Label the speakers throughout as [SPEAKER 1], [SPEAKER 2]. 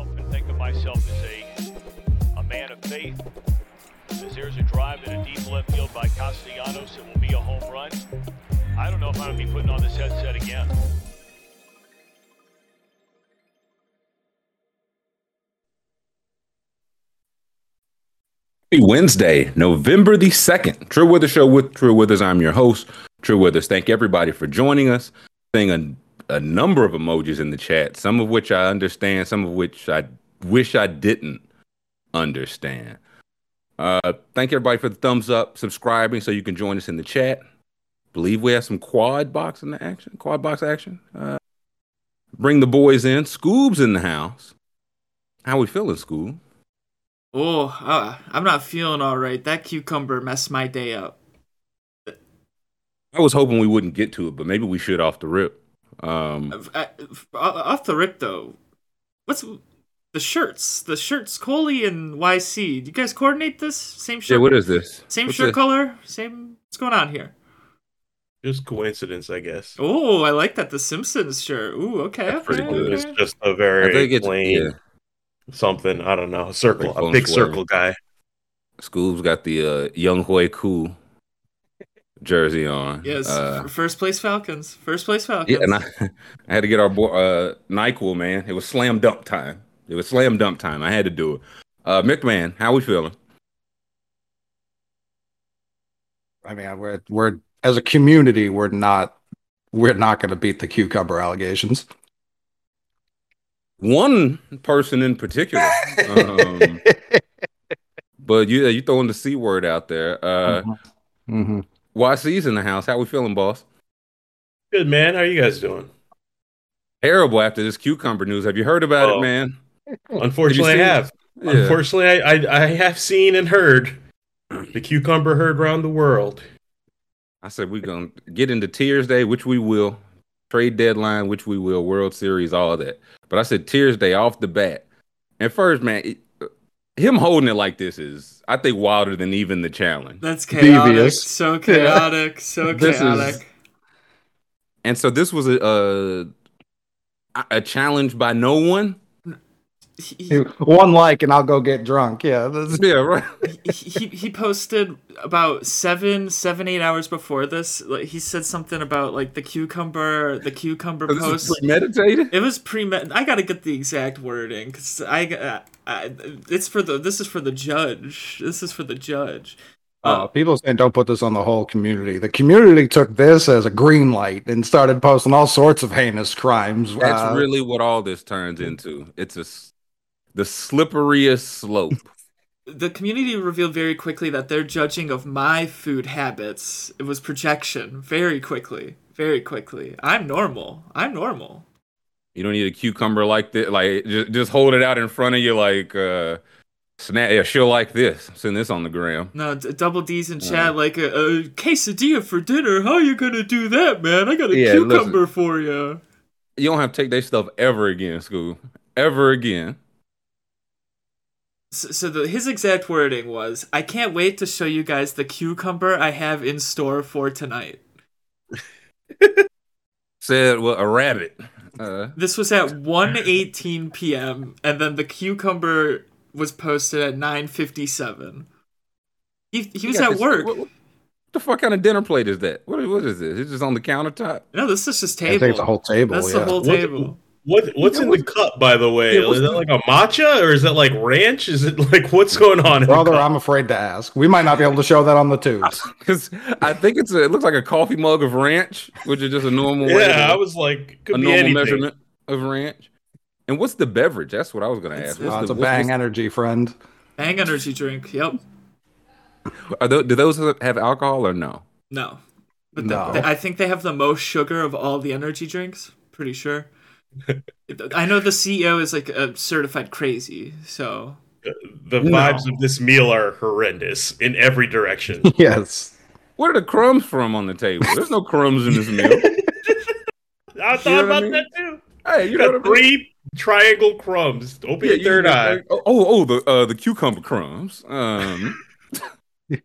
[SPEAKER 1] often think of myself as a, a man of faith. As there's a drive in a deep left field by Castellanos, it will be a home run. I don't know if I'm going to be putting on this headset again.
[SPEAKER 2] Wednesday, November the 2nd. True Withers Show with True Withers. I'm your host, True Withers. Thank everybody for joining us. Seeing a, a number of emojis in the chat, some of which I understand, some of which I wish I didn't understand. Uh, thank everybody for the thumbs up, subscribing so you can join us in the chat. Believe we have some quad box in the action, quad box action. Uh, bring the boys in. Scoob's in the house. How we feeling, Scoob?
[SPEAKER 3] Oh, uh, I'm not feeling all right. That cucumber messed my day up.
[SPEAKER 2] I was hoping we wouldn't get to it, but maybe we should off the rip. Um,
[SPEAKER 3] uh, uh, off the rip though, what's the shirts? The shirts, Coley and YC. Do you guys coordinate this? Same shirt.
[SPEAKER 2] Yeah. What is this?
[SPEAKER 3] Same
[SPEAKER 2] What's
[SPEAKER 3] shirt
[SPEAKER 2] this?
[SPEAKER 3] color. Same. What's going on here?
[SPEAKER 4] Just coincidence, I guess.
[SPEAKER 3] Oh, I like that. The Simpsons shirt. Ooh, okay.
[SPEAKER 2] That's
[SPEAKER 3] okay,
[SPEAKER 2] pretty good.
[SPEAKER 4] It's just a very
[SPEAKER 2] think it's
[SPEAKER 4] plain
[SPEAKER 2] yeah.
[SPEAKER 4] something. I don't know. A circle,
[SPEAKER 2] Like
[SPEAKER 4] a big
[SPEAKER 2] shui.
[SPEAKER 4] circle guy.
[SPEAKER 2] Scoob's got the uh, Younghoe Koo jersey on.
[SPEAKER 3] Yes,
[SPEAKER 2] Uh,
[SPEAKER 3] first place Falcons. First place Falcons.
[SPEAKER 2] yeah, and I, I had to get our boy uh, Nyquil, man. It was slam dunk time. It was slam dunk time. I had to do it. Uh, McMahon, how we feeling?
[SPEAKER 5] I mean, we're we're as a community, we're not we're not going to beat the cucumber allegations.
[SPEAKER 2] One person in particular, um, but you you throwing the c word out there. Uh,
[SPEAKER 5] hmm
[SPEAKER 2] YC's in the house. How we feeling, boss?
[SPEAKER 4] Good man. How are you guys doing?
[SPEAKER 2] Terrible after this cucumber news. Have you heard about
[SPEAKER 4] Oh.
[SPEAKER 2] it, man?
[SPEAKER 4] Unfortunately, I have.
[SPEAKER 2] Yeah.
[SPEAKER 4] Unfortunately, I, I I have seen and heard the cucumber heard around the world.
[SPEAKER 2] I said we're gonna get into Tiers Day, which we will, trade deadline, which we will, World Series, all of that. But I said Tiers Day off the bat. And first, man, it- him holding it like this is, I think, wilder than even the challenge.
[SPEAKER 3] That's chaotic.
[SPEAKER 5] Devious.
[SPEAKER 3] So chaotic. So
[SPEAKER 2] This is-
[SPEAKER 3] chaotic.
[SPEAKER 2] And so this was a a, a challenge by no one.
[SPEAKER 3] He, he,
[SPEAKER 5] One like, and I'll go get drunk. Yeah, this-
[SPEAKER 2] Yeah, right.
[SPEAKER 3] he he posted about seven seven eight hours before this. Like he said something about like the cucumber the cucumber
[SPEAKER 2] This is
[SPEAKER 3] post.
[SPEAKER 2] premeditated.
[SPEAKER 3] It was pre. I gotta get the exact wording because I, uh, I. It's for the. This is for the judge. This is for the judge.
[SPEAKER 5] uh, people saying don't put this on the whole community. The community took this as a green light and started posting all sorts of heinous crimes.
[SPEAKER 2] That's
[SPEAKER 5] Uh,
[SPEAKER 2] really what all this turns into. It's a s- the slipperiest slope.
[SPEAKER 3] The community revealed very quickly that their judging of my food habits it was projection. Very quickly. Very quickly. I'm normal. I'm normal.
[SPEAKER 2] You don't need a cucumber like this. Like just, just hold it out in front of you, like uh, snap. Yeah, she'll like this. Send this on the gram.
[SPEAKER 3] No, d- double D's in uh. chat like a, a quesadilla for dinner. How you gonna do that, man? I got a
[SPEAKER 2] Yeah, listen.
[SPEAKER 3] cucumber for you.
[SPEAKER 2] You don't have to take that stuff ever again, Scoob. Ever again.
[SPEAKER 3] So, so the, his exact wording was, "I can't wait to show you guys the cucumber I have in store for tonight."
[SPEAKER 2] Said well, a rabbit. Uh,
[SPEAKER 3] This was at 1:18 p.m. and then the cucumber was posted at 9:57. He he was at
[SPEAKER 2] this-
[SPEAKER 3] work.
[SPEAKER 2] What, what the fuck kind of dinner plate is that? What, what is this? It's just on the countertop.
[SPEAKER 3] No, this is just
[SPEAKER 5] I
[SPEAKER 3] table.
[SPEAKER 5] think it's a whole table.
[SPEAKER 3] That's
[SPEAKER 5] yeah.
[SPEAKER 3] the whole table.
[SPEAKER 4] What what's
[SPEAKER 2] Yeah,
[SPEAKER 4] in
[SPEAKER 2] what's-
[SPEAKER 4] the cup, by the way?
[SPEAKER 2] Yeah,
[SPEAKER 4] is that like a matcha or is that like ranch? Is it like what's going on? In
[SPEAKER 5] Brother,
[SPEAKER 4] the cup?
[SPEAKER 5] I'm afraid to ask. We might not be able to show that on the tubes.
[SPEAKER 2] Because I think it's a, it looks like a coffee mug of ranch, which is just a normal
[SPEAKER 4] yeah,
[SPEAKER 2] to-
[SPEAKER 4] I was like,
[SPEAKER 2] a
[SPEAKER 4] be
[SPEAKER 2] normal
[SPEAKER 4] anything.
[SPEAKER 2] measurement of ranch. And what's the beverage? That's what I was gonna ask.
[SPEAKER 3] it's-
[SPEAKER 5] Uh,
[SPEAKER 2] What's
[SPEAKER 5] it's a bang
[SPEAKER 2] what's-
[SPEAKER 5] energy, friend.
[SPEAKER 3] Bang energy drink. Yep.
[SPEAKER 2] Are tho- do those have alcohol or no?
[SPEAKER 3] No. But the-
[SPEAKER 5] No.
[SPEAKER 3] the- I think they have the most sugar of all the energy drinks. Pretty sure. I know the CEO is like a certified crazy, so
[SPEAKER 4] The
[SPEAKER 5] No.
[SPEAKER 4] vibes of this meal are horrendous in every direction.
[SPEAKER 5] Yes.
[SPEAKER 2] Where are the crumbs from on the table? There's no crumbs in this meal.
[SPEAKER 4] I
[SPEAKER 2] You
[SPEAKER 4] thought
[SPEAKER 2] know what I
[SPEAKER 4] about
[SPEAKER 2] mean?
[SPEAKER 4] that too.
[SPEAKER 2] Hey, you
[SPEAKER 4] You
[SPEAKER 2] know
[SPEAKER 4] got
[SPEAKER 2] I mean?
[SPEAKER 4] three triangle crumbs. Open
[SPEAKER 2] Yeah,
[SPEAKER 4] your third
[SPEAKER 2] you-
[SPEAKER 4] eye.
[SPEAKER 2] Oh, oh, the uh, the cucumber crumbs. Um,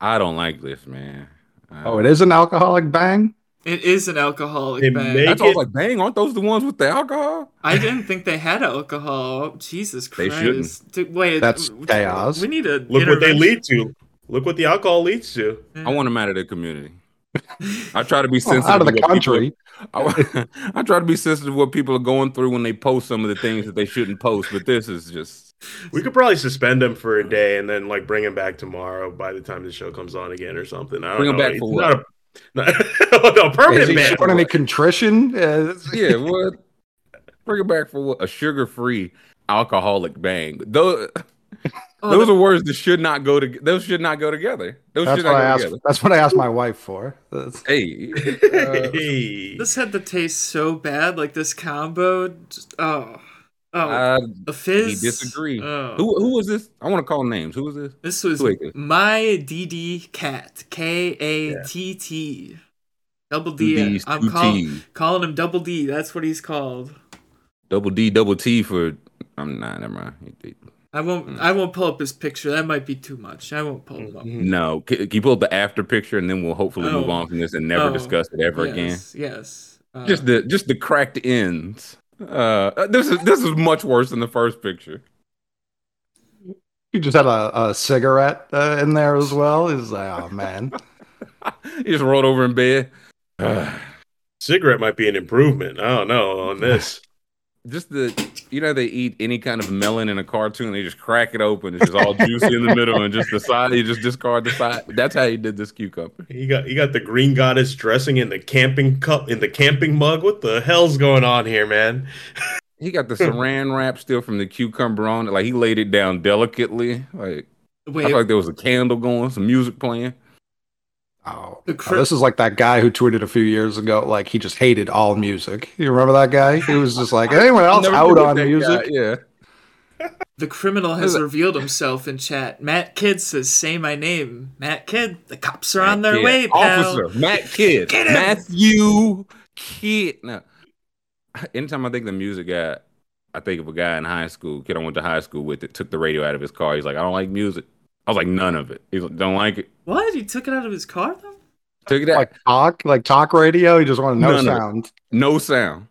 [SPEAKER 2] I don't like this, man. Uh,
[SPEAKER 5] Oh, it is an alcoholic bang?
[SPEAKER 3] It is an alcoholic
[SPEAKER 4] They
[SPEAKER 3] bag.
[SPEAKER 4] make-
[SPEAKER 2] That's all I was
[SPEAKER 4] it-
[SPEAKER 2] like, bang, aren't those the ones with the alcohol?
[SPEAKER 3] I didn't think they had alcohol. Oh, Jesus
[SPEAKER 2] They
[SPEAKER 3] Christ!
[SPEAKER 2] shouldn't.
[SPEAKER 3] Dude, wait,
[SPEAKER 5] That's
[SPEAKER 3] w-
[SPEAKER 5] chaos.
[SPEAKER 3] We need a
[SPEAKER 4] Look what they lead to. Look what the alcohol leads to.
[SPEAKER 2] I want them out of the community. I try to be
[SPEAKER 5] Well,
[SPEAKER 2] sensitive
[SPEAKER 5] out of the
[SPEAKER 2] to people-
[SPEAKER 5] country.
[SPEAKER 2] I, I try to be sensitive to what people are going through when they post some of the things that they shouldn't post, but this is just
[SPEAKER 4] We could probably suspend him for a day and then like bring him back tomorrow by the time the show comes on again or something. I don't
[SPEAKER 2] Bring him
[SPEAKER 4] know.
[SPEAKER 2] back
[SPEAKER 4] He's
[SPEAKER 2] for
[SPEAKER 4] not a not, no
[SPEAKER 5] Is
[SPEAKER 4] permanent
[SPEAKER 5] he
[SPEAKER 4] ban.
[SPEAKER 5] showing any contrition? Uh,
[SPEAKER 2] yeah. What? Bring it back for what? A sugar-free alcoholic bang. Those
[SPEAKER 3] Oh,
[SPEAKER 2] those are words that should not go to. Those should not go together. Those
[SPEAKER 5] That's
[SPEAKER 2] should
[SPEAKER 5] what
[SPEAKER 2] not
[SPEAKER 5] I
[SPEAKER 2] go
[SPEAKER 5] asked.
[SPEAKER 2] together.
[SPEAKER 5] That's what I asked my wife for. That's-
[SPEAKER 2] Hey, uh,
[SPEAKER 4] Hey.
[SPEAKER 3] this had the taste so bad. Like this combo. just- oh, oh,
[SPEAKER 2] uh,
[SPEAKER 3] the fizz.
[SPEAKER 2] he disagree.
[SPEAKER 3] Oh.
[SPEAKER 2] who who was this? I want to call names. Who was this?
[SPEAKER 3] This was
[SPEAKER 2] Who ate this?
[SPEAKER 3] my DD cat. K A T T. Double
[SPEAKER 2] Two
[SPEAKER 3] D.
[SPEAKER 2] D's,
[SPEAKER 3] I'm
[SPEAKER 2] two
[SPEAKER 3] call, calling him Double D. That's what he's called.
[SPEAKER 2] Double D, double T for. I'm not. Never mind. He- he-
[SPEAKER 3] I won't.
[SPEAKER 2] Mm.
[SPEAKER 3] I won't pull up his picture. That might be too much. I won't pull him up.
[SPEAKER 2] No, can, can you pull up the after picture and then we'll hopefully move
[SPEAKER 3] Oh.
[SPEAKER 2] on from this and never
[SPEAKER 3] Oh,
[SPEAKER 2] discuss it ever again.
[SPEAKER 3] yes, Yes. Uh,
[SPEAKER 2] Just the just the cracked ends. Uh, this is this is much worse than the first picture.
[SPEAKER 5] He just had a, a cigarette uh, in there as well. He's like, oh man.
[SPEAKER 2] He just rolled over in bed.
[SPEAKER 4] Cigarette might be an improvement. I don't know on this.
[SPEAKER 2] Just the you know they eat any kind of melon in a cartoon. They just crack it open. It's just all juicy in the middle and just the side. You just discard the side. That's how he did this cucumber.
[SPEAKER 4] You got you got the green goddess dressing in the camping cup in the camping mug. What the hell's going on here, man?
[SPEAKER 2] He got the saran wrap still from the cucumber on it. Like he laid it down delicately. Like I
[SPEAKER 3] wait.
[SPEAKER 2] feel like there was a candle going, some music playing.
[SPEAKER 5] Oh,
[SPEAKER 3] The
[SPEAKER 5] Oh,
[SPEAKER 3] cri-
[SPEAKER 5] this is like that guy who tweeted a few years ago, like he just hated all music. You remember that guy? He was just like, anyone else out on music?
[SPEAKER 2] guy, Yeah.
[SPEAKER 3] The criminal has revealed himself in chat. Matt Kidd says, "Say my name, Matt Kidd. The cops are on their
[SPEAKER 2] Kidd.
[SPEAKER 3] way, pal."
[SPEAKER 2] Officer Matt Kidd.
[SPEAKER 3] Get him!
[SPEAKER 2] Matthew Kidd. No. Anytime I think the music guy, I think of a guy in high school, kid I went to high school with that took the radio out of his car. He's like, I don't like music. I was like, none of it. He's like, don't like it.
[SPEAKER 3] What? He took it out of his car though?
[SPEAKER 2] Took it out.
[SPEAKER 5] Like talk, like talk radio. He just wanted no
[SPEAKER 2] None
[SPEAKER 5] sound.
[SPEAKER 2] no sound.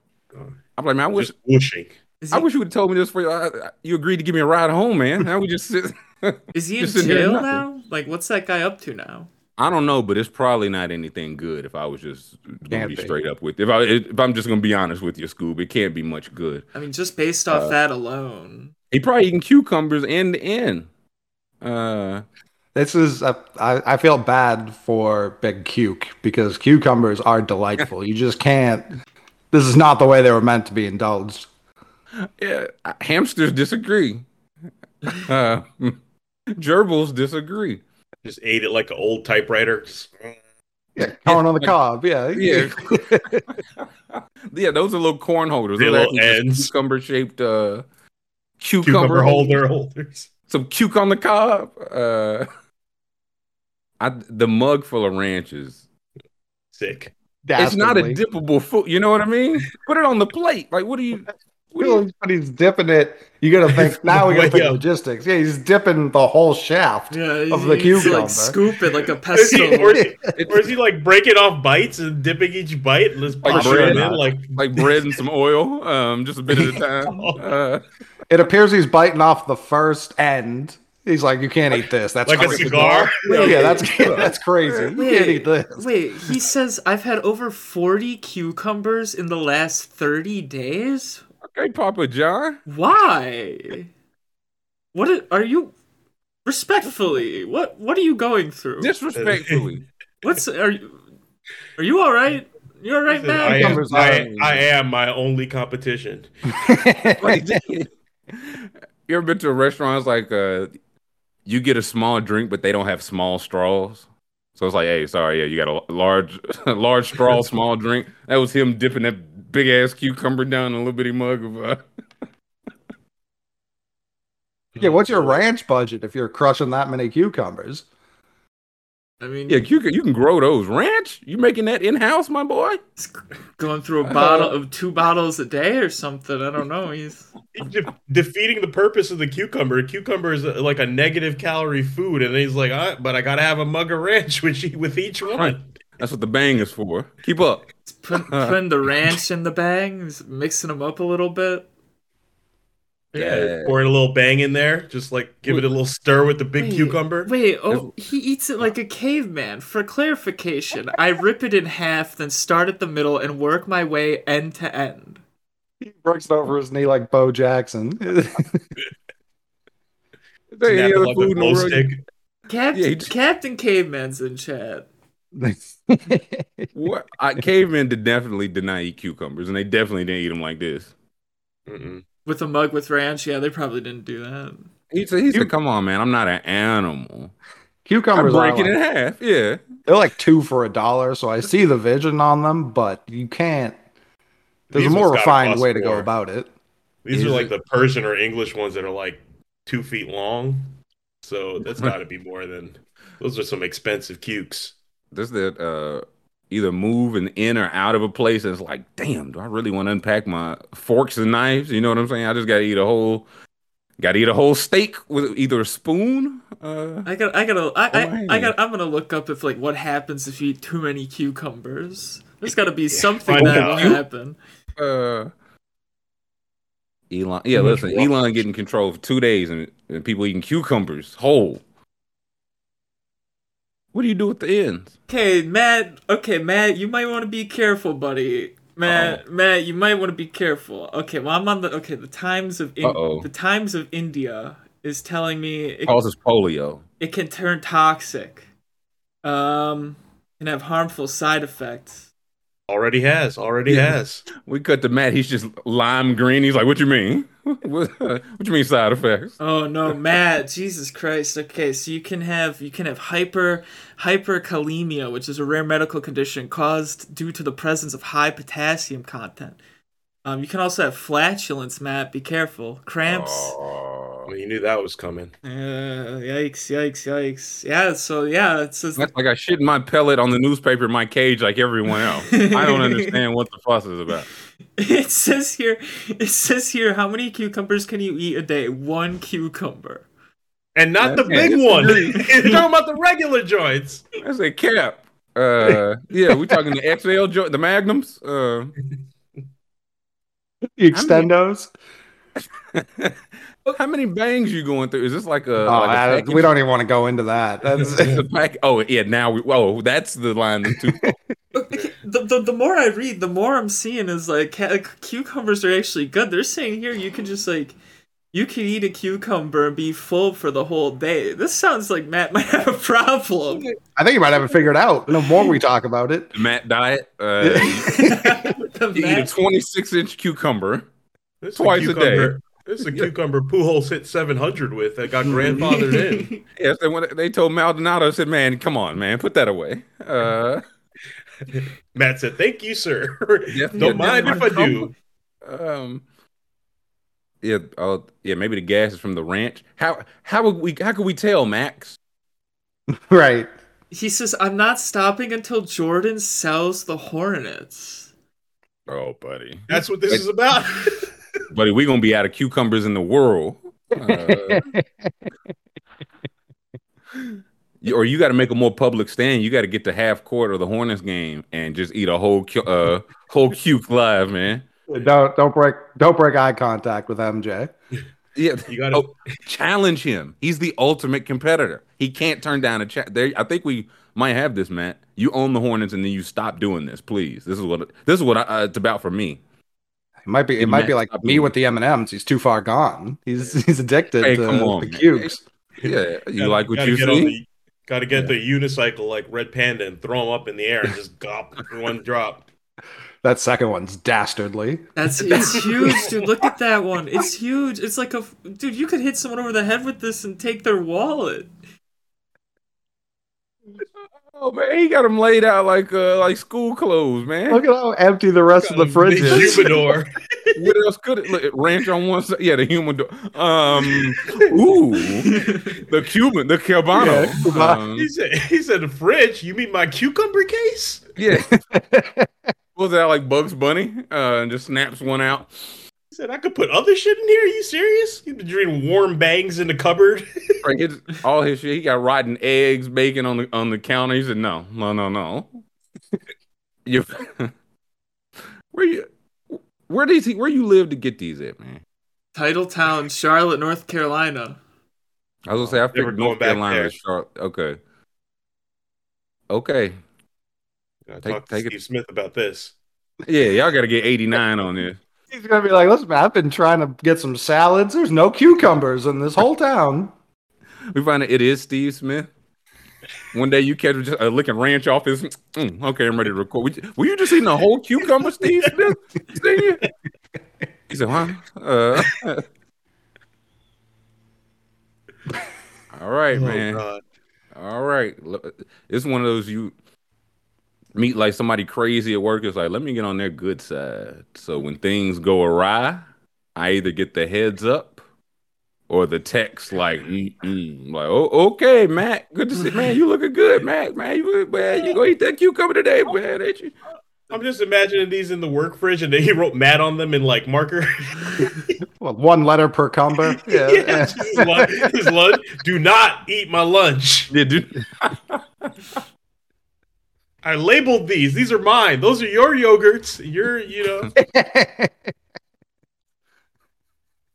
[SPEAKER 2] I'm like, man, I wish
[SPEAKER 4] Just whooshing.
[SPEAKER 2] I wish you would have told me this for you. I, I- you agreed to give me a ride home, man. Now we just sit.
[SPEAKER 3] is he in
[SPEAKER 2] just
[SPEAKER 3] jail
[SPEAKER 2] nothing.
[SPEAKER 3] now? Like, what's that guy up to now?
[SPEAKER 2] I don't know, but it's probably not anything good. If I was just gonna be
[SPEAKER 5] be.
[SPEAKER 2] straight up with, if I if I'm just gonna be honest with you, Scoob, it can't be much good.
[SPEAKER 3] I mean, just based off
[SPEAKER 2] Uh,
[SPEAKER 3] that alone.
[SPEAKER 2] He probably eating cucumbers end to end. Uh,
[SPEAKER 5] This is a, I, I feel bad for Big Cuke because cucumbers are delightful. you just can't. This is not the way they were meant to be indulged.
[SPEAKER 2] yeah, hamsters disagree. Uh, gerbils disagree.
[SPEAKER 4] Just ate it like an old typewriter.
[SPEAKER 5] Yeah, corn on the cob. Yeah,
[SPEAKER 2] Yeah. yeah, those are little corn holders.
[SPEAKER 4] They're
[SPEAKER 2] Those are
[SPEAKER 4] little ends.
[SPEAKER 2] Cucumber shaped uh, cucumber,
[SPEAKER 4] cucumber
[SPEAKER 2] holders.
[SPEAKER 4] holder holders.
[SPEAKER 2] Some cuke on the cob. Uh, I, the mug full of ranches.
[SPEAKER 4] Sick.
[SPEAKER 2] It's not a
[SPEAKER 5] Dastardly.
[SPEAKER 2] dippable food. You know what I mean? Put it on the plate. Like, what do you? What do you
[SPEAKER 5] But he's dipping it. You gotta think now. We gotta think
[SPEAKER 4] up.
[SPEAKER 5] logistics. Yeah, he's dipping the whole shaft.
[SPEAKER 3] Yeah,
[SPEAKER 5] of
[SPEAKER 3] he-
[SPEAKER 5] the
[SPEAKER 3] he's
[SPEAKER 5] cucumber.
[SPEAKER 3] like scoop it like a
[SPEAKER 4] Or is, he, or, is he, or is he like breaking off bites and dipping each bite and just
[SPEAKER 2] Like bread.
[SPEAKER 4] it in like
[SPEAKER 2] like bread and some oil, um, just a bit at a time. Uh,
[SPEAKER 5] It appears he's biting off the first end. He's like, you can't eat this. That's
[SPEAKER 4] like a
[SPEAKER 5] crazy."
[SPEAKER 4] cigar?
[SPEAKER 5] Yeah, that's that's crazy. You can't eat this.
[SPEAKER 3] Wait, he says I've had over 40 cucumbers in the last 30 days?
[SPEAKER 2] Okay, Papa John.
[SPEAKER 3] Why? What are, are you respectfully? What what are you going through?
[SPEAKER 2] Disrespectfully.
[SPEAKER 3] What's are you Are you all right? You're all right,
[SPEAKER 4] I
[SPEAKER 3] man?
[SPEAKER 4] am, I, I am my only competition.
[SPEAKER 2] You ever been to a restaurant? It's like uh, you get a small drink, but they don't have small straws. So it's like, hey, sorry, yeah, you got a large, large straw, small drink. That was him dipping that big ass cucumber down a little bitty mug of. Uh,
[SPEAKER 5] yeah, what's your ranch budget if you're crushing that many cucumbers?
[SPEAKER 3] I mean,
[SPEAKER 2] yeah, you can, you can grow those. Ranch? You making that in house, my boy?
[SPEAKER 3] going through a bottle of two bottles a day or something. I don't know. He's
[SPEAKER 4] He's de- defeating the purpose of the cucumber. Cucumber is uh, like a negative calorie food, and he's like, "Ah, but I gotta have a mug of ranch with, each- with each one.
[SPEAKER 2] That's what the bang is for. Keep up.
[SPEAKER 3] Put, putting the ranch in the bangs, mixing them up a little bit.
[SPEAKER 4] Yeah,
[SPEAKER 2] Yeah.
[SPEAKER 4] pouring a little bang in there, just like give it a little stir with the big
[SPEAKER 3] Wait,
[SPEAKER 4] cucumber.
[SPEAKER 3] Wait, oh, he eats it like a caveman. For clarification, I rip it in half, then start at the middle and work my way end to end.
[SPEAKER 5] He breaks it over his knee like Bo Jackson.
[SPEAKER 2] Is there any
[SPEAKER 4] Snap it
[SPEAKER 2] other
[SPEAKER 4] like a
[SPEAKER 2] food in the
[SPEAKER 4] glow
[SPEAKER 2] world?
[SPEAKER 4] stick.
[SPEAKER 3] Captain,
[SPEAKER 2] Yeah,
[SPEAKER 3] Captain Caveman's in chat.
[SPEAKER 2] What? I, cavemen did definitely did not eat cucumbers, and they definitely didn't eat them like this.
[SPEAKER 4] Mm-mm.
[SPEAKER 3] With a mug with ranch, yeah, they probably didn't do that.
[SPEAKER 2] He said, "He said, come on, man, I'm not an animal.
[SPEAKER 5] Cucumbers are
[SPEAKER 2] break it
[SPEAKER 5] like,
[SPEAKER 2] in half. Yeah,
[SPEAKER 5] they're like two for a dollar, so I see the vision on them, but you can't. There's
[SPEAKER 4] These
[SPEAKER 5] a more refined way to go about it.
[SPEAKER 4] These
[SPEAKER 2] Is
[SPEAKER 4] are like
[SPEAKER 2] it?
[SPEAKER 4] the Persian or English ones that are like two feet long. So that's got to be more than those are some expensive cukes.
[SPEAKER 2] This that uh, either move and in or out of a place, and it's like, damn, do I really want to unpack my forks and knives? You know what I'm saying? I just got to eat a whole, got to eat a whole steak with either a spoon. Uh,
[SPEAKER 3] I got, I gotta, I, I, I
[SPEAKER 2] Why?
[SPEAKER 3] got, I'm gonna look up if like what happens if you eat too many cucumbers. There's got to be something that
[SPEAKER 4] out.
[SPEAKER 3] will happen.
[SPEAKER 2] uh, Elon, yeah, listen. Elon getting control for two days, and, and people eating cucumbers whole. What do you do with the ends?
[SPEAKER 3] Okay, Matt. Okay, Matt, you might want to be careful, buddy. Matt, Matt, you might want to be careful. Okay, well, I'm on the. Okay, the Times of In- the Times of India is telling me it,
[SPEAKER 2] Causes polio.
[SPEAKER 3] it can turn toxic. Um, can have harmful side effects.
[SPEAKER 4] Already has, already
[SPEAKER 2] Yeah.
[SPEAKER 4] has.
[SPEAKER 2] We cut to Matt. He's just lime green. He's like, "What you mean? what, uh, what you mean side effects?"
[SPEAKER 3] Oh no, Matt! Jesus Christ. Okay, so you can have you can have hyper hyperkalemia, which is a rare medical condition caused due to the presence of high potassium content. Um, you can also have flatulence, Matt. Be careful. Cramps.
[SPEAKER 2] Oh,
[SPEAKER 4] you knew that was coming.
[SPEAKER 3] Uh, yikes! Yikes! Yikes! Yeah. So yeah, it says
[SPEAKER 2] that's like I shit my pellet on the newspaper in my cage, like everyone else. I don't understand what the fuss is about.
[SPEAKER 3] it says here. It says here. How many cucumbers can you eat a day? One cucumber.
[SPEAKER 4] And not the
[SPEAKER 2] Yeah,
[SPEAKER 4] big
[SPEAKER 2] it's
[SPEAKER 4] one.
[SPEAKER 2] really-
[SPEAKER 4] You're talking about the regular joints.
[SPEAKER 2] That's a cap. Uh, yeah, we're talking the XL joint, the Magnums. Uh,
[SPEAKER 5] The extendos.
[SPEAKER 2] how many bangs you going through? Is this like a?
[SPEAKER 5] Oh,
[SPEAKER 2] like a
[SPEAKER 5] I-
[SPEAKER 2] package?
[SPEAKER 5] we don't even want to go into that. That's
[SPEAKER 2] It's pack. Oh yeah, now we. Oh, that's the line. That's too.
[SPEAKER 3] The, the, the more I read, the more I'm seeing is like cucumbers are actually good. They're saying here you can just like you can eat a cucumber and be full for the whole day. This sounds like Matt might have a problem.
[SPEAKER 5] I think you might have it figured out. The more we talk about it,
[SPEAKER 2] Matt diet. Uh,
[SPEAKER 3] The
[SPEAKER 2] you eat a 26 inch cucumber.
[SPEAKER 4] This
[SPEAKER 2] Twice a
[SPEAKER 4] cucumber- This is a cucumber Pujols hit 700 with that got grandfathered in.
[SPEAKER 2] Yes, they, when they told Maldonado, I said, "Man, come on, man, put that away." Uh,
[SPEAKER 4] Matt said, "Thank you, sir.
[SPEAKER 2] Yeah,
[SPEAKER 4] Don't
[SPEAKER 2] yeah,
[SPEAKER 4] mind
[SPEAKER 2] yeah,
[SPEAKER 4] if I do."
[SPEAKER 2] um, yeah, oh, yeah, maybe the gas is from the ranch. How how would we how could we tell, Max?
[SPEAKER 5] right?
[SPEAKER 3] He says, "I'm not stopping until Jordan sells the Hornets."
[SPEAKER 2] Oh, buddy,
[SPEAKER 4] That's what this is about.
[SPEAKER 2] buddy, we gonna be out of cucumbers in the world. Uh, or you got to make a more public stand. You got to get to half court or the Hornets game and just eat a whole cu- uh whole cuke live, man.
[SPEAKER 5] don't don't break don't break eye contact with MJ.
[SPEAKER 2] Yeah,
[SPEAKER 4] You gotta-
[SPEAKER 2] oh, challenge him. He's the ultimate competitor. He can't turn down a chat. There, I think we might have this, Matt. You own the Hornets, and then you stop doing this, please. This is what this is what I, uh, it's about for me.
[SPEAKER 5] It might be it
[SPEAKER 2] Hey,
[SPEAKER 5] might be like me with the M and M's. He's too far gone. He's he's addicted
[SPEAKER 2] Hey,
[SPEAKER 5] to
[SPEAKER 2] come on,
[SPEAKER 5] the cubes.
[SPEAKER 2] Yeah, you
[SPEAKER 4] Gotta-
[SPEAKER 2] like what you see?
[SPEAKER 4] Gotta get the unicycle like Red Panda and throw them up in the air and just gop one drop.
[SPEAKER 5] That second one's dastardly.
[SPEAKER 3] That's it's huge, dude. Look at that one. It's huge. It's like a dude. You could hit someone over the head with this and take their wallet.
[SPEAKER 2] Oh man, he got them laid out like uh like school clothes, man.
[SPEAKER 5] Look at how empty the rest of the fridge
[SPEAKER 4] Big
[SPEAKER 5] is.
[SPEAKER 4] humidor.
[SPEAKER 2] what else could it look, ranch on one side? Yeah, the human. Do- um, ooh, the Cuban, the Cabano.
[SPEAKER 5] Yeah, Cubano.
[SPEAKER 2] Um,
[SPEAKER 4] he said, "He said the fridge. You mean my cucumber case?"
[SPEAKER 2] yeah. Was that like Bugs Bunny? Uh, and just snaps one out.
[SPEAKER 4] He said, "I could put other shit in here. Are you serious? You've been drinking warm bangs in the cupboard."
[SPEAKER 2] Like his, all his shit. He got rotten eggs, bacon on the on the counter. He said, "No, no, no, no." You, where you, where these, where you live to get these at, man?
[SPEAKER 3] Titletown, Charlotte, North Carolina.
[SPEAKER 2] I was gonna say I
[SPEAKER 4] Never
[SPEAKER 2] figured North Carolina
[SPEAKER 4] there.
[SPEAKER 2] is Charlotte. Okay. Okay.
[SPEAKER 4] I
[SPEAKER 2] Take-
[SPEAKER 4] talked to
[SPEAKER 2] take it-
[SPEAKER 4] Steve Smith about this.
[SPEAKER 2] Yeah, y'all got to get 89 on this.
[SPEAKER 5] He's gonna be like, listen, man, I've been trying to get some salads. There's no cucumbers in this whole town.
[SPEAKER 2] We find out it is Steve Smith. One day you catch him just uh, licking ranch off his. Mm, okay, I'm ready to record. Were- Were you just eating a whole cucumber, Steve Smith? Senior? He said, "Huh." Uh, all right,
[SPEAKER 4] Oh,
[SPEAKER 2] man.
[SPEAKER 4] God.
[SPEAKER 2] All right. It's one of those you meet like somebody crazy at work. It's like, let me get on their good side. So when things go awry, I either get the heads up or the text like, mm-mm. like, oh, okay, Matt. Good to see, man. You looking good, Matt. Man, you look, man, you gonna eat that cucumber today, man? Ain't you?
[SPEAKER 4] I'm just imagining these in the work fridge, and then he wrote "Matt" on them in like marker.
[SPEAKER 5] Well, one letter per cumber. Yeah.
[SPEAKER 4] Yeah,
[SPEAKER 5] yeah.
[SPEAKER 4] just his, lunch, his lunch. Do not eat my lunch.
[SPEAKER 2] Yeah, dude.
[SPEAKER 4] I labeled these. These are mine. Those are your yogurts. You're, you know.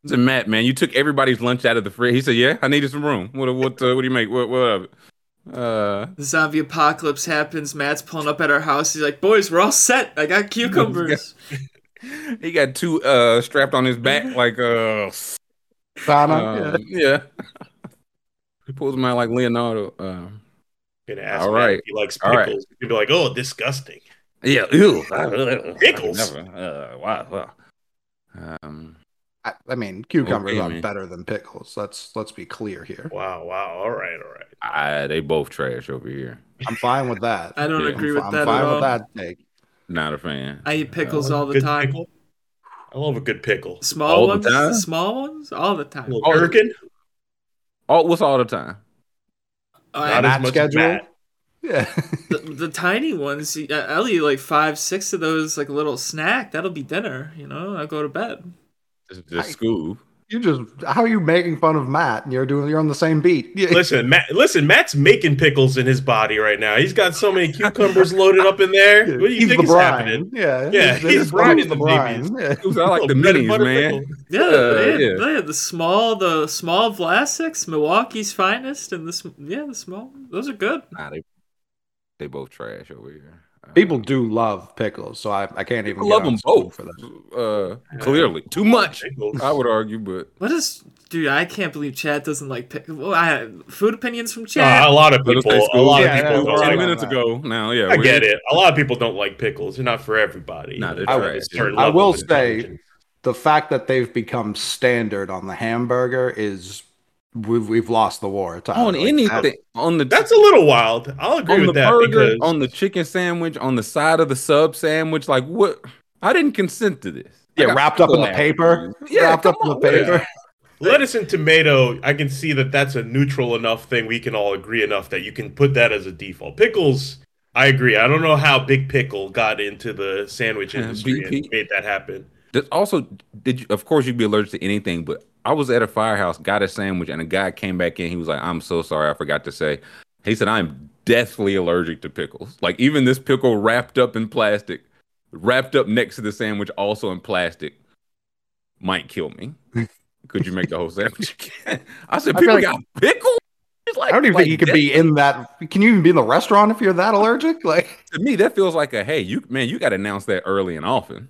[SPEAKER 2] said, Matt, man, you took everybody's lunch out of the fridge. He said, Yeah, I needed some room. What what uh, what do you make? What what of it? Uh
[SPEAKER 3] The zombie apocalypse happens. Matt's pulling up at our house. He's like, "Boys, we're all set. I got cucumbers."
[SPEAKER 2] he got two uh strapped on his back like uh
[SPEAKER 5] Donna,
[SPEAKER 2] Um, yeah. he pulls them out like Leonardo. Um,
[SPEAKER 4] Gonna ask
[SPEAKER 2] All
[SPEAKER 4] Matt
[SPEAKER 2] right.
[SPEAKER 4] if he likes
[SPEAKER 2] All right.
[SPEAKER 4] pickles. He'd be like, "Oh, disgusting."
[SPEAKER 2] yeah, ew.
[SPEAKER 4] Pickles?
[SPEAKER 2] Uh, wow, wow. Um,
[SPEAKER 5] I, I mean, cucumbers
[SPEAKER 2] Okay,
[SPEAKER 5] are
[SPEAKER 2] man.
[SPEAKER 5] better than pickles. Let's let's be clear here.
[SPEAKER 4] Wow, wow. All right, all right.
[SPEAKER 2] I, they both trash over here.
[SPEAKER 5] I'm fine with that.
[SPEAKER 3] I don't
[SPEAKER 2] Yeah.
[SPEAKER 3] agree
[SPEAKER 5] I'm,
[SPEAKER 3] with
[SPEAKER 5] I'm
[SPEAKER 3] that
[SPEAKER 5] fine
[SPEAKER 3] at all.
[SPEAKER 5] with that take.
[SPEAKER 2] Not a fan.
[SPEAKER 3] I eat pickles
[SPEAKER 2] Uh,
[SPEAKER 3] all the
[SPEAKER 4] Good
[SPEAKER 3] time.
[SPEAKER 4] pickle. I love a good pickle.
[SPEAKER 3] Small
[SPEAKER 2] All the
[SPEAKER 3] ones,
[SPEAKER 2] time?
[SPEAKER 3] small ones, all the time.
[SPEAKER 4] little
[SPEAKER 2] Oh,
[SPEAKER 4] gherkin.
[SPEAKER 2] Oh, what's all the time?
[SPEAKER 3] Oh,
[SPEAKER 4] Not
[SPEAKER 3] and
[SPEAKER 4] as
[SPEAKER 5] Matt
[SPEAKER 4] much as
[SPEAKER 5] schedule?
[SPEAKER 4] Matt.
[SPEAKER 5] Yeah.
[SPEAKER 3] the, the tiny ones, uh, I'll eat like five, six of those, like a little snack. That'll be dinner. You know, I'll go to bed.
[SPEAKER 2] The, just
[SPEAKER 5] I-
[SPEAKER 2] Scoob.
[SPEAKER 5] You just how are you making fun of Matt? And you're doing you're on the same beat.
[SPEAKER 4] Listen, Matt. Listen, Matt's making pickles in his body right now. He's got so many cucumbers loaded up in there. What do you
[SPEAKER 5] he's
[SPEAKER 4] think
[SPEAKER 5] the
[SPEAKER 4] is happening?
[SPEAKER 5] Yeah.
[SPEAKER 4] Yeah,
[SPEAKER 5] He's-
[SPEAKER 4] he's
[SPEAKER 5] he's
[SPEAKER 4] brining
[SPEAKER 5] the
[SPEAKER 4] the babies.
[SPEAKER 5] Yeah.
[SPEAKER 2] Dude, I like the minis, man.
[SPEAKER 4] pickle.
[SPEAKER 3] Yeah,
[SPEAKER 2] Uh,
[SPEAKER 3] yeah,
[SPEAKER 2] yeah.
[SPEAKER 3] yeah, The small, the small Vlasics, Milwaukee's finest, and the sm- yeah, the small. Those are good.
[SPEAKER 2] Nah, they, they both trash over here. Uh,
[SPEAKER 5] People do love pickles, so I, I can't even
[SPEAKER 2] people love them both.
[SPEAKER 5] for that.
[SPEAKER 2] Uh, clearly, too much. I would argue, but
[SPEAKER 3] What is, dude? I can't believe Chad doesn't like pick. Well, I food opinions from
[SPEAKER 4] Uh,
[SPEAKER 3] Chad.
[SPEAKER 4] a lot of people. A lot
[SPEAKER 5] Yeah,
[SPEAKER 4] of people
[SPEAKER 5] yeah,
[SPEAKER 2] ten
[SPEAKER 5] right
[SPEAKER 4] like.
[SPEAKER 5] on
[SPEAKER 2] minutes ago. Now, yeah,
[SPEAKER 4] I get it. A lot of people don't like pickles. They're not for everybody.
[SPEAKER 2] Nah, they're
[SPEAKER 4] There's
[SPEAKER 2] trash.
[SPEAKER 4] a certain
[SPEAKER 5] I will say- The fact that they've become standard on the hamburger is we've we've lost the war.
[SPEAKER 2] on
[SPEAKER 5] Like,
[SPEAKER 2] anything on the
[SPEAKER 4] that's a little wild. I'll agree
[SPEAKER 2] on the
[SPEAKER 4] with that
[SPEAKER 2] burger,
[SPEAKER 4] because
[SPEAKER 2] on the chicken sandwich, on the side of the sub sandwich. Like what? I didn't consent to this. I
[SPEAKER 5] Yeah, wrapped up in the paper.
[SPEAKER 2] Yeah,
[SPEAKER 5] wrapped up
[SPEAKER 2] come
[SPEAKER 5] in the
[SPEAKER 2] on, what is
[SPEAKER 5] paper.
[SPEAKER 4] lettuce and tomato, I can see that that's a neutral enough thing. We can all agree enough that you can put that as a default. Pickles, I agree. I don't know how Big Pickle got into the sandwich industry
[SPEAKER 2] BP.
[SPEAKER 4] and made that happen.
[SPEAKER 2] Also, did you, of course you'd be allergic to anything, but I was at a firehouse, got a sandwich, and a guy came back in. He was like, "I'm so sorry, I forgot to say." He said, "I'm deathly allergic to pickles. Like even this pickle wrapped up in plastic, wrapped up next to the sandwich, also in plastic, might kill me. Could you make the whole sandwich again?" I said,
[SPEAKER 5] I
[SPEAKER 2] "People
[SPEAKER 5] like-
[SPEAKER 2] got pickles." Like,
[SPEAKER 5] I don't even
[SPEAKER 2] like
[SPEAKER 5] think you could be in that. Can you even be in the restaurant if you're that allergic? Like,
[SPEAKER 2] To me, that feels like a hey, you man, you got to announce that early and often.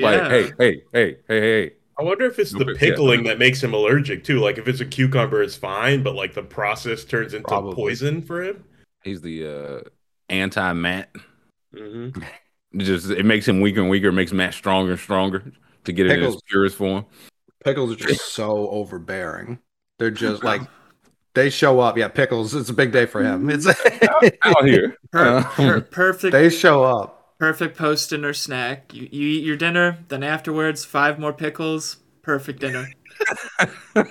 [SPEAKER 2] Like,
[SPEAKER 3] Yeah.
[SPEAKER 2] hey, hey, hey, hey, hey.
[SPEAKER 4] I wonder if it's the pickling that makes him allergic too. Like if it's a cucumber, it's fine, but like the process turns into
[SPEAKER 5] Probably.
[SPEAKER 4] poison for him.
[SPEAKER 2] He's the uh, anti Matt.
[SPEAKER 4] hmm
[SPEAKER 2] just it makes him weaker and weaker. It makes Matt stronger and stronger to get it in
[SPEAKER 5] Pickles.
[SPEAKER 2] his purest form.
[SPEAKER 5] pickles are just so overbearing. They're just like they show up. Yeah, pickles. It's a big day for him. It's
[SPEAKER 2] Out here,
[SPEAKER 3] Per-
[SPEAKER 2] Uh,
[SPEAKER 3] per- perfect,
[SPEAKER 5] they show up.
[SPEAKER 3] Perfect post dinner snack. You, you eat your dinner, then afterwards, five more pickles. Perfect dinner.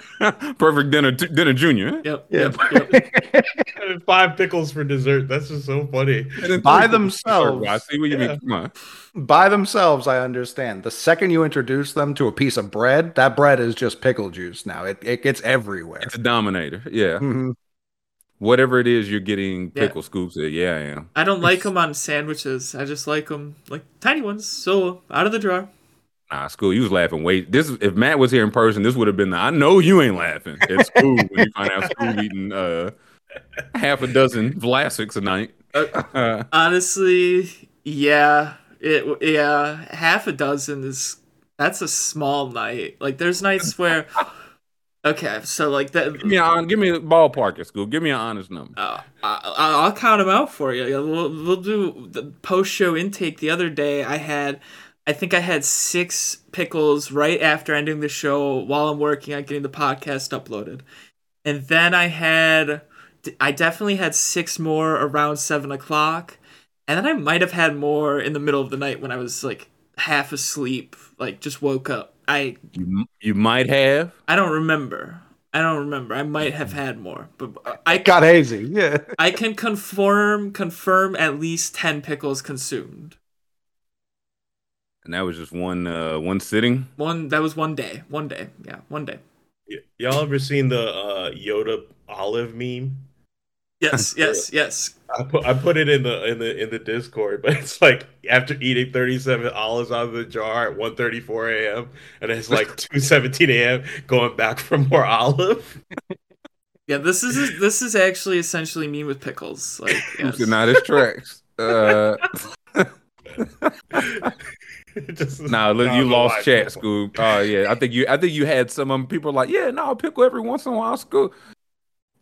[SPEAKER 2] perfect dinner, t- dinner junior.
[SPEAKER 3] Yep.
[SPEAKER 5] Yeah.
[SPEAKER 3] Yep. yep.
[SPEAKER 4] Five pickles for dessert. That's just so funny.
[SPEAKER 5] By themselves.
[SPEAKER 2] I see what you
[SPEAKER 4] Yeah.
[SPEAKER 2] mean. Come on,
[SPEAKER 5] By themselves, I understand. The second you introduce them to a piece of bread, that bread is just pickle juice now. It it gets everywhere.
[SPEAKER 2] it's a dominator. Yeah,
[SPEAKER 5] Mhm.
[SPEAKER 2] Whatever it is you're getting
[SPEAKER 3] Yeah.
[SPEAKER 2] pickle scoops. At. Yeah, I am.
[SPEAKER 3] I don't like them on sandwiches. I just like them like tiny ones, so out of the jar.
[SPEAKER 2] Nah, Scoob. You was laughing. Wait, this if Matt was here in person, this would have been the. I know you ain't laughing at Scoob when you find out Scoob eating uh half a dozen Vlasics a night. Uh,
[SPEAKER 3] Honestly, yeah, it yeah, half a dozen is that's a small night. Like there's nights where, okay, so like that.
[SPEAKER 2] give me a give me a ballpark at Scoob. Give me an honest number.
[SPEAKER 3] Uh, I, I'll count them out for you. We'll, we'll do the post show intake the other day. I had, I think I had six pickles right after ending the show while I'm working on getting the podcast uploaded. And then I had, I definitely had six more around seven o'clock. And then I might have had more in the middle of the night when I was like half asleep, like just woke up. I
[SPEAKER 2] You, you might have.
[SPEAKER 3] I don't remember. I don't remember. I might have had more, but I
[SPEAKER 5] Got hazy. Yeah.
[SPEAKER 3] I can confirm confirm at least ten pickles consumed.
[SPEAKER 2] And that was just one uh one sitting.
[SPEAKER 3] One that was one day. One day. Yeah, one day.
[SPEAKER 4] Y- y'all ever seen the uh, Yoda olive meme?
[SPEAKER 3] Yes, yes, yes.
[SPEAKER 4] I put I put it in the in the in the Discord, but it's like after eating 37 olives out of the jar at 1:34 a.m. and it's like 2:17 a.m. going back for more olive.
[SPEAKER 3] Yeah, this is this is actually essentially me with pickles. Like yes.
[SPEAKER 2] Nah, this tracks. Uh,
[SPEAKER 4] It just-
[SPEAKER 2] nah, look, you
[SPEAKER 4] don't know why
[SPEAKER 2] lost chat,
[SPEAKER 4] people-
[SPEAKER 2] Scoob. Oh yeah, I think you. I think you had some of them. People like, yeah, no, I'll pickle every once in a while. Scoob.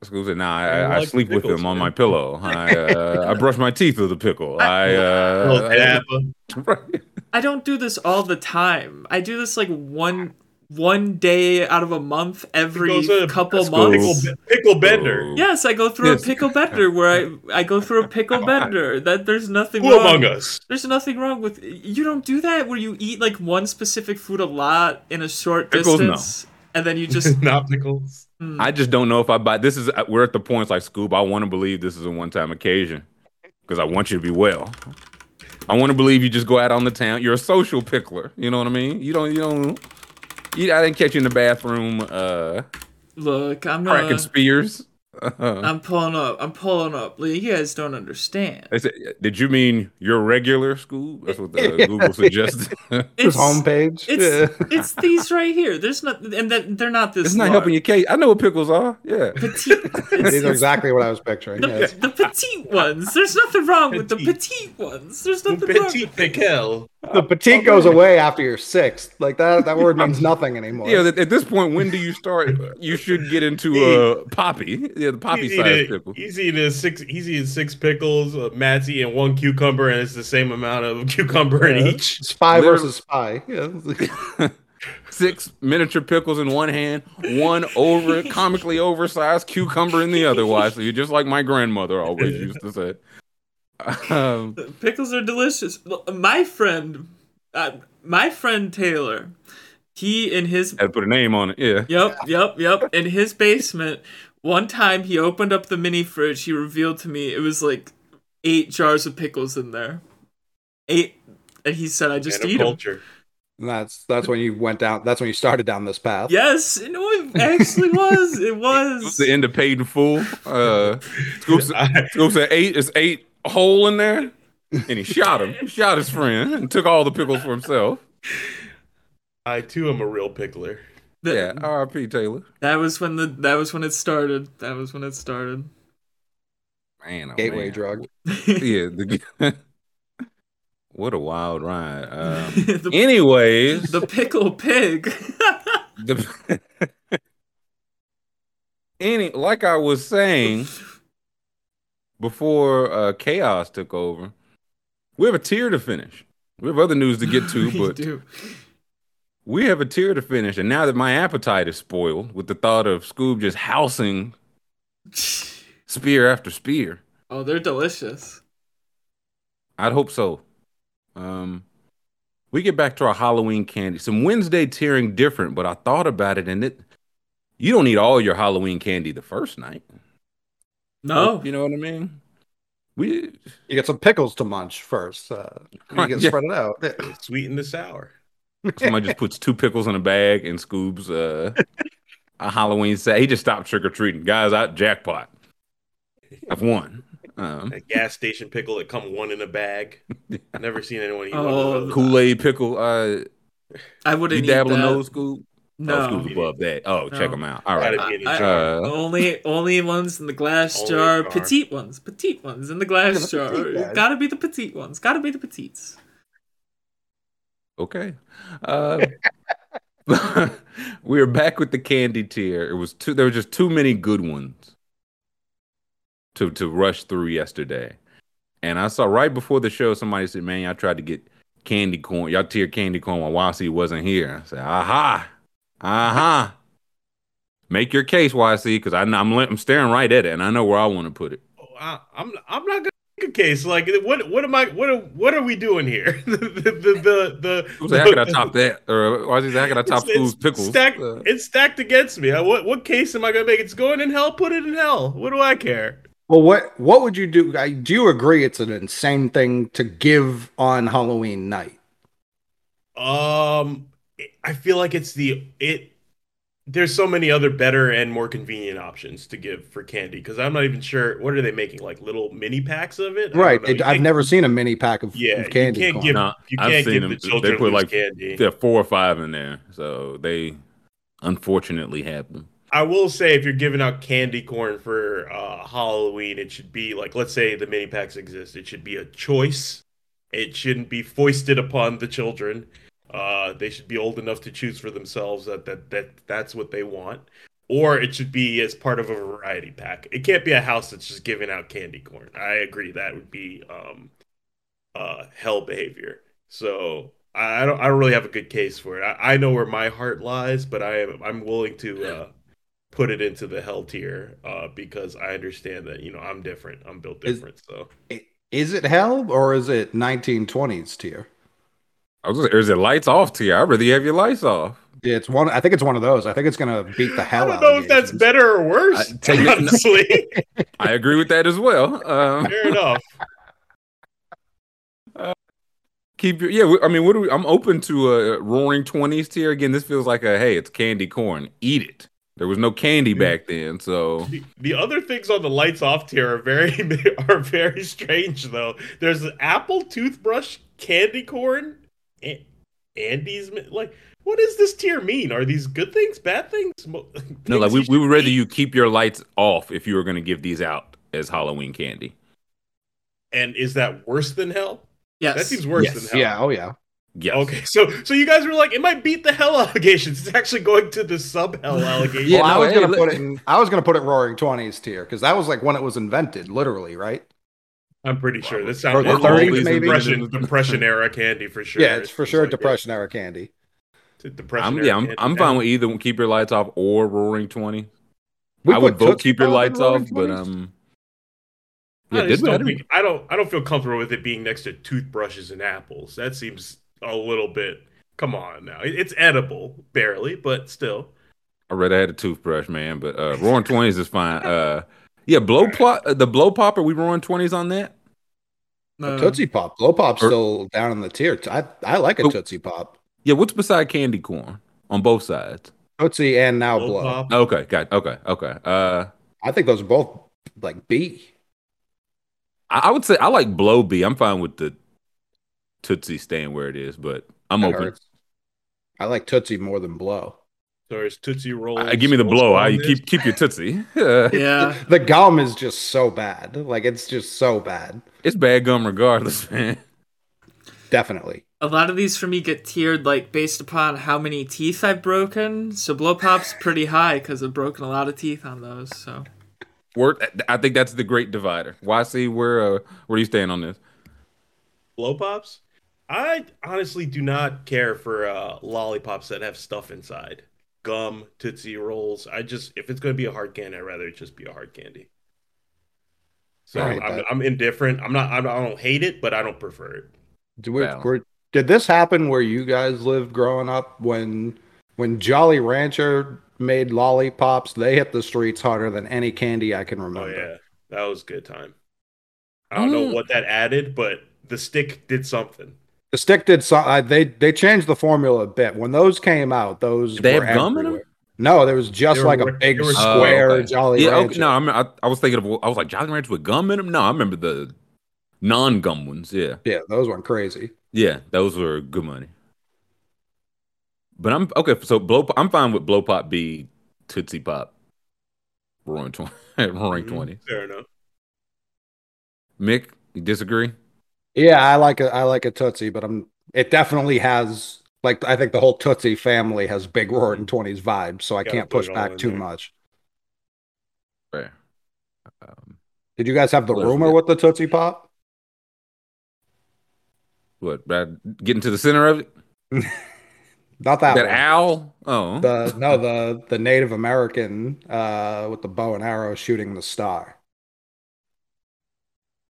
[SPEAKER 2] Scoob said, nah,
[SPEAKER 4] I
[SPEAKER 2] I, I,
[SPEAKER 4] like
[SPEAKER 2] sleep with
[SPEAKER 4] pickles,
[SPEAKER 2] them on my pillow. I uh, I brush my teeth with a pickle. I
[SPEAKER 4] Little
[SPEAKER 2] uh,
[SPEAKER 4] dab.
[SPEAKER 3] I don't do this all the time. I do this like one one day out of a month every couple
[SPEAKER 2] that's
[SPEAKER 3] months.
[SPEAKER 4] Pickle, pickle bender.
[SPEAKER 3] Yes, I go through
[SPEAKER 2] Yes.
[SPEAKER 3] a pickle bender where I I go through a pickle bender. That there's nothing
[SPEAKER 4] Who
[SPEAKER 3] wrong.
[SPEAKER 4] among us?
[SPEAKER 3] There's nothing wrong with you. Don't do that where you eat like one specific food a lot in a short
[SPEAKER 2] Pickles, no.
[SPEAKER 3] distance, and then you just
[SPEAKER 4] Not pickles.
[SPEAKER 2] I just don't know if I buy. This is we're at the points like Scoob. I want to believe this is a one time occasion because I want you to be well. I want to believe you just go out on the town. You're a social pickler. You know what I mean? You don't. You don't. You, I didn't catch you in the bathroom uh,
[SPEAKER 3] look. I'm
[SPEAKER 2] cracking spears. Uh,
[SPEAKER 3] I'm pulling up. I'm pulling up. Like, You guys don't understand.
[SPEAKER 2] I said, did you mean your regular school? That's what the, Google suggested.
[SPEAKER 5] His homepage.
[SPEAKER 3] It's
[SPEAKER 5] yeah.
[SPEAKER 3] it's these right here. There's not, and that they're not this.
[SPEAKER 2] it's not
[SPEAKER 3] large.
[SPEAKER 2] helping your case. I know what pickles are. Yeah.
[SPEAKER 3] Petite.
[SPEAKER 5] These
[SPEAKER 3] It's,
[SPEAKER 5] are exactly what I was picturing.
[SPEAKER 3] the,
[SPEAKER 5] Yes.
[SPEAKER 3] the petite ones. There's nothing wrong with the
[SPEAKER 4] Petite.
[SPEAKER 3] petite ones. There's nothing wrong.
[SPEAKER 4] Petit
[SPEAKER 3] With
[SPEAKER 4] pickle.
[SPEAKER 5] The petite goes away after you're sixth. Like that. That word means nothing anymore.
[SPEAKER 2] Yeah, at this point, when do you start? You should get into uh, poppy. Yeah, the poppy
[SPEAKER 4] He's
[SPEAKER 2] size
[SPEAKER 4] eating,
[SPEAKER 2] pickle.
[SPEAKER 4] he's eating six. He's eating six pickles. Uh, Matt's eating one cucumber, and it's the same amount of cucumber in each.
[SPEAKER 5] Spy
[SPEAKER 2] Literally-
[SPEAKER 5] versus spy. Yeah.
[SPEAKER 2] Six miniature pickles in one hand, one over comically oversized cucumber in the other. Why? So you're just like my grandmother always used to say. Um,
[SPEAKER 3] Pickles are delicious. My friend, uh, my friend Taylor, he in his
[SPEAKER 2] had to put a name on it. Yeah.
[SPEAKER 3] Yep, yep, yep. In his basement, one time he opened up the mini fridge. He revealed to me it was like eight jars of pickles in there. Eight, and he said, "I just
[SPEAKER 4] And a
[SPEAKER 3] eat them."
[SPEAKER 5] And that's that's when you went down. That's when you started down this path.
[SPEAKER 3] Yes, no, it actually was. It
[SPEAKER 2] It was
[SPEAKER 3] was.
[SPEAKER 2] the end of paid in full. Uh, Scoob, said-
[SPEAKER 4] I,
[SPEAKER 2] Scoob said eight is eight hole in there, and he shot him. He shot his friend and took all the pickles for himself.
[SPEAKER 4] I too am a real pickler.
[SPEAKER 3] That,
[SPEAKER 2] Yeah. R.I.P. Taylor.
[SPEAKER 3] that was when the that was when it started. That was when it started.
[SPEAKER 2] Man, oh,
[SPEAKER 5] Gateway
[SPEAKER 2] man.
[SPEAKER 5] drug.
[SPEAKER 2] Yeah. The, what a wild ride. Um,
[SPEAKER 3] the,
[SPEAKER 2] anyways,
[SPEAKER 3] the pickle pig.
[SPEAKER 2] the any like I was saying before uh, chaos took over, we have a tier to finish. We have other news to get to,
[SPEAKER 3] We
[SPEAKER 2] but
[SPEAKER 3] do.
[SPEAKER 2] we have a tier to finish. And now that my appetite is spoiled with the thought of Scoob just housing spear after spear,
[SPEAKER 3] Oh, they're delicious.
[SPEAKER 2] I'd hope so. Um, we get back to our Halloween candy. Some Wednesday tiering different, but I thought about it and it. You don't need all your Halloween candy the first night.
[SPEAKER 3] No,
[SPEAKER 2] You know what I mean? We
[SPEAKER 5] You get some pickles to munch first. Uh, you can
[SPEAKER 2] Yeah.
[SPEAKER 5] spread it out. Yeah.
[SPEAKER 4] Sweet and the sour.
[SPEAKER 2] somebody just puts two pickles in a bag and scoops uh, a Halloween set. He just stopped trick or treating, guys. I jackpot. I've won. Um,
[SPEAKER 4] A gas station pickle that come one in a bag. I've never seen anyone eat one
[SPEAKER 3] Oh,
[SPEAKER 4] of those.
[SPEAKER 2] Kool Aid pickle. Uh,
[SPEAKER 3] I wouldn't eat
[SPEAKER 2] dabble in
[SPEAKER 3] that.
[SPEAKER 2] those, Scoob? Oh,
[SPEAKER 3] No,
[SPEAKER 2] Scoob's above that. Oh, check them out. All right.
[SPEAKER 4] Gotta be in a
[SPEAKER 3] I-
[SPEAKER 4] jar.
[SPEAKER 2] Uh,
[SPEAKER 3] only only ones in the glass jar,
[SPEAKER 4] jar.
[SPEAKER 3] petite ones, petite ones in the glass
[SPEAKER 5] the
[SPEAKER 3] jar.
[SPEAKER 5] guys.
[SPEAKER 3] Gotta be the petite ones. Gotta be the petites.
[SPEAKER 2] Okay. Uh, we are back with the candy tier. It was too. There were just too many good ones to to rush through yesterday. And I saw right before the show, somebody said, "Man, y'all tried to get candy corn. Y'all tier candy corn while YC wasn't here." I said, "Aha, aha." Make your case, YC, because I'm I'm I'm staring right at it, and I know where I want to put it.
[SPEAKER 4] Oh, I, I'm I'm not gonna make a case. Like what what am I what are what are we doing here? the the the, the,
[SPEAKER 2] Who said, how can I top that? Or YC said, how can I top
[SPEAKER 4] It's-
[SPEAKER 2] Scoob's
[SPEAKER 4] it's
[SPEAKER 2] pickles?
[SPEAKER 4] Stacked,
[SPEAKER 2] Uh,
[SPEAKER 4] it's stacked against me. I- What what case am I gonna make? It's going in hell. Put it in hell. What do I care?
[SPEAKER 5] Well, what what would you do? I, do you agree it's an insane thing to give on Halloween night?
[SPEAKER 4] Um, I feel like it's the it. There's so many other better and more convenient options to give for candy because I'm not even sure what are they making like little mini packs of it.
[SPEAKER 5] Right. It, I've never seen a mini pack of,
[SPEAKER 4] Yeah,
[SPEAKER 5] of candy.
[SPEAKER 4] you can't
[SPEAKER 5] corn.
[SPEAKER 4] give
[SPEAKER 2] No,
[SPEAKER 4] you
[SPEAKER 2] I've seen
[SPEAKER 4] give
[SPEAKER 2] them.
[SPEAKER 4] the
[SPEAKER 2] They put, like,
[SPEAKER 4] candy.
[SPEAKER 2] There are four or five in there, so they unfortunately have them.
[SPEAKER 4] I will say if you're giving out candy corn for uh, Halloween, it should be like let's say the mini packs exist. It should be a choice. It shouldn't be foisted upon the children. Uh, they should be old enough to choose for themselves that that that that's what they want. Or it should be as part of a variety pack. It can't be a house that's just giving out candy corn. I agree that would be um, uh, hell behavior. So I I don't I don't really have a good case for it. I, I know where my heart lies, but I am I'm willing to uh, put it into the hell tier uh, because I understand that you know I'm different. I'm built
[SPEAKER 5] Is-
[SPEAKER 4] different. So
[SPEAKER 5] Is it hell or is it 1920s tier?
[SPEAKER 2] I was, or is it lights off to you? I'd rather have your lights off.
[SPEAKER 5] It's one. I think it's one of those. I think it's gonna beat the hell. Out.
[SPEAKER 4] I don't know if that's
[SPEAKER 5] allegations.
[SPEAKER 4] better or worse.
[SPEAKER 2] I- take it-
[SPEAKER 4] honestly,
[SPEAKER 2] I agree with that as well. Um,
[SPEAKER 4] fair enough.
[SPEAKER 2] keep your yeah. we- I mean, what do we? I'm open to a roaring twenties tier again. This feels like a hey, it's candy corn. Eat it. There was no candy back then, so
[SPEAKER 4] The, the other things on the lights off tier are very are very strange though. There's an apple toothbrush candy corn, and Andy's like. What does this tier mean? Are these good things, bad things? Mo-
[SPEAKER 2] no. Like we, we would rather
[SPEAKER 4] eat?
[SPEAKER 2] you keep your lights off if you were going to give these out as Halloween candy.
[SPEAKER 4] And is that worse than hell?
[SPEAKER 3] Yes.
[SPEAKER 4] That seems worse
[SPEAKER 5] Yes.
[SPEAKER 4] than hell.
[SPEAKER 5] Yeah. Oh yeah.
[SPEAKER 2] Yes.
[SPEAKER 4] Okay, so so you guys were like, it might beat the hell allegations. It's actually going to the sub hell allegations.
[SPEAKER 2] Yeah,
[SPEAKER 5] well, I was
[SPEAKER 2] hey,
[SPEAKER 5] gonna
[SPEAKER 2] let-
[SPEAKER 5] put it in. I was gonna put it Roaring Twenties tier because that was like when it was invented, literally, right?
[SPEAKER 4] I'm pretty sure this
[SPEAKER 5] Or
[SPEAKER 4] sounds
[SPEAKER 5] the
[SPEAKER 4] it's
[SPEAKER 5] 30s maybe?
[SPEAKER 4] depression depression era candy for sure.
[SPEAKER 5] yeah, it's for
[SPEAKER 4] It's
[SPEAKER 5] sure
[SPEAKER 4] like,
[SPEAKER 5] Depression era candy.
[SPEAKER 4] depression
[SPEAKER 2] I'm
[SPEAKER 4] era
[SPEAKER 2] yeah. I'm,
[SPEAKER 4] candy.
[SPEAKER 2] I'm fine with either one, keep your lights off or roaring twenty.
[SPEAKER 5] We
[SPEAKER 2] I would
[SPEAKER 5] put
[SPEAKER 2] vote keep your lights
[SPEAKER 5] Roaring
[SPEAKER 2] off, but um,
[SPEAKER 4] I
[SPEAKER 2] yeah,
[SPEAKER 4] just
[SPEAKER 2] did? I
[SPEAKER 4] don't think I don't I don't feel comfortable with it being next to toothbrushes and apples. That seems a little bit. Come on now, it's edible barely, but still.
[SPEAKER 2] I read I had a toothbrush, man, but uh, roaring twenties is fine. Uh, yeah, blow plot the blow popper. We roaring twenties on that.
[SPEAKER 3] No.
[SPEAKER 5] Tootsie Pop, Blow Pop's
[SPEAKER 2] Or-
[SPEAKER 5] still down in the tier. I I like a
[SPEAKER 2] Oh.
[SPEAKER 5] Tootsie Pop,
[SPEAKER 2] Yeah, what's beside candy corn on both sides?
[SPEAKER 5] Tootsie, and now
[SPEAKER 4] Blow
[SPEAKER 5] Blow.
[SPEAKER 4] pop.
[SPEAKER 2] Okay, got okay, okay. Uh,
[SPEAKER 5] I think those are both like B.
[SPEAKER 2] I, I would say I like blow B. I'm fine with the tootsie staying where it is, but I'm
[SPEAKER 5] That
[SPEAKER 2] open.
[SPEAKER 5] hurts. I like Tootsie more than Blow.
[SPEAKER 4] So there's Tootsie Roll.
[SPEAKER 2] Uh, give me the blow.
[SPEAKER 4] on
[SPEAKER 2] I
[SPEAKER 4] this?
[SPEAKER 2] keep keep your tootsie.
[SPEAKER 3] Yeah.
[SPEAKER 5] The gum is just so bad. Like it's just so bad.
[SPEAKER 2] it's bad gum regardless, man.
[SPEAKER 5] Definitely.
[SPEAKER 3] A lot of these for me get tiered like based upon how many teeth I've broken. So blow pop's pretty high because I've broken a lot of teeth on those. So
[SPEAKER 2] Word, I think that's the great divider. YC, where uh, where are you staying on this?
[SPEAKER 4] blow pops. I honestly do not care for uh, lollipops that have stuff inside. Gum, Tootsie Rolls. I just if it's going to be a hard candy, I'd rather it just be a hard candy. So
[SPEAKER 5] I hate
[SPEAKER 4] I'm. I'm indifferent. I'm not. I'm, don't hate it, but I don't prefer it.
[SPEAKER 5] Do we,
[SPEAKER 2] Well.
[SPEAKER 5] were, did this happen where you guys lived growing up when when Jolly Rancher made lollipops? They hit the streets harder than any candy I can
[SPEAKER 4] Oh
[SPEAKER 5] remember.
[SPEAKER 4] yeah, that was a good time. I don't know
[SPEAKER 2] Mm.
[SPEAKER 4] what that added, but the stick did something.
[SPEAKER 5] The stick did so. Uh, they they changed the formula a bit when those came out. Those
[SPEAKER 2] They
[SPEAKER 5] were
[SPEAKER 2] have gum in 'em?
[SPEAKER 5] everywhere. No, there was just
[SPEAKER 4] were
[SPEAKER 5] like a big
[SPEAKER 4] they were-
[SPEAKER 2] Oh,
[SPEAKER 5] square
[SPEAKER 2] okay.
[SPEAKER 5] Jolly
[SPEAKER 2] yeah,
[SPEAKER 5] Rancher.
[SPEAKER 2] okay, no, I, mean, I, I was thinking of. I was like Jolly Rancher with gum in them. No, I remember the non-gum ones. Yeah,
[SPEAKER 5] Yeah, those went crazy.
[SPEAKER 2] yeah, those were good money. But I'm okay. So blow. I'm fine with blow pop B, Tootsie Pop, roaring twenty, roaring
[SPEAKER 4] Mhm.
[SPEAKER 2] twenty.
[SPEAKER 4] Fair enough.
[SPEAKER 2] Mick, you disagree?
[SPEAKER 5] Yeah, I like a I like a Tootsie, but I'm it definitely has like I think the whole Tootsie family has big roaring twenties vibes, so I
[SPEAKER 4] Gotta
[SPEAKER 5] can't push back too
[SPEAKER 4] there.
[SPEAKER 5] much.
[SPEAKER 2] Fair. Um,
[SPEAKER 5] Did you guys have the
[SPEAKER 2] What else we
[SPEAKER 5] rumor
[SPEAKER 2] got?
[SPEAKER 5] with the Tootsie Pop?
[SPEAKER 2] what? Brad, getting to the center of it.
[SPEAKER 5] Not that,
[SPEAKER 2] That,
[SPEAKER 5] one.
[SPEAKER 2] owl. Oh,
[SPEAKER 5] The no, the the Native American uh with the bow and arrow shooting the star.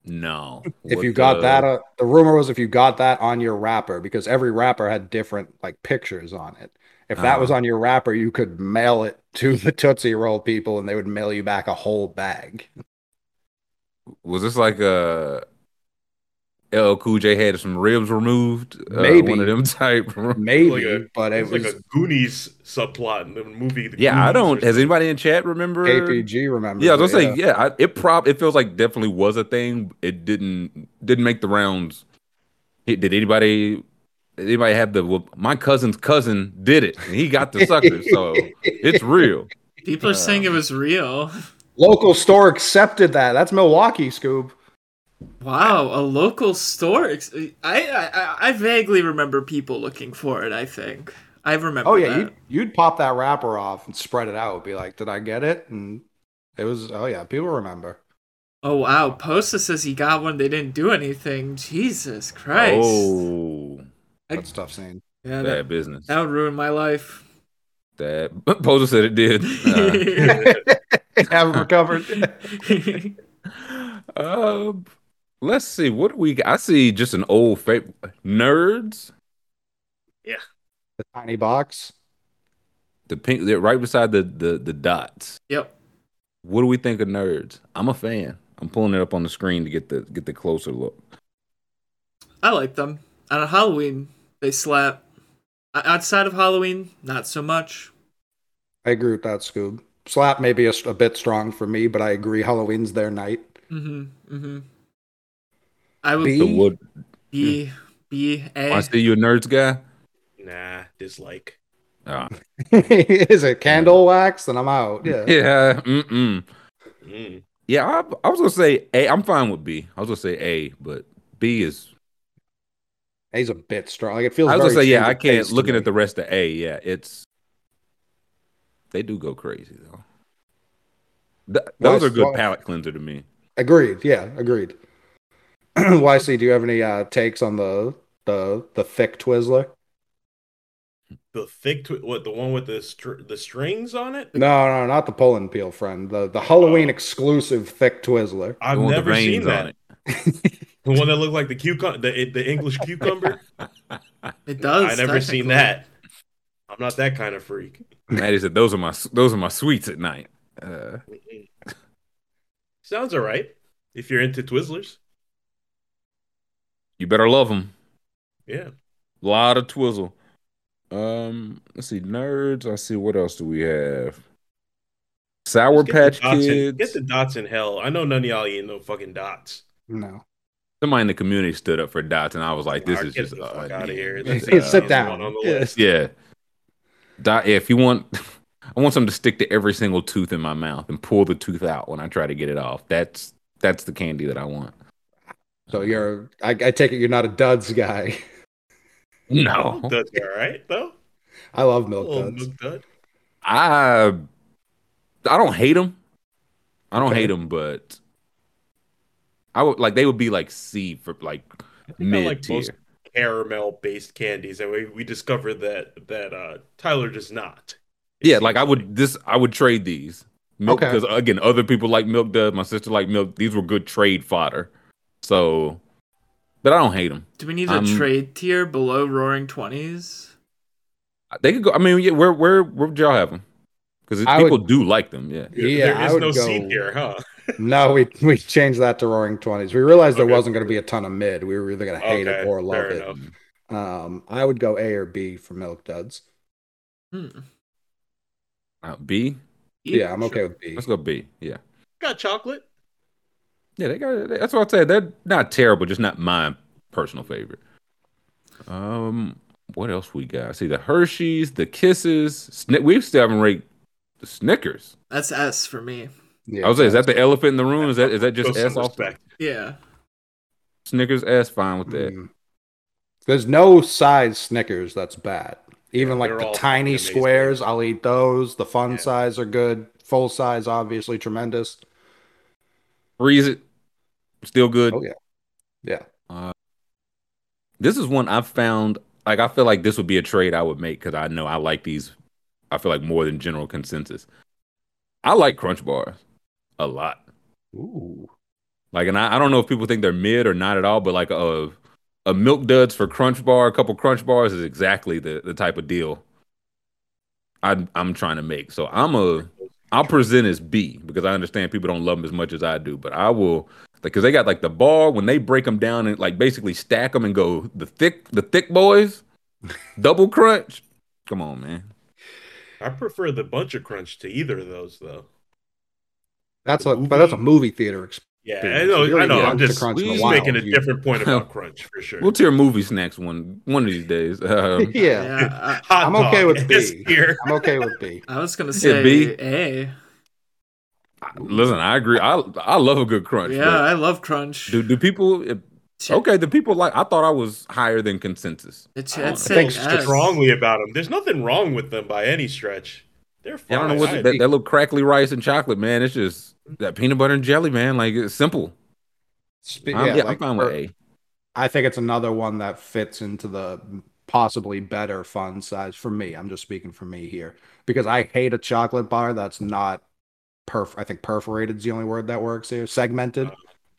[SPEAKER 2] No.
[SPEAKER 5] If
[SPEAKER 2] What
[SPEAKER 5] you got
[SPEAKER 2] the-
[SPEAKER 5] that, uh, the rumor was if you got that on your wrapper, because every wrapper had different like pictures on it. If that was
[SPEAKER 2] Oh.
[SPEAKER 5] on your wrapper, you could mail it to the Tootsie Roll people, and they would mail you back a whole bag.
[SPEAKER 2] was this like a LL Cool J had some ribs removed? Uh,
[SPEAKER 5] Maybe.
[SPEAKER 2] one of them type.
[SPEAKER 5] Maybe,
[SPEAKER 4] Like a-
[SPEAKER 5] but it was
[SPEAKER 4] like a Goonies subplot in the movie. The
[SPEAKER 2] yeah, I
[SPEAKER 4] Goonies or
[SPEAKER 2] don't. Has anybody in chat remember?
[SPEAKER 5] KPG. Remember?
[SPEAKER 2] Yeah, I was gonna say yeah. I, it prob it feels like definitely was a thing. It didn't didn't make the rounds. It- Did anybody anybody have the? Well, my cousin's cousin did it. And he got the sucker, so it's real.
[SPEAKER 3] People are saying it was real.
[SPEAKER 5] Local store accepted that. That's Milwaukee, Scoob.
[SPEAKER 3] Wow, a local store. I, I I vaguely remember people looking for it. I think I remember.
[SPEAKER 5] Oh yeah,
[SPEAKER 3] that.
[SPEAKER 5] you'd, you'd pop that wrapper off and spread it out. Be like, did I get it? And it was. Oh yeah, people remember.
[SPEAKER 3] Oh wow, Posta says he got one. They didn't do anything. Jesus Christ.
[SPEAKER 2] Oh,
[SPEAKER 3] I-
[SPEAKER 5] That stuff seen.
[SPEAKER 3] yeah, that,
[SPEAKER 2] bad business.
[SPEAKER 3] that would ruin my life.
[SPEAKER 2] That Poser said it did. Uh,
[SPEAKER 5] Haven't recovered.
[SPEAKER 2] uh, let's see. What do we? got? I see just an old favorite. Nerds. Yeah.
[SPEAKER 5] The tiny box.
[SPEAKER 2] The pink. They're right beside the the the dots.
[SPEAKER 3] yep.
[SPEAKER 2] What do we think of nerds? I'm a fan. I'm pulling it up on the screen to get the get the closer look.
[SPEAKER 3] I like them. On Halloween, they slap. Outside of Halloween, not so much.
[SPEAKER 5] I agree with that, Scoob. Slap may be a, a bit strong for me, but I agree. Halloween's their night.
[SPEAKER 3] Mm-hmm. Mm-hmm. I would
[SPEAKER 5] B?
[SPEAKER 2] So what?
[SPEAKER 3] be be a.
[SPEAKER 2] I see you a nerds guy.
[SPEAKER 4] Nah, dislike.
[SPEAKER 2] Ah.
[SPEAKER 5] Is it candle wax? Then I'm out. Yeah.
[SPEAKER 2] Yeah. Mm-mm.
[SPEAKER 4] Mm.
[SPEAKER 2] Yeah. I, I was gonna say A. I'm fine with B. I was gonna say A, but B is.
[SPEAKER 5] He's a bit strong. Like it feels.
[SPEAKER 2] I was gonna say yeah. I can't. Looking at the rest of A, yeah, it's. They do go crazy though. Th- those
[SPEAKER 5] Nice.
[SPEAKER 2] are good
[SPEAKER 5] Well-
[SPEAKER 2] palate cleanser to me.
[SPEAKER 5] Agreed. Yeah, agreed. YC, do you have any uh, takes on the the the thick Twizzler?
[SPEAKER 4] The thick, twi- what the one with the str- the strings on it?
[SPEAKER 5] No, no, not the pull and peel, friend. The the Halloween exclusive thick Twizzler.
[SPEAKER 4] I've
[SPEAKER 2] The one with the
[SPEAKER 4] never seen
[SPEAKER 2] veins
[SPEAKER 4] that.
[SPEAKER 2] on it.
[SPEAKER 4] The one that looked like the cucumber, the the English cucumber.
[SPEAKER 3] It does.
[SPEAKER 4] I never seen
[SPEAKER 3] technically.
[SPEAKER 4] that. I'm not that kind of freak.
[SPEAKER 2] Maddie said those are my those are my sweets at night. Uh,
[SPEAKER 4] Sounds all right if you're into Twizzlers.
[SPEAKER 2] You better love them.
[SPEAKER 4] Yeah.
[SPEAKER 2] A lot of twizzle. Um, let's see, nerds. I see what else do we have? Sour
[SPEAKER 4] Just get the
[SPEAKER 2] Patch
[SPEAKER 4] dots in-
[SPEAKER 2] Kids.
[SPEAKER 4] get the dots in hell. I know none of y'all eat no fucking dots.
[SPEAKER 5] No.
[SPEAKER 2] Somebody in the community stood up for dots, and I was like, "This
[SPEAKER 4] Nah,
[SPEAKER 2] is
[SPEAKER 4] get
[SPEAKER 2] just
[SPEAKER 4] the
[SPEAKER 2] uh,
[SPEAKER 4] fuck outta
[SPEAKER 2] yeah,
[SPEAKER 4] here.
[SPEAKER 2] this
[SPEAKER 4] That's,
[SPEAKER 5] Sit down.
[SPEAKER 4] on the
[SPEAKER 5] Yeah.
[SPEAKER 4] list.
[SPEAKER 2] Yeah, dot. Yeah, if you want, I want something to stick to every single tooth in my mouth and pull the tooth out when I try to get it off. That's that's the candy that I want.
[SPEAKER 5] So you're. I, I take it you're not a Duds guy.
[SPEAKER 2] No,
[SPEAKER 4] Duds are all right though.
[SPEAKER 5] I love milk duds.
[SPEAKER 4] milk dud.
[SPEAKER 2] I I don't hate them. I don't
[SPEAKER 5] Okay.
[SPEAKER 2] hate them, but I would like they would be like C for like
[SPEAKER 4] I think I
[SPEAKER 2] mid
[SPEAKER 4] like
[SPEAKER 2] tier.
[SPEAKER 4] most caramel based candies, and we, we discovered that that uh, Tyler does not. It
[SPEAKER 2] Yeah, like I would this I would trade these. Milk
[SPEAKER 5] Okay.
[SPEAKER 2] because again, other people like milk dud. My sister like milk. These were good trade fodder. So, but I don't hate them.
[SPEAKER 3] Do we need a trade tier below Roaring Twenties?
[SPEAKER 2] They could go. I mean, yeah, where where where would y'all have them? Because people
[SPEAKER 5] would-
[SPEAKER 2] do like them. Yeah.
[SPEAKER 5] Yeah,
[SPEAKER 4] there
[SPEAKER 5] I would
[SPEAKER 4] no
[SPEAKER 5] go-
[SPEAKER 4] seed here, huh?
[SPEAKER 5] No, we we changed that to Roaring Twenties. We realized there
[SPEAKER 4] Okay.
[SPEAKER 5] wasn't going to be a ton of mid. We were either going to hate it or love it.
[SPEAKER 4] enough.
[SPEAKER 5] Um, I would go A or B for milk duds.
[SPEAKER 3] Hmm.
[SPEAKER 2] Uh, B.
[SPEAKER 5] Yeah, I'm okay with B.
[SPEAKER 2] Let's go B. Yeah.
[SPEAKER 4] Got chocolate.
[SPEAKER 2] Yeah, they got. That's what I said. They're not terrible, just not my personal favorite. Um, what else we got? See the Hershey's, the Kisses. Sni- we still haven't ranked the Snickers.
[SPEAKER 3] That's S for me.
[SPEAKER 5] Yeah,
[SPEAKER 2] I was saying, is that the elephant in the room? Is that is that just
[SPEAKER 4] Show
[SPEAKER 2] S off?
[SPEAKER 4] respect.
[SPEAKER 3] Yeah.
[SPEAKER 2] Snickers S, fine with that.
[SPEAKER 5] Mm. There's no size Snickers that's bad. Even
[SPEAKER 4] Yeah,
[SPEAKER 5] like the tiny
[SPEAKER 4] amazing.
[SPEAKER 5] squares, I'll eat those. The fun
[SPEAKER 4] Yeah.
[SPEAKER 5] size are good. Full size, obviously tremendous.
[SPEAKER 2] Freeze it, still good.
[SPEAKER 5] Oh yeah, yeah.
[SPEAKER 2] Uh, this is one I've found. Like I feel like this would be a trade I would make because I know I like these. I feel like more than general consensus. I like Crunch bars a lot.
[SPEAKER 5] Ooh.
[SPEAKER 2] Like, and I, I don't know if people think they're mid or not at all, but like a a milk duds for Crunch bar, a couple Crunch bars is exactly the the type of deal I I'm trying to make. So I'm a I'll present as B because I understand people don't love them as much as I do, but I will because they got like the bar when they break them down and like basically stack them and go the thick the thick boys, double crunch. Come on, man.
[SPEAKER 4] I prefer the bunch of crunch to either of those though.
[SPEAKER 5] That's a but that's a movie theater experience.
[SPEAKER 4] Yeah, I know.
[SPEAKER 5] You
[SPEAKER 4] I know. I'm
[SPEAKER 5] get
[SPEAKER 4] just,
[SPEAKER 5] crunch in
[SPEAKER 2] in
[SPEAKER 4] just
[SPEAKER 2] a
[SPEAKER 4] making a
[SPEAKER 5] You-
[SPEAKER 4] different point about crunch for sure.
[SPEAKER 2] We'll tier movie snacks one one of these days. Um,
[SPEAKER 5] yeah,
[SPEAKER 3] Yeah. I,
[SPEAKER 5] I'm, okay
[SPEAKER 4] dog
[SPEAKER 5] with
[SPEAKER 4] is
[SPEAKER 5] B.
[SPEAKER 4] here.
[SPEAKER 5] I'm okay with B.
[SPEAKER 3] I was gonna
[SPEAKER 2] Yeah,
[SPEAKER 3] say
[SPEAKER 2] B.
[SPEAKER 3] A.
[SPEAKER 2] listen, I agree. I I love a good crunch.
[SPEAKER 3] Yeah, I love crunch.
[SPEAKER 2] do do people?
[SPEAKER 3] Ch-
[SPEAKER 2] Okay, the people like. I thought I was higher than consensus.
[SPEAKER 3] It's,
[SPEAKER 2] I
[SPEAKER 3] it's.
[SPEAKER 5] I think
[SPEAKER 3] an
[SPEAKER 4] strongly about them. There's nothing wrong with them by any stretch. They're fine.
[SPEAKER 2] Yeah, I don't know what
[SPEAKER 4] I-
[SPEAKER 2] that, that little crackly rice and chocolate, man. It's just that peanut butter and jelly, man. Like it's simple.
[SPEAKER 5] Spe-
[SPEAKER 2] I'm,
[SPEAKER 5] yeah,
[SPEAKER 2] yeah,
[SPEAKER 5] like,
[SPEAKER 2] I'm fine with A.
[SPEAKER 5] I think it's another one that fits into the possibly better fun size for me. I'm just speaking for me here because I hate a chocolate bar that's not perf. I think perforated is the only word that works here. Segmented.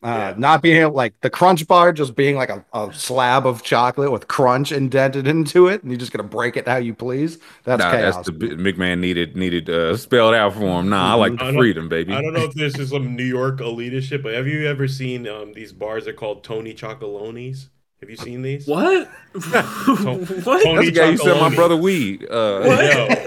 [SPEAKER 5] Uh,
[SPEAKER 4] yeah.
[SPEAKER 5] Not being able, like the crunch bar, just being like a, a slab of chocolate with crunch indented into it, and you're just gonna break it how you please. That's
[SPEAKER 2] Nah,
[SPEAKER 5] chaos.
[SPEAKER 2] that's the McMahon needed needed uh, spelled out for him. Nah, I like
[SPEAKER 4] I
[SPEAKER 2] the
[SPEAKER 4] don't-
[SPEAKER 2] freedom, baby.
[SPEAKER 4] I don't know if this is some New York elitist shit, but have you ever seen um, these bars? They're called Tony Chocolonis. Have you seen these?
[SPEAKER 3] What?
[SPEAKER 4] Tony-
[SPEAKER 3] what?
[SPEAKER 2] That's the guy who said my brother weed. Uh,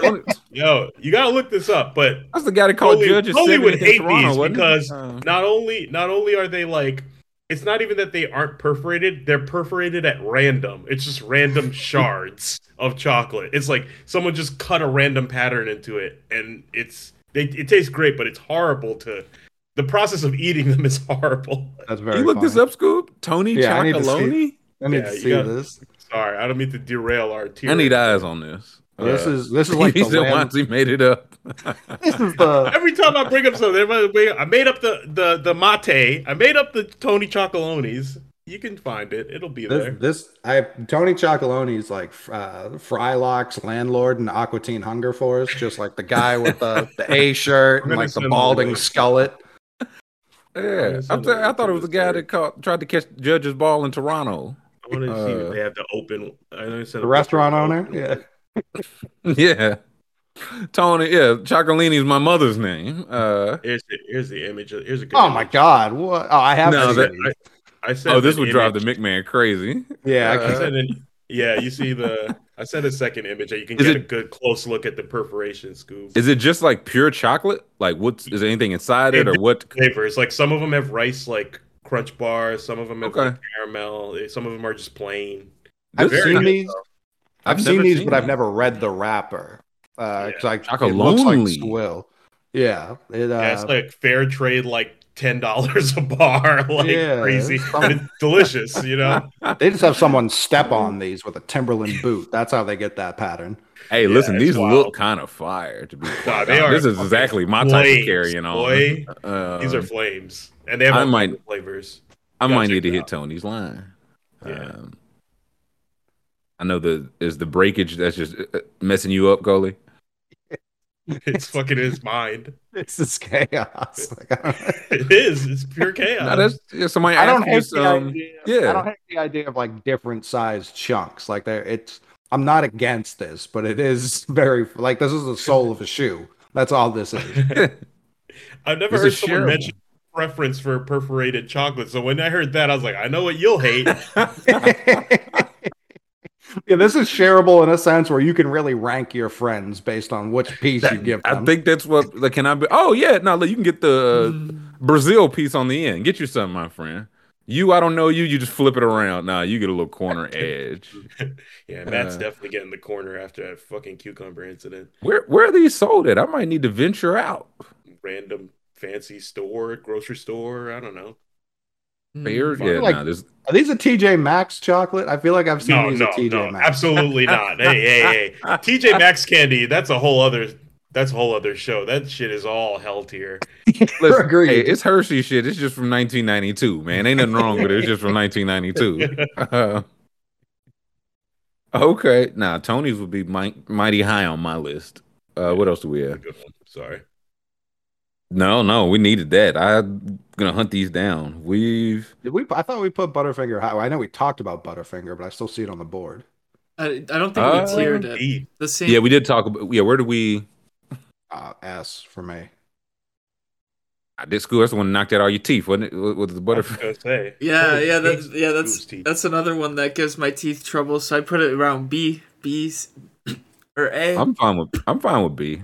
[SPEAKER 4] Yo, yo, you gotta look this up. But
[SPEAKER 2] that's the guy that called
[SPEAKER 4] Tony,
[SPEAKER 2] judges.
[SPEAKER 4] Tony would
[SPEAKER 2] 70th in
[SPEAKER 4] hate
[SPEAKER 2] Toronto,
[SPEAKER 4] these because
[SPEAKER 2] Uh,
[SPEAKER 4] not only not only are they like it's not even that they aren't perforated they're perforated at random it's just random shards of chocolate it's like someone just cut a random pattern into it and it's they, it tastes great but it's horrible to the process of eating them is horrible
[SPEAKER 5] That's very.
[SPEAKER 2] you look this up, Scoob. Tony
[SPEAKER 5] Yeah, I need to see- I need
[SPEAKER 4] Yeah,
[SPEAKER 5] to see
[SPEAKER 4] got-
[SPEAKER 5] this.
[SPEAKER 4] sorry i don't mean to derail our tier
[SPEAKER 2] I need eyes on this.
[SPEAKER 5] This is this is like
[SPEAKER 2] he
[SPEAKER 5] the
[SPEAKER 2] said once he made it up.
[SPEAKER 5] this is the
[SPEAKER 4] every time i bring up something everybody i made up the the the mate i made up the tony chocolonis you can find it it'll be there
[SPEAKER 5] This, this I Tony Chocoloni's like uh, Frylock's landlord in Aquatine Teen Hunger Force, just like the guy with the, the A shirt and like the balding
[SPEAKER 4] link.
[SPEAKER 5] skullet.
[SPEAKER 2] Yeah, I'm
[SPEAKER 4] in
[SPEAKER 2] t-
[SPEAKER 4] the-
[SPEAKER 2] I thought it was the guy that caught, tried to catch Judge's ball in Toronto.
[SPEAKER 4] I want to see
[SPEAKER 2] Uh,
[SPEAKER 4] if they have the open. I know you said
[SPEAKER 5] The restaurant owner,
[SPEAKER 4] open.
[SPEAKER 5] yeah.
[SPEAKER 2] yeah, Tony. Yeah, Chocolini is my mother's name. Uh,
[SPEAKER 4] Here's the here's the image. of- Here's a good
[SPEAKER 5] Oh my god! What? Oh, I have.
[SPEAKER 2] No,
[SPEAKER 5] seen
[SPEAKER 2] that-
[SPEAKER 5] these.
[SPEAKER 4] I said
[SPEAKER 2] oh, this
[SPEAKER 4] an
[SPEAKER 2] would drive the
[SPEAKER 4] image.
[SPEAKER 2] McMahon crazy.
[SPEAKER 5] yeah, I
[SPEAKER 2] uh,
[SPEAKER 4] I
[SPEAKER 5] can-
[SPEAKER 4] said an, yeah, you see the. I sent a second image that you can
[SPEAKER 2] Is
[SPEAKER 4] get
[SPEAKER 2] it-
[SPEAKER 4] a good close look at the perforation Scoob.
[SPEAKER 2] Is it just like pure chocolate? Like, what's is there anything inside it, or what?
[SPEAKER 4] flavors. Like some of them have rice, like crunch bars. Some of them have
[SPEAKER 2] Okay.
[SPEAKER 4] like caramel. eh, Some of them are just plain.
[SPEAKER 5] I've seen
[SPEAKER 4] good,
[SPEAKER 5] these.
[SPEAKER 4] Though.
[SPEAKER 5] I've,
[SPEAKER 2] I've
[SPEAKER 5] seen
[SPEAKER 2] never
[SPEAKER 5] these,
[SPEAKER 2] seen
[SPEAKER 5] but I've never read the wrapper. Uh, because like it
[SPEAKER 2] Chocolonely.
[SPEAKER 5] looks like swill. Yeah, it. Uh,
[SPEAKER 4] Yeah, it's like fair trade, like ten dollars a bar, like
[SPEAKER 5] Yeah,
[SPEAKER 4] crazy,
[SPEAKER 5] it's
[SPEAKER 4] but it's delicious. You know.
[SPEAKER 5] they just have someone step on these with a Timberland boot. That's how they get that pattern.
[SPEAKER 2] Hey, listen, these
[SPEAKER 4] wild.
[SPEAKER 2] look kind of fire. To be
[SPEAKER 4] Nah, they are
[SPEAKER 2] This is exactly my type
[SPEAKER 4] flames,
[SPEAKER 2] of carrying on.
[SPEAKER 4] boy.
[SPEAKER 2] Uh,
[SPEAKER 4] These are flames, and they have
[SPEAKER 2] I
[SPEAKER 4] all
[SPEAKER 2] might-
[SPEAKER 4] different flavors.
[SPEAKER 2] I might need to hit
[SPEAKER 4] out.
[SPEAKER 2] Tony's line.
[SPEAKER 4] Yeah.
[SPEAKER 2] Um, I know the is the breakage that's just uh, messing you up, goalie.
[SPEAKER 4] It's fucking his mind.
[SPEAKER 5] This is chaos. Like,
[SPEAKER 4] It is. It's pure chaos.
[SPEAKER 2] No, that's yeah, somebody
[SPEAKER 5] I don't
[SPEAKER 2] asked you
[SPEAKER 5] hate the
[SPEAKER 2] some.
[SPEAKER 5] idea.
[SPEAKER 2] yeah.
[SPEAKER 5] I don't hate the idea of like different sized chunks. Like there, it's. I'm not against this, but it is very like this is the sole of a shoe. That's all this is.
[SPEAKER 4] I've never
[SPEAKER 2] This
[SPEAKER 4] heard someone
[SPEAKER 2] shareable.
[SPEAKER 4] mention preference for perforated chocolate. So when I heard that, I was like, I know what you'll hate.
[SPEAKER 5] Yeah, this is shareable in a sense where you can really rank your friends based on which piece you give
[SPEAKER 2] I think that's what. Like, can I be? Oh yeah, no, look, you can get the uh, Brazil piece on the end. Get you something, my friend. You, I don't know you. You just flip it around. Nah, you get a little corner edge.
[SPEAKER 4] Yeah, Matt's
[SPEAKER 2] Uh,
[SPEAKER 4] definitely getting the corner after that fucking cucumber incident.
[SPEAKER 2] Where where are these sold at? I might need to venture out.
[SPEAKER 4] Random fancy store, grocery store. I don't know.
[SPEAKER 2] Fair,
[SPEAKER 3] Mm.
[SPEAKER 2] yeah,
[SPEAKER 5] like-
[SPEAKER 2] nah, this
[SPEAKER 5] Are these a TJ Maxx chocolate? I feel like I've seen
[SPEAKER 4] No,
[SPEAKER 5] these
[SPEAKER 4] no,
[SPEAKER 5] at TJ
[SPEAKER 4] no,
[SPEAKER 5] Maxx.
[SPEAKER 4] absolutely not. Hey, hey, hey. TJ Maxx candy. That's a whole other. That's a whole other show. That shit is all hell tier.
[SPEAKER 2] listen,
[SPEAKER 5] Agreed.
[SPEAKER 2] hey, it's Hershey shit. It's just from 1992, man. Ain't nothing wrong with it. It's just from 1992. Uh, okay, nah, Tony's would be mi- mighty high on my list. Uh, what else do we have?
[SPEAKER 4] Good one. Sorry.
[SPEAKER 2] No, no, we needed that. I'm gonna hunt these down. We've
[SPEAKER 5] Did we? I thought we put Butterfinger high. I know we talked about Butterfinger, but I still see it on the board.
[SPEAKER 3] I, I don't think
[SPEAKER 2] Uh,
[SPEAKER 3] we tiered it.
[SPEAKER 4] D.
[SPEAKER 3] The same.
[SPEAKER 2] yeah, we did talk about yeah. Where did we?
[SPEAKER 5] Uh, S for me.
[SPEAKER 2] I did school. That's the one that knocked out all your teeth, wasn't it? With with the
[SPEAKER 4] I was
[SPEAKER 2] butterfly.
[SPEAKER 4] gonna.
[SPEAKER 3] Yeah, yeah, that's yeah, that's that's another one that gives my teeth trouble. So I put it around B, B's, or A.
[SPEAKER 2] I'm fine with I'm fine with B.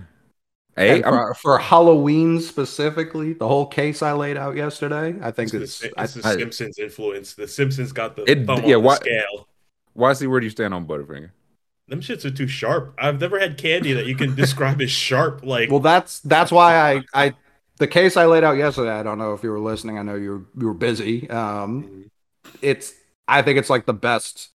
[SPEAKER 2] A.
[SPEAKER 5] For, for Halloween specifically, the whole case I laid out yesterday, I think
[SPEAKER 4] It's,
[SPEAKER 5] it's.
[SPEAKER 4] the,
[SPEAKER 5] I,
[SPEAKER 4] it's the
[SPEAKER 2] I-
[SPEAKER 4] Simpsons influence. The Simpsons got the
[SPEAKER 2] It-
[SPEAKER 4] thumb
[SPEAKER 2] yeah,
[SPEAKER 4] on the
[SPEAKER 2] why-
[SPEAKER 4] scale.
[SPEAKER 2] why see where do you stand on Butterfinger?
[SPEAKER 4] Them shits are too sharp. I've never had candy that you can describe as sharp. Like,
[SPEAKER 5] well, that's that's why I I the case I laid out yesterday. I don't know if you were listening. I know you were you were busy. Um, it's I think it's like the best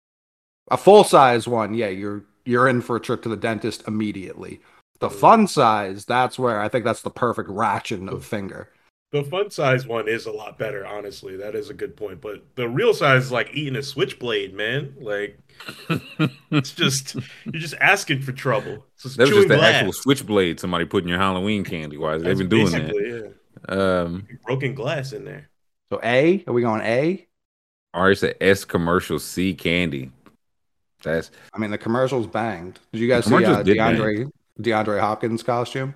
[SPEAKER 5] a full size one. Yeah, you're you're in for a trip to the dentist immediately. The fun size, that's where I think that's the perfect ration of finger.
[SPEAKER 4] the fun size one is a lot better, honestly. That is a good point. But the real size is like eating a switchblade, man. Like, it's just you're just asking for trouble. It's just
[SPEAKER 2] That was just the
[SPEAKER 4] glass.
[SPEAKER 2] actual switchblade somebody put in your Halloween candy. Why they've
[SPEAKER 4] That's
[SPEAKER 2] been doing that?
[SPEAKER 4] basically,
[SPEAKER 2] Um,
[SPEAKER 4] Broken glass in there.
[SPEAKER 5] So A, are we going A?
[SPEAKER 2] or it's a S commercial C candy. That's
[SPEAKER 5] I mean, the commercials banged. Did you guys
[SPEAKER 2] The
[SPEAKER 5] see
[SPEAKER 2] commercials
[SPEAKER 5] uh,
[SPEAKER 2] did bang.
[SPEAKER 5] DeAndre Hopkins costume?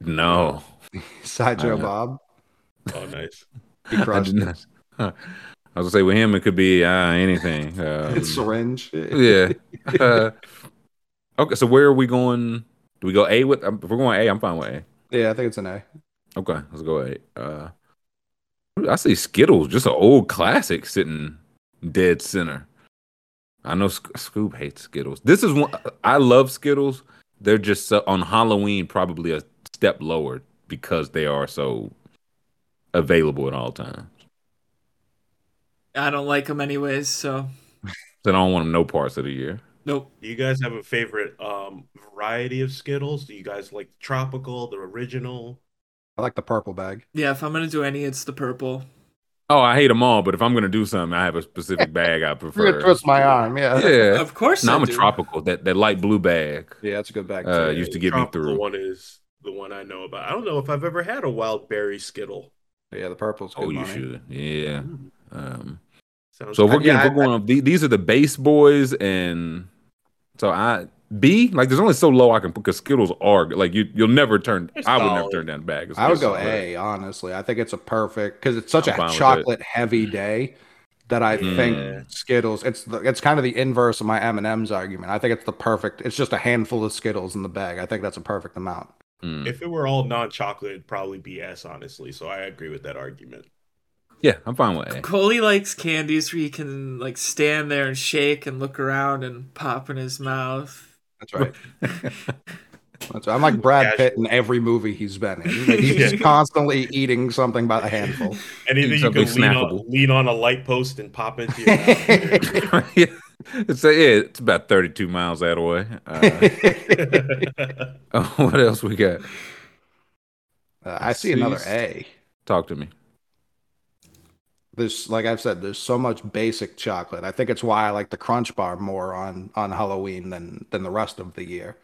[SPEAKER 2] no.
[SPEAKER 5] Sideshow Bob.
[SPEAKER 4] Oh, nice.
[SPEAKER 5] He
[SPEAKER 2] I
[SPEAKER 5] crushed
[SPEAKER 2] did
[SPEAKER 5] it.
[SPEAKER 2] Huh. I was gonna say with him, it could be uh, anything. Um,
[SPEAKER 5] It's syringe.
[SPEAKER 2] yeah. Uh, okay, so where are we going? Do we go A with? um, If we're going A, I'm fine with A.
[SPEAKER 5] Yeah, I think it's an A.
[SPEAKER 2] Okay, let's go A. Uh, I see Skittles, just an old classic, sitting dead center. I know Sc- Scoob hates Skittles. This is one I love Skittles. They're just so, on Halloween probably a step lower because they are so available at all times.
[SPEAKER 3] I don't like them anyways, so
[SPEAKER 2] So I don't want them no parts of the year.
[SPEAKER 3] nope.
[SPEAKER 4] Do you guys have a favorite um variety of Skittles? Do you guys like tropical, the original?
[SPEAKER 5] I like the purple bag.
[SPEAKER 3] Yeah, if I'm gonna do any, it's the purple.
[SPEAKER 2] Oh, I hate them all, but if I'm gonna do something, I have a specific bag I prefer.
[SPEAKER 5] You're gonna
[SPEAKER 2] prefer.
[SPEAKER 5] twist my arm. Yeah.
[SPEAKER 2] Yeah,
[SPEAKER 3] Of course,
[SPEAKER 2] no,
[SPEAKER 3] I
[SPEAKER 2] I'm a tropical. That that light blue bag
[SPEAKER 5] Yeah, that's a good bag.
[SPEAKER 2] uh, used to get me
[SPEAKER 4] tropical
[SPEAKER 2] through.
[SPEAKER 4] one is the one I know about. I don't know if I've ever had a wild berry Skittle.
[SPEAKER 5] yeah, the purple's good
[SPEAKER 2] Oh, you
[SPEAKER 5] money.
[SPEAKER 2] should. Yeah. Um,
[SPEAKER 4] Sounds
[SPEAKER 2] so if we're getting,
[SPEAKER 5] Yeah,
[SPEAKER 2] we're going up, the- these are the base boys, and so I B like there's only so low I can put because Skittles are like you. You'll never turn.
[SPEAKER 4] They're
[SPEAKER 2] I would never
[SPEAKER 4] solid.
[SPEAKER 2] turn down a bag. of
[SPEAKER 5] I would go
[SPEAKER 2] but-
[SPEAKER 5] A, honestly. I think it's a perfect because it's such
[SPEAKER 2] I'm
[SPEAKER 5] a chocolate heavy day that I
[SPEAKER 2] Yeah.
[SPEAKER 5] think Skittles. It's the, it's kind of the inverse of my M and M's argument. I think it's the perfect. It's just a handful of Skittles in the bag. I think that's a perfect amount.
[SPEAKER 2] Mm.
[SPEAKER 4] If it were all non-chocolate, it'd probably be S, honestly. So I agree with that argument.
[SPEAKER 2] Yeah, I'm fine with A.
[SPEAKER 3] Coley likes candies where he can like stand there and shake and look around and pop in his mouth.
[SPEAKER 5] That's right. That's right. I'm like Brad Pitt in every movie he's been in. Like, he's
[SPEAKER 4] Yeah.
[SPEAKER 5] constantly eating something by the handful.
[SPEAKER 4] Anything you
[SPEAKER 2] Something
[SPEAKER 4] can lean on,
[SPEAKER 2] snackable.
[SPEAKER 4] lean on a light post and pop into your mouth.
[SPEAKER 2] yeah. It's a, yeah, it's about 32 miles that way. Uh, oh, what else we got?
[SPEAKER 5] Uh, I see another A.
[SPEAKER 2] Talk to me.
[SPEAKER 5] There's like I've said, there's so much basic chocolate. I think it's why I like the Crunch Bar more on on Halloween than than the rest of the year.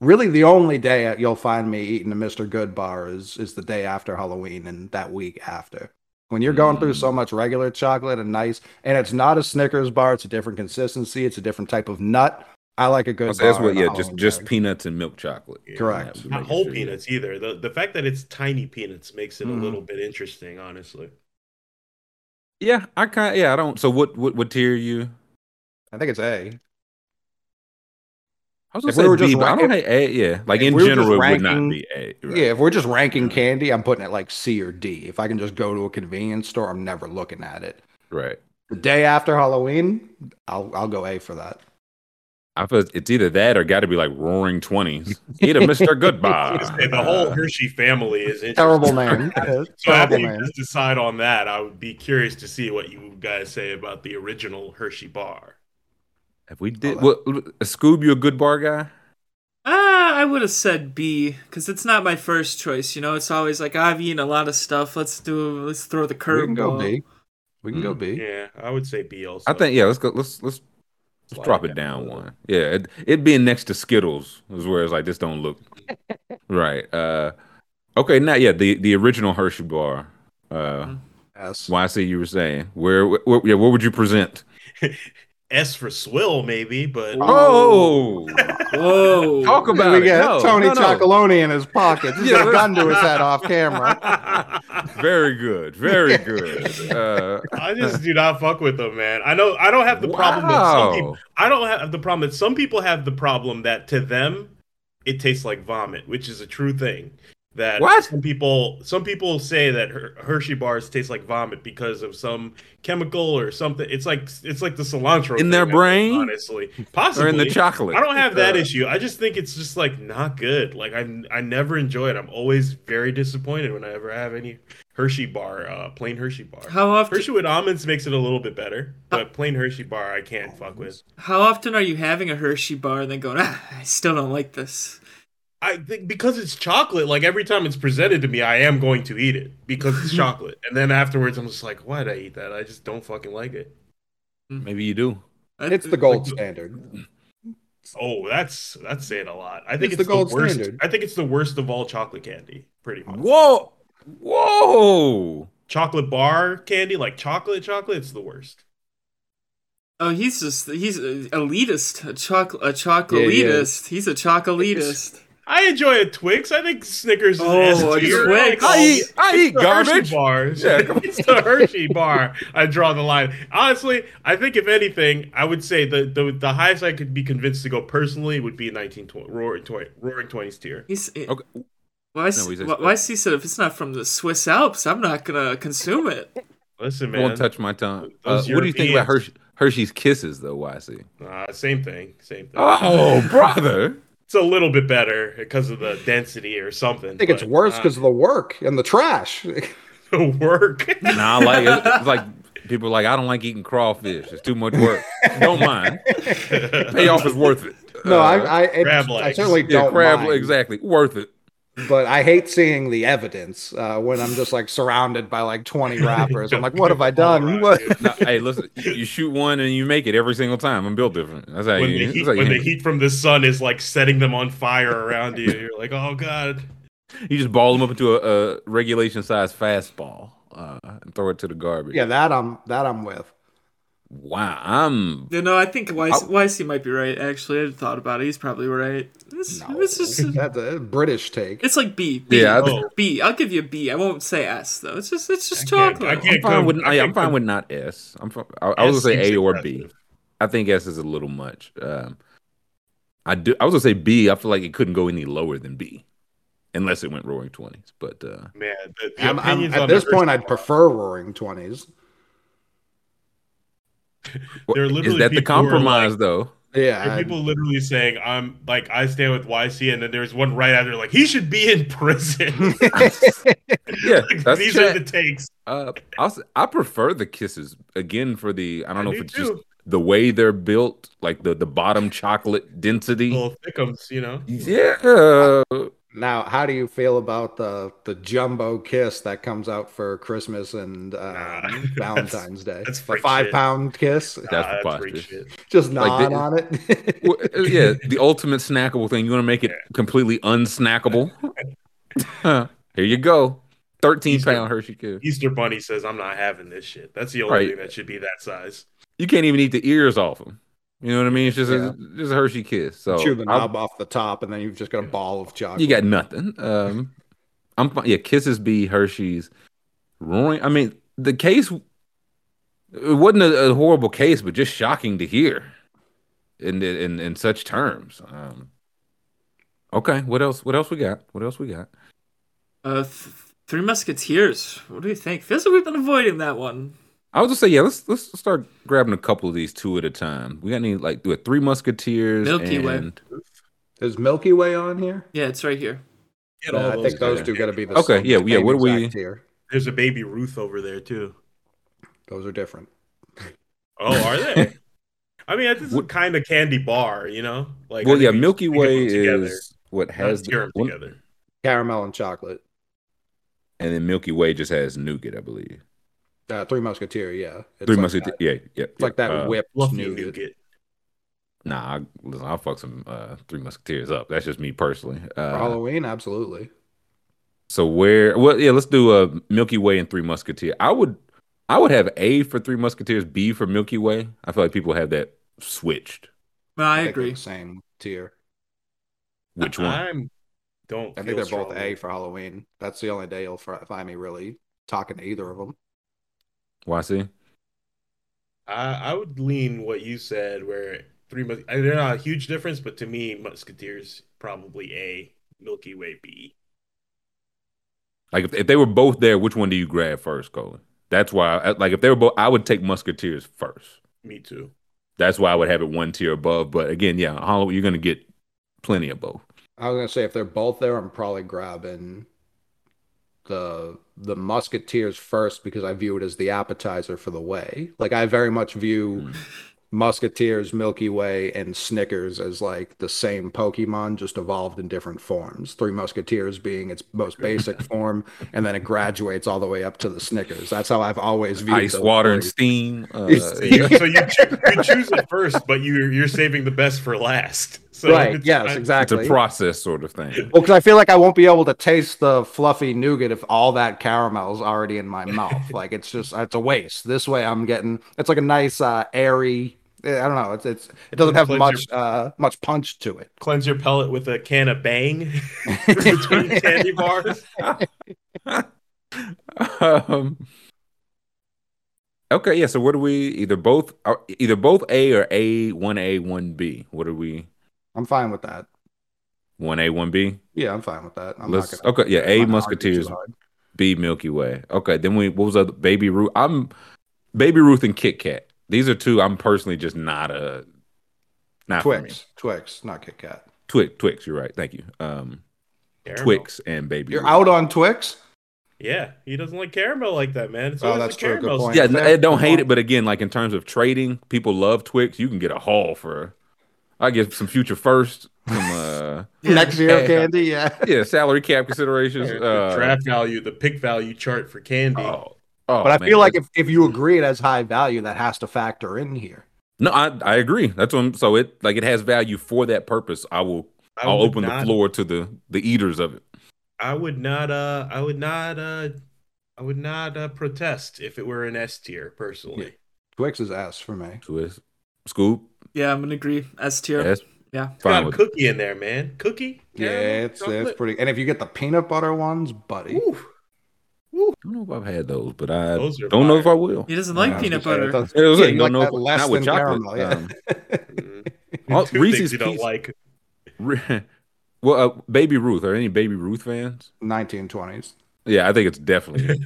[SPEAKER 5] Really, the only day you'll find me eating a Mr. Goodbar is is the day after Halloween and that week after. When you're going through so much regular chocolate and nice, and it's not a Snickers bar, it's a different consistency, it's a different type of nut. I like a good
[SPEAKER 2] So that's what, yeah, just
[SPEAKER 5] Halloween
[SPEAKER 2] just peanuts and milk chocolate.
[SPEAKER 4] Yeah,
[SPEAKER 5] Correct.
[SPEAKER 4] Not whole
[SPEAKER 2] sure,
[SPEAKER 4] peanuts either. The the fact that it's tiny peanuts makes it
[SPEAKER 5] Mhm.
[SPEAKER 4] a little bit interesting, honestly.
[SPEAKER 2] Yeah, I kind yeah, I don't. So what what what tier are you?
[SPEAKER 5] I think it's A.
[SPEAKER 2] I was gonna say
[SPEAKER 5] we were
[SPEAKER 2] B,
[SPEAKER 5] just
[SPEAKER 2] but I don't
[SPEAKER 5] rank-
[SPEAKER 2] hate A. Yeah, like in
[SPEAKER 5] we were just
[SPEAKER 2] general, it would not be A. right.
[SPEAKER 5] Yeah, if we're just ranking candy, I'm putting it like C or D. If I can just go to a convenience store, I'm never looking at it.
[SPEAKER 2] right.
[SPEAKER 5] The day after Halloween, I'll I'll go A for that.
[SPEAKER 2] I feel it's either that or got to be like Roaring Twenties. Eat a Mister Goodbye.
[SPEAKER 4] And the whole Hershey family is interesting.
[SPEAKER 5] Terrible name. Yeah,
[SPEAKER 4] So after you
[SPEAKER 5] name.
[SPEAKER 4] just decide on that, I would be curious to see what you guys say about the original Hershey bar.
[SPEAKER 2] If we did, well, Scoob, you a good bar guy?
[SPEAKER 3] Ah, I would have said B because it's not my first choice. You know, it's always like I've eaten a lot of stuff. Let's do. Let's throw the
[SPEAKER 5] We can go
[SPEAKER 3] curveball.
[SPEAKER 5] B. We can go
[SPEAKER 2] Mm.
[SPEAKER 5] B.
[SPEAKER 4] Yeah, I would say B also.
[SPEAKER 2] I think yeah. Let's go. Let's let's, let's drop
[SPEAKER 4] it down little.
[SPEAKER 2] one. Yeah, it, it being next to Skittles is where it's like this don't look right. Uh, okay, now yeah, the the original Hershey bar. Uh,
[SPEAKER 5] Yes.
[SPEAKER 2] why I see you were saying where, where yeah, what would you present?
[SPEAKER 4] S for swill, maybe, but
[SPEAKER 2] Oh,
[SPEAKER 3] Whoa!
[SPEAKER 2] talk about
[SPEAKER 5] we
[SPEAKER 2] it.
[SPEAKER 5] get
[SPEAKER 2] No,
[SPEAKER 5] Tony
[SPEAKER 2] no, no.
[SPEAKER 5] Chocoloni in his pocket. He's
[SPEAKER 2] Yeah,
[SPEAKER 5] got a gun to his head off camera.
[SPEAKER 2] Very good, very good. Uh,
[SPEAKER 4] I just do not fuck with them, man. I know I don't have the problem that some people. I don't have the problem that some people have the problem that to them it tastes like vomit, which is a true thing. That
[SPEAKER 2] What?
[SPEAKER 4] some people some people say that Hershey bars taste like vomit because of some chemical or something. It's like it's like the cilantro
[SPEAKER 2] In their
[SPEAKER 4] thing,
[SPEAKER 2] brain?
[SPEAKER 4] honestly, possibly
[SPEAKER 2] Or in the chocolate?
[SPEAKER 4] I don't have that
[SPEAKER 2] Uh,
[SPEAKER 4] issue. I just think it's just like not good. Like I I never enjoy it. I'm always very disappointed when I ever have any Hershey bar, uh, plain Hershey bar.
[SPEAKER 3] How often?
[SPEAKER 4] Hershey with almonds makes it a little bit better, but plain Hershey bar I can't fuck with.
[SPEAKER 3] How often are you having a Hershey bar and then going, ah, I still don't like this?
[SPEAKER 4] I think because it's chocolate, like every time it's presented to me, I am going to eat it because it's chocolate. And then afterwards, I'm just like, why did I eat that? I just don't fucking like it. Hmm.
[SPEAKER 2] Maybe you do.
[SPEAKER 5] It's the gold standard.
[SPEAKER 4] Oh, that's that's saying a lot. I think
[SPEAKER 5] It's
[SPEAKER 4] it's,
[SPEAKER 5] the gold
[SPEAKER 4] the worst.
[SPEAKER 5] standard.
[SPEAKER 4] I think it's the worst of all chocolate candy, pretty much.
[SPEAKER 2] Whoa, whoa.
[SPEAKER 4] Chocolate bar candy, like chocolate, chocolate, it's the worst.
[SPEAKER 3] Oh, he's just he's elitist, a chocolate, a chocolate
[SPEAKER 5] Yeah, he
[SPEAKER 3] elitist. He's a chocolate
[SPEAKER 4] I enjoy a Twix. I think Snickers is
[SPEAKER 3] Oh,
[SPEAKER 4] S
[SPEAKER 3] a
[SPEAKER 4] tier.
[SPEAKER 3] Twix.
[SPEAKER 4] all-
[SPEAKER 2] I eat, I eat
[SPEAKER 4] the Hershey
[SPEAKER 2] garbage.
[SPEAKER 4] bars.
[SPEAKER 2] Yeah,
[SPEAKER 4] it's the Hershey bar. I draw the line. Honestly, I think if anything, I would say the the, the highest I could be convinced to go personally would be 1920 roaring 20, roaring 20s tier.
[SPEAKER 3] He's
[SPEAKER 2] Okay.
[SPEAKER 3] why
[SPEAKER 2] No,
[SPEAKER 3] is
[SPEAKER 2] he's
[SPEAKER 3] why, why is he said if it's not from the Swiss Alps, I'm not gonna consume it.
[SPEAKER 4] Listen,
[SPEAKER 2] man, won't touch my tongue. Uh, what do you think about Hershey, Hershey's Kisses, though, YC?
[SPEAKER 4] Uh, same thing. Same thing.
[SPEAKER 2] Oh, brother.
[SPEAKER 4] It's a little bit better because of the density or something.
[SPEAKER 5] I think it's worse because of the work and the trash.
[SPEAKER 4] the work.
[SPEAKER 2] Nah, like it. It's like people are like, I don't like eating crawfish. It's too much work. don't mind. Payoff is worth it.
[SPEAKER 5] no,
[SPEAKER 2] Uh,
[SPEAKER 5] I I, it,
[SPEAKER 4] crab
[SPEAKER 5] I certainly
[SPEAKER 2] yeah,
[SPEAKER 5] don't
[SPEAKER 2] crab
[SPEAKER 5] mind,
[SPEAKER 2] exactly worth it.
[SPEAKER 5] But I hate seeing the evidence uh, when I'm just like surrounded by like 20 rappers. I'm like, what have I done? What?
[SPEAKER 2] No, hey, listen, you you shoot one and you make it every single time. I'm built different. That's how
[SPEAKER 4] when
[SPEAKER 2] you.
[SPEAKER 4] the
[SPEAKER 2] that's
[SPEAKER 4] heat
[SPEAKER 2] how you
[SPEAKER 4] when the
[SPEAKER 2] it.
[SPEAKER 4] heat from the sun is like setting them on fire around you, you're like, oh god.
[SPEAKER 2] You just ball them up into a, a regulation size fastball uh, and throw it to the garbage.
[SPEAKER 5] Yeah, that I'm that I'm with.
[SPEAKER 2] Wow, I'm.
[SPEAKER 3] You know, I think YC, YC might be right. Actually, I had thought about it. He's probably right. It's,
[SPEAKER 5] No,
[SPEAKER 3] it's just
[SPEAKER 5] that's a British take.
[SPEAKER 3] it's like B. B.
[SPEAKER 2] Yeah, I
[SPEAKER 4] Oh,
[SPEAKER 3] B. I'll give you a B. I won't say S though. It's just it's just
[SPEAKER 4] I can't-
[SPEAKER 3] chocolate.
[SPEAKER 4] I
[SPEAKER 2] I'm
[SPEAKER 4] can't
[SPEAKER 2] fine
[SPEAKER 4] come-
[SPEAKER 2] with.
[SPEAKER 4] I
[SPEAKER 2] I'm
[SPEAKER 4] can't
[SPEAKER 2] fine with not S. I'm. Fine, I, I was gonna say
[SPEAKER 4] seems
[SPEAKER 2] A or B. I think S is a little much. Um, I do. I was gonna say B. I feel like it couldn't go any lower than B, unless it went Roaring Twenties. But uh,
[SPEAKER 4] Man, the, the
[SPEAKER 5] I'm- I'm- at this point, I'd prefer Roaring Twenties.
[SPEAKER 4] There are
[SPEAKER 2] is
[SPEAKER 4] literally
[SPEAKER 2] that the
[SPEAKER 4] people who are
[SPEAKER 2] compromise
[SPEAKER 4] like-
[SPEAKER 2] though?
[SPEAKER 5] Yeah,
[SPEAKER 4] There are people literally saying, "I'm like I stand with YC," and then there's one right after like he should be in prison.
[SPEAKER 2] Yeah,
[SPEAKER 4] Like,
[SPEAKER 2] that's
[SPEAKER 4] these
[SPEAKER 2] chat.
[SPEAKER 4] are the takes.
[SPEAKER 2] Uh, I'll, s- I prefer the kisses again for the. I don't know
[SPEAKER 4] I
[SPEAKER 2] if
[SPEAKER 4] do
[SPEAKER 2] it's just the way they're built, like the the bottom chocolate density.
[SPEAKER 4] Little thickums, you know.
[SPEAKER 2] Yeah,
[SPEAKER 5] Now, how do you feel about the the jumbo kiss that comes out for Christmas and uh,
[SPEAKER 4] Nah,
[SPEAKER 5] Valentine's Day?
[SPEAKER 4] that's
[SPEAKER 5] the five
[SPEAKER 4] shit.
[SPEAKER 5] pound kiss,
[SPEAKER 2] That's
[SPEAKER 4] Nah, freak
[SPEAKER 2] preposterous.
[SPEAKER 4] shit.
[SPEAKER 5] just
[SPEAKER 2] Like the-
[SPEAKER 5] on it.
[SPEAKER 2] Well, uh, yeah, the ultimate snackable thing. You want to make it completely unsnackable? Here you go, thirteen
[SPEAKER 4] Easter-
[SPEAKER 2] pound Hershey kiss.
[SPEAKER 4] Easter Bunny says, "I'm not having this shit." That's the only
[SPEAKER 2] Right.
[SPEAKER 4] thing that should be that size.
[SPEAKER 2] You can't even eat the ears off them. You know what I mean? It's just
[SPEAKER 5] Yeah.
[SPEAKER 2] a, just a Hershey kiss. So
[SPEAKER 5] Chew the
[SPEAKER 2] I'll-
[SPEAKER 5] knob off the top, and then you've just got a ball of chocolate.
[SPEAKER 2] You got nothing. Um, I'm fine. Yeah, Kisses be Hershey's roaring. I mean, the case it wasn't a, a horrible case, but just shocking to hear. in in in such terms. Um, okay, what else? What else we got? What else we got?
[SPEAKER 3] Uh, th- Three Musketeers. What do you think? Feels like we've been avoiding that one.
[SPEAKER 2] I was just say, yeah, let's let's start grabbing a couple of these two at a time. We got any like do it three musketeers
[SPEAKER 3] Milky Way.
[SPEAKER 2] and
[SPEAKER 5] Is Milky Way on here?
[SPEAKER 3] Yeah, it's right here.
[SPEAKER 4] Get
[SPEAKER 5] Yeah,
[SPEAKER 4] all
[SPEAKER 5] I think those
[SPEAKER 4] guys.
[SPEAKER 5] two got to be the
[SPEAKER 2] Okay,
[SPEAKER 5] same-
[SPEAKER 2] yeah, yeah,
[SPEAKER 5] same
[SPEAKER 2] what do we-
[SPEAKER 5] exact tier.
[SPEAKER 4] There's a baby Ruth over there too.
[SPEAKER 5] Those are different.
[SPEAKER 4] Oh, are they? I mean, it's
[SPEAKER 2] What-
[SPEAKER 4] kind of candy bar, you know. Like, I
[SPEAKER 2] well,
[SPEAKER 4] think
[SPEAKER 2] yeah,
[SPEAKER 4] we
[SPEAKER 2] Milky
[SPEAKER 4] should think of
[SPEAKER 2] Way
[SPEAKER 4] them
[SPEAKER 2] is what
[SPEAKER 4] not
[SPEAKER 2] has
[SPEAKER 4] tier 'em
[SPEAKER 2] the, one-
[SPEAKER 4] together.
[SPEAKER 5] Caramel and chocolate.
[SPEAKER 2] and then Milky Way just has nougat, I believe.
[SPEAKER 5] Uh, Three Musketeer, yeah. It's
[SPEAKER 2] Three
[SPEAKER 5] like
[SPEAKER 2] musketeers,
[SPEAKER 5] that-
[SPEAKER 2] yeah, yeah.
[SPEAKER 5] It's like that
[SPEAKER 2] uh,
[SPEAKER 5] whipped
[SPEAKER 4] Fluffy
[SPEAKER 5] nougat.
[SPEAKER 4] nougat.
[SPEAKER 2] Nah, I, listen, I'll fuck some uh, Three Musketeers up. That's just me personally.
[SPEAKER 5] For
[SPEAKER 2] Uh,
[SPEAKER 5] Halloween, absolutely.
[SPEAKER 2] so where? Well, yeah, let's do a Milky Way and Three Musketeer. I would, I would have A for Three Musketeers, B for Milky Way. I feel like people have that switched.
[SPEAKER 3] Well, I
[SPEAKER 5] think they're
[SPEAKER 3] agree.
[SPEAKER 5] Same tier.
[SPEAKER 2] Which one?
[SPEAKER 4] I'm don't.
[SPEAKER 5] I
[SPEAKER 4] feel
[SPEAKER 5] think they're both. A for Halloween. That's the only day you'll find me really talking to either of them.
[SPEAKER 2] YC?
[SPEAKER 4] I, I would lean what you said, where three mus- I- they're not a huge difference, but to me, Musketeers probably A, Milky Way B.
[SPEAKER 2] Like if, if they were both there, which one do you grab first, Colin? That's why, I- like if they were both, I would take Musketeers first.
[SPEAKER 4] Me too.
[SPEAKER 2] That's why I would have it one tier above. But again, yeah, Halloween, you're gonna get plenty of both.
[SPEAKER 5] I was gonna say if they're both there, I'm probably grabbing the the Musketeers first because I view it as the appetizer for the way. Like I very much view Musketeers, Milky Way, and Snickers as like the same Pokemon, just evolved in different forms. Three Musketeers being its most basic form, and then it graduates all the way up to the Snickers. That's how I've always viewed
[SPEAKER 2] Ice, water, and steam. Uh,
[SPEAKER 4] So you, so you, choo- you choose it first, but you you're saving the best for last. So
[SPEAKER 5] right?
[SPEAKER 4] it's
[SPEAKER 5] Yes,
[SPEAKER 4] kind-
[SPEAKER 2] it's a process sort of thing.
[SPEAKER 5] Well, because I feel like I won't be able to taste the fluffy nougat if all that caramel is already in my mouth. like it's just it's a waste. This way, I'm getting it's like a nice uh, airy. eh, I don't know. It's it's it doesn't have much uh much punch to it.
[SPEAKER 4] Cleanse your palate with a can of Bang between candy bars.
[SPEAKER 2] um, okay, yeah. So what do we either both are either both A or A one A one B? What are we?
[SPEAKER 5] I'm fine with that.
[SPEAKER 2] One A one B.
[SPEAKER 5] Yeah, I'm fine with that. I'm
[SPEAKER 2] Let's
[SPEAKER 5] not gonna.
[SPEAKER 2] okay. Yeah,
[SPEAKER 5] I'm
[SPEAKER 2] A
[SPEAKER 5] not gonna argue too
[SPEAKER 2] Musketeers. B Milky Way. Okay, then we what was other Baby Ruth? I'm Baby Ruth and Kit Kat. These are two I'm personally just not a not for me.
[SPEAKER 5] Twix, Twix, not Kit Kat.
[SPEAKER 2] Twix, Twix. You're right. Thank you. Um,
[SPEAKER 4] Caramel.
[SPEAKER 2] Twix and Baby.
[SPEAKER 5] You're
[SPEAKER 2] Ruth.
[SPEAKER 5] out on Twix.
[SPEAKER 4] Yeah, he doesn't like caramel like that, man. It's
[SPEAKER 5] Oh, that's
[SPEAKER 4] the
[SPEAKER 5] true. Good point.
[SPEAKER 2] Yeah, I don't
[SPEAKER 5] Good
[SPEAKER 2] hate
[SPEAKER 5] point.
[SPEAKER 2] it, but again, like in terms of trading, people love Twix. You can get a haul for. I get some future first, some uh,
[SPEAKER 5] Next year
[SPEAKER 2] Yeah.
[SPEAKER 5] candy. Yeah.
[SPEAKER 2] yeah, salary cap considerations. Uh,
[SPEAKER 4] draft value, the pick value chart for candy.
[SPEAKER 2] oh, oh,
[SPEAKER 5] But I
[SPEAKER 2] man.
[SPEAKER 5] feel like if, if you agree it has high value, that has to factor in here.
[SPEAKER 2] no, I I agree. That's what I'm, so it like it has value for that purpose. I will
[SPEAKER 4] I
[SPEAKER 2] I'll open
[SPEAKER 4] not-
[SPEAKER 2] the floor to the the eaters of it.
[SPEAKER 4] I would not. Uh, I would not. Uh, I would not uh, protest if it were an S tier, personally.
[SPEAKER 5] Twix is S for me.
[SPEAKER 2] Twist, Scoob,
[SPEAKER 3] Yeah, I'm gonna agree. S tier.
[SPEAKER 2] yes,
[SPEAKER 3] Yeah.
[SPEAKER 4] It's
[SPEAKER 2] fine
[SPEAKER 4] got a
[SPEAKER 2] with it.
[SPEAKER 4] cookie in there, man. Cookie.
[SPEAKER 5] Yeah, it's
[SPEAKER 4] chocolate.
[SPEAKER 5] it's pretty. And if you get the peanut butter ones, buddy.
[SPEAKER 4] Ooh,
[SPEAKER 2] I don't know if I've had those, but I
[SPEAKER 4] Those
[SPEAKER 2] don't know if I will.
[SPEAKER 3] He doesn't like
[SPEAKER 5] I
[SPEAKER 3] peanut butter.
[SPEAKER 5] it
[SPEAKER 2] Yeah, it was
[SPEAKER 5] Yeah,
[SPEAKER 2] like,
[SPEAKER 5] you
[SPEAKER 2] don't
[SPEAKER 5] like
[SPEAKER 2] know
[SPEAKER 5] that
[SPEAKER 2] if-
[SPEAKER 5] less
[SPEAKER 2] not with
[SPEAKER 5] than
[SPEAKER 2] chocolate.
[SPEAKER 5] caramel, yeah.
[SPEAKER 2] Um. All-
[SPEAKER 4] Two
[SPEAKER 2] Reese's
[SPEAKER 4] things you don't like.
[SPEAKER 2] well, uh, Baby Ruth. Are any Baby Ruth fans?
[SPEAKER 5] 1920s.
[SPEAKER 2] Yeah, I think it's definitely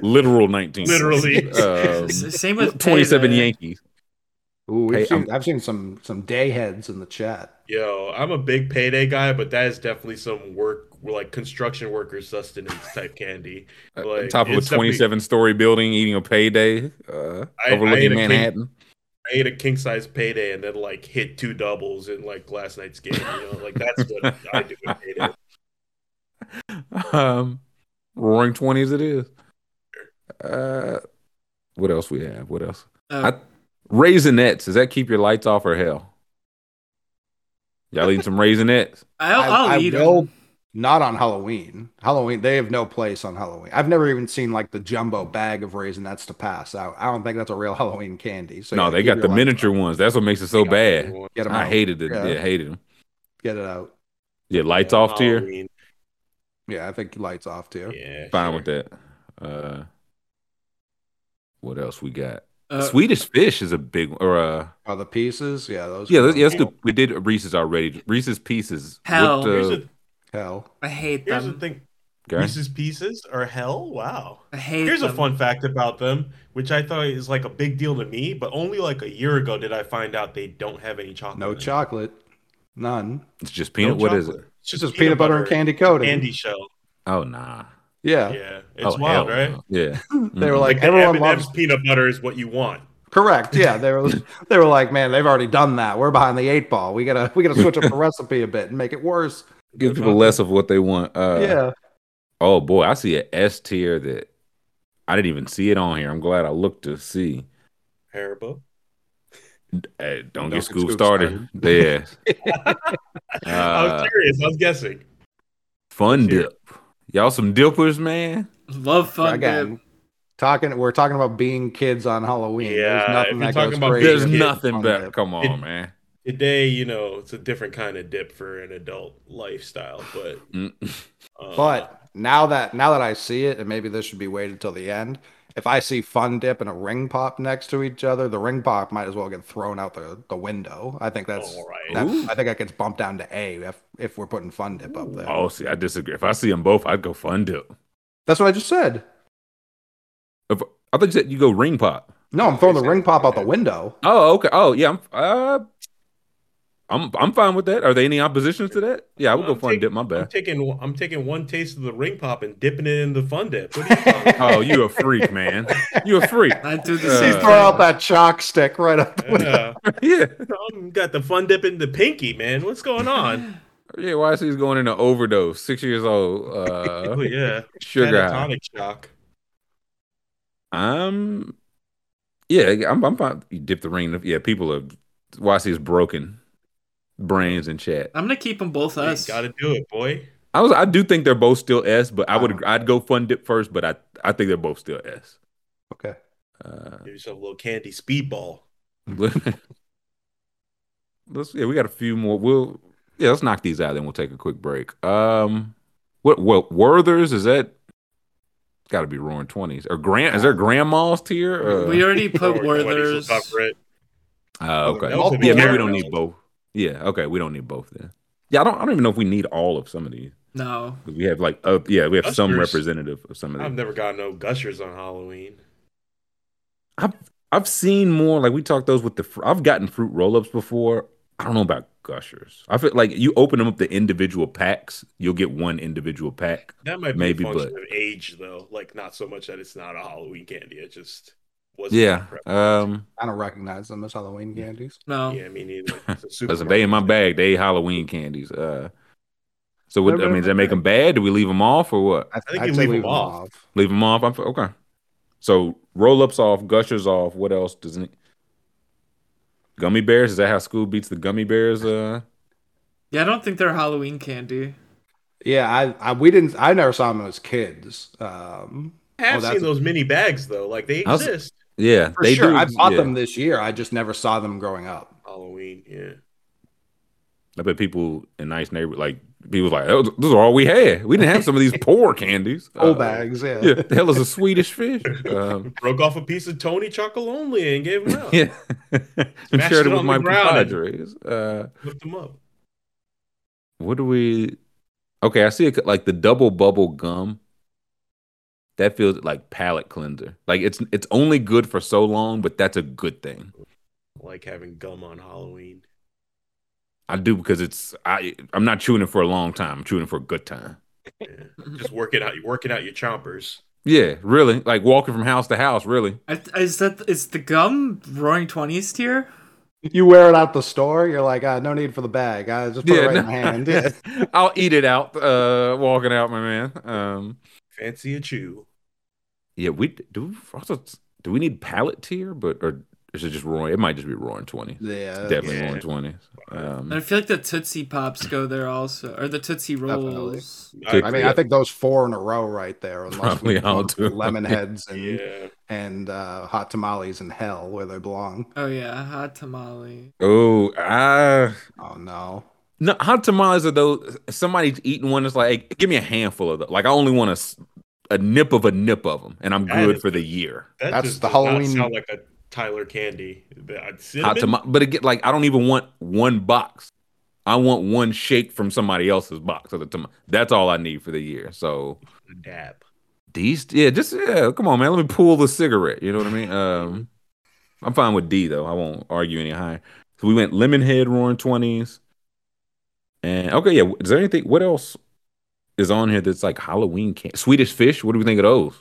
[SPEAKER 2] literal 19.
[SPEAKER 4] Literally.
[SPEAKER 2] Um,
[SPEAKER 3] Same with
[SPEAKER 2] 27 Yankees.
[SPEAKER 5] Ooh, we've
[SPEAKER 2] Hey,
[SPEAKER 5] seen,
[SPEAKER 2] I'm-
[SPEAKER 5] I've seen some some day heads in the chat.
[SPEAKER 4] Yo, I'm a big payday guy, but that is definitely some work, like construction worker sustenance type candy.
[SPEAKER 2] Uh,
[SPEAKER 4] Like,
[SPEAKER 2] on top of a 27 story building, eating a payday, uh,
[SPEAKER 4] I- I
[SPEAKER 2] overlooking
[SPEAKER 4] ate a king-
[SPEAKER 2] Manhattan.
[SPEAKER 4] I ate a king size payday and then like hit two doubles in like last night's game. You know, like that's what I do with payday.
[SPEAKER 2] um, roaring 20s it is. Uh, what else we have? What else?
[SPEAKER 3] Uh,
[SPEAKER 2] Raisinets. Does that keep your lights off or hell? Y'all eating some raisinets?
[SPEAKER 3] I'll,
[SPEAKER 5] I-
[SPEAKER 3] I'll
[SPEAKER 5] I
[SPEAKER 3] eat
[SPEAKER 5] will-
[SPEAKER 3] them.
[SPEAKER 5] Not on Halloween. Halloween, they have no place on Halloween. I've never even seen like the jumbo bag of raisinets to pass out. I don't think that's a real Halloween candy. So
[SPEAKER 2] no, they got the miniature
[SPEAKER 5] off.
[SPEAKER 2] ones. That's what makes it so bad.
[SPEAKER 5] Get 'em
[SPEAKER 2] I
[SPEAKER 5] out.
[SPEAKER 2] hated it.
[SPEAKER 5] Yeah.
[SPEAKER 2] Yeah, hated them.
[SPEAKER 5] Get it out.
[SPEAKER 2] Yeah, lights off tier.
[SPEAKER 4] Halloween.
[SPEAKER 5] Yeah, I think lights off too.
[SPEAKER 4] Yeah,
[SPEAKER 2] Fine
[SPEAKER 4] sure.
[SPEAKER 2] with that. Uh, what else we got?
[SPEAKER 3] Uh,
[SPEAKER 2] Swedish fish is a big or uh
[SPEAKER 5] Are the pieces? Yeah, those.
[SPEAKER 2] yeah,
[SPEAKER 5] are
[SPEAKER 2] let's, do we did Reese's already. Reese's pieces.
[SPEAKER 3] Hell.
[SPEAKER 2] What, uh,
[SPEAKER 4] Here's,
[SPEAKER 5] hell.
[SPEAKER 3] I hate
[SPEAKER 4] here's the
[SPEAKER 3] them.
[SPEAKER 4] thing.
[SPEAKER 2] okay.
[SPEAKER 4] Reese's Pieces are hell. Wow.
[SPEAKER 3] I hate
[SPEAKER 4] Here's a fun fact about them, which I thought is like a big deal to me, but only like a year ago did I find out they don't have any chocolate.
[SPEAKER 5] No
[SPEAKER 4] in it.
[SPEAKER 5] chocolate. None.
[SPEAKER 2] It's just
[SPEAKER 4] No
[SPEAKER 2] peanut. What is it?
[SPEAKER 4] chocolate. It's
[SPEAKER 5] It's just peanut butter and candy coating.
[SPEAKER 4] candy shell.
[SPEAKER 2] Oh nah.
[SPEAKER 5] Yeah.
[SPEAKER 4] Yeah, it's
[SPEAKER 2] oh,
[SPEAKER 4] wild,
[SPEAKER 2] hell
[SPEAKER 4] right?
[SPEAKER 2] Yeah.
[SPEAKER 5] They were
[SPEAKER 2] Mm.
[SPEAKER 5] like,
[SPEAKER 4] Like
[SPEAKER 5] everyone
[SPEAKER 4] M&M's
[SPEAKER 5] loves.
[SPEAKER 4] peanut butter is what you want.
[SPEAKER 5] Correct. Yeah. They were. They were like, man, they've already done that. We're behind the eight ball. We gotta. We gotta switch up the recipe a bit and make it worse.
[SPEAKER 2] give people less of what they want. Uh,
[SPEAKER 5] yeah.
[SPEAKER 2] Oh boy, I see an S tier that I didn't even see it on here. I'm glad I looked to see.
[SPEAKER 4] Haribo.
[SPEAKER 2] Hey, don't,
[SPEAKER 5] Don't
[SPEAKER 2] get
[SPEAKER 5] get
[SPEAKER 2] Scoob
[SPEAKER 5] Scoob
[SPEAKER 2] started. Yeah.
[SPEAKER 4] I was
[SPEAKER 2] Uh,
[SPEAKER 4] curious. I was guessing.
[SPEAKER 2] fun
[SPEAKER 4] Here.
[SPEAKER 2] dip. Y'all some dippers, man.
[SPEAKER 3] Love fun
[SPEAKER 5] Again,
[SPEAKER 3] dip.
[SPEAKER 5] talking. We're talking about being kids on Halloween.
[SPEAKER 4] Yeah,
[SPEAKER 5] There's nothing that
[SPEAKER 4] talking
[SPEAKER 5] goes
[SPEAKER 4] about
[SPEAKER 5] crazy.
[SPEAKER 2] There's nothing
[SPEAKER 5] on
[SPEAKER 2] better.
[SPEAKER 5] dip.
[SPEAKER 2] Come on,
[SPEAKER 4] It-
[SPEAKER 2] man.
[SPEAKER 4] Today, you know, it's a different kind of dip for an adult lifestyle, but
[SPEAKER 2] Mm.
[SPEAKER 4] uh,
[SPEAKER 5] But now that now that I see it, and maybe this should be waited till the end. If I see Fun Dip and a Ring Pop next to each other, the Ring Pop might as well get thrown out the, the window. I think that's.
[SPEAKER 4] All right.
[SPEAKER 5] that- I think that gets bumped down to A if if we're putting Fun Dip up there.
[SPEAKER 2] Oh, see, I disagree. If I see them both, I'd go fun dip.
[SPEAKER 5] That's what I just said.
[SPEAKER 2] If, I thought you said you go ring pop.
[SPEAKER 5] No, I'm throwing the Ring Pop out the window.
[SPEAKER 2] Oh, okay. Oh, yeah. I'm. Uh, I'm. I'm fine with that. Are there any oppositions to that? Yeah, I would
[SPEAKER 4] I'm
[SPEAKER 2] go fun
[SPEAKER 4] taking-
[SPEAKER 2] dip. My
[SPEAKER 4] I'm
[SPEAKER 2] bad.
[SPEAKER 4] taking I'm taking one taste of the ring pop and dipping it in the fun dip. What are you?
[SPEAKER 2] Oh, you a freak, man. You a freak.
[SPEAKER 3] I do the
[SPEAKER 2] Uh,
[SPEAKER 3] same
[SPEAKER 5] Throw out that chalk stick right up the.
[SPEAKER 4] Yeah,
[SPEAKER 2] yeah.
[SPEAKER 4] I'm got the fun dip in the pinky, man. What's going on?
[SPEAKER 2] Yeah. Why is he going into overdose? Six years old. Uh,
[SPEAKER 4] Oh yeah,
[SPEAKER 2] sugar high.
[SPEAKER 4] catatonic shock.
[SPEAKER 2] I'm. Yeah, I'm. I'm fine. You dip the ring. Yeah, people are. YC is broken. Brains in chat.
[SPEAKER 3] I'm gonna keep them both
[SPEAKER 4] You
[SPEAKER 3] us.
[SPEAKER 4] got to do it, boy.
[SPEAKER 2] I was. I do think they're both still S, but I would.
[SPEAKER 5] Uh-huh.
[SPEAKER 2] I'd go fun dip first, but I. I think they're both still S.
[SPEAKER 5] Okay.
[SPEAKER 2] Uh,
[SPEAKER 4] Give yourself a little candy speedball.
[SPEAKER 2] let's. Yeah, we got a few more. We'll. Yeah, let's knock these out. Then we'll take a quick break. Um, what? What? Werther's is that? Got to be roaring twenties or grand? Is there grandma's tier? Uh,
[SPEAKER 3] we already put
[SPEAKER 4] Or 20s will
[SPEAKER 3] Werther's.
[SPEAKER 4] cover
[SPEAKER 2] uh, okay.
[SPEAKER 4] That was
[SPEAKER 2] Yeah, maybe we don't need both. Yeah. Okay, we don't need both then. Yeah, I don't. I don't even know if we need all of some of these.
[SPEAKER 3] No.
[SPEAKER 2] We have like, uh, yeah, we have some representative of some of these.
[SPEAKER 4] I've never got no gushers on Halloween.
[SPEAKER 2] I've I've seen more like we talked those with the. fr- I've gotten fruit roll ups before. I don't know about gushers. I feel like you open them up the individual packs, you'll get one individual pack.
[SPEAKER 4] That might be
[SPEAKER 2] Maybe,
[SPEAKER 4] a function
[SPEAKER 2] but-
[SPEAKER 4] of age, though. Like not so much that it's not a Halloween candy. It just wasn't.
[SPEAKER 2] Yeah. Um.
[SPEAKER 5] I don't recognize them as Halloween candies.
[SPEAKER 3] No.
[SPEAKER 4] yeah, me neither.
[SPEAKER 2] Listen, they in my bag. They Halloween candies. Uh. So what? I mean, does that make them bad? Do we leave them off or what?
[SPEAKER 5] I,
[SPEAKER 4] think
[SPEAKER 5] I'd
[SPEAKER 4] you
[SPEAKER 5] say
[SPEAKER 4] leave 'em off.
[SPEAKER 2] Leave them off. I'm okay. So roll ups off, gushers off. What else doesn't? It... Gummy bears. Is that how school beats the gummy bears? Uh.
[SPEAKER 3] Yeah, I don't think they're Halloween candy.
[SPEAKER 5] Yeah, I, I we didn't. I never saw them as kids. Um,
[SPEAKER 4] I have
[SPEAKER 5] Oh,
[SPEAKER 4] seen those mini bags though. Like they exist.
[SPEAKER 2] Yeah,
[SPEAKER 5] for
[SPEAKER 2] they
[SPEAKER 5] sure,
[SPEAKER 2] do.
[SPEAKER 5] I bought
[SPEAKER 2] yeah.
[SPEAKER 5] them this year. I just never saw them growing up.
[SPEAKER 4] Halloween. Yeah.
[SPEAKER 2] I bet people in nice neighborhood, like people like, oh, "Those are all we had. We didn't have some of these poor candies."
[SPEAKER 5] Old
[SPEAKER 2] Uh,
[SPEAKER 5] bags, yeah.
[SPEAKER 2] Yeah, the hell is a Swedish fish? Um,
[SPEAKER 4] Broke off a piece of Tony Chocolonely and gave them out.
[SPEAKER 2] yeah, and
[SPEAKER 4] Smashed
[SPEAKER 2] shared it
[SPEAKER 4] it
[SPEAKER 2] with my
[SPEAKER 4] the
[SPEAKER 2] compadres. Uh,
[SPEAKER 4] Lift them up.
[SPEAKER 2] what do we? Okay, I see it like the double bubble gum. That feels like palate cleanser. Like it's it's only good for so long, but that's a good thing.
[SPEAKER 4] Like having gum on Halloween.
[SPEAKER 2] I do because it's I I'm not chewing it for a long time. I'm chewing it for a good time.
[SPEAKER 4] Yeah. Just working out. Working out your chompers.
[SPEAKER 2] Yeah, really. Like walking from house to house, really.
[SPEAKER 3] Is that is the gum Roaring Twenties tier?
[SPEAKER 5] You wear it out the store. You're like, ah, no need for the bag. I just put it right in my hand. Yeah.
[SPEAKER 2] I'll eat it out, uh, walking out, my man. Um,
[SPEAKER 4] Fancy a chew.
[SPEAKER 2] Yeah, we do. Also, do we need palate tier, but or is it just roaring? It might just be roaring twenty.
[SPEAKER 5] Yeah,
[SPEAKER 2] Definitely
[SPEAKER 4] yeah.
[SPEAKER 2] roaring twenty.
[SPEAKER 3] And I
[SPEAKER 2] Um,
[SPEAKER 3] feel like the Tootsie Pops go there also, or the Tootsie Rolls.
[SPEAKER 2] Good.
[SPEAKER 5] I mean, I think those four in a row right there. unless
[SPEAKER 2] Probably
[SPEAKER 5] we
[SPEAKER 2] all
[SPEAKER 5] count
[SPEAKER 2] do.
[SPEAKER 5] Lemon heads and
[SPEAKER 4] yeah.
[SPEAKER 5] and uh, hot tamales in hell where they belong.
[SPEAKER 3] Oh yeah, hot tamale.
[SPEAKER 2] oh, ah,
[SPEAKER 5] Oh no.
[SPEAKER 2] no, hot tamales are those. Somebody's eating one. It's like, hey, give me a handful of them. Like I only want a, s- a nip of a nip of them, and I'm
[SPEAKER 4] That
[SPEAKER 2] good
[SPEAKER 4] is-
[SPEAKER 2] for the year.
[SPEAKER 4] That
[SPEAKER 5] That's
[SPEAKER 4] just
[SPEAKER 5] the
[SPEAKER 4] does not
[SPEAKER 5] Halloween-
[SPEAKER 4] sound like a Tyler candy.
[SPEAKER 2] Hot
[SPEAKER 4] Cinnamon?
[SPEAKER 2] tomato, but again, like I don't even want one box. I want one shake from somebody else's box of the tomato. That's all I need for the year. So
[SPEAKER 4] dab.
[SPEAKER 2] These, yeah, just yeah. Come on, man. Let me pull the cigarette. You know what I mean? Um, I'm fine with D though. I won't argue any higher. So we went Lemonhead, Roaring Twenties, and okay, yeah. Is there anything? What else is on here that's like Halloween can Swedish Fish? What do we think of those?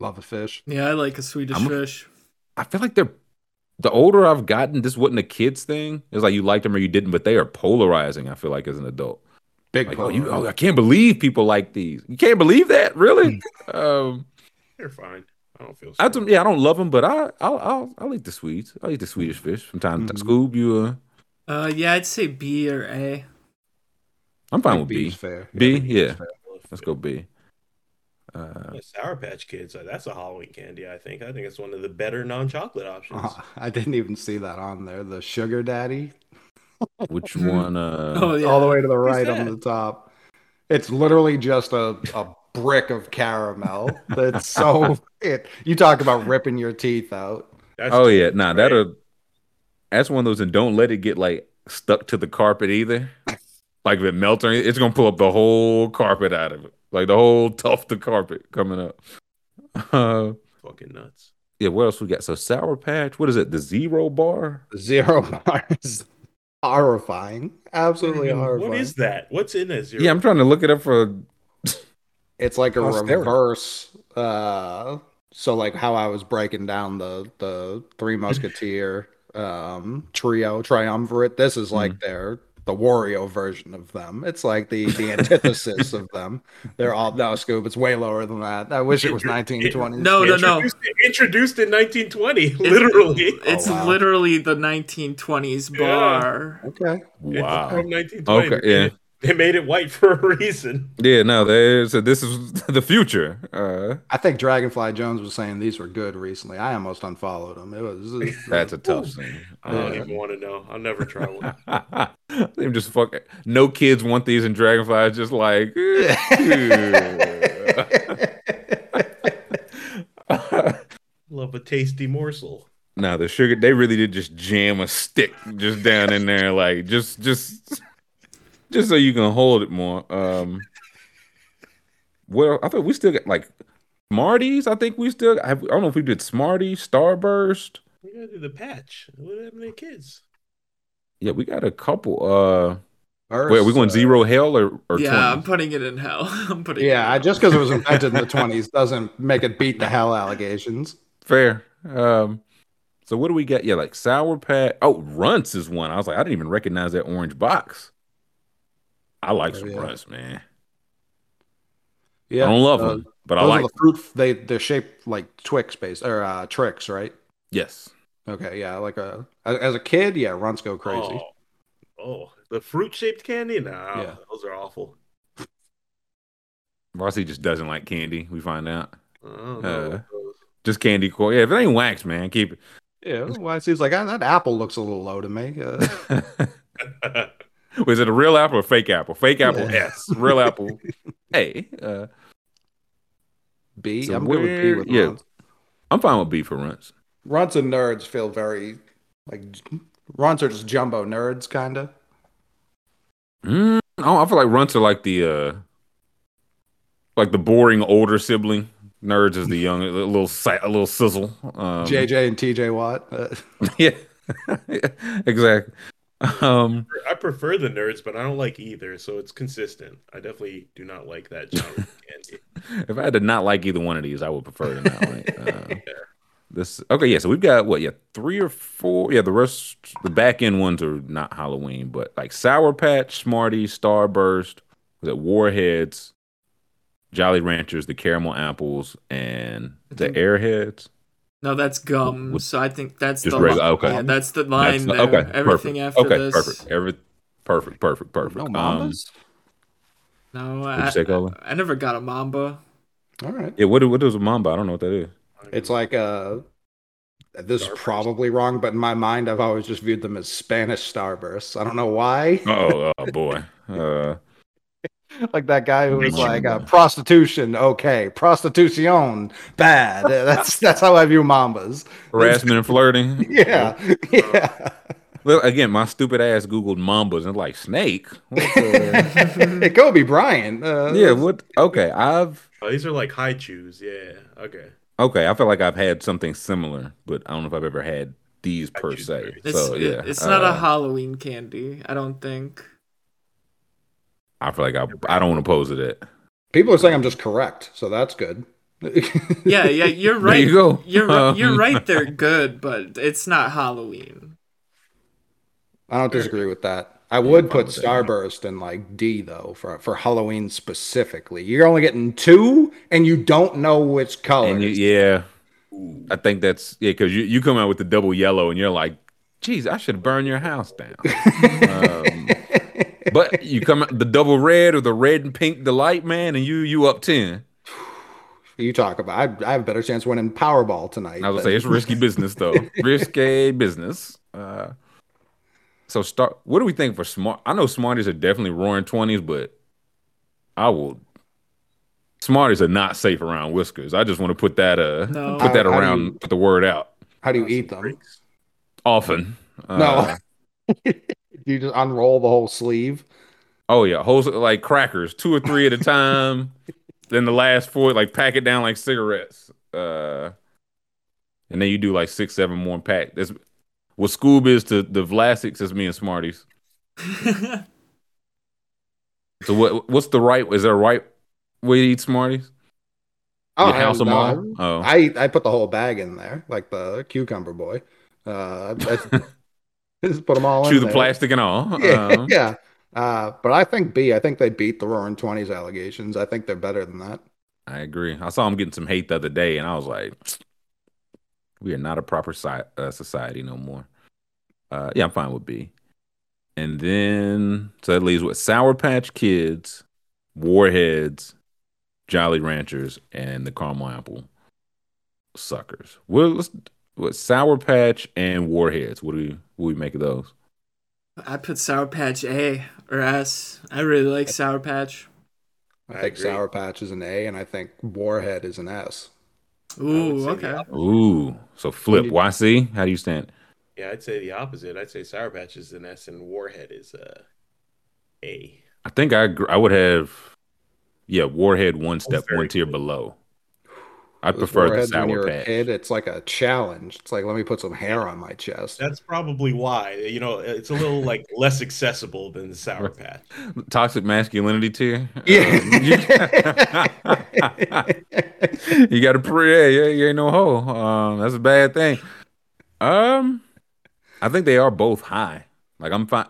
[SPEAKER 5] Love a fish.
[SPEAKER 3] Yeah, I like a Swedish
[SPEAKER 2] I'm a-
[SPEAKER 3] fish.
[SPEAKER 2] I feel like they're the older I've gotten. This wasn't a kids thing. It's like you liked them or you didn't, but they are polarizing. I feel like as an adult.
[SPEAKER 5] Big
[SPEAKER 2] Like, oh, you, oh, I can't believe people like these. You can't believe that, really? um,
[SPEAKER 4] They're fine. I don't feel.
[SPEAKER 2] I don't, yeah, I don't love them, but I, I'll, I'll, I'll eat the Swedes. I'll eat the Swedish fish from time to
[SPEAKER 5] Mhm.
[SPEAKER 2] time. Scoob, you, uh,
[SPEAKER 3] Uh, yeah, I'd say B or A.
[SPEAKER 2] I'm fine with
[SPEAKER 5] think
[SPEAKER 2] B.
[SPEAKER 5] Fair.
[SPEAKER 2] B,
[SPEAKER 5] I think B's
[SPEAKER 2] yeah.
[SPEAKER 5] fair.
[SPEAKER 2] Let's go B. Uh,
[SPEAKER 4] Sour Patch Kids. uh, That's a Halloween candy. I think. I think it's one of the better non-chocolate options.
[SPEAKER 5] Uh, I didn't even see that on there. The sugar daddy,
[SPEAKER 2] which one? Uh,
[SPEAKER 3] Oh yeah.
[SPEAKER 5] all the way to the right on the top. It's literally just a, a brick of caramel. That's so it. You talk about ripping your teeth out.
[SPEAKER 4] That's
[SPEAKER 2] oh yeah, nah,
[SPEAKER 4] right?
[SPEAKER 2] that'll. That's one of those, and don't let it get like stuck to the carpet either. Like if it melts or anything, it's gonna pull up the whole carpet out of it, like the whole tuft of carpet coming up. Uh,
[SPEAKER 4] fucking nuts.
[SPEAKER 2] yeah, what else we got? So sour patch. What is it? The zero bar.
[SPEAKER 5] Zero bars. Horrifying. Absolutely
[SPEAKER 4] What
[SPEAKER 5] horrifying.
[SPEAKER 4] What is that? What's in that zero?
[SPEAKER 2] Yeah, I'm trying to look it up for.
[SPEAKER 5] It's like a
[SPEAKER 2] Posterity.
[SPEAKER 5] reverse. Uh, so like how I was breaking down the the Three Musketeer um trio triumvirate. This is like their the Wario version of them. It's like the the antithesis of them. They're all no scoop. It's way lower than that. I wish it was 1920s.
[SPEAKER 3] No, no, no.
[SPEAKER 4] Introduced, introduced in 1920, literally.
[SPEAKER 3] It's
[SPEAKER 5] Oh, wow.
[SPEAKER 3] literally the 1920s
[SPEAKER 4] Yeah.
[SPEAKER 3] bar.
[SPEAKER 5] Okay.
[SPEAKER 4] It's
[SPEAKER 2] Wow.
[SPEAKER 4] from 1920.
[SPEAKER 2] Okay, yeah.
[SPEAKER 4] Made it- They made it white for a reason.
[SPEAKER 2] Yeah, no, there's so this is the future. Uh,
[SPEAKER 5] I think Dragonfly Jones was saying these were good recently. I almost unfollowed him. It was
[SPEAKER 2] that's a tough thing.
[SPEAKER 4] I don't
[SPEAKER 5] Yeah.
[SPEAKER 4] even want to know. I'll never try one.
[SPEAKER 2] They just fuck. No kids want these, and Dragonfly is just like.
[SPEAKER 4] Love a tasty morsel.
[SPEAKER 2] Now the sugar, they really did just jam a stick just down in there, like just, just, just so you can hold it more. Um, well, I thought we still got like Smarties. I think we still. Have, I don't know if we did Smarties, Starburst.
[SPEAKER 4] We gotta do the patch. What happened to the kids?
[SPEAKER 2] Yeah, we got a couple. Uh,
[SPEAKER 5] First,
[SPEAKER 2] wait, are we going
[SPEAKER 5] uh,
[SPEAKER 2] zero hell or or
[SPEAKER 3] yeah, I'm putting it in hell. I'm putting. it
[SPEAKER 5] Yeah,
[SPEAKER 3] in
[SPEAKER 5] I- just because it was invented in the 20s doesn't make it beat the hell allegations.
[SPEAKER 2] Fair. Um, so what do we got? Yeah, like Sour Patch. Oh, Runts is one. I was like, I didn't even recognize that orange box. I like some
[SPEAKER 5] yeah.
[SPEAKER 2] Runts, man.
[SPEAKER 5] Yeah,
[SPEAKER 2] I don't love
[SPEAKER 5] uh,
[SPEAKER 2] them, but I like.
[SPEAKER 5] are the fruit. They they're shaped like Twix based or uh, tricks, right?
[SPEAKER 2] yes.
[SPEAKER 5] Okay, yeah, like a as as a kid, yeah, runs go crazy.
[SPEAKER 4] Oh, oh the fruit shaped candy? Nah,
[SPEAKER 5] Yeah.
[SPEAKER 4] those are awful.
[SPEAKER 2] Rossi just doesn't like candy. We find out.
[SPEAKER 4] I
[SPEAKER 2] Uh,
[SPEAKER 4] know.
[SPEAKER 2] Just candy corn. Yeah, if it ain't wax, man, keep it.
[SPEAKER 5] Yeah, well, it seems like that apple looks a little low to me. Uh,
[SPEAKER 2] Was it a real apple or fake apple? Fake apple
[SPEAKER 5] Yeah.
[SPEAKER 2] S. Real apple A. Uh,
[SPEAKER 5] B,
[SPEAKER 2] So
[SPEAKER 5] I'm good with B with
[SPEAKER 2] yeah.
[SPEAKER 5] runs.
[SPEAKER 2] I'm fine with B for Runts.
[SPEAKER 5] Runts and nerds feel very like runs are just jumbo nerds, kind of.
[SPEAKER 2] Mm, oh, I feel like Runts are like the uh like the boring older sibling. Nerds is the young, a little a little sizzle. Um,
[SPEAKER 5] JJ and TJ Watt. Uh,
[SPEAKER 2] yeah, exactly. Um,
[SPEAKER 4] I prefer the nerds, but I don't like either, so it's consistent. I definitely do not like that genre
[SPEAKER 2] if I had to not like either one of these, I would prefer to not like. Uh, this okay, yeah. So we've got what, yeah, three or four. Yeah, the rest, the back end ones are not Halloween, but like Sour Patch, Smarties, Starburst, was it Warheads, Jolly Ranchers, the Caramel Apples, and the Airheads.
[SPEAKER 3] No, that's gum. So I think that's
[SPEAKER 2] Just
[SPEAKER 3] the
[SPEAKER 2] regular-
[SPEAKER 3] li-
[SPEAKER 2] okay.
[SPEAKER 3] Yeah, that's the line
[SPEAKER 2] That's-
[SPEAKER 3] there.
[SPEAKER 2] okay,
[SPEAKER 3] Everything
[SPEAKER 2] perfect.
[SPEAKER 3] after
[SPEAKER 2] okay,
[SPEAKER 3] this.
[SPEAKER 2] perfect. Every perfect, perfect, perfect.
[SPEAKER 5] no
[SPEAKER 2] um,
[SPEAKER 5] mambas.
[SPEAKER 3] No, I,
[SPEAKER 2] say, Colin?
[SPEAKER 3] I never got a mamba.
[SPEAKER 5] All right.
[SPEAKER 2] yeah, what what is a mamba? I don't know what that is.
[SPEAKER 5] It's like uh this is probably wrong, but in my mind, I've always just viewed them as Spanish starbursts. I don't know why.
[SPEAKER 2] Oh, oh boy. Uh,
[SPEAKER 5] like that guy who was like uh, prostitution, okay, prostitution, bad. That's that's how I view mambas.
[SPEAKER 2] Harassment and flirting.
[SPEAKER 5] Yeah, yeah.
[SPEAKER 2] Well, again, my stupid ass googled mambas and like snake. What the-
[SPEAKER 5] Hey, Kobe Bryant. Uh,
[SPEAKER 2] yeah, what? Okay, I've
[SPEAKER 4] Oh, these are like high chews. Yeah. Okay.
[SPEAKER 2] okay. I feel like I've had something similar, but I don't know if I've ever had these per se.
[SPEAKER 3] It's,
[SPEAKER 2] So yeah,
[SPEAKER 3] it's not a
[SPEAKER 2] uh,
[SPEAKER 3] Halloween candy. I don't think.
[SPEAKER 2] I feel like I I don't want to pose it. At.
[SPEAKER 5] People are saying I'm just correct, so that's good.
[SPEAKER 3] Yeah, yeah, you're
[SPEAKER 2] There
[SPEAKER 3] right.
[SPEAKER 2] you go.
[SPEAKER 3] You're
[SPEAKER 2] Um,
[SPEAKER 3] you're right. They're good, but it's not Halloween.
[SPEAKER 5] I don't disagree with that. I would
[SPEAKER 2] fine
[SPEAKER 5] put. Starburst in like D though for for Halloween specifically. You're only getting two, and you don't know which color.
[SPEAKER 2] And you, yeah, I think that's yeah because you you come out with the double yellow and you're like, geez, I should burn your house down. um, but you come out the double red or the red and pink delight, man, and you you up ten.
[SPEAKER 5] You talk about. I, I have a better chance winning Powerball tonight.
[SPEAKER 2] I was gonna say it's risky business though, risky business. Uh, so start. What do we think for smart? I know Smarties are definitely roaring twenties, but I will. Smarties are not safe around whiskers. I just want to put that uh
[SPEAKER 3] No.
[SPEAKER 2] put that
[SPEAKER 5] How- how
[SPEAKER 2] around,
[SPEAKER 5] you-
[SPEAKER 2] put the word out
[SPEAKER 5] How do you eat them?
[SPEAKER 4] Freaks.
[SPEAKER 2] often.
[SPEAKER 5] No. You just unroll the whole sleeve.
[SPEAKER 2] Oh yeah, whole like crackers, two or three at a time. then the last four, like pack it down like cigarettes. Uh, and then you do like six, seven more pack. That's what Scoob is to the Vlasics is me and Smarties. So what? What's the right? Is there a right way to eat Smarties?
[SPEAKER 5] Oh,
[SPEAKER 2] you house them all. Oh,
[SPEAKER 5] I I put the whole bag in there, like the cucumber boy. Uh, I- just put them all
[SPEAKER 2] chew the
[SPEAKER 5] there.
[SPEAKER 2] plastic and all.
[SPEAKER 5] Yeah,
[SPEAKER 2] Um,
[SPEAKER 5] yeah. Uh, but I think B. I think they beat the Roaring Twenties allegations. I think they're better than that.
[SPEAKER 2] I agree. I saw him getting some hate the other day, and I was like, "We are not a proper si- uh, society no more." Uh, yeah, I'm fine with B. And then so that leaves with Sour Patch Kids, Warheads, Jolly Ranchers, and the Caramel Apple Suckers. Well, let's what Sour Patch and Warheads. What do we what do we make of those?
[SPEAKER 3] I put Sour Patch A or S. I really like Sour Patch.
[SPEAKER 5] I,
[SPEAKER 4] I
[SPEAKER 5] think
[SPEAKER 4] agree.
[SPEAKER 5] Sour Patch is an A, and I think Warhead is an S.
[SPEAKER 3] Ooh, okay.
[SPEAKER 2] Ooh, so flip
[SPEAKER 5] you-
[SPEAKER 2] YC. How do you stand?
[SPEAKER 4] Yeah, I'd say the opposite. I'd say Sour Patch is an S and Warhead is a A.
[SPEAKER 2] I think I. I would have, yeah, Warhead one step, one tier below. I prefer the
[SPEAKER 5] Warheads when you're a kid, it's like a challenge. It's like let me put some hair on my chest.
[SPEAKER 4] That's probably why. You know, it's a little like less accessible than the Sour Patch.
[SPEAKER 2] Toxic masculinity tier.
[SPEAKER 5] Yeah.
[SPEAKER 2] Um, you, you got to pray. Yeah, you ain't no hoe. Um, that's a bad thing. Um, I think they are both high. Like I'm fine.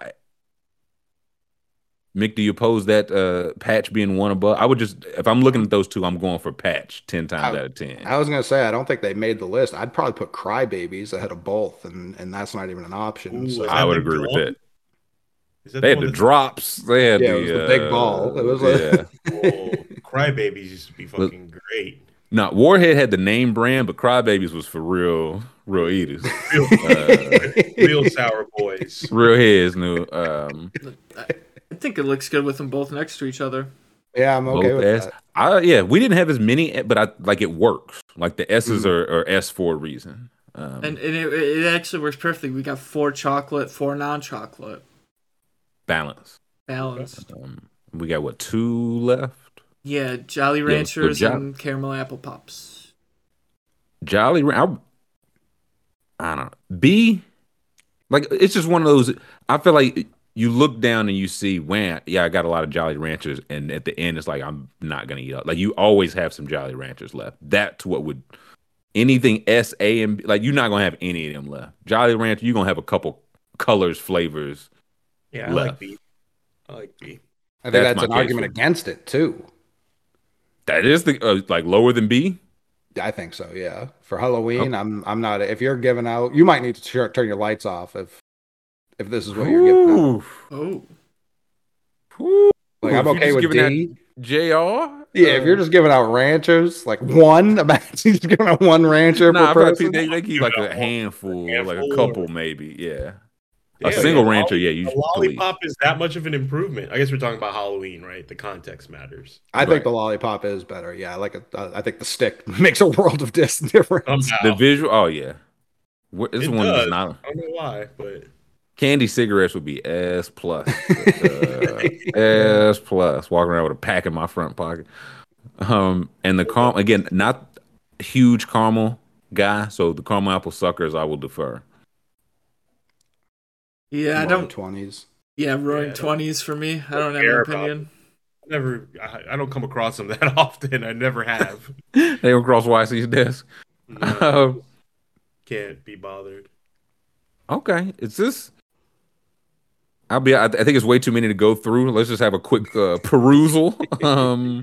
[SPEAKER 2] Mick, do you oppose that uh patch being one above? I would just if I'm looking at those two, I'm going for patch ten times
[SPEAKER 5] I-
[SPEAKER 2] out of ten.
[SPEAKER 5] I was gonna say I don't think they made the list. I'd probably put Crybabies ahead of both, and and that's not even an option.
[SPEAKER 4] Ooh,
[SPEAKER 5] so-
[SPEAKER 2] I would
[SPEAKER 4] the
[SPEAKER 2] agree with
[SPEAKER 4] goal?
[SPEAKER 2] that.
[SPEAKER 4] Is that
[SPEAKER 2] They had the drops. They had
[SPEAKER 5] Yeah,
[SPEAKER 2] the,
[SPEAKER 5] it was the big
[SPEAKER 2] uh,
[SPEAKER 5] ball. It was like-
[SPEAKER 2] yeah.
[SPEAKER 4] Whoa, Crybabies used to be fucking great.
[SPEAKER 2] No, Warhead had the name brand, but Crybabies was for real, real eaters.
[SPEAKER 4] Real,
[SPEAKER 2] Uh,
[SPEAKER 4] real sour boys.
[SPEAKER 2] real heads New. Um,
[SPEAKER 3] I think it looks good with them both next to each other.
[SPEAKER 5] yeah, I'm okay
[SPEAKER 2] both
[SPEAKER 5] with
[SPEAKER 2] S.
[SPEAKER 5] that.
[SPEAKER 2] I, yeah, we didn't have as many, but I like it works. Like the S's
[SPEAKER 5] Mhm.
[SPEAKER 2] are, are S for a reason. Um,
[SPEAKER 3] And, and it, it actually works perfectly. We got four chocolate, four non-chocolate,
[SPEAKER 2] balance.
[SPEAKER 3] balanced.
[SPEAKER 2] Um, we got what two left?
[SPEAKER 3] Yeah, Jolly Ranchers
[SPEAKER 2] good job.
[SPEAKER 3] and caramel apple pops.
[SPEAKER 2] Jolly. Ran- I, I don't know. B. Like it's just one of those. I feel like you look down and you see, man, yeah, I got a lot of Jolly Ranchers, and at the end, it's like I'm not gonna eat. up. Like you always have some Jolly Ranchers left. That's what would anything S A and B, like you're not gonna have any of them left. Jolly Rancher, you're gonna have a couple colors, flavors.
[SPEAKER 4] Yeah, I like B. I like B.
[SPEAKER 5] I think
[SPEAKER 2] That's
[SPEAKER 5] that's, an argument against it too.
[SPEAKER 2] That is the uh, like lower than B.
[SPEAKER 5] I think so. Yeah, for Halloween, I'm I'm not. If you're giving out, you might need to tur- turn your lights off if if this is what you're giving out.
[SPEAKER 2] Oof.
[SPEAKER 3] Oh,
[SPEAKER 2] Ooh.
[SPEAKER 5] Like I'm okay with
[SPEAKER 2] giving out
[SPEAKER 5] D.
[SPEAKER 2] Jr.
[SPEAKER 5] Yeah, if you're just giving out ranchers, like one, imagine just giving out one rancher
[SPEAKER 2] Nah, I
[SPEAKER 5] per
[SPEAKER 2] feel like
[SPEAKER 5] person.
[SPEAKER 2] they, they keep like
[SPEAKER 4] Give
[SPEAKER 2] a
[SPEAKER 4] out one
[SPEAKER 2] handful, like a
[SPEAKER 4] handful.
[SPEAKER 2] couple maybe. Yeah. A single
[SPEAKER 4] yeah,
[SPEAKER 2] rancher, yeah, you
[SPEAKER 4] the
[SPEAKER 2] please.
[SPEAKER 4] lollipop is that much of an improvement. I guess we're talking about Halloween, right? The context matters.
[SPEAKER 5] I think the lollipop is better. Yeah, I like it. Uh, I think the stick makes a world of difference.
[SPEAKER 4] Somehow.
[SPEAKER 2] The visual, oh yeah. What- This
[SPEAKER 4] It
[SPEAKER 2] one
[SPEAKER 4] does.
[SPEAKER 2] is not
[SPEAKER 4] I don't know why, but
[SPEAKER 2] candy cigarettes would be S plus. Uh, S plus. Walking around with a pack in my front pocket. Um, and the caramel again, not huge caramel guy, so the caramel apple suckers I will defer.
[SPEAKER 3] Yeah, I don't.
[SPEAKER 5] twenties.
[SPEAKER 3] Yeah, roaring
[SPEAKER 4] Yeah.
[SPEAKER 3] twenties for me. I don't have
[SPEAKER 4] care
[SPEAKER 3] an
[SPEAKER 4] about
[SPEAKER 3] opinion.
[SPEAKER 4] never. I, I don't come across them that often. I never have.
[SPEAKER 2] They go across YC's desk.
[SPEAKER 4] No,
[SPEAKER 2] Um,
[SPEAKER 4] can't be bothered.
[SPEAKER 2] Okay, it's this. I'll be. I, I think it's way too many to go through. Let's just have a quick uh, perusal. Um,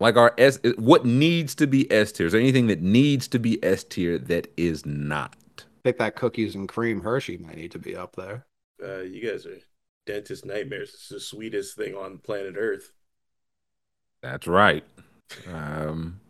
[SPEAKER 2] like our S, what needs to be S tier? Is there anything that needs to be S tier that is not?
[SPEAKER 5] I think that cookies and cream Hershey might need to be up there.
[SPEAKER 4] Uh, you guys are dentist nightmares. It's the sweetest thing on planet Earth.
[SPEAKER 2] That's right. Um,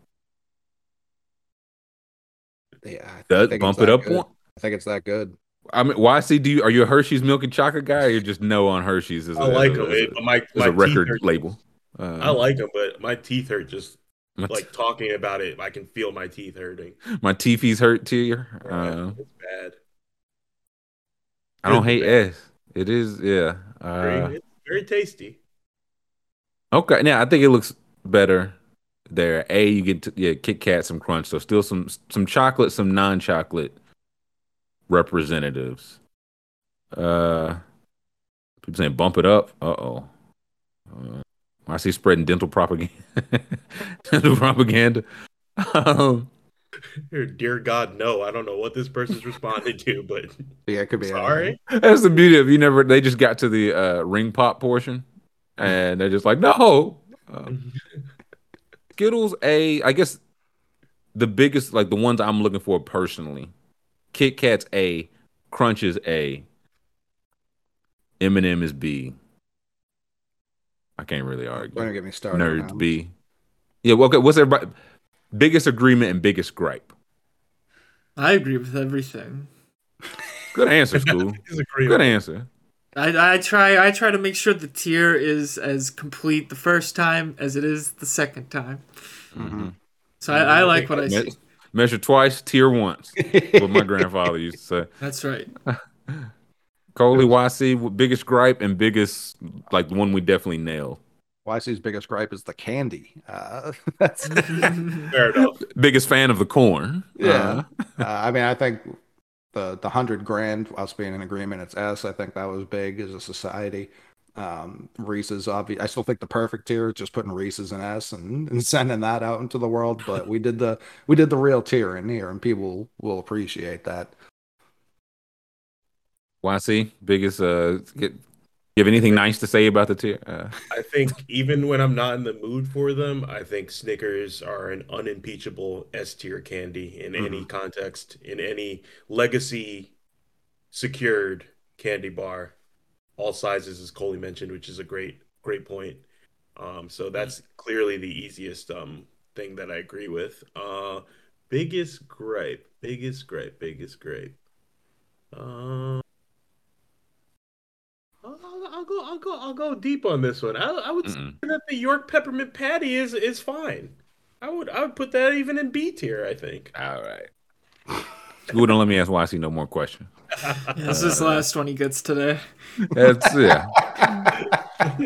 [SPEAKER 5] Yeah, I
[SPEAKER 2] does bump it up
[SPEAKER 5] good.
[SPEAKER 2] one.
[SPEAKER 5] I think it's that good.
[SPEAKER 2] I mean, why YC, do you are you a Hershey's milk and chocolate guy, or you just no on Hershey's? As a,
[SPEAKER 4] I like them, but my my
[SPEAKER 2] a record label. Uh,
[SPEAKER 4] I like them, but my teeth hurt just
[SPEAKER 2] my,
[SPEAKER 4] like talking about it. I can feel my teeth hurting.
[SPEAKER 2] my teethies hurt tier. Uh,
[SPEAKER 4] it's bad.
[SPEAKER 2] I don't
[SPEAKER 4] Good
[SPEAKER 2] hate
[SPEAKER 4] bad.
[SPEAKER 2] S. It is, yeah. Uh,
[SPEAKER 4] Very, it's very tasty.
[SPEAKER 2] okay, now I think it looks better there. A, you get to, yeah, Kit Kat, some crunch, so still some some chocolate, some non-chocolate representatives. Uh, people saying bump it up. Uh oh. Uh, I see spreading dental propaganda. dental propaganda. Um,
[SPEAKER 4] Dear God, no. I don't know what this person's responded to, but
[SPEAKER 5] Yeah, it could be.
[SPEAKER 4] sorry.
[SPEAKER 2] That's the beauty of you never. They just got to the uh, ring pop portion, and they're just like, no. Um, Skittles A, I guess the biggest, like the ones I'm looking for personally, Kit Kat's A, Crunch is A, M&M is B. I can't really argue.
[SPEAKER 5] Don't get me started.
[SPEAKER 2] Nerds. B. Yeah, well, okay. What's everybody biggest agreement and biggest gripe?
[SPEAKER 3] I agree with everything.
[SPEAKER 2] Good answer, school. Good answer.
[SPEAKER 3] I, I try I try to make sure the tier is as complete the first time as it is the second time.
[SPEAKER 2] Mhm.
[SPEAKER 3] So I, I like what I
[SPEAKER 2] Me-
[SPEAKER 3] see.
[SPEAKER 2] Measure twice, tear once. what my grandfather used to say.
[SPEAKER 3] That's right.
[SPEAKER 2] Coley YC, biggest gripe and biggest like the one we definitely nailed.
[SPEAKER 5] YC's biggest gripe is the candy. Uh, that's
[SPEAKER 4] Fair enough.
[SPEAKER 2] Biggest fan of the corn.
[SPEAKER 5] Yeah.
[SPEAKER 2] Uh,
[SPEAKER 5] Uh, I mean, I think the the hundred grand, us being in agreement, it's S. I think that was big as a society. Um, Reese's obvious. I still think the perfect tier is just putting Reese's in S and, and sending that out into the world. But we did the we did the real tier in here, and people will appreciate that.
[SPEAKER 2] YC, biggest uh get, you have anything nice to say about the tier? Uh,
[SPEAKER 4] I think even when I'm not in the mood for them, I think Snickers are an unimpeachable S tier candy in any context, in any legacy secured candy bar, all sizes, as Coley mentioned, which is a great, great point. Um, so that's clearly the easiest um thing that I agree with. Uh, biggest gripe, biggest gripe, biggest gripe. Uh, I'll, I'll, go. I'll go. I'll go deep on this one. I, I would say
[SPEAKER 2] Mm-mm.
[SPEAKER 4] that the York peppermint patty is is fine. I would. I would put that even in B tier. I think.
[SPEAKER 2] all right. School, don't let me ask YC no more questions.
[SPEAKER 3] Yeah, this is the last one he gets today.
[SPEAKER 2] That's yeah.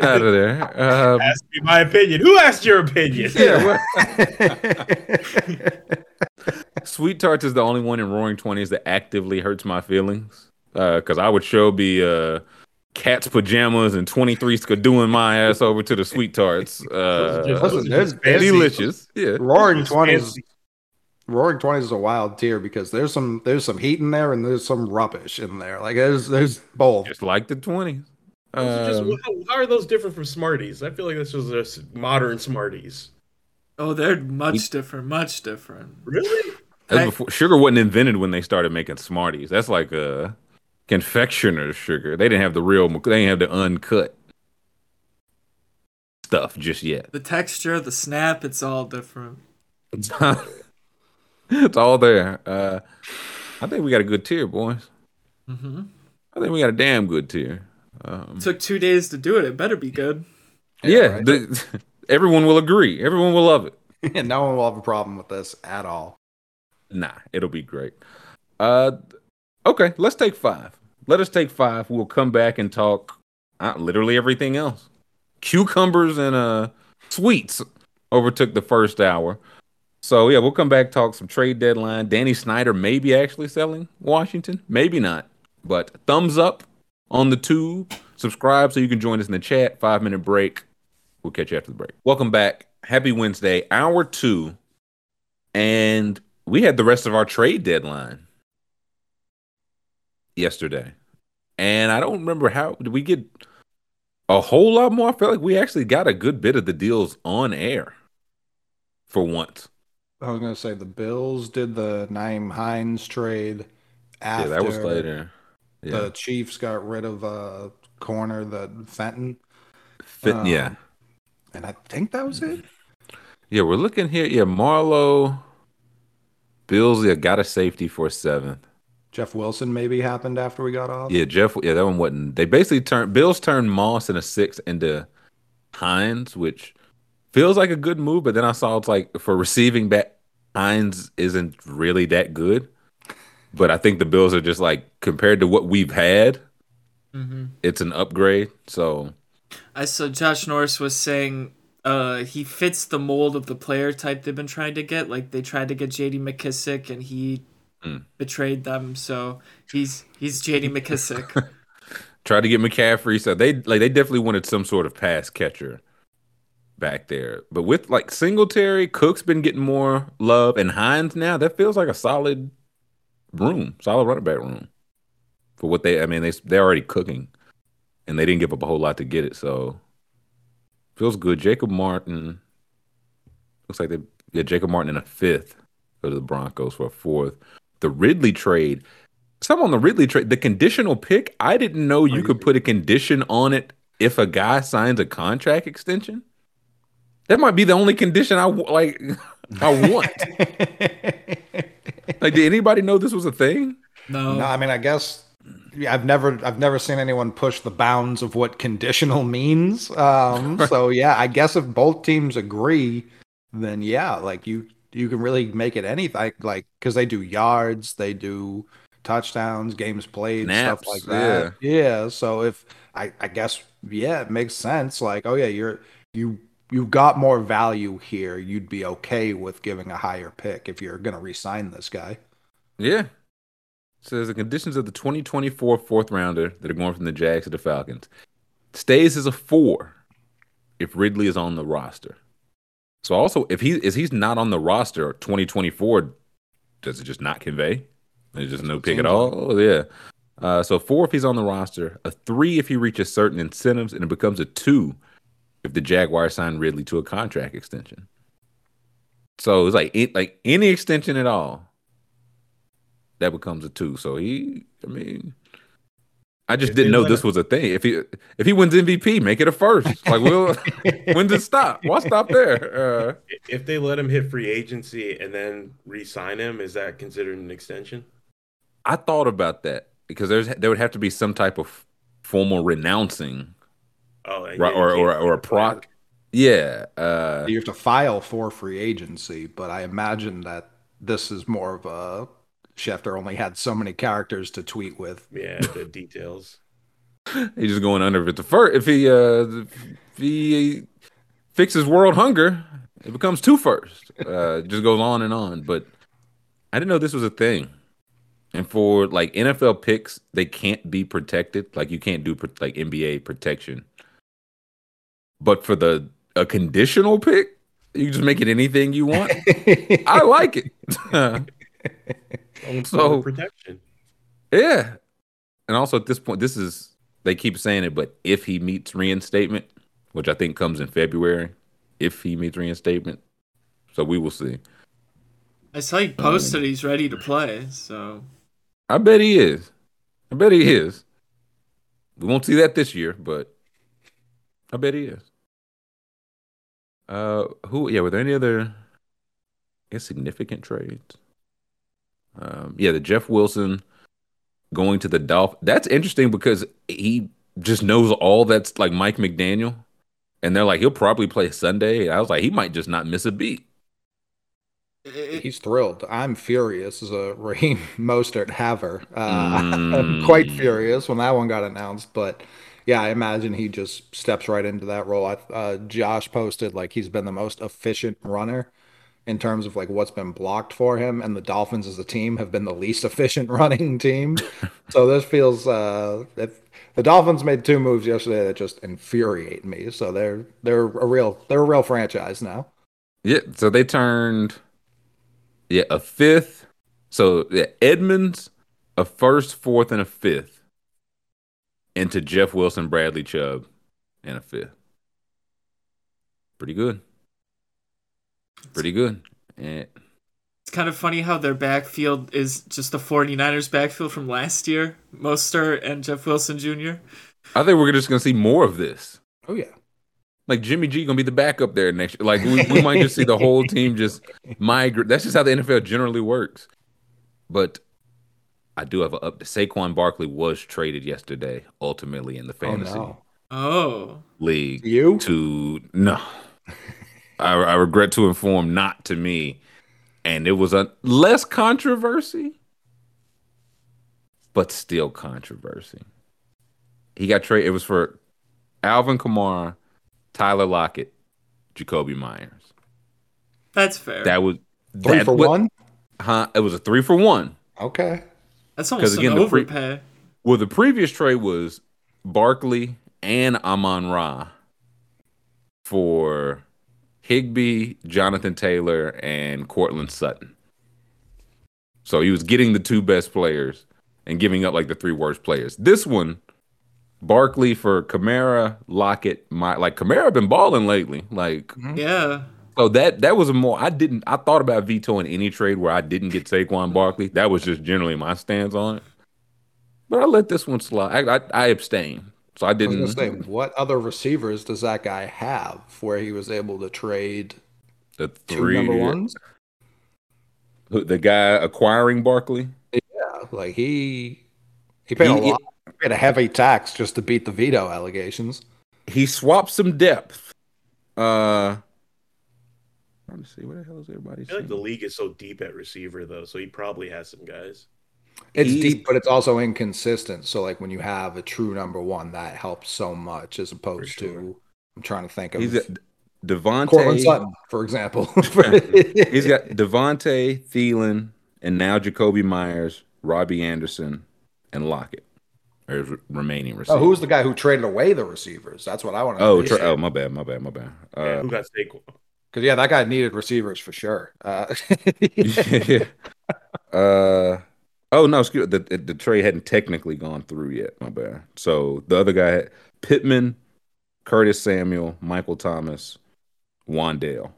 [SPEAKER 2] Out of there. Um,
[SPEAKER 4] Ask me my opinion. Who asked your opinion?
[SPEAKER 2] yeah, what- Sweet Tarts is the only one in Roaring Twenties that actively hurts my feelings. Because I would show be uh, cat's pajamas and twenty three doing my ass over to the Sweet Tarts.
[SPEAKER 4] Those are
[SPEAKER 2] Uh,
[SPEAKER 4] just-
[SPEAKER 5] Listen,
[SPEAKER 4] those are just
[SPEAKER 2] delicious. Yeah.
[SPEAKER 5] Roaring twenties.
[SPEAKER 4] fancy.
[SPEAKER 5] Roaring twenties is a wild tier because there's some there's some heat in there and there's some rubbish in there. Like there's there's both.
[SPEAKER 2] Just like the twenties.
[SPEAKER 4] Those are just-
[SPEAKER 2] Um,
[SPEAKER 4] how, how are those different from Smarties? I feel like this was just modern Smarties.
[SPEAKER 3] Oh, they're much different, much different.
[SPEAKER 4] Really?
[SPEAKER 2] that's
[SPEAKER 3] I-
[SPEAKER 2] before, sugar wasn't invented when they started making Smarties. That's like a confectioner's sugar. They didn't have the real. They didn't have the uncut stuff just yet.
[SPEAKER 3] The texture, the snap, it's all different.
[SPEAKER 2] it's all there. Uh, I think we got a good tier, boys.
[SPEAKER 3] Mm-hmm.
[SPEAKER 2] I think we got a damn good tier. Um,
[SPEAKER 3] Took two days to do it. It better be good.
[SPEAKER 2] yeah,
[SPEAKER 5] right.
[SPEAKER 2] the, everyone will agree. Everyone will love it.
[SPEAKER 5] Yeah, no one will have a problem with this at all.
[SPEAKER 2] Nah, it'll be great. Uh, okay, let's take five. Let us take five. We'll come back and talk uh, literally everything else. Cucumbers and uh sweets overtook the first hour. So yeah, we'll come back talk some trade deadline. Danny Snyder maybe actually selling Washington, maybe not. But thumbs up on the tube. Subscribe so you can join us in the chat. Five minute break. We'll catch you after the break. Welcome back. Happy Wednesday, hour two, and we had the rest of our trade deadline yesterday. And I don't remember how did we get a whole lot more. I felt like we actually got a good bit of the deals on air for once.
[SPEAKER 5] I was gonna say the Bills did the Nyheim Hines trade after
[SPEAKER 2] yeah, that was later. Yeah,
[SPEAKER 5] the Chiefs got rid of a corner that Fenton.
[SPEAKER 2] Fit,
[SPEAKER 5] um,
[SPEAKER 2] yeah,
[SPEAKER 5] And I think that was it.
[SPEAKER 2] yeah. We're looking here. Yeah, Marlowe, Bills. Yeah, got a safety for seventh.
[SPEAKER 5] Jeff Wilson maybe happened after we got off.
[SPEAKER 2] Yeah, Jeff. Yeah, that one wasn't. They basically turned Bills turned Moss in a six into Hines, which feels like a good move. But then I saw it's like for receiving back, Hines isn't really that good. But I think the Bills are just like compared to what we've had,
[SPEAKER 3] Mm-hmm.
[SPEAKER 2] it's an upgrade. So
[SPEAKER 3] I saw Josh Norris was saying uh, he fits the mold of the player type they've been trying to get. Like they tried to get J.D. McKissic and he
[SPEAKER 2] Hmm.
[SPEAKER 3] betrayed them, so he's he's J.D. McKissic.
[SPEAKER 2] tried to get McCaffrey. So they like they definitely wanted some sort of pass catcher back there. But with like Singletary, Cook's been getting more love, and Hines now that feels like a solid room, solid running back room for what they. I mean, they they're already cooking, and they didn't give up a whole lot to get it. So feels good. Jacob Martin looks like they yeah Jacob Martin in a fifth go to the Broncos for a fourth. The Ridley trade. Some on the Ridley trade, the conditional pick. I didn't know oh, you could put a condition on it if a guy signs a contract extension. That might be the only condition I like. I want. like, did anybody know this was a thing?
[SPEAKER 3] No,
[SPEAKER 5] No, I mean, I guess yeah, I've never, I've never seen anyone push the bounds of what conditional means. Um, so yeah, I guess if both teams agree, then yeah, like you, you can really make it anything, like because they do yards, they do touchdowns, games played,
[SPEAKER 2] Snaps,
[SPEAKER 5] stuff like that. Yeah. Yeah. So if I, I guess yeah, it makes sense. Like, oh yeah, you're you. You got more value here. You'd be okay with giving a higher pick if you're gonna re-sign this guy.
[SPEAKER 2] Yeah. Says the conditions of the 2024 fourth rounder that are going from the Jags to the Falcons stays as a four if Ridley is on the roster. So also, if he is he's not on the roster 2024, does it just not convey? There's just no pick at all. Oh, yeah. Uh, so four if he's on the roster, a three if he reaches certain incentives, and it becomes a two if the Jaguars sign Ridley to a contract extension. So it's like it, like any extension at all, that becomes a two. So he, I mean, I just
[SPEAKER 4] If
[SPEAKER 2] didn't know this was a thing. If he if he wins MVP, make it a first. Like, we'll when does it stop? Why stop there? Uh,
[SPEAKER 4] If they let him hit free agency and then re-sign him, is that considered an extension?
[SPEAKER 2] I thought about that because there's there would have to be some type of formal renouncing,
[SPEAKER 4] Oh,
[SPEAKER 2] right, or or or a pro.
[SPEAKER 4] back.
[SPEAKER 2] Yeah, uh,
[SPEAKER 5] You have to file for free agency, but I imagine that this is more of a Schefter only had so many characters to tweet with.
[SPEAKER 4] Yeah, the details.
[SPEAKER 2] he's just going under. If it's a first, if he uh, if he fixes world hunger, it becomes two first. Uh, it just goes on and on. But I didn't know this was a thing. And for like NFL picks, they can't be protected. Like you can't do pro- like NBA protection. But for the a conditional pick, you can just make it anything you want. I like it. So-
[SPEAKER 4] protection.
[SPEAKER 2] Yeah. And also at this point, this is they keep saying it, but if he meets reinstatement, which I think comes in February, if he meets reinstatement. So we will see.
[SPEAKER 3] I saw he posted he's ready to play. So
[SPEAKER 2] I bet he is. I bet he is. We won't see that this year, but I bet he is. Uh who yeah, were there any other I guess significant trades? Um yeah, the Jeff Wilson going to the Dolphins. That's interesting because he just knows all that's like Mike McDaniel, and they're like he'll probably play Sunday. I was like he might just not miss a beat.
[SPEAKER 5] He's thrilled. I'm furious as a Raheem Mostert haver. Uh,
[SPEAKER 2] Mm.
[SPEAKER 5] I'm quite furious when that one got announced, but yeah, I imagine he just steps right into that role. I, uh, Josh posted like he's been the most efficient runner in terms of like what's been blocked for him, and the Dolphins as a team have been the least efficient running team. so this feels uh, if the Dolphins made two moves yesterday that just infuriate me. So they're they're a real they're a real franchise now.
[SPEAKER 2] Yeah, so they turned yeah a fifth. So yeah, Edmonds, a first, fourth, and a fifth into Jeff Wilson, Bradley Chubb, and a fifth. Pretty good. Pretty good. And
[SPEAKER 3] It's kind of funny how their backfield is just the 49ers backfield from last year. Mostert and Jeff Wilson Jr.
[SPEAKER 2] I think we're just gonna see more of this.
[SPEAKER 5] Oh yeah.
[SPEAKER 2] Like Jimmy G gonna be the backup there next year. Like we, we might just see the whole team just migrate. That's just how the NFL generally works. But I do have a up. Saquon Barkley was traded yesterday, ultimately in the
[SPEAKER 5] Oh
[SPEAKER 2] fantasy
[SPEAKER 5] no.
[SPEAKER 3] Oh.
[SPEAKER 2] league.
[SPEAKER 5] You?
[SPEAKER 2] to no. I, I regret to inform, not to me, and it was a less controversy, but still controversy. He got traded. It was for Alvin Kamara, Tyler Lockett, Jakobi Meyers.
[SPEAKER 3] That's fair.
[SPEAKER 2] That was
[SPEAKER 5] Three
[SPEAKER 2] that
[SPEAKER 5] for
[SPEAKER 2] wa-
[SPEAKER 5] one?
[SPEAKER 2] Huh? It was a three for one.
[SPEAKER 5] Okay.
[SPEAKER 3] That's almost
[SPEAKER 2] again,
[SPEAKER 3] an
[SPEAKER 2] the pre- Well, the previous trade was Barkley and Amon Ra for Higbee, Jonathan Taylor, and Courtland Sutton. So he was getting the two best players and giving up like the three worst players. This one, Barkley for Kamara, Lockett, my like Kamara been balling lately. Like
[SPEAKER 3] Yeah.
[SPEAKER 2] So that that was a more I didn't I thought about vetoing any trade where I didn't get Saquon Barkley. That was just generally my stance on it. But I let this one slide. I I, I abstain. So I
[SPEAKER 5] I
[SPEAKER 2] didn't
[SPEAKER 5] gonna say, what other receivers does that guy have where he was able to trade
[SPEAKER 2] the three
[SPEAKER 5] number ones?
[SPEAKER 2] who- the guy acquiring Barkley.
[SPEAKER 5] Yeah, like he he paid a lot, he paid a heavy tax just to beat the veto allegations.
[SPEAKER 2] He swapped some depth. Uh trying to see what the hell is everybody
[SPEAKER 4] I feel like the league is so deep at receiver though, so he probably has some guys.
[SPEAKER 5] It's
[SPEAKER 2] He's-
[SPEAKER 5] deep, but it's also inconsistent. So like when you have a true number one, that helps so much as opposed
[SPEAKER 4] sure.
[SPEAKER 5] to I'm trying to think of
[SPEAKER 2] He's got
[SPEAKER 5] Courtland
[SPEAKER 2] Devontae.
[SPEAKER 5] Sutton, for example.
[SPEAKER 2] He's got Devontae, Thielen, and now Jakobi Meyers, Robbie Anderson, and Lockett. Or his remaining
[SPEAKER 5] oh, who's the guy who traded away the receivers? That's what I want to
[SPEAKER 2] Oh,
[SPEAKER 5] know.
[SPEAKER 2] tra- oh, my bad, my bad, my bad.
[SPEAKER 4] yeah,
[SPEAKER 2] Uh,
[SPEAKER 4] who got Saquon?
[SPEAKER 5] Because yeah, that guy needed receivers for sure. Uh,
[SPEAKER 2] yeah. uh, oh no, excuse the the trade hadn't technically gone through yet. My bad. So the other guy, had Pittman, Curtis Samuel, Michael Thomas, Wan'Dale.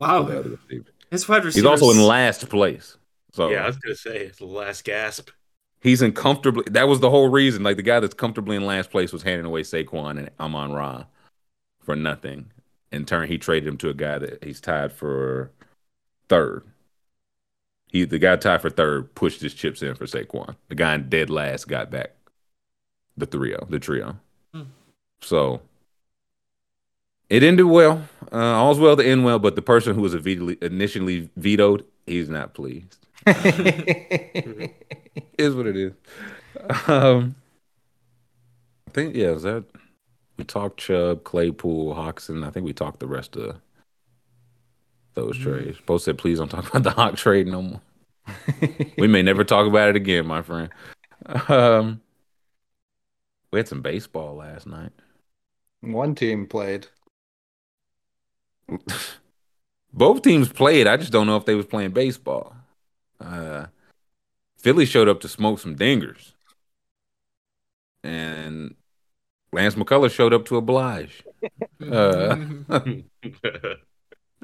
[SPEAKER 3] Wow.
[SPEAKER 2] were the other receivers.
[SPEAKER 3] His wide
[SPEAKER 2] He's also in last place. So
[SPEAKER 4] Yeah, I was gonna say it's the last gasp.
[SPEAKER 2] he's in comfortably. That was the whole reason. Like the guy that's comfortably in last place was handing away Saquon and Amon Ra for nothing. In turn, he traded him to a guy that he's tied for third. He the guy tied for third pushed his chips in for Saquon. The guy in dead last got back the trio, the trio.
[SPEAKER 3] Hmm.
[SPEAKER 2] So it ended well. Uh, all's well to end well, but the person who was initially vetoed, he's not pleased. is what it is. Um, I think yeah, is that we talked Chubb, Claypool, Hockenson. I think we talked the rest of those trades. Both said please don't talk about the Hawk trade no more. we may never talk about it again, my friend. Um, we had some baseball last night.
[SPEAKER 5] One team played.
[SPEAKER 2] Both teams played. I just don't know if they was playing baseball. Uh, Philly showed up to smoke some dingers, and Lance McCullers showed up to oblige. Uh,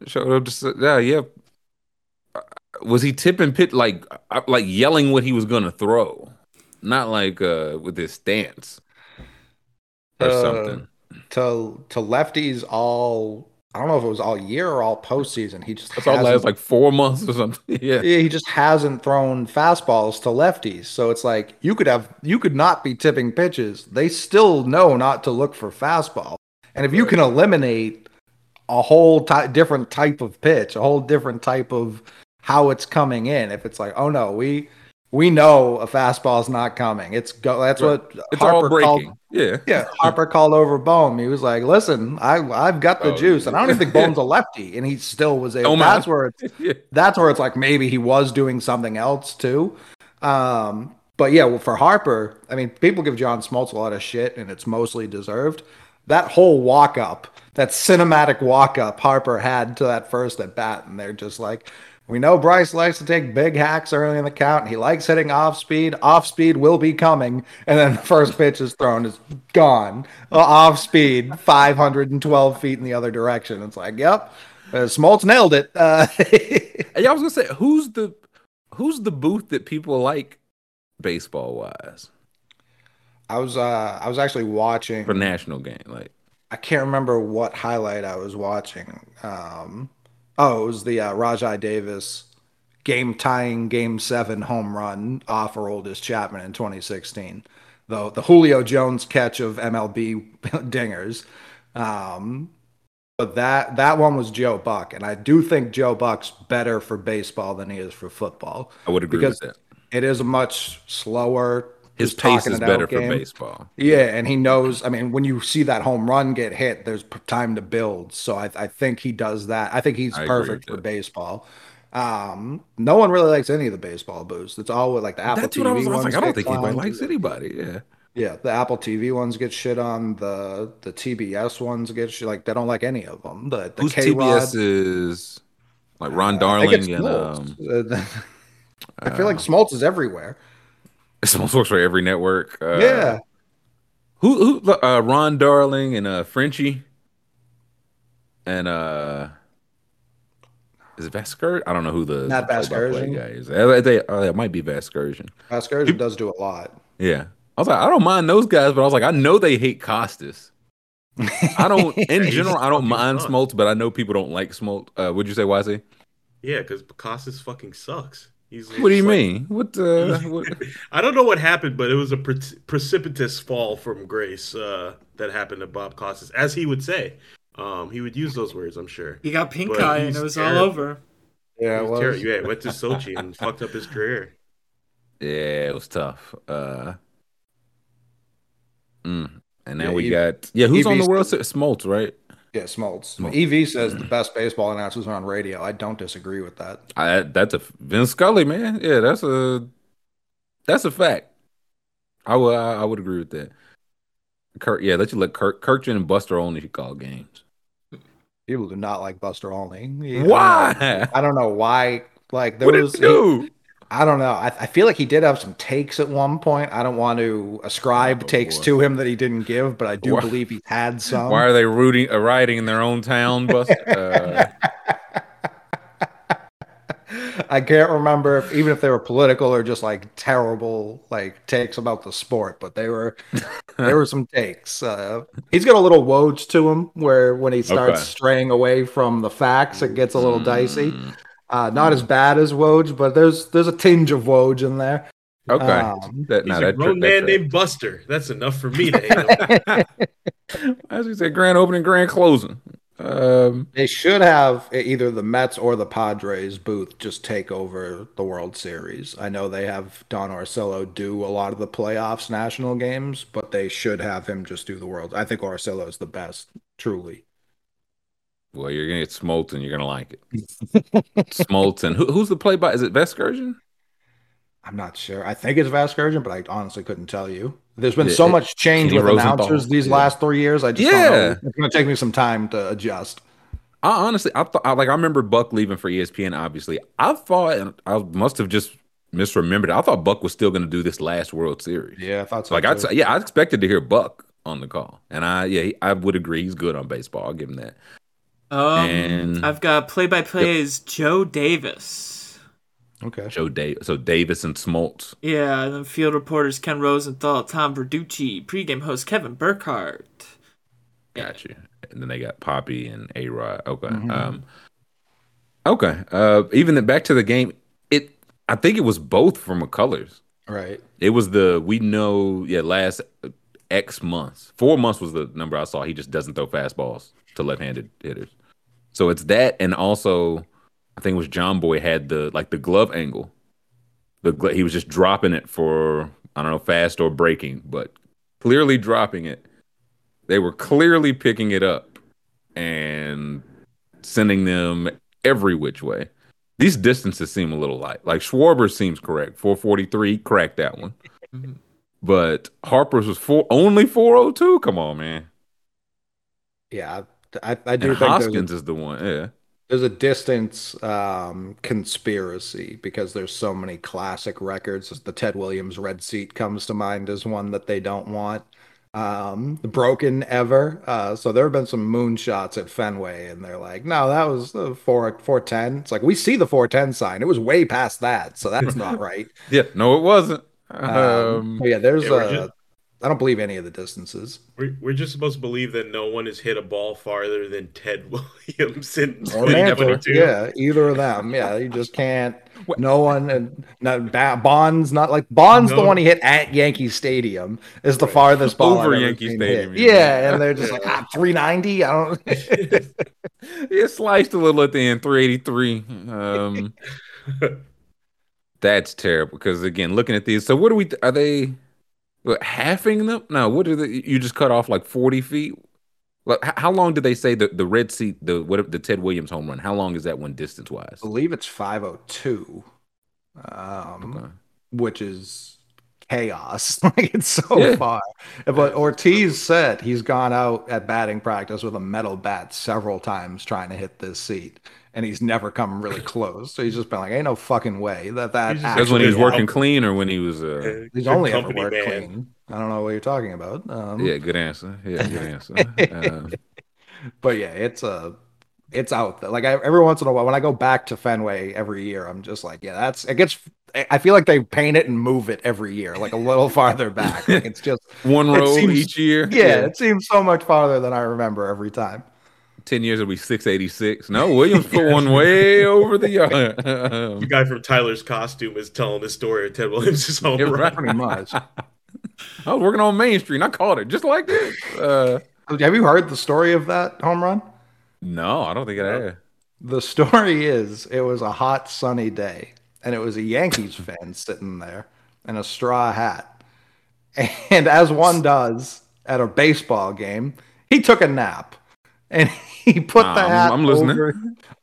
[SPEAKER 2] showed up to yeah, yeah. Uh, Was he tipping pit like uh, like yelling what he was gonna throw, not like uh with his stance or
[SPEAKER 5] Uh,
[SPEAKER 2] something?
[SPEAKER 5] To to lefties, all I don't know if it was all year or all postseason. He just
[SPEAKER 2] That's all last like four months or something. Yeah.
[SPEAKER 5] Yeah, he just hasn't thrown fastballs to lefties. So it's like you could have you could not be tipping pitches. They still know not to look for fastball. And if you can eliminate a whole ty- different type of pitch, a whole different type of how it's coming in, if it's like, oh no, we we know a fastball is not coming. It's go. That's
[SPEAKER 2] Right.
[SPEAKER 5] what
[SPEAKER 2] It's all
[SPEAKER 5] Harper called.
[SPEAKER 2] breaking. Yeah.
[SPEAKER 5] Yeah, Harper called over Bohm. He was like, "Listen, I I've got the
[SPEAKER 2] Oh,
[SPEAKER 5] juice, and I don't even think. Bohm's a lefty, and he still was able."
[SPEAKER 2] Oh, my.
[SPEAKER 5] that's where it's
[SPEAKER 2] Yeah.
[SPEAKER 5] that's where it's like maybe he was doing something else too. Um, but yeah, well, for Harper, I mean, people give John Smoltz a lot of shit, and it's mostly deserved. That whole walk up, that cinematic walk up Harper had to that first at bat, and they're just like, we know Bryce likes to take big hacks early in the count. He likes hitting off speed. Off speed will be coming, and then the first pitch is thrown is gone. Uh, off speed, 512 feet in the other direction. It's like, yep, uh, Smoltz nailed it. Uh,
[SPEAKER 2] Yeah, I was gonna say, who's the who's the booth that people like baseball wise
[SPEAKER 5] I was uh I was actually watching
[SPEAKER 2] for national game? Like,
[SPEAKER 5] I can't remember what highlight I was watching. Um oh, it was the uh, Rajai Davis game tying game 7 home run off Aroldis Chapman in 2016. The the Julio Jones catch of MLB dingers. Um but that that one was Joe Buck and I do think Joe Buck's better for baseball than he is for football.
[SPEAKER 2] I would agree
[SPEAKER 5] Because
[SPEAKER 2] with that.
[SPEAKER 5] It is a much slower
[SPEAKER 2] His pace is better for baseball.
[SPEAKER 5] Yeah, and he knows. I mean, when you see that home run get hit, there's time to build. So I, I think he does that. I think he's
[SPEAKER 2] I
[SPEAKER 5] perfect for
[SPEAKER 2] that.
[SPEAKER 5] baseball. Um, no one really likes any of the baseball boosts. It's all with like the Apple
[SPEAKER 2] That's
[SPEAKER 5] TV
[SPEAKER 2] what I was, I
[SPEAKER 5] ones.
[SPEAKER 2] like. I don't think anybody likes anybody. Yeah.
[SPEAKER 5] Yeah, the Apple TV ones get shit on. The the TBS ones get shit. Like they don't like any of them. The, the
[SPEAKER 2] Who's TBS is like Ron
[SPEAKER 5] it's
[SPEAKER 2] Darling and um.
[SPEAKER 5] Uh, I feel like Smoltz is everywhere.
[SPEAKER 2] Someone works for every network. Uh,
[SPEAKER 5] yeah,
[SPEAKER 2] Who who uh Ron Darling and uh Frenchie and uh is it Vascur? I don't know who the
[SPEAKER 5] Matt
[SPEAKER 2] the guy is. Uh, they, uh, it might be Vasgersian.
[SPEAKER 5] Vasquez does do a lot.
[SPEAKER 2] Yeah. I was like, I don't mind those guys, but I was like, I know they hate Costas. I don't in general I don't mind
[SPEAKER 4] fun.
[SPEAKER 2] Smoltz, but I know people don't like Smoltz. Uh would you say YC?
[SPEAKER 4] Yeah, because Costas fucking sucks. He's
[SPEAKER 2] What do you
[SPEAKER 4] like-
[SPEAKER 2] mean? What uh what,
[SPEAKER 4] I don't know what happened, but it was a pre- precipitous fall from grace uh, that happened to Bob Costas, as he would say. Um, he would use those words, I'm sure.
[SPEAKER 3] He got pink
[SPEAKER 4] But
[SPEAKER 3] eye and
[SPEAKER 4] he's
[SPEAKER 3] it was all over.
[SPEAKER 5] Yeah,
[SPEAKER 4] He
[SPEAKER 5] it
[SPEAKER 4] was terrible.
[SPEAKER 5] was.
[SPEAKER 4] Yeah, went to Sochi and fucked up his career.
[SPEAKER 2] Yeah, it was tough. Uh mm. and now
[SPEAKER 5] Yeah,
[SPEAKER 2] we
[SPEAKER 5] E-
[SPEAKER 2] got yeah, who's on the
[SPEAKER 5] EV's
[SPEAKER 2] World Series? Smoltz, right?
[SPEAKER 5] Yeah, Smoltz.
[SPEAKER 2] Smoltz.
[SPEAKER 5] EV says the best baseball announcers are on radio. I don't disagree with that.
[SPEAKER 2] I, that's a Vince Scully, man. Yeah, that's a that's a fact. I would I, would agree with that. Kirk, yeah, let you let Kirk Kurkjian and Buster only call games.
[SPEAKER 5] People do not like Buster Olney. I don't know-
[SPEAKER 2] Why?
[SPEAKER 5] I don't know why. Like there
[SPEAKER 2] What
[SPEAKER 5] was,
[SPEAKER 2] he?
[SPEAKER 5] I don't know. I, I feel like he did have some takes at one point. I don't want to ascribe
[SPEAKER 2] Oh,
[SPEAKER 5] takes
[SPEAKER 2] boy.
[SPEAKER 5] to him that he didn't give, but I do
[SPEAKER 2] Why-
[SPEAKER 5] believe he had some.
[SPEAKER 2] Why are they rooting uh, rioting in their own town, Buster? Uh,
[SPEAKER 5] I can't remember if, even if they were political or just like terrible like takes about the sport, but they were there were some takes. Uh, he's got a little Woj to him where when he starts
[SPEAKER 2] Okay.
[SPEAKER 5] straying away from the facts, it gets a little dicey. Uh, not as bad as Woj, but there's there's a tinge of Woj in there.
[SPEAKER 2] Okay.
[SPEAKER 5] Um,
[SPEAKER 2] that,
[SPEAKER 4] He's a
[SPEAKER 2] that,
[SPEAKER 4] grown
[SPEAKER 2] that,
[SPEAKER 4] man named Buster. That's enough for me to hate him.
[SPEAKER 2] As we said, grand opening, grand closing. Um,
[SPEAKER 5] They should have either the Mets or the Padres booth just take over the World Series. I know they have Don Orsillo do a lot of the playoffs national games, but they should have him just do the World. I think Orsillo is the best, truly.
[SPEAKER 2] Well, you're gonna get Smoltz and you're gonna like it. Smoltz and who, who's the play by? Is it Vasgersian?
[SPEAKER 5] I'm not sure. I think it's Vasgersian, but I honestly couldn't tell you. There's been
[SPEAKER 2] Yeah,
[SPEAKER 5] so
[SPEAKER 2] it-
[SPEAKER 5] much change
[SPEAKER 2] Kenny
[SPEAKER 5] with
[SPEAKER 2] Rosenthal.
[SPEAKER 5] announcers these
[SPEAKER 2] Yeah.
[SPEAKER 5] last three years. I just
[SPEAKER 2] Yeah.
[SPEAKER 5] don't know. It's going to take me some time to adjust.
[SPEAKER 2] I honestly, I thought, I, like, I remember Buck leaving for ESPN. Obviously, I thought, and I must have just misremembered. I thought Buck was still going to do this last World Series.
[SPEAKER 5] Yeah, I thought so.
[SPEAKER 2] like, I,
[SPEAKER 5] too.
[SPEAKER 2] yeah, I expected to hear Buck on the call, and I, yeah, he- I would agree. He's good on baseball. I'll give him that.
[SPEAKER 3] Um,
[SPEAKER 2] And-
[SPEAKER 3] I've got play by play is Joe Davis.
[SPEAKER 5] okay.
[SPEAKER 2] Joe Davis, so Davis and Smoltz.
[SPEAKER 3] Yeah, and then field reporters Ken Rosenthal, Tom Verducci, pregame host Kevin Burkhardt.
[SPEAKER 2] Got you. and then they got Poppy and A Rod. Okay.
[SPEAKER 5] Mhm.
[SPEAKER 2] Um, okay. Uh, even the, back to the game, it. I think it was both for McCullers.
[SPEAKER 5] Right.
[SPEAKER 2] It was the we know yeah last X months. Four months was the number I saw. He just doesn't throw fastballs to left-handed hitters. So it's that, and also I think it was Jomboy had the like the glove angle. The gl- he was just dropping it for I don't know fast or breaking, but clearly dropping it. They were clearly picking it up and sending them every which way. These distances seem a little light. Like Schwarber seems correct. 443, cracked that one.
[SPEAKER 3] Mhm.
[SPEAKER 2] But Harper's was four only 402. Come on, man.
[SPEAKER 5] Yeah. I, I do
[SPEAKER 2] And
[SPEAKER 5] think a,
[SPEAKER 2] Hoskins is the one. Yeah.
[SPEAKER 5] there's a distance um, conspiracy because there's so many classic records. The Ted Williams Red Seat comes to mind as one that they don't want. Um, the Broken Ever. Uh, so there have been some moonshots at Fenway, and they're like, no, that was the 4 410. It's like, we see the 410 sign. It was way past that. So that's not right.
[SPEAKER 2] Yeah. No, it wasn't.
[SPEAKER 5] Um,
[SPEAKER 2] Um,
[SPEAKER 5] yeah, there's
[SPEAKER 4] yeah,
[SPEAKER 5] uh,
[SPEAKER 4] just-
[SPEAKER 5] I don't believe any of the distances.
[SPEAKER 4] We're, we're just supposed to believe that no one has hit a ball farther than Ted Williams in
[SPEAKER 5] Or
[SPEAKER 2] Mantle,
[SPEAKER 5] Mantle,
[SPEAKER 4] 2022.
[SPEAKER 5] yeah, either of them. Yeah, you just can't. No one and not ba- Bonds. Not like Bonds. The one he hit at Yankee Stadium is the farthest ball
[SPEAKER 2] Over
[SPEAKER 5] I've ever
[SPEAKER 2] Yankee
[SPEAKER 5] seen
[SPEAKER 2] Stadium,
[SPEAKER 5] hit.
[SPEAKER 2] you mean.
[SPEAKER 5] Yeah, and they're just like ah, 390. I don't.
[SPEAKER 2] it sliced a little at the end, 383. Um, that's terrible because again, looking at these, so what do we? Are they what, halving them? No, what are they? You just cut off like 40 feet. Like, how long did they say the the red seat the what the Ted Williams home run? How long is that one distance wise?
[SPEAKER 5] I believe it's 502, um, which is chaos. like it's so
[SPEAKER 2] Yeah.
[SPEAKER 5] far. But Ortiz said he's gone out at batting practice with a metal bat several times trying to hit this seat. And he's never come really close. So he's just been like, ain't no fucking way that that
[SPEAKER 4] He's
[SPEAKER 2] That's when he was working
[SPEAKER 5] happened."
[SPEAKER 2] clean, or when he was. Uh,
[SPEAKER 4] Uh,
[SPEAKER 5] He's only ever worked
[SPEAKER 4] man.
[SPEAKER 5] clean. I don't know what you're talking about. Um,
[SPEAKER 2] yeah, good answer. Yeah, good answer. Um,
[SPEAKER 5] but yeah, it's a it's out there. Like I, every once in a while, when I go back to Fenway every year, I'm just like, yeah, that's it gets. I- I feel like they paint it and move it every year, like a little farther back. Like it's just
[SPEAKER 2] one row
[SPEAKER 5] seems-
[SPEAKER 2] each year.
[SPEAKER 5] yeah, it seems so much farther than I remember every time.
[SPEAKER 2] 10 years it'll be 686. No, Williams put one way over the yard.
[SPEAKER 4] The guy from Tyler's costume is telling the story of Ted Williams' home
[SPEAKER 2] You're
[SPEAKER 4] run.
[SPEAKER 2] right.
[SPEAKER 5] Pretty much.
[SPEAKER 2] I was working on Main Street and I caught it just like this. Uh,
[SPEAKER 5] Have you heard the story of that home run?
[SPEAKER 2] no, I don't think I have.
[SPEAKER 5] The story is it was a hot sunny day and it was a Yankees fan sitting there in a straw hat. And as one does at a baseball game, he took a nap and he put the
[SPEAKER 2] I'm-
[SPEAKER 5] hat
[SPEAKER 2] I'm listening.
[SPEAKER 5] over,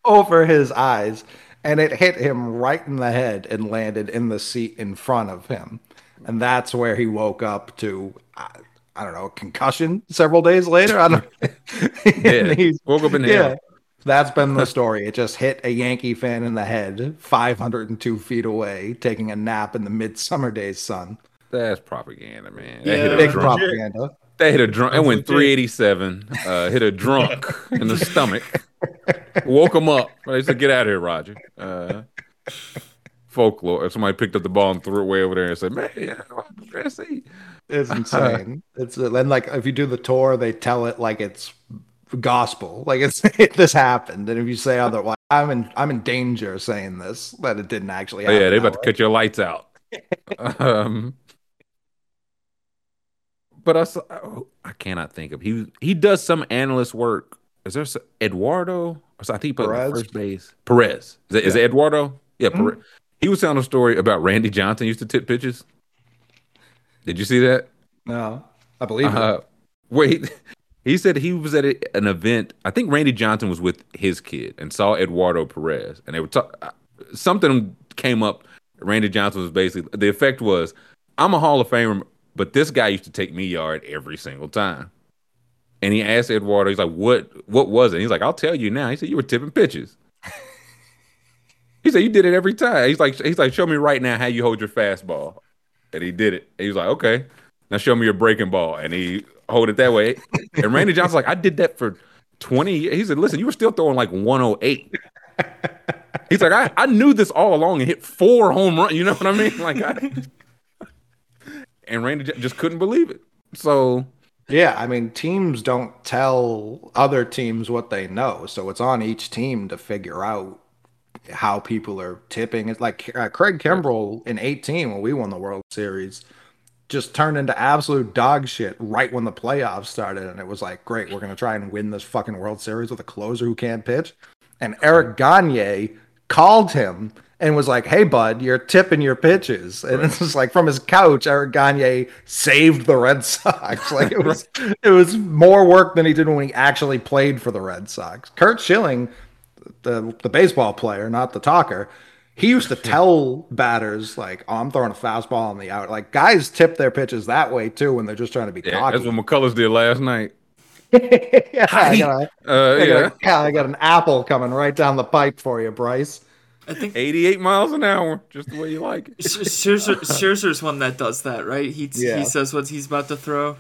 [SPEAKER 5] over his eyes and it hit him right in the head and landed in the seat in front of him. And that's where he woke up to I, I don't know, concussion several days later. I don't
[SPEAKER 2] Yeah.
[SPEAKER 5] And he's-
[SPEAKER 2] Woke up in the
[SPEAKER 5] yeah.
[SPEAKER 2] hell.
[SPEAKER 5] That's been the story. It just hit a Yankee fan in the head, 502 feet away, taking a nap in the midsummer day's sun.
[SPEAKER 2] That's propaganda, man.
[SPEAKER 4] Yeah,
[SPEAKER 2] They hit a
[SPEAKER 5] Big propaganda.
[SPEAKER 2] They hit a drunk. It went 387. Uh, hit a drunk in the stomach. Woke him up. They said, "Get out of here, Roger." Uh, folklore. Somebody picked up the ball and threw it way over there and said, "Man, yeah, let's.
[SPEAKER 5] It's insane. it's and like if you do the tour, they tell it like it's gospel, like it's this happened. And if you say otherwise, I'm in I'm in danger saying this that it didn't actually.
[SPEAKER 2] Oh,
[SPEAKER 5] happen
[SPEAKER 2] yeah, they
[SPEAKER 5] that
[SPEAKER 2] about to cut your lights out. um, but I, saw- oh, I cannot think of he. He does some analyst work. Is there s- Eduardo? I think he put
[SPEAKER 5] Perez?
[SPEAKER 2] first base. Perez. Is it, is it Eduardo? Yeah,
[SPEAKER 5] Mhm.
[SPEAKER 2] Perez. He was telling a story about Randy Johnson used to tip pitches. Did you see that?
[SPEAKER 5] No, I believe it.
[SPEAKER 2] Uh, wait, he said he was at a, an event. I think Randy Johnson was with his kid and saw Eduardo Perez, and they were talking. Something came up. Randy Johnson was basically the effect was, "I'm a Hall of Famer, but this guy used to take me yard every single time." And he asked Eduardo, he's like, "What? What was it?" He's like, "I'll tell you now." He said, "You were tipping pitches." he said, "You did it every time." He's like, "He's like, show me right now how you hold your fastball." And he did it. And he was like, "Okay." Now show me your breaking ball. And he hold it that way. And Randy Johnson's like, I did that for 20 years. He said, listen, you were still throwing like 108. He's like, I, I knew this all along and hit four home runs. You know what I mean? Like I, and Randy just couldn't believe it. So
[SPEAKER 5] Yeah, I mean, teams don't tell other teams what they know, so it's on each team to figure out how people are tipping. It's like uh, Craig Kimbrel in 18 when we won the World Series just turned into absolute dog shit right when the playoffs started, and it was like, great, we're gonna try and win this fucking World Series with a closer who can't pitch. And Eric Gagne called him and was like, "Hey, bud, you're tipping your pitches." And it's just like from his couch, Eric Gagne saved the Red Sox. Like it was, it was more work than he did when he actually played for the Red Sox. Curt Schilling, the the baseball player, not the talker, he used to tell batters like, "Oh, I'm throwing a fastball on the out." Like guys tip their pitches that way too when they're just trying to be
[SPEAKER 2] Yeah,
[SPEAKER 5] cocky.
[SPEAKER 2] that's what McCullers did last night.
[SPEAKER 5] yeah, I got, a,
[SPEAKER 2] Uh,
[SPEAKER 5] I, got
[SPEAKER 2] yeah,
[SPEAKER 5] a, yeah, I got an apple coming right down the pipe for you, Bryce.
[SPEAKER 3] I think
[SPEAKER 2] 88 miles an hour, just the way you like it.
[SPEAKER 3] Scherzer, Scherzer's one that does that, right? He
[SPEAKER 5] Yeah.
[SPEAKER 3] he says what he's about to throw.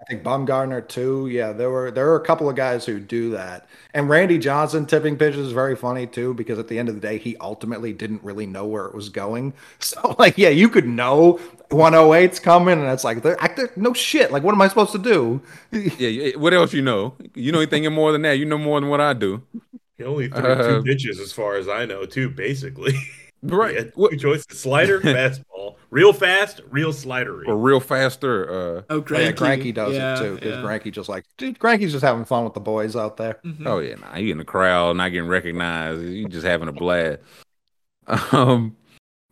[SPEAKER 5] I think Bumgarner too. Yeah, there were there were a couple of guys who do that. And Randy Johnson tipping pitches is very funny too because at the end of the day he ultimately didn't really know where it was going. So like yeah, you could know 108's coming and it's like there- I, there- no shit. Like what am I supposed to do?
[SPEAKER 2] Yeah, yeah, what else you know? You know anything more than that? You know more than what I do.
[SPEAKER 4] He only threw
[SPEAKER 2] Uh,
[SPEAKER 4] two pitches, as far as I know, too. Basically,
[SPEAKER 2] Right.
[SPEAKER 4] He had
[SPEAKER 2] What-
[SPEAKER 4] two choices: slider, fastball, real fast, real slidery.
[SPEAKER 2] or real faster. Uh,
[SPEAKER 3] Oh, Granky.
[SPEAKER 5] yeah, Granky does
[SPEAKER 3] yeah,
[SPEAKER 5] it too because
[SPEAKER 3] yeah.
[SPEAKER 5] Granky just like dude, Granky's just having fun with the boys out there.
[SPEAKER 3] Mhm.
[SPEAKER 2] oh yeah, nah, you in the crowd, not getting recognized. You just having a blast. Um,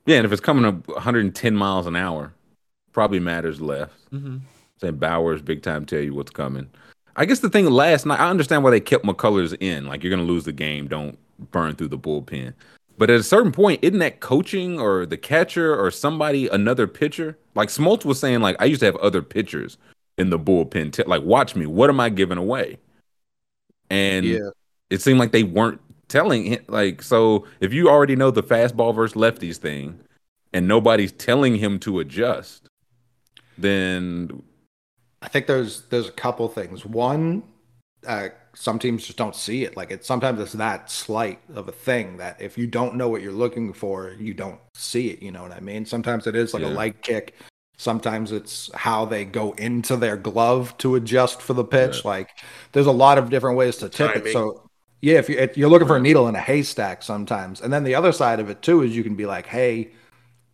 [SPEAKER 2] yeah, and if it's coming up 110 miles an hour, probably matters less.
[SPEAKER 3] Mhm.
[SPEAKER 2] Saying Bowers big time tell you what's coming. I guess the thing last night, I understand why they kept McCullers in. Like you're gonna lose the game, don't burn through the bullpen. But at a certain point, isn't that coaching or the catcher or somebody another pitcher? Like Smoltz was saying, like I used to have other pitchers in the bullpen. T- like watch me, what am I giving away? And
[SPEAKER 5] Yeah.
[SPEAKER 2] it seemed like they weren't telling him. Like so, if you already know the fastball versus lefties thing, and nobody's telling him to adjust, then
[SPEAKER 5] I think there's there's a couple things. One, uh, some teams just don't see it. Like it sometimes it's that slight of a thing that if you don't know what you're looking for, you don't see it. You know what I mean? Sometimes it is like
[SPEAKER 2] Yeah.
[SPEAKER 5] a light kick. Sometimes it's how they go into their glove to adjust for the pitch. Like there's a lot of different ways to tip it. So yeah, if, you, if you're looking for a needle in a haystack, sometimes, and then the other side of it too is you can be like, hey,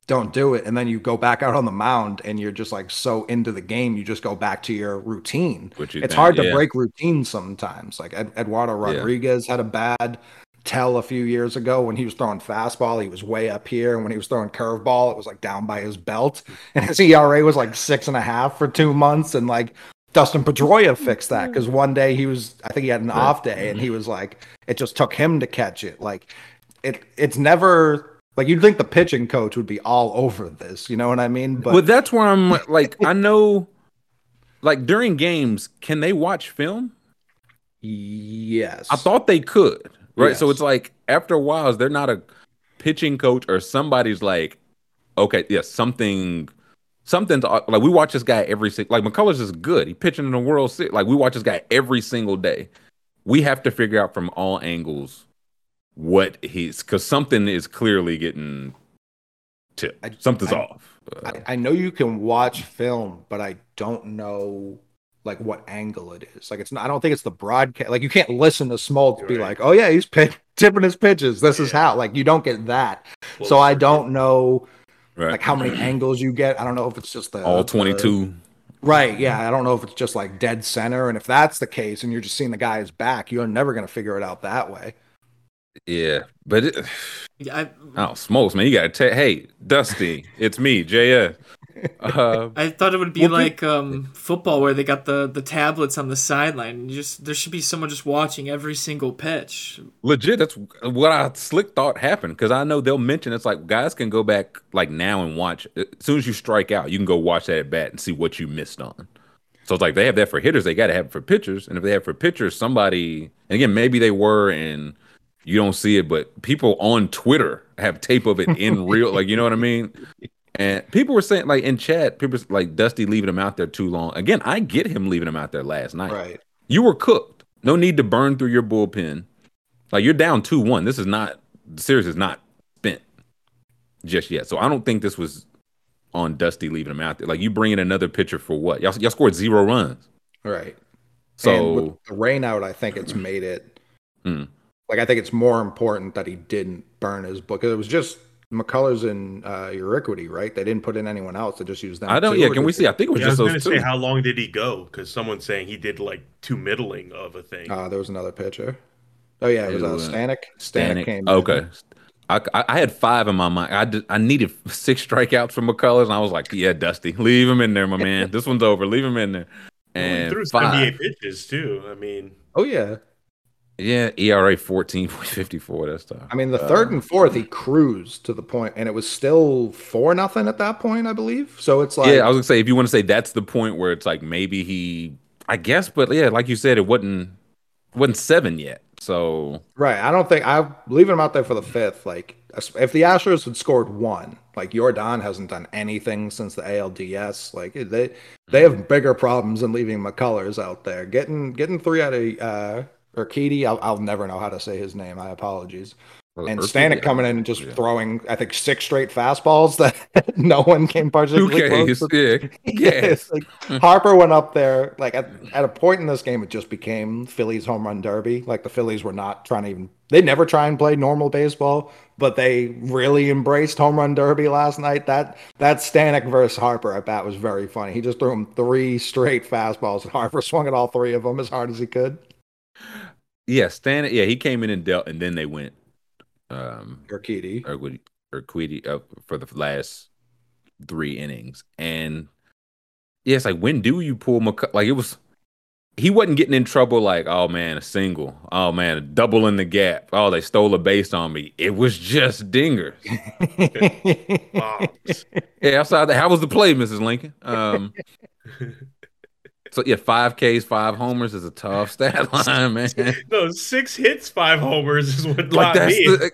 [SPEAKER 5] don't do it and then you go back out on the mound and you're just like so into the game you just go back to your routine
[SPEAKER 2] What you
[SPEAKER 5] it's
[SPEAKER 2] think,
[SPEAKER 5] hard to
[SPEAKER 2] yeah.
[SPEAKER 5] break routine sometimes like Ed- eduardo
[SPEAKER 2] Yeah.
[SPEAKER 5] rodriguez had a bad tell a few years ago when he was throwing fastball he was way up here and when he was throwing curveball it was like down by his belt and his era was like six and a half for two months and like Dustin Pedroia fixed that mm-hmm. because one day he was, I think he had an off day, and he was like, it just took him to catch it. Like, it, it's never like you'd think the pitching coach would be all over this. You know what I mean? But
[SPEAKER 2] well, that's where I'm like, I know, like during games, can they watch film?
[SPEAKER 5] yes,
[SPEAKER 2] I thought they could, right? So it's like after a while, they're not a pitching coach or somebody's like, okay, yeah, something, something's like we watch this guy every single. Like McCullers is good. He pitching in the World Series. Like we watch this guy every single day. We have to figure out from all angles what he's because something is clearly getting tipped.
[SPEAKER 5] I-
[SPEAKER 2] Something's
[SPEAKER 5] I-
[SPEAKER 2] off. Uh,
[SPEAKER 5] I, I know you can watch film, but I don't know like what angle it is. Like it's not. I don't think it's the broadcast. Like you can't listen to Smoltz be like, "Oh yeah, he's pit- tipping his pitches. This is how." Like you don't get that. so I don't know
[SPEAKER 2] right.
[SPEAKER 5] like how many angles you get. I don't know if it's just the
[SPEAKER 2] all
[SPEAKER 5] the-
[SPEAKER 2] twenty two.
[SPEAKER 5] Right. Yeah. I don't know if it's just like dead center. And if that's the case and you're just seeing the guy's back, you're never going to figure it out that way.
[SPEAKER 2] Yeah, but it,
[SPEAKER 3] Yeah, I,
[SPEAKER 2] oh smokes, man! You gotta tell. Hey, Dusty, it's me, JS. Uh,
[SPEAKER 3] I thought it would be like um, football where they got the, the tablets on the sideline. You just there should be someone just watching every single pitch.
[SPEAKER 2] legit that's what i slick thought happened because i know they'll mention it's like guys can go back like now and watch as soon as you strike out you can go watch that at bat and see what you missed on so it's like they have that for hitters they got to have it for pitchers and if they have for pitchers somebody and again maybe they were and you don't see it but people on twitter have tape of it in real like you know what i mean and people were saying like in chat people like dusty leaving him out there too long again i get him leaving him out there last night
[SPEAKER 5] Right.
[SPEAKER 2] you were cooked. No need to burn through your bullpen. Like you're down two one. This is not the series is not spent just yet. So I don't think this was on Dusty leaving him out there. Like you bring in another pitcher for what? Y'all, y'all scored zero runs.
[SPEAKER 5] Right.
[SPEAKER 2] So
[SPEAKER 5] and with the rain out, I think it's made it
[SPEAKER 2] Hmm.
[SPEAKER 5] Like I think it's more important that he didn't burn his book. It was just McCullers and uh, Urquidy, right? They didn't put in anyone else. They just used them.
[SPEAKER 2] I don't.
[SPEAKER 5] too,
[SPEAKER 2] Yeah, can we see?
[SPEAKER 5] they-
[SPEAKER 2] I think it was
[SPEAKER 4] Yeah, I was
[SPEAKER 2] just
[SPEAKER 4] going to
[SPEAKER 2] those
[SPEAKER 4] say,
[SPEAKER 2] two.
[SPEAKER 4] how long did he go? Because someone's saying he did like two middling of a thing.
[SPEAKER 5] Uh, there was another pitcher. Oh yeah, it was
[SPEAKER 2] It
[SPEAKER 5] uh, Stanek. Stanek
[SPEAKER 2] Stanek.
[SPEAKER 5] came.
[SPEAKER 2] Okay. I, I, I had five in my mind. I, did, I needed six strikeouts from McCullers, and I was like, "Yeah, Dusty, leave him in there, my man. This one's over. Leave him in there."
[SPEAKER 4] Well, he
[SPEAKER 2] And
[SPEAKER 4] threw
[SPEAKER 2] five.
[SPEAKER 4] 78 pitches too. I mean,
[SPEAKER 5] Oh yeah.
[SPEAKER 2] Yeah, ERA fourteen point fifty four. That's tough.
[SPEAKER 5] I mean, the third and fourth, he cruised to the point, and it was still four nothing at that point, I believe. So it's like,
[SPEAKER 2] yeah, I was gonna say if you want to say that's the point where it's like maybe he, I guess, but yeah, like you said, it wasn't wasn't seven yet. So
[SPEAKER 5] right. I don't think I'm leaving him out there for the fifth. Like, if the Astros had scored one, like Jordan hasn't done anything since the ALDS. Like they they have bigger problems than leaving McCullers out there. Getting getting three out of uh, Urquidy, I'll, I'll never know how to say his name. I apologies. And Stanek coming in and just
[SPEAKER 2] yeah.
[SPEAKER 5] throwing, I think, six straight fastballs that no one came particularly close. To-
[SPEAKER 2] yeah,
[SPEAKER 5] Yes,
[SPEAKER 2] yes.
[SPEAKER 5] like Harper went up there. Like at, at a point in this game, it just became Phillies home run derby. Like the Phillies were not trying to even. They never try and play normal baseball, but they really embraced home run derby last night. That that Stanek versus Harper at bat was very funny. He just threw him three straight fastballs, and Harper swung at all three of them as hard as he could.
[SPEAKER 2] Yeah, Stanek. Yeah, he came in and dealt, and then they went. Um,
[SPEAKER 5] Urquidy.
[SPEAKER 2] Urquidy, Urquidy uh, for the last three innings, and yeah, it's like when do you pull McC- like it was. He wasn't getting in trouble like, oh man, a single. Oh man, a double in the gap. Oh, they stole a base on me. It was just dingers. Yeah, outside that, how was the play, Mrs. Lincoln? Um, so yeah, five Ks, five homers is a tough stat line, man.
[SPEAKER 4] no, six hits, five homers is what
[SPEAKER 2] like that's
[SPEAKER 4] me.
[SPEAKER 2] the,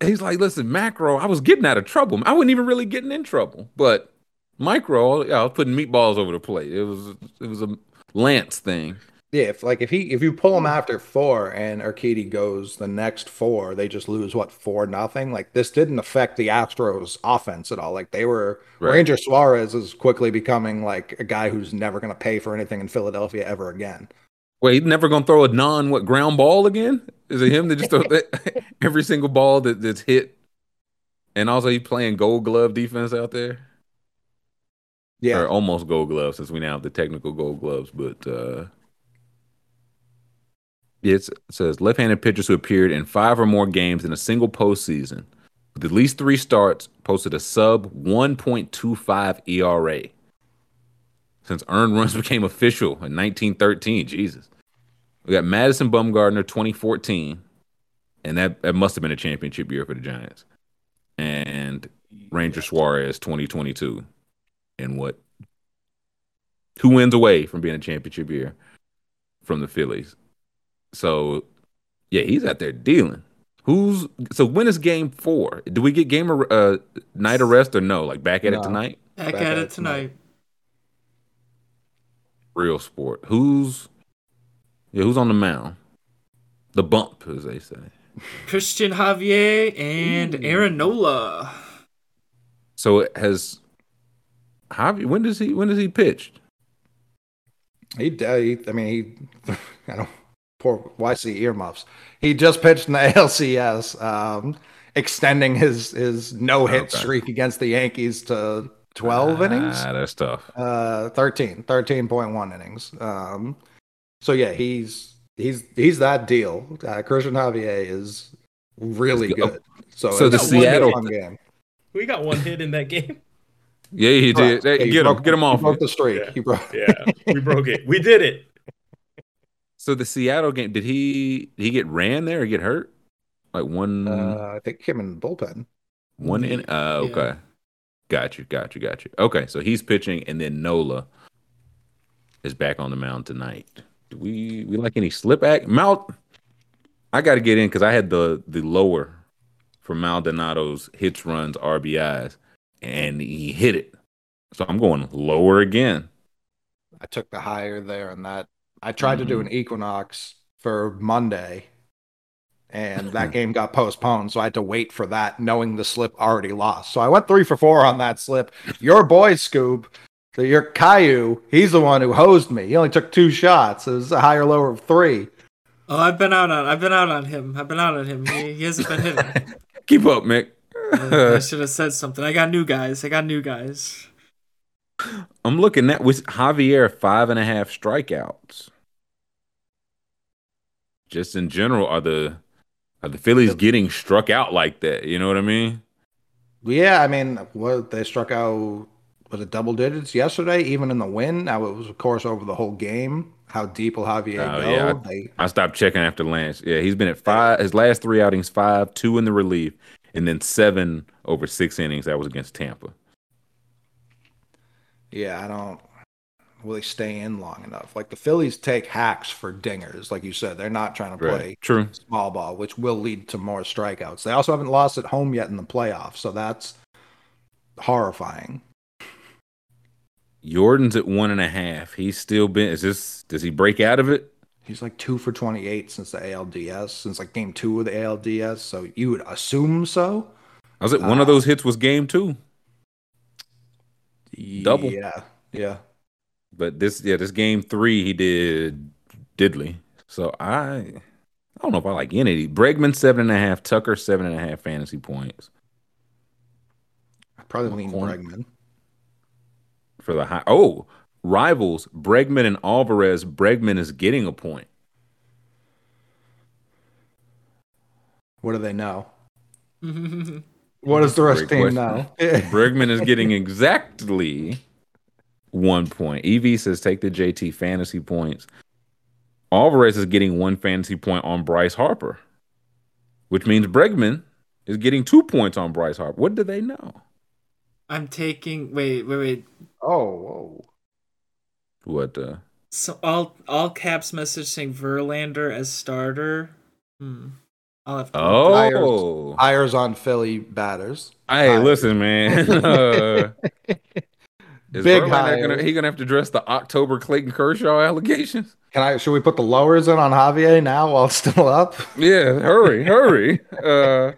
[SPEAKER 2] he's like, listen, macro, I was getting out of trouble. I wasn't even really getting in trouble, but micro, yeah, I was putting meatballs over the plate. It was it was a Lance thing.
[SPEAKER 5] Yeah, if like if he if you pull him after four and Urquidy goes the next four, they just lose what four nothing. Like this didn't affect the Astros offense at all. Like they were
[SPEAKER 2] Right.
[SPEAKER 5] Ranger Suarez is quickly becoming like a guy who's never going to pay for anything in Philadelphia ever again.
[SPEAKER 2] Wait, he's never gonna throw a non what ground ball again? Is it him that just throw every single ball that, that's hit? And also he's playing gold glove defense out there.
[SPEAKER 5] Yeah,
[SPEAKER 2] Or almost gold Glove since we now have the technical gold gloves, but uh it's, it says left-handed pitchers who appeared in five or more games in a single postseason with at least three starts posted a sub 1.25 ERA since earned runs became official in 1913. Jesus, we got Madison Bumgarner 2014, and that that must have been a championship year for the Giants, and Ranger Suarez 2022 and what two wins away from being a championship year from the Phillies. So yeah, he's out there dealing. Who's so when is game four? Do we get game ar- uh night arrest or no? Like back at it tonight?
[SPEAKER 3] Back,
[SPEAKER 5] Back
[SPEAKER 3] at
[SPEAKER 5] at
[SPEAKER 3] it
[SPEAKER 5] it
[SPEAKER 3] tonight.
[SPEAKER 2] Real sport. Who's yeah, who's on the mound? The bump, as they say.
[SPEAKER 3] Christian Javier and Aaron Nola.
[SPEAKER 2] So it has Javi when does he when does he pitch?
[SPEAKER 5] he, uh, he I mean he I don't poor YC earmuffs. He just pitched in the ALCS, um, extending his his no hit
[SPEAKER 2] Okay.
[SPEAKER 5] streak against the Yankees to twelve innings.
[SPEAKER 2] Ah, that's tough.
[SPEAKER 5] Uh, 13, 13.1 innings. Um, so yeah, he's he's he's that deal. Uh, Christian Javier is really good. So,
[SPEAKER 2] So the Seattle-
[SPEAKER 5] fun game.
[SPEAKER 4] We got one hit in that game.
[SPEAKER 2] Yeah, he did.
[SPEAKER 5] Correct.
[SPEAKER 2] Hey,
[SPEAKER 5] Yeah, he
[SPEAKER 2] get him, get him
[SPEAKER 5] he
[SPEAKER 2] off.
[SPEAKER 5] broke the streak.
[SPEAKER 4] Yeah.
[SPEAKER 5] He broke.
[SPEAKER 4] Yeah, we broke it. We did it.
[SPEAKER 2] So the Seattle game, did he did he get ran there or get hurt? Like one
[SPEAKER 5] Uh, I think him in the bullpen.
[SPEAKER 2] one in uh
[SPEAKER 3] yeah.
[SPEAKER 2] okay. Got you, got you, got you. Okay, so he's pitching and then Nola is back on the mound tonight. Do we we like any slip act? Mal I gotta get in because I had the the lower for Maldonado's hits, runs, RBIs, and he hit it. So I'm going lower again.
[SPEAKER 5] I took the higher there on that. I tried to do
[SPEAKER 2] Mm-hmm.
[SPEAKER 5] an equinox for Monday, and that game got postponed. So I had to wait for that, knowing the slip already lost. So I went three for four on that slip. Your boy Scoob your Caillou, he's the one who hosed me. He only took two shots. It was a higher lower of three.
[SPEAKER 3] Oh, I've been out on I've been out on him. I've been out on him. He, he hasn't been hitting.
[SPEAKER 2] Keep up, Mick.
[SPEAKER 3] I should have said something. I got new guys. I got new guys.
[SPEAKER 2] I'm looking at with Javier five and a half strikeouts. Just in general, are the are the Phillies getting struck out like that? You know what I mean?
[SPEAKER 5] Yeah, I mean, what they struck out was it double digits yesterday, even in the win. Now it was, of course, over the whole game. How deep will Javier
[SPEAKER 2] Oh,
[SPEAKER 5] go?
[SPEAKER 2] yeah,
[SPEAKER 5] They,
[SPEAKER 2] I stopped checking after Lance. Yeah, he's been at five. His last three outings, five, two in the relief, and then seven over six innings. That was against Tampa.
[SPEAKER 5] yeah, I don't. Will they stay in long enough? Like the Phillies take hacks for dingers, like you said. They're not trying to play
[SPEAKER 2] True.
[SPEAKER 5] small ball, which will lead to more strikeouts. They also haven't lost at home yet in the playoffs, so that's horrifying.
[SPEAKER 2] Jordan's at one and a half. He's still been. Is this? Does he break out of it?
[SPEAKER 5] He's like two for 28 since the ALDS, since like game two of the ALDS. So you would assume so.
[SPEAKER 2] I was at one of uh, those hits was game two, Double.
[SPEAKER 5] Yeah. Yeah.
[SPEAKER 2] But this yeah this game three he did diddly. So I I don't know if I like any of these. Bregman seven and a half, Tucker seven and a half fantasy points
[SPEAKER 5] I'd probably lean
[SPEAKER 2] Corn-
[SPEAKER 5] Bregman.
[SPEAKER 2] for the high. Oh, rivals Bregman and Alvarez. Bregman is getting a point.
[SPEAKER 5] What do they know? What does the rest of the
[SPEAKER 2] Great
[SPEAKER 5] team
[SPEAKER 2] question.
[SPEAKER 5] know?
[SPEAKER 2] Bregman is getting exactly one point. EV says take the JT fantasy points. Alvarez is getting one fantasy point on Bryce Harper, which means Bregman is getting two points on Bryce Harper. What do they know?
[SPEAKER 3] I'm taking wait, wait, wait.
[SPEAKER 5] oh, whoa.
[SPEAKER 2] What? Uh,
[SPEAKER 3] So all all caps message saying Verlander as starter. Hmm. I'll have to
[SPEAKER 2] oh,
[SPEAKER 5] Hires on Philly batters.
[SPEAKER 2] hey,
[SPEAKER 5] hires.
[SPEAKER 2] listen, man. uh, is
[SPEAKER 5] Big
[SPEAKER 2] Verlander gonna, he gonna have to address the October Clayton Kershaw allegations?
[SPEAKER 5] Can I? Should we put the lowers in on Javier now while it's still up?
[SPEAKER 2] Yeah, hurry, hurry. Uh,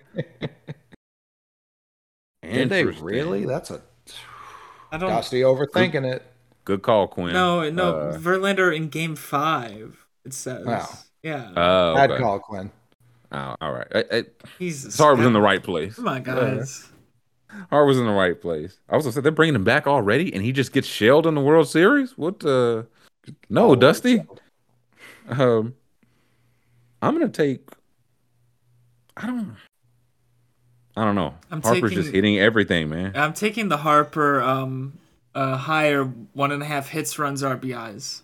[SPEAKER 5] Did they really? That's a
[SPEAKER 3] I don't
[SPEAKER 5] Dusty overthinking it.
[SPEAKER 2] Good call, Quinn.
[SPEAKER 3] No, no,
[SPEAKER 2] Uh,
[SPEAKER 3] Verlander in game five. It says.
[SPEAKER 5] Wow.
[SPEAKER 3] Yeah.
[SPEAKER 2] oh,
[SPEAKER 5] Bad
[SPEAKER 2] okay.
[SPEAKER 5] call, Quinn.
[SPEAKER 2] Oh, all right. I, I,
[SPEAKER 3] Jesus.
[SPEAKER 2] Hard was in the right place.
[SPEAKER 3] Come on, guys.
[SPEAKER 2] Hard was in the right place. I was gonna say they're bringing him back already, and he just gets shelled in the World Series. What? uh No,
[SPEAKER 5] Oh,
[SPEAKER 2] Dusty. Um, I'm gonna take. I don't. I don't know.
[SPEAKER 3] I'm
[SPEAKER 2] Harper's just hitting everything, man.
[SPEAKER 3] I'm taking the Harper um uh higher one and a half hits, runs, RBIs.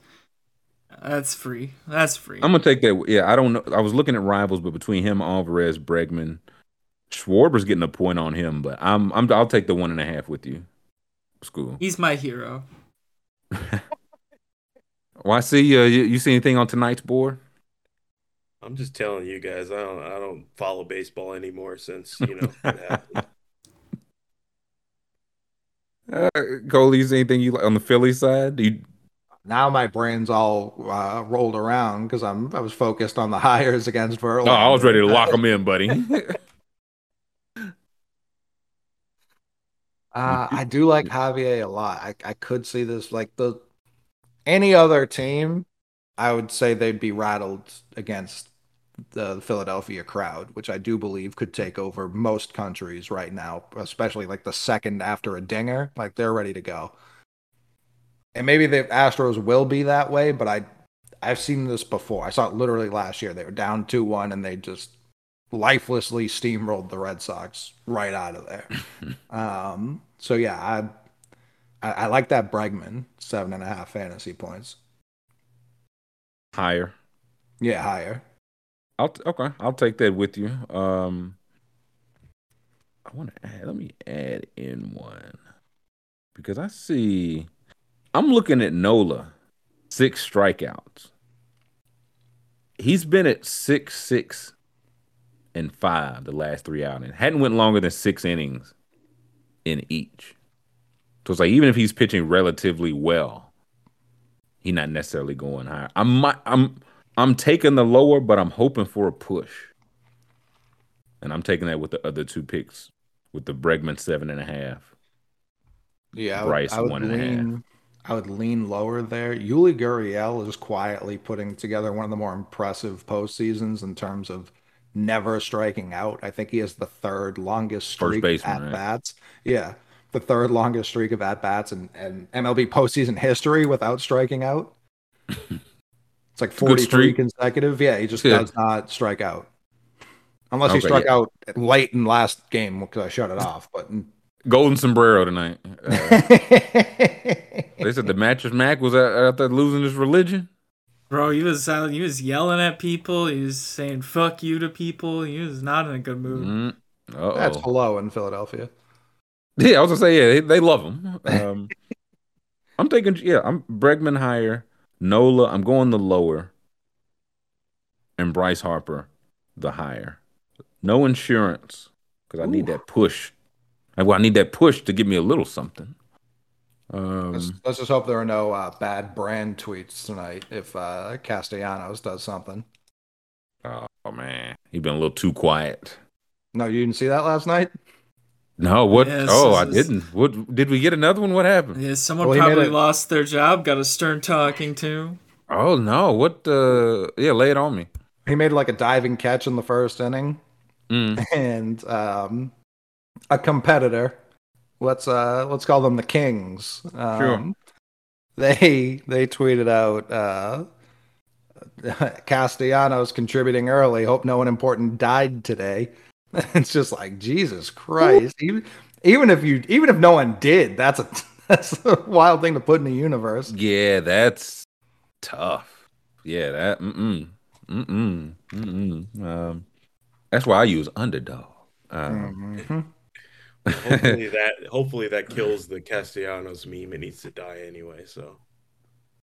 [SPEAKER 3] That's free. That's free.
[SPEAKER 2] I'm gonna take that. Yeah, I don't know. I was looking at rivals, but between him, Alvarez, Bregman, Schwarber's getting a point on him. But I'm, I'm, I'll take the one and a half with you. Scoob.
[SPEAKER 3] He's my hero.
[SPEAKER 2] Well, I see. Uh, you, you see anything on tonight's board?
[SPEAKER 4] I'm just telling you guys, I don't I don't follow baseball anymore since you know it.
[SPEAKER 2] Uh, Cole, you see anything you like on the Philly side? Do you,
[SPEAKER 5] Now my brain's all uh, rolled around because I'm I was focused on the hires against Verlander.
[SPEAKER 2] oh, I was ready to lock them in, buddy.
[SPEAKER 5] Uh, I do like Javier a lot. I, I could see this like the any other team, I would say they'd be rattled against the Philadelphia crowd, which I do believe could take over most countries right now, especially like the second after a dinger. Like they're ready to go. And maybe the Astros will be that way, but I I've seen this before. I saw it literally last year. They were down 2-1 and they just lifelessly steamrolled the Red Sox right out of there. um, so yeah, I, I I like that Bregman seven and a half fantasy points.
[SPEAKER 2] Higher.
[SPEAKER 5] Yeah, higher.
[SPEAKER 2] I'll t- okay. I'll take that with you. Um, I want to add. Let me add in one because I see. I'm looking at Nola, six strikeouts. He's been at six, six, and five the last three outings. Hadn't went longer than six innings in each. So it's like even if he's pitching relatively well, he's not necessarily going higher. I'm I'm I'm taking the lower, but I'm hoping for a push. And I'm taking that with the other two picks, with the Bregman seven and a half.
[SPEAKER 5] Yeah, I
[SPEAKER 2] Bryce,
[SPEAKER 5] would, I would
[SPEAKER 2] one and a half.
[SPEAKER 5] lean I would lean lower there. Yuli Gurriel is quietly putting together one of the more impressive postseasons in terms of never striking out. I think he has the third longest streak
[SPEAKER 2] baseman,
[SPEAKER 5] at
[SPEAKER 2] right?
[SPEAKER 5] bats. Yeah, the third longest streak of at bats and in MLB postseason history without striking out. It's like 43
[SPEAKER 2] streak.
[SPEAKER 5] consecutive. Yeah, he just
[SPEAKER 2] Yeah.
[SPEAKER 5] does not strike out. Unless he struck
[SPEAKER 2] yeah.
[SPEAKER 5] out late in last game because I shut it off. But
[SPEAKER 2] Golden sombrero tonight. Uh, they said the mattress Mac was out, out there losing his religion.
[SPEAKER 3] Bro, he was he was yelling at people. He was saying "fuck you" to people. He was not in a good mood.
[SPEAKER 2] Mm.
[SPEAKER 5] That's hello in Philadelphia.
[SPEAKER 2] Yeah, I was gonna say yeah, they, they love him. Um, I'm thinking yeah, I'm Bregman higher, Nola. I'm going the lower, and Bryce Harper the higher. No insurance because I need that push. I, well, I need that push to give me a little something. Um,
[SPEAKER 5] Let's, let's just hope there are no uh, bad brand tweets tonight if uh, Castellanos does something.
[SPEAKER 2] oh man, he's been a little too quiet.
[SPEAKER 5] No, you didn't see that last night?
[SPEAKER 2] No, what?
[SPEAKER 3] Yes,
[SPEAKER 2] oh, I
[SPEAKER 3] is-
[SPEAKER 2] didn't. What did we get another one? What happened?
[SPEAKER 3] Yeah, someone
[SPEAKER 5] Well,
[SPEAKER 3] probably
[SPEAKER 5] it-
[SPEAKER 3] lost their job. Got a stern talking to.
[SPEAKER 2] Oh no, what? Uh, yeah, lay it on me.
[SPEAKER 5] He made like a diving catch in the first inning,
[SPEAKER 2] Mm.
[SPEAKER 5] and um, a competitor. Let's uh, let's call them the Kings. Um,
[SPEAKER 2] Sure.
[SPEAKER 5] They they tweeted out uh, Castellanos contributing early. Hope no one important died today. It's just like Jesus Christ. Even even if you even if no one did, that's a that's a wild thing to put in the universe.
[SPEAKER 2] Yeah, that's tough. Yeah, that mm mm mm mm. mm. Um, that's why I use underdog. Um,
[SPEAKER 5] Mhm.
[SPEAKER 4] Hopefully that hopefully that kills the Castellanos meme. It needs to die anyway. So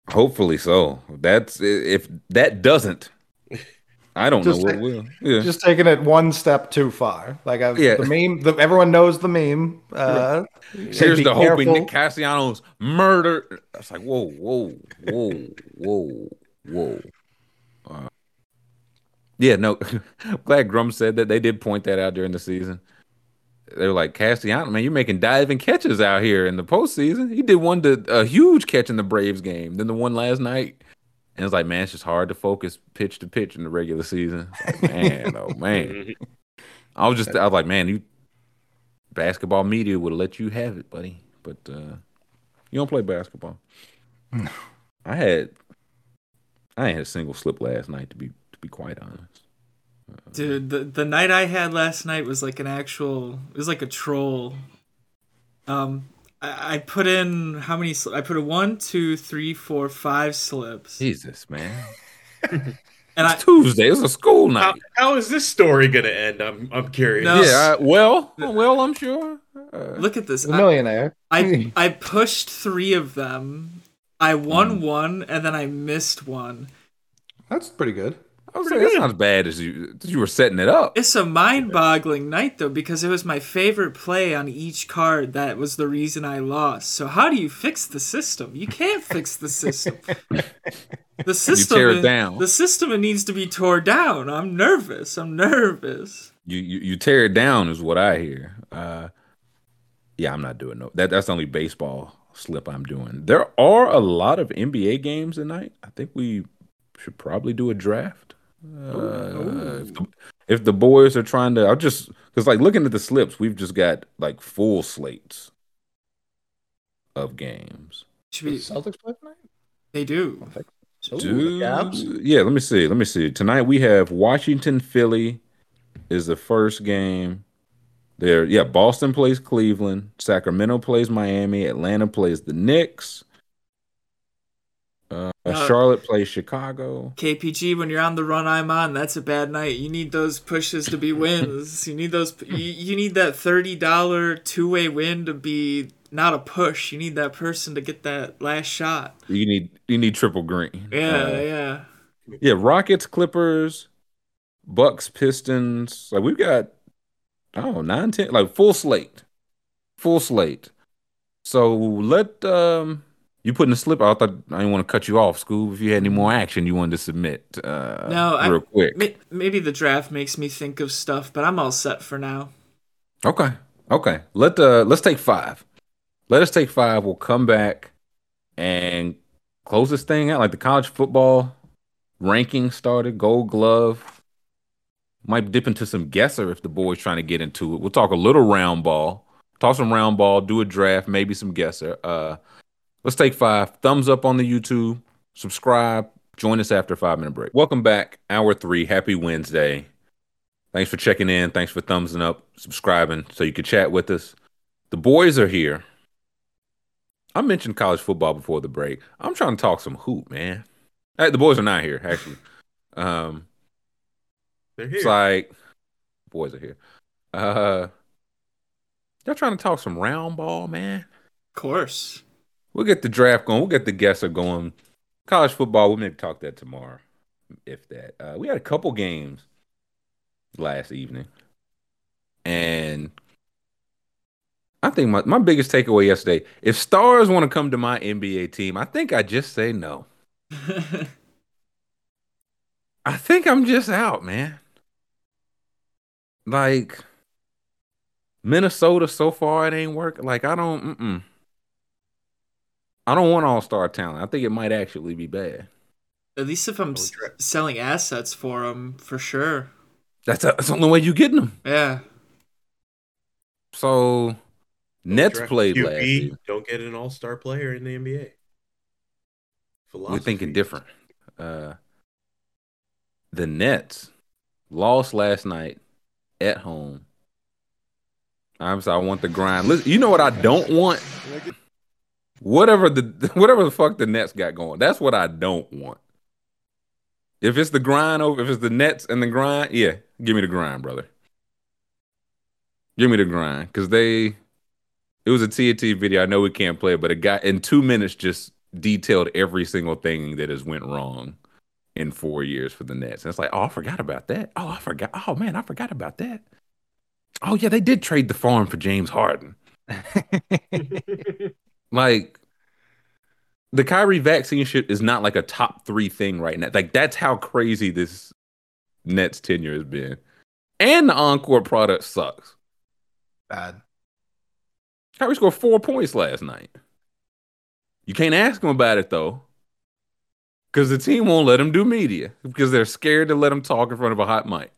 [SPEAKER 2] hopefully so. That's if that doesn't, I don't
[SPEAKER 5] Just
[SPEAKER 2] know what
[SPEAKER 5] say-
[SPEAKER 2] will. Yeah,
[SPEAKER 5] Just taking it one step too far. Like I've,
[SPEAKER 2] Yeah.
[SPEAKER 5] the meme, the, everyone knows the meme. Uh,
[SPEAKER 2] here's
[SPEAKER 5] be
[SPEAKER 2] the hoping
[SPEAKER 5] careful.
[SPEAKER 2] Nick Castellanos murdered. It's like whoa, whoa, whoa, whoa, whoa. Uh, yeah, no. I'm glad Grum said that. They did point that out during the season. They were like, Castellanos, man, you're making diving catches out here in the postseason. He did one to a huge catch in the Braves game, then the one last night. And it's like, man, it's just hard to focus pitch to pitch in the regular season. Like, man, oh man. I was just, I was like, man, you basketball media would let you have it, buddy. But uh, you don't play basketball. No. I had, I ain't had a single slip last night to be to be quite honest.
[SPEAKER 3] Dude, the the night I had last night was like an actual. It was like a troll. Um, I, I put in how many? sli- I put a one, two, three, four, five slips,
[SPEAKER 2] Jesus, man.
[SPEAKER 3] and I
[SPEAKER 2] It's Tuesday. It's a school
[SPEAKER 4] how,
[SPEAKER 2] night.
[SPEAKER 4] how is this story gonna end? I'm I'm curious.
[SPEAKER 3] No.
[SPEAKER 2] yeah. I, well, well, I'm sure. Uh,
[SPEAKER 3] look at this.
[SPEAKER 5] The
[SPEAKER 3] I,
[SPEAKER 5] millionaire.
[SPEAKER 3] I I pushed three of them. I
[SPEAKER 2] Mm.
[SPEAKER 3] won one, and then I missed one.
[SPEAKER 5] That's pretty good.
[SPEAKER 2] I was like, that's not as bad as you as you were setting it up.
[SPEAKER 3] It's a mind-boggling night though because it was my favorite play on each card that was the reason I lost. So how do you fix the system? You can't fix the system. The system you
[SPEAKER 2] tear it
[SPEAKER 3] is-
[SPEAKER 2] down.
[SPEAKER 3] The system it needs to be tore down. I'm nervous. I'm nervous.
[SPEAKER 2] You, you you tear it down is what I hear. Uh, yeah, I'm not doing no. That that's the only baseball slip I'm doing. There are a lot of NBA games tonight. I think we should probably do a draft. Uh, if, the, if the boys are trying to, I'll just because like looking at the slips, we've just got like full slates of games.
[SPEAKER 3] Should be,
[SPEAKER 5] Celtics play tonight?
[SPEAKER 3] they do.
[SPEAKER 5] Ooh, the
[SPEAKER 2] Dude, yeah, let me see. Let me see. Tonight we have Washington, Philly is the first game. There, yeah, Boston plays Cleveland, Sacramento plays Miami, Atlanta plays the Knicks. Uh,
[SPEAKER 3] Uh,
[SPEAKER 2] Charlotte plays Chicago.
[SPEAKER 3] KPG, when you're on the run I'm on, that's a bad night. You need those pushes to be wins. you need those. You, you need that thirty dollar two way win to be not a push. You need that person to get that last shot.
[SPEAKER 2] You need you need triple green.
[SPEAKER 3] Yeah,
[SPEAKER 2] Uh,
[SPEAKER 3] yeah.
[SPEAKER 2] yeah, Rockets, Clippers, Bucks, Pistons. Like we've got oh nine, ten, like full slate, full slate. So let um you put in the slip. I thought I didn't want to cut you off, Scoob. If you had any more action you wanted to submit, uh,
[SPEAKER 3] No, I-
[SPEAKER 2] real quick.
[SPEAKER 3] May- Maybe the draft makes me think of stuff, but I'm all set for now.
[SPEAKER 2] Okay, okay. Let uh let's take five. Let us take five. We'll come back and close this thing out. Like the college football ranking started, Gold Glove. Might dip into some guesser if the boys trying to get into it. We'll talk a little round ball, toss some round ball, do a draft, maybe some guesser. Uh, let's take five. Thumbs up on the YouTube. Subscribe. Join us after five minute break. Welcome back, hour three. Happy Wednesday. Thanks for checking in. Thanks for thumbsing up, subscribing, so you can chat with us. The boys are here. I mentioned college football before the break. I'm trying to talk some hoop, man. Hey, the boys are not here, actually. Um,
[SPEAKER 4] They're here.
[SPEAKER 2] it's like boys are here. Uh, y'all trying to talk some round ball, man.
[SPEAKER 3] Of course.
[SPEAKER 2] We'll get the draft going. We'll get the guesser going. College football, we'll maybe talk that tomorrow, if that. Uh, we had a couple games last evening, and I think my, my biggest takeaway yesterday: if stars want to come to my NBA team, I think I just say no. I think I'm just out, man. Like Minnesota, so far it ain't working. Like I don't. Mm-mm. I don't want all star talent. I think it might actually be bad.
[SPEAKER 3] At least if I'm s- selling assets for them, for sure.
[SPEAKER 2] That's, that's the only way you getting them.
[SPEAKER 3] Yeah.
[SPEAKER 2] So Nets
[SPEAKER 4] Draft
[SPEAKER 2] played
[SPEAKER 4] QB,
[SPEAKER 2] last year.
[SPEAKER 4] Don't get an all star player in the NBA.
[SPEAKER 2] We're
[SPEAKER 4] Philosophy.
[SPEAKER 2] thinking different. Uh, the Nets lost last night at home. I'm sorry, I want the grind. Listen, you know what I don't want? Whatever the whatever the fuck the Nets got going. That's what I don't want. If it's the grind over, if it's the Nets and the grind, yeah, give me the grind, brother. Give me the grind because they. It was a TNT video. I know we can't play it, but it got in two minutes just detailed every single thing that has went wrong in four years for the Nets. And it's like, oh, I forgot about that. Oh, I forgot. Oh man, I forgot about that. Oh yeah, they did trade the farm for James Harden. Like the Kyrie vaccine shit is not like a top three thing right now. Like that's how crazy this Nets tenure has been. And the encore product sucks.
[SPEAKER 5] Bad.
[SPEAKER 2] Kyrie scored four points last night. You can't ask him about it though. Because the team won't let him do media. Because they're scared to let him talk in front of a hot mic.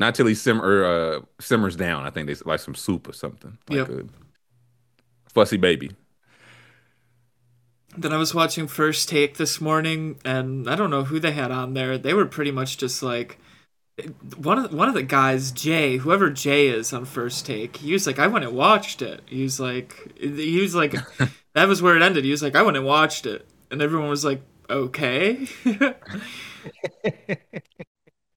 [SPEAKER 2] Not till he simmer uh, simmers down. I think they like some soup or something. Like
[SPEAKER 3] Yep.
[SPEAKER 2] a fussy baby.
[SPEAKER 3] Then I was watching First Take this morning, and I don't know who they had on there. They were pretty much just like one of one of the guys, Jay, whoever Jay is on First Take. He was like, I went and watched it. He was like, he was like, that was where it ended. He was like, I went and watched it, and everyone was like, okay.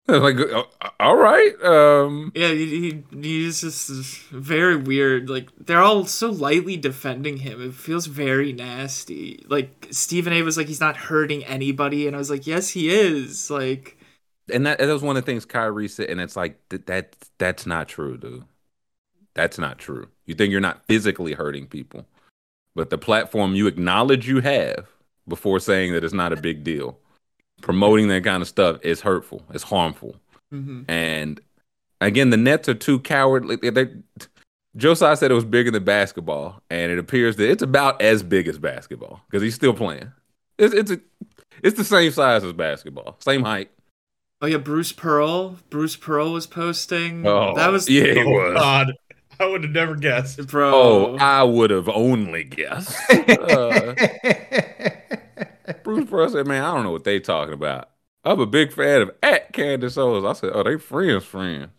[SPEAKER 2] like, uh, all right. Um,
[SPEAKER 3] Yeah, he, he he's just very weird. Like they're all so lightly defending him. It feels very nasty. Like Stephen A was like he's not hurting anybody, and I was like, yes, he is. Like
[SPEAKER 2] and that, that was one of the things Kyrie said, and it's like that, that that's not true, dude. That's not true. You think you're not physically hurting people, but the platform you acknowledge you have before saying that it's not a big deal, promoting that kind of stuff is hurtful. It's harmful.
[SPEAKER 3] mhm.
[SPEAKER 2] And again, the Nets are too cowardly. They, they, Joe Tsai said it was bigger than basketball, and it appears that it's about as big as basketball because he's still playing. It's it's a, it's the same size as basketball, same height.
[SPEAKER 3] oh yeah, Bruce Pearl. Bruce Pearl was posting.
[SPEAKER 2] Oh,
[SPEAKER 3] that was
[SPEAKER 2] yeah, he
[SPEAKER 4] oh,
[SPEAKER 2] was.
[SPEAKER 4] God. I would have never guessed.
[SPEAKER 3] bro.
[SPEAKER 2] Oh, I would have only guessed. Uh, Bruce Pearl said, "Man, I don't know what they talking about. I'm a big fan of at Candace Owens." I said, "Oh, they friends, friends."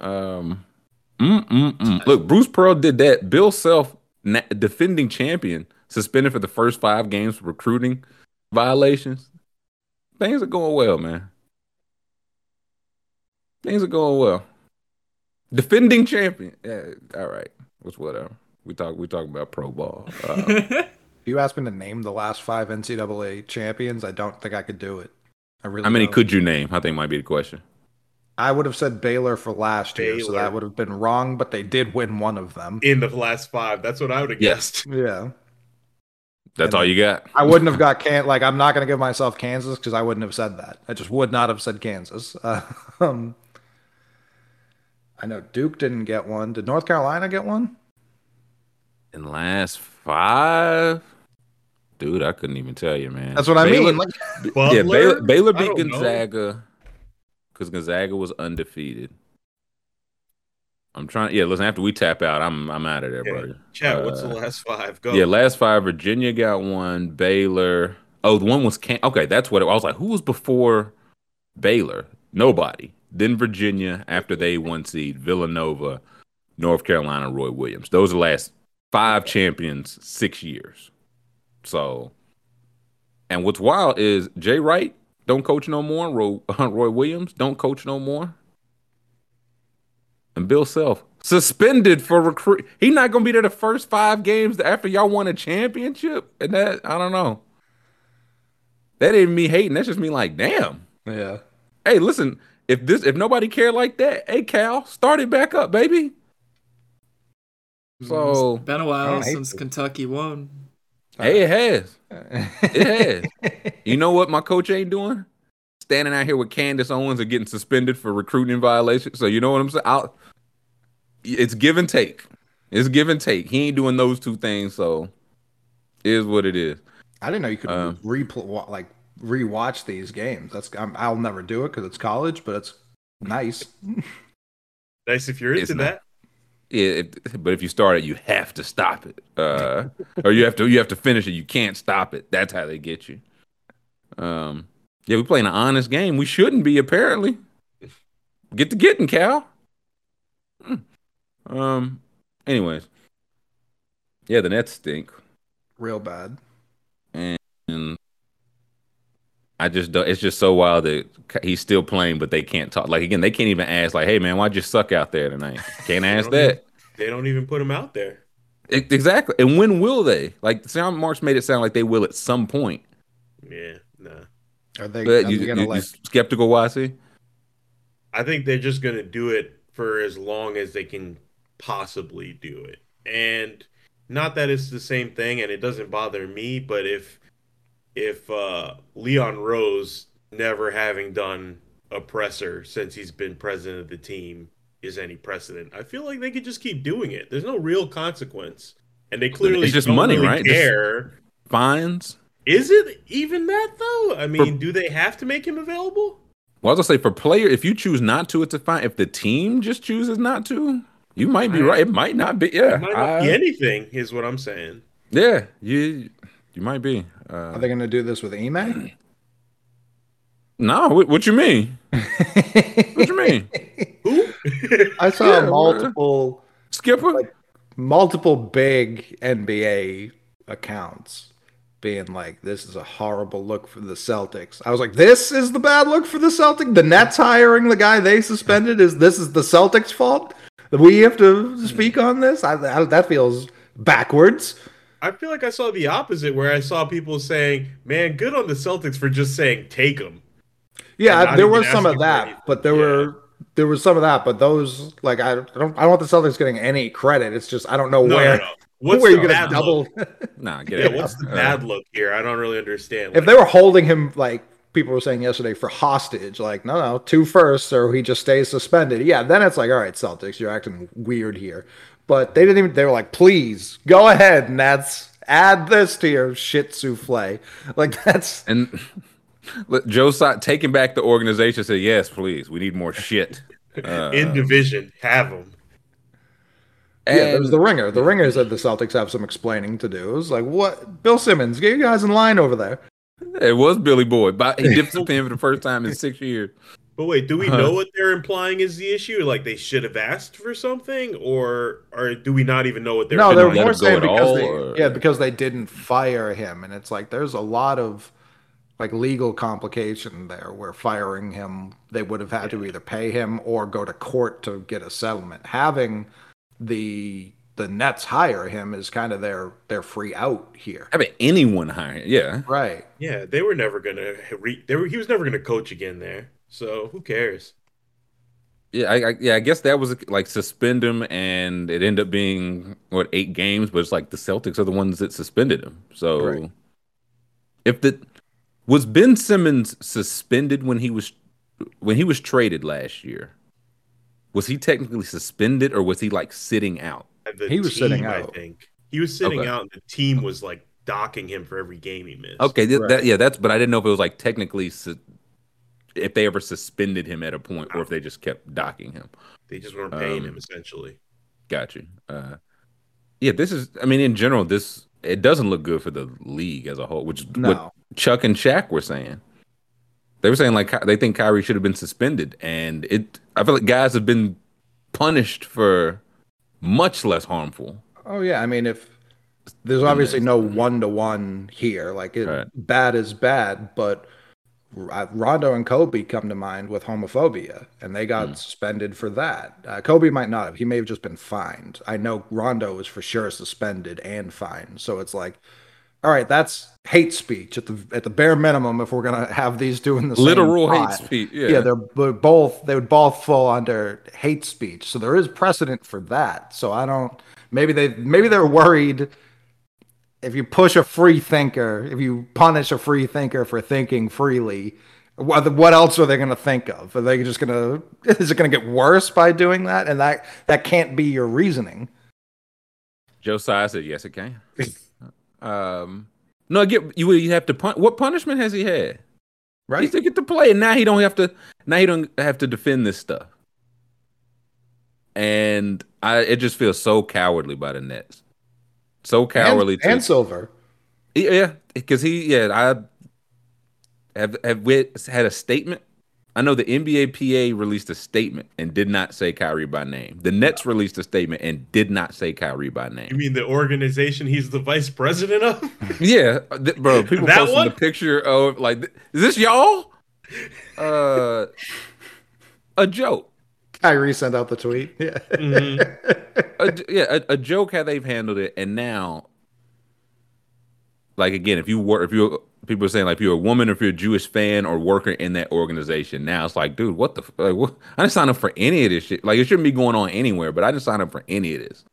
[SPEAKER 2] Um, mm, mm, mm. look, Bruce Pearl did that. Bill Self, defending champion, suspended for the first five games for recruiting violations. Things are going well, man. Things are going well. Defending champion. Yeah, all right. What's whatever. We talk. We talk about pro ball. Uh,
[SPEAKER 5] If you asked me to name the last five NCAA champions, I don't think I could do it. I really.
[SPEAKER 2] how many
[SPEAKER 5] don't.
[SPEAKER 2] could you name? I think might be the question.
[SPEAKER 5] I would have said Baylor for last year, so that would have been wrong. But they did win one of them.
[SPEAKER 4] In the last five. That's what I would have
[SPEAKER 2] Yes.
[SPEAKER 4] guessed.
[SPEAKER 5] Yeah,
[SPEAKER 2] That's all you got.
[SPEAKER 5] I wouldn't have got can like I'm not going to give myself Kansas because I wouldn't have said that. I just would not have said Kansas. Uh, um, I know Duke didn't get one. Did North Carolina get one?
[SPEAKER 2] In the last five. Dude, I couldn't even tell you, man.
[SPEAKER 5] That's what I mean. Like,
[SPEAKER 2] yeah, Baylor, Baylor beat. Gonzaga because Gonzaga was undefeated. I'm trying. Yeah, listen. After we tap out, I'm I'm out of there,
[SPEAKER 4] Okay.
[SPEAKER 2] brother.
[SPEAKER 4] Chat, what's the
[SPEAKER 2] Uh,
[SPEAKER 4] last five? Go.
[SPEAKER 2] Yeah, last five. Virginia got one. Baylor. Oh, the one was Can. Okay, that's what it, I was like. Who was before Baylor? Nobody. Then Virginia after they one seed. Villanova, North Carolina, Roy Williams. Those are the last five champions, six years. So, and what's wild is Jay Wright don't coach no more. Roy, Roy Williams don't coach no more. And Bill Self suspended for recruit. He not gonna be there the first five games after y'all won a championship. And that I don't know. That ain't me hating. That's just me like, damn.
[SPEAKER 5] yeah.
[SPEAKER 2] Hey, listen. If this, if nobody cared like that, hey Cal, start it back up, baby. So
[SPEAKER 3] it's been a while since
[SPEAKER 5] this.
[SPEAKER 3] Kentucky won.
[SPEAKER 2] Hey, it has. It has. You know what my coach ain't doing? Standing out here with Candace Owens and getting suspended for recruiting violations. So you know what I'm saying? I'll, it's give and take. It's give and take. He ain't doing those two things, so it is what it is.
[SPEAKER 5] I didn't know you could
[SPEAKER 2] Um,
[SPEAKER 5] replay wa- like rewatch these games. That's I'm, I'll never do it because it's college, but it's nice.
[SPEAKER 4] nice if you're
[SPEAKER 2] It's
[SPEAKER 4] into
[SPEAKER 2] not-
[SPEAKER 4] that.
[SPEAKER 2] Yeah, it, but if you start it, you have to stop it, uh, or you have to you have to finish it. You can't stop it. That's how they get you. Um, yeah, we're playing an honest game. We shouldn't be apparently. Get to getting, Cal. Hmm. Um. Anyways, yeah, the Nets stink,
[SPEAKER 5] Real bad.
[SPEAKER 2] and I just don't. It's just so wild that he's still playing, but they can't talk. Like again, they can't even ask. Like, hey man, why'd you suck out there tonight? Can't ask
[SPEAKER 4] don't
[SPEAKER 2] that.
[SPEAKER 4] They don't even put him out there.
[SPEAKER 2] E- Exactly. And when will they? Like Sean Marks made it sound like they will at some point.
[SPEAKER 4] Yeah, nah.
[SPEAKER 5] Are they,
[SPEAKER 2] But
[SPEAKER 5] are
[SPEAKER 2] you,
[SPEAKER 5] they gonna
[SPEAKER 2] you,
[SPEAKER 5] let?
[SPEAKER 2] you skeptical, YC?
[SPEAKER 4] I think they're just gonna do it for as long as they can possibly do it. And not that it's the same thing and it doesn't bother me, but if if uh Leon Rose never having done a presser since he's been president of the team is any precedent, I feel like they could just keep doing it. There's no real consequence. And they clearly
[SPEAKER 2] It's just money,
[SPEAKER 4] really
[SPEAKER 2] right? Just- Fines?
[SPEAKER 4] Is it even that though? I mean, do they have to make him available?
[SPEAKER 2] Well, I was gonna say for player, if you choose not to, it's a fine. If the team just chooses not to, you might be
[SPEAKER 4] I-
[SPEAKER 2] right. It might not be. Yeah,
[SPEAKER 4] It might not be anything, is what I'm saying.
[SPEAKER 2] yeah, you you might be. Uh,
[SPEAKER 5] Are they going to do this with Ime?
[SPEAKER 2] no, what, what you mean? What you mean,
[SPEAKER 4] Who?
[SPEAKER 5] I saw
[SPEAKER 2] Yeah,
[SPEAKER 5] multiple
[SPEAKER 2] Skipper?
[SPEAKER 5] multiple big NBA accounts being like, "This is a horrible look for the Celtics." I was like, "This is the bad look for the Celtics. The Nets hiring the guy they suspended is this is the Celtics' fault. That we have to speak on this. I, I, that feels backwards."
[SPEAKER 4] I feel like I saw the opposite, where I saw people saying, "Man, good on the Celtics for just saying take them."
[SPEAKER 5] Yeah, there was some of that, but there
[SPEAKER 4] Yeah.
[SPEAKER 5] were there was some of that, but those like I don't I don't want the Celtics getting any credit. It's just I don't know
[SPEAKER 4] No,
[SPEAKER 5] where
[SPEAKER 4] no, no. What's
[SPEAKER 5] where
[SPEAKER 4] the
[SPEAKER 5] you gonna
[SPEAKER 4] bad
[SPEAKER 5] double.
[SPEAKER 2] Nah, get
[SPEAKER 4] Yeah,
[SPEAKER 2] it.
[SPEAKER 4] what's the bad look here? I don't really understand.
[SPEAKER 5] if they were holding him like people were saying yesterday for hostage, like no no two firsts or he just stays suspended. Yeah, then it's like all right, Celtics, you're acting weird here. But they didn't even. They were like, please go ahead, and that's, Add this to your shit souffle. Like that's
[SPEAKER 2] And Joe Tsai taking back the organization said, "Yes, please, we need more shit." Uh,
[SPEAKER 4] in division, have them.
[SPEAKER 5] Yeah, there's
[SPEAKER 2] and-
[SPEAKER 5] the ringer. The ringer said the Celtics have some explaining to do. It was like, what? Bill Simmons, get you guys in line over there.
[SPEAKER 2] It was Billy Boyd, but he dipped the pen for the first time in six years.
[SPEAKER 4] But wait, do we know what they're implying is the issue? Like they should have asked for something, or or do we not even know what they're?
[SPEAKER 5] No,
[SPEAKER 2] Didn't
[SPEAKER 5] they're more saying because
[SPEAKER 2] all,
[SPEAKER 5] they,
[SPEAKER 2] or-
[SPEAKER 5] yeah, because they didn't fire him, and it's like there's a lot of like legal complication there where firing him, they would have had to either pay him or go to court to get a settlement. Having the the Nets hire him is kind of their their free out here,
[SPEAKER 2] I mean, anyone hiring, yeah.
[SPEAKER 5] right?
[SPEAKER 4] Yeah, they were never gonna. Re- they were. He was never gonna coach again there. So who cares?
[SPEAKER 2] Yeah, I, I yeah, I guess that was like suspend him, and it ended up being what eight games. But it's like the Celtics are the ones that suspended him. So
[SPEAKER 5] Right.
[SPEAKER 2] if the was Ben Simmons suspended when he was when he was traded last year, was he technically suspended or was he like sitting out?
[SPEAKER 4] The
[SPEAKER 5] He was sitting
[SPEAKER 4] out. I think. He was sitting
[SPEAKER 2] Okay.
[SPEAKER 4] out, and the team was like docking him for every game he missed.
[SPEAKER 2] Okay, th-
[SPEAKER 5] Right.
[SPEAKER 2] that, yeah, that's. But I didn't know if it was like technically su- if they ever suspended him at a point, or if they just kept docking him.
[SPEAKER 4] they just weren't paying
[SPEAKER 2] Um,
[SPEAKER 4] him essentially.
[SPEAKER 2] Got you. Uh, yeah, this is. I mean, in general, this it doesn't look good for the league as a whole. Which is what Chuck and Shaq were saying. They were saying like they think Kyrie should have been suspended, and it. I feel like guys have been punished for much less harmful.
[SPEAKER 5] Oh yeah, I mean if there's obviously no one to one here, like it,
[SPEAKER 2] Right.
[SPEAKER 5] bad is bad, but R- Rondo and Kobe come to mind with homophobia, and they got suspended for that. Uh, Kobe might not have; he may have just been fined. I know Rondo was for sure suspended and fined, so it's like, all right, that's hate speech at the at the bare minimum. If we're gonna have these two in the same
[SPEAKER 2] Literal hate speech. Yeah,
[SPEAKER 5] Yeah, they're both they would both fall under hate speech. So there is precedent for that. So I don't maybe they maybe they're worried if you push a free thinker, if you punish a free thinker for thinking freely, what what else are they going to think of? Are they just going to is it going to get worse by doing that? And that that can't be your reasoning.
[SPEAKER 2] Josiah said yes, it can. um, no, I get you. You have to pun. What punishment has he had? He
[SPEAKER 5] Right?
[SPEAKER 2] used to get to play, and now he don't have to. Now he don't have to defend this stuff. And I, it just feels so cowardly by the Nets. So cowardly.
[SPEAKER 5] and,
[SPEAKER 2] to-
[SPEAKER 5] and silver.
[SPEAKER 2] yeah, because he, yeah, I have have we had a statement. I know the NBA PA released a statement and did not say Kyrie by name. The Nets released a statement and did not say Kyrie by name.
[SPEAKER 4] You mean the organization he's the vice president of?
[SPEAKER 2] Yeah, th- bro. People
[SPEAKER 4] That
[SPEAKER 2] posting
[SPEAKER 4] one?
[SPEAKER 2] the picture of like, th- is this y'all? Uh, a joke.
[SPEAKER 5] Kyrie sent out the tweet. Yeah.
[SPEAKER 2] A, yeah, a, a joke how they've handled it, and now, like again, if you were, if you people are saying like if you're a woman, or if you're a Jewish fan or worker in that organization, now it's like, dude, what the? Like, what? I didn't sign up for any of this shit. Like, it shouldn't be going on anywhere, but I didn't sign up for any of this.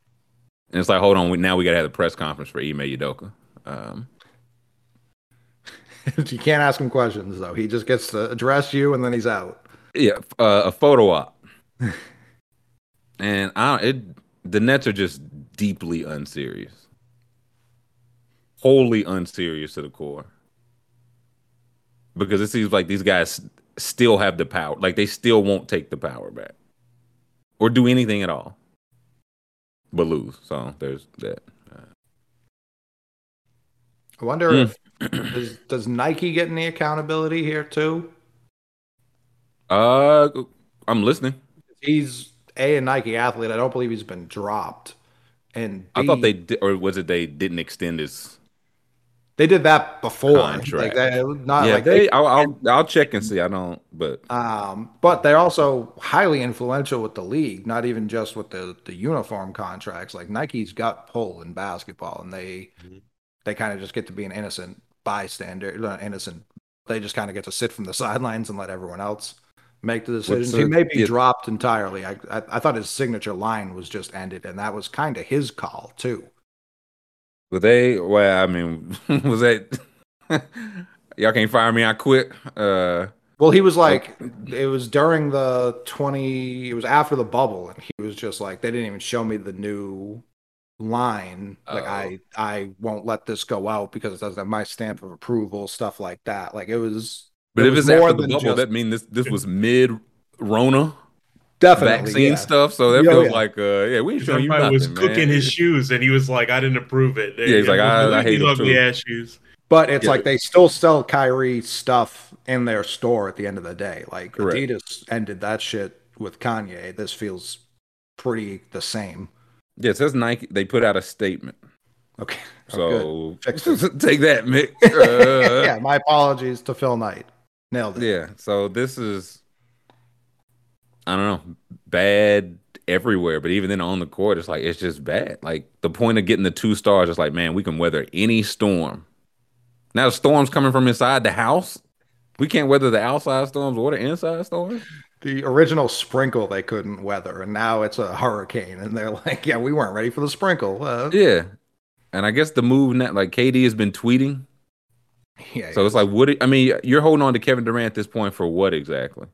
[SPEAKER 2] And it's like, hold on, we, now we gotta have a press conference for Ime Udoka. Um,
[SPEAKER 5] you can't ask him questions though. He just gets to address you and then he's out.
[SPEAKER 2] Yeah, uh, a photo op. and I it the Nets are just deeply unserious. Wholly unserious to the core. Because it seems like these guys still have the power. Like they still won't take the power back. Or do anything at all. But lose. So there's that.
[SPEAKER 5] I wonder
[SPEAKER 2] Hmm.
[SPEAKER 5] if does, does Nike get any accountability here too?
[SPEAKER 2] Uh I'm listening.
[SPEAKER 5] He's a, a Nike athlete. I don't believe he's been dropped. And
[SPEAKER 2] I thought they did or was it they didn't extend his
[SPEAKER 5] they did that before.
[SPEAKER 2] Contract.
[SPEAKER 5] Like they, not
[SPEAKER 2] Yeah,
[SPEAKER 5] like
[SPEAKER 2] they, I'll, I'll I'll check and see. I don't but
[SPEAKER 5] Um, but they're also highly influential with the league, not even just with the, the uniform contracts. Like Nike's got pull in basketball, and they
[SPEAKER 4] Mhm.
[SPEAKER 5] they kind of just get to be an innocent bystander, not innocent. They just kind of get to sit from the sidelines and let everyone else make the decisions. he may be
[SPEAKER 2] yeah.
[SPEAKER 5] dropped entirely. I, I I thought his signature line was just ended, and that was kind of his call too.
[SPEAKER 2] Were they? Well, I mean, was that? y'all can't fire me. I quit. Uh,
[SPEAKER 5] Well, he was like, it was during the 20, it was after the bubble, and he was just like, they didn't even show me the new line. Like,
[SPEAKER 2] Oh.
[SPEAKER 5] I, I won't let this go out because it doesn't have my stamp of approval, stuff like that. Like, it was,
[SPEAKER 2] but if it's
[SPEAKER 5] more
[SPEAKER 2] after the bubble,
[SPEAKER 5] just-
[SPEAKER 2] that mean this this was mid Rona
[SPEAKER 5] definitely
[SPEAKER 2] vaccine
[SPEAKER 5] yeah.
[SPEAKER 2] stuff. So that
[SPEAKER 5] Yeah,
[SPEAKER 2] feels
[SPEAKER 5] yeah.
[SPEAKER 2] like, uh, yeah, we ain't showing you
[SPEAKER 4] Everybody
[SPEAKER 2] nothing,
[SPEAKER 4] was
[SPEAKER 2] man.
[SPEAKER 4] cooking his shoes, and he was like, "I didn't approve it."
[SPEAKER 2] Yeah, he's like, "I- I hate
[SPEAKER 4] these
[SPEAKER 2] them
[SPEAKER 4] ugly
[SPEAKER 2] too."
[SPEAKER 4] ass shoes.
[SPEAKER 5] But it's
[SPEAKER 2] Yeah.
[SPEAKER 5] like they still sell Kyrie stuff in their store at the end of the day. Like,
[SPEAKER 2] Correct.
[SPEAKER 5] Adidas ended that shit with Kanye. This feels pretty the same.
[SPEAKER 2] Yeah, it says Nike. They put out a statement.
[SPEAKER 5] Okay. Oh.
[SPEAKER 2] So
[SPEAKER 5] Fixed
[SPEAKER 2] take that, Mick. Uh,
[SPEAKER 5] yeah, my apologies to Phil Knight. Nailed it.
[SPEAKER 2] Yeah. So this is, I don't know, bad everywhere. But even then on the court, it's like it's just bad. Like the point of getting the two stars is like, man, we can weather any storm. Now the storm's coming from inside the house. We can't weather the outside storms or the inside storms.
[SPEAKER 5] The original sprinkle they couldn't weather, and now it's a hurricane, and they're like, "Yeah, we weren't ready for the sprinkle." Uh,
[SPEAKER 2] Yeah. And I guess the move now, like KD has been tweeting.
[SPEAKER 5] yeah,
[SPEAKER 2] So it's like, what? do- I mean, you're holding on to Kevin Durant at this point for what exactly?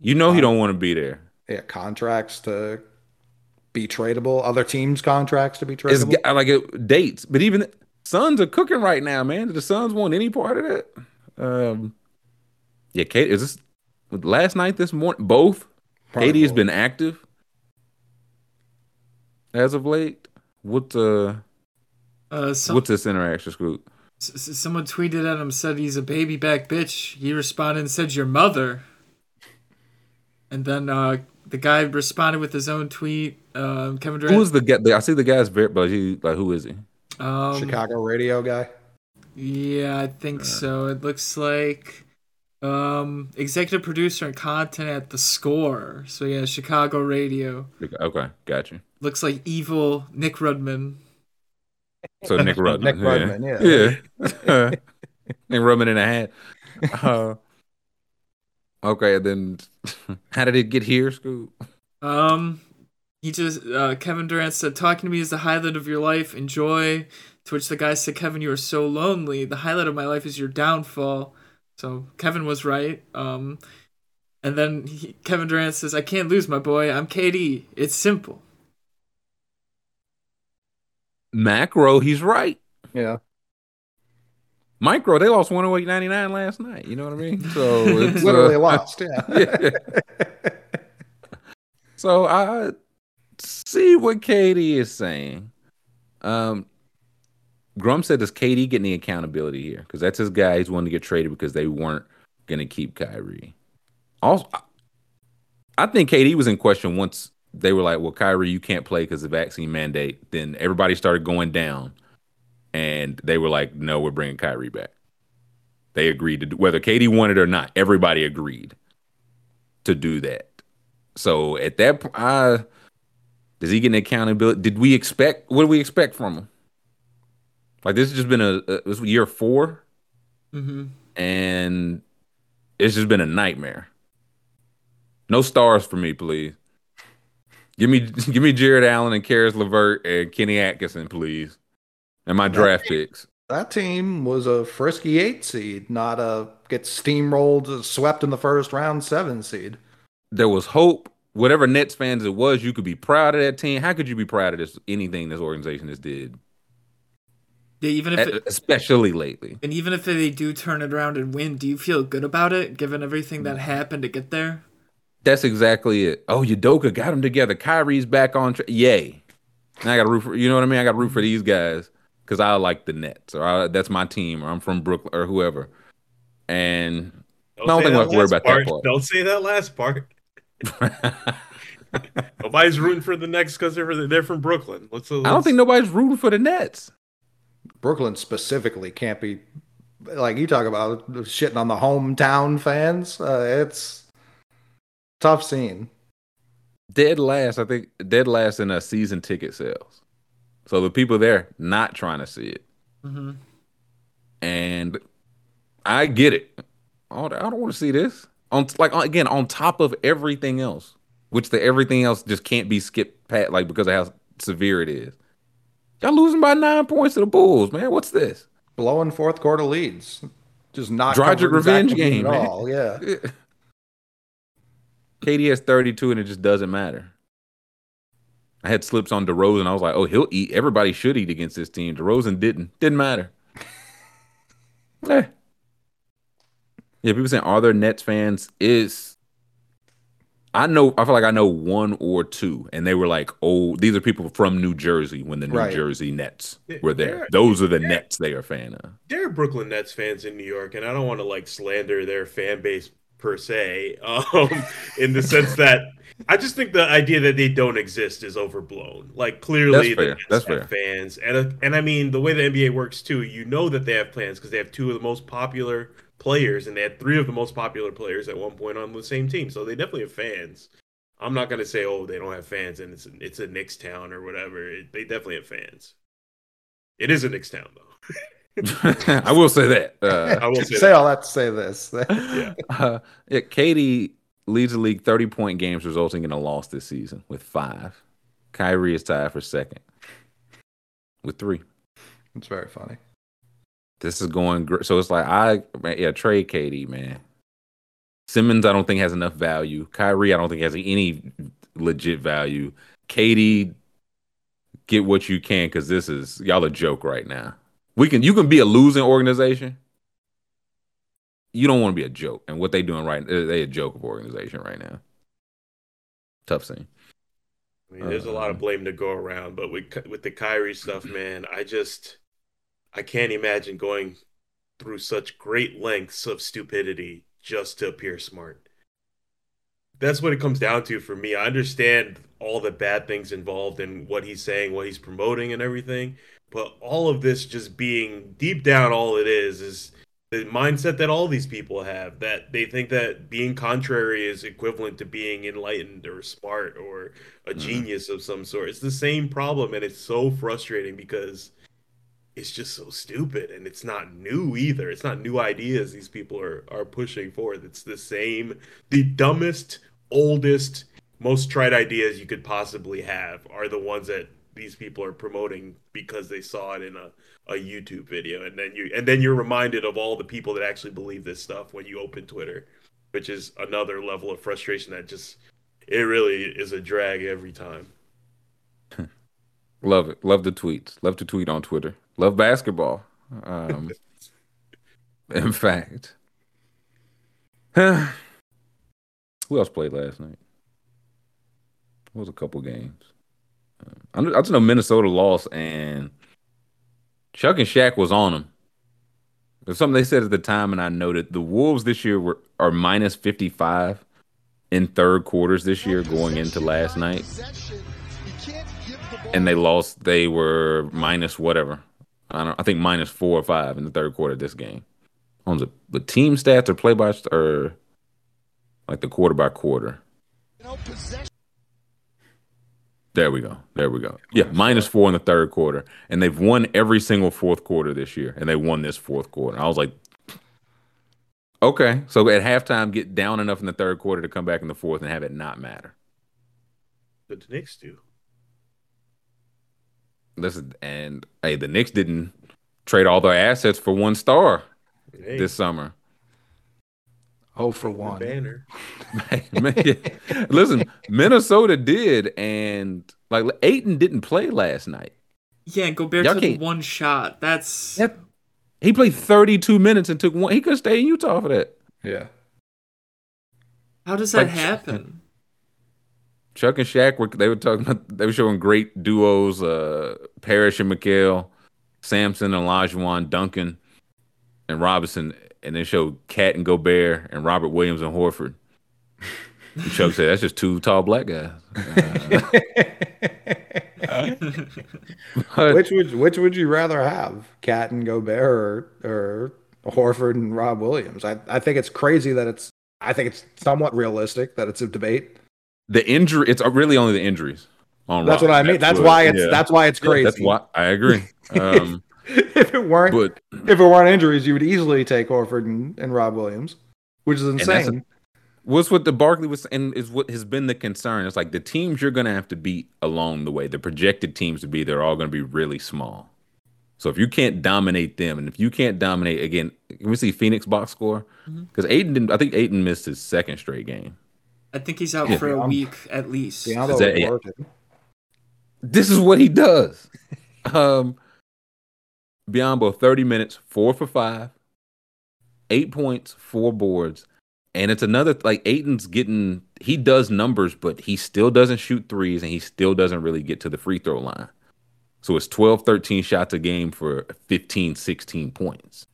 [SPEAKER 2] You know he
[SPEAKER 5] Uh,
[SPEAKER 2] don't want to be there.
[SPEAKER 5] yeah, contracts to be tradable? Other teams' contracts to be
[SPEAKER 2] It's
[SPEAKER 5] tradable?
[SPEAKER 2] g- like it, dates, but even Suns are cooking right now, man. Did the Suns want any part of that? Um, yeah, Kate, is this last night, this morning? Both.
[SPEAKER 5] Probably
[SPEAKER 2] KD has
[SPEAKER 5] both.
[SPEAKER 2] been active as of late. What's uh,
[SPEAKER 3] Uh, some,
[SPEAKER 2] what's this interaction, Scoob?
[SPEAKER 3] S- s- someone tweeted at him said he's a baby back bitch. He responded and said your mother. And then uh, the guy responded with his own tweet. Um, Kevin Durant.
[SPEAKER 2] Who is the guy? I see the guy's very, but he like who is he?
[SPEAKER 3] um,
[SPEAKER 5] Chicago radio guy.
[SPEAKER 3] Yeah, I think so. It looks like um, executive producer and content at the Score. So yeah, Chicago radio.
[SPEAKER 2] Okay, got you.
[SPEAKER 3] Looks like evil Nick Rudman.
[SPEAKER 2] So Nick Rudman.
[SPEAKER 5] Nick
[SPEAKER 2] yeah.
[SPEAKER 5] Rudman, yeah.
[SPEAKER 2] Yeah. Nick Rudman in a hat. Uh, okay, then how did it get here, Scoob?
[SPEAKER 3] Um, he just uh, Kevin Durant said, "Talking to me is the highlight of your life. Enjoy." To which the guy said, "Kevin, you are so lonely. The highlight of my life is your downfall." So Kevin was right. Um, and then he, Kevin Durant says, "I can't lose, my boy. I'm KD. It's simple."
[SPEAKER 2] Macro, he's right.
[SPEAKER 5] Yeah.
[SPEAKER 2] Micro, they lost 108.99 last night. You know what I mean? So it's
[SPEAKER 5] Literally
[SPEAKER 2] uh,
[SPEAKER 5] lost, yeah.
[SPEAKER 2] Yeah. So I see what KD is saying. Um, Grum said, "Does KD get any accountability here? Because that's his guy. He's wanting to get traded because they weren't going to keep Kyrie. Also, I- I think KD was in question once they were like, "Well, Kyrie, you can't play because of the vaccine mandate." Then everybody started going down, and they were like, "No, we're bringing Kyrie back." They agreed to do, whether KD wanted or not. Everybody agreed to do that. So at that point, I, does he get an accountability? Did we expect? What do we expect from him? Like this has just been a, a this was year four,
[SPEAKER 3] Mm-hmm.
[SPEAKER 2] and it's just been a nightmare. No stars for me, please. Give me give me Jarrett Allen and Caris LeVert and Kenny Atkinson, please, and my draft picks.
[SPEAKER 5] That team was a frisky eight seed, not a get steamrolled, swept in the first round seven seed.
[SPEAKER 2] There was hope. Whatever Nets fans it was, you could be proud of that team. How could you be proud of this? Anything this organization has did,
[SPEAKER 3] Yeah, even if it,
[SPEAKER 2] especially lately.
[SPEAKER 3] and even if they do turn it around and win, do you feel good about it, given everything that mm. happened to get there?
[SPEAKER 2] That's exactly it. Oh, Udoka got them together. Kyrie's back on track. Yay! Now I got to root for. You know what I mean? I got to root for these guys because I like the Nets or I, that's my team or I'm from Brooklyn or whoever. And I don't
[SPEAKER 4] say
[SPEAKER 2] think we
[SPEAKER 4] that
[SPEAKER 2] have to worry
[SPEAKER 4] last
[SPEAKER 2] about that part.
[SPEAKER 4] Don't say that last part. Nobody's rooting for the Nets because they're they're from Brooklyn. Let's.
[SPEAKER 2] I don't think nobody's rooting for the Nets.
[SPEAKER 5] Brooklyn specifically can't be like you talk about shitting on the hometown fans. Uh, it's tough scene.
[SPEAKER 2] Dead last, I think. Dead last in a season ticket sales. So the people there not trying to see it,
[SPEAKER 3] Mm-hmm.
[SPEAKER 2] and I get it. Oh, I don't want to see this on like again on top of everything else, which the everything else just can't be skipped pat like because of how severe it is. Y'all losing by nine points to the Bulls, man. What's this?
[SPEAKER 5] Blowing fourth quarter leads, just not
[SPEAKER 2] Dragic
[SPEAKER 5] covering
[SPEAKER 2] revenge game,
[SPEAKER 5] at
[SPEAKER 2] man.
[SPEAKER 5] all. Yeah,
[SPEAKER 2] KD has 32 and it just doesn't matter. I had slips on DeRozan. I was like, oh, he'll eat. Everybody should eat against this team. DeRozan didn't. Didn't matter. Eh. Yeah, people saying, are there Nets fans? Is I know I feel like I know one or two, and they were like, oh, these are people from New Jersey when the New
[SPEAKER 5] Right.
[SPEAKER 2] Jersey Nets were there.
[SPEAKER 4] they're-
[SPEAKER 2] Those are the Nets they are fan of.
[SPEAKER 4] there are Brooklyn Nets fans in New York, and I don't want to like slander their fan base per se, um, in the sense that I just think the idea that they don't exist is overblown. Like clearly, the Nets have fans, and uh, and I mean the way the NBA works too. You know that they have plans because they have two of the most popular players, and they had three of the most popular players at one point on the same team. So they definitely have fans. I'm not gonna say, oh, they don't have fans, and it's a, it's a Knicks town or whatever. It, they definitely have fans. It is a Knicks town though.
[SPEAKER 2] I will say that. Uh,
[SPEAKER 4] I will say
[SPEAKER 5] say
[SPEAKER 4] that.
[SPEAKER 5] all that to say this.
[SPEAKER 4] Yeah.
[SPEAKER 2] Uh, yeah, KD leads the league 30 point games, resulting in a loss this season with five. Kyrie is tied for second with three.
[SPEAKER 5] it's very funny.
[SPEAKER 2] This is going great. So it's like, I, man, yeah, trade KD, man. Simmons, I don't think has enough value. Kyrie, I don't think has any legit value. KD, get what you can because this is y'all a joke right now. We can you can be a losing organization. You don't want to be a joke, and what they doing right, they a joke of organization right now. Tough scene.
[SPEAKER 4] I mean, there's a lot of
[SPEAKER 2] Uh,
[SPEAKER 4] blame to go around, but with with the Kyrie stuff, man, I just I can't imagine going through such great lengths of stupidity just to appear smart. That's what it comes down to for me. I understand all the bad things involved in what he's saying, what he's promoting, and everything, but all of this just being deep down, all it is is the mindset that all these people have that they think that being contrary is equivalent to being enlightened or smart or a
[SPEAKER 2] Mhm.
[SPEAKER 4] genius of some sort. It's the same problem, and it's so frustrating because it's just so stupid and it's not new either. It's not new ideas these people are are pushing forth. It's the same, the dumbest, oldest, most tried ideas you could possibly have are the ones that these people are promoting because they saw it in a, a YouTube video and then you and then you're reminded of all the people that actually believe this stuff when you open Twitter, which is another level of frustration that just it really is a drag every time.
[SPEAKER 2] Love it. Love the tweets. Love to tweet on Twitter. Love basketball. Um, in fact, who else played last night? It was a couple games. I I just know Minnesota lost, and Chuck and Shaq was on them. There's something they said at the time, and I noted the Wolves this year were are minus 55 in third quarters this year going into last night and they lost. They were minus whatever. I don't. I think minus four or five in the third quarter of this game. On the the team stats or play by or like the quarter by quarter. There we go. There we go. Yeah, minus four in the third quarter, and they've won every single fourth quarter this year, and they won this fourth quarter. I was like, okay, so at halftime, get down enough in the third quarter to come back in the fourth and have it not matter.
[SPEAKER 4] The Knicks do.
[SPEAKER 2] Listen, and hey, the Knicks didn't trade all their assets for one star
[SPEAKER 4] Hey,
[SPEAKER 2] this summer.
[SPEAKER 5] Oh, for one.
[SPEAKER 4] banner.
[SPEAKER 2] Listen, Minnesota did, and like Ayton didn't play last night.
[SPEAKER 3] Yeah, and Gobert
[SPEAKER 2] Y'all
[SPEAKER 3] took
[SPEAKER 2] can't-
[SPEAKER 3] one shot. That's
[SPEAKER 2] Yep. He played 32 minutes and took one. He could stay in Utah for that.
[SPEAKER 5] Yeah.
[SPEAKER 3] how does that
[SPEAKER 2] Like-
[SPEAKER 3] happen?
[SPEAKER 2] Chuck and Shaq were they were talking about they were showing great duos, uh Parish and McHale, Sampson and Olajuwon, Duncan and Robinson, and then show KAT and Gobert and Robert Williams and Horford. And Chuck said that's just two tall black guys. Uh, but-
[SPEAKER 5] which would which would you rather have, KAT and Gobert or, or Horford and Rob Williams? I, I think it's crazy that it's. I think it's somewhat realistic that it's a debate.
[SPEAKER 2] the injury it's really only the injuries on
[SPEAKER 5] That's
[SPEAKER 2] Rob.
[SPEAKER 5] what I mean. That's,
[SPEAKER 2] what-
[SPEAKER 5] why it's
[SPEAKER 2] yeah.
[SPEAKER 5] that's why it's
[SPEAKER 2] Yeah,
[SPEAKER 5] crazy.
[SPEAKER 2] that's why I agree. Um,
[SPEAKER 5] if it weren't
[SPEAKER 2] but
[SPEAKER 5] if it weren't injuries, you would easily take Horford and, and Rob Williams, which is
[SPEAKER 2] that's
[SPEAKER 5] insane.
[SPEAKER 2] what's what the Barkley was and is what has been the concern. It's like the teams you're gonna have to beat along the way, the projected teams to be, they're all gonna be really small. So if you can't dominate them, and if you can't dominate again, can we see Phoenix box score? Because Ayton didn't. I think Ayton missed his second straight game.
[SPEAKER 3] I think he's out
[SPEAKER 2] Yeah.
[SPEAKER 3] for a week at least.
[SPEAKER 5] Diallo
[SPEAKER 2] Is that-
[SPEAKER 5] was
[SPEAKER 2] yeah. This is what he does. um, Biyombo, 30 minutes, four for five, eight points, four boards. And it's another, like, Ayton's getting, he does numbers, but he still doesn't shoot threes and he still doesn't really get to the free throw line. So it's 12, 13 shots a game for 15, 16 points.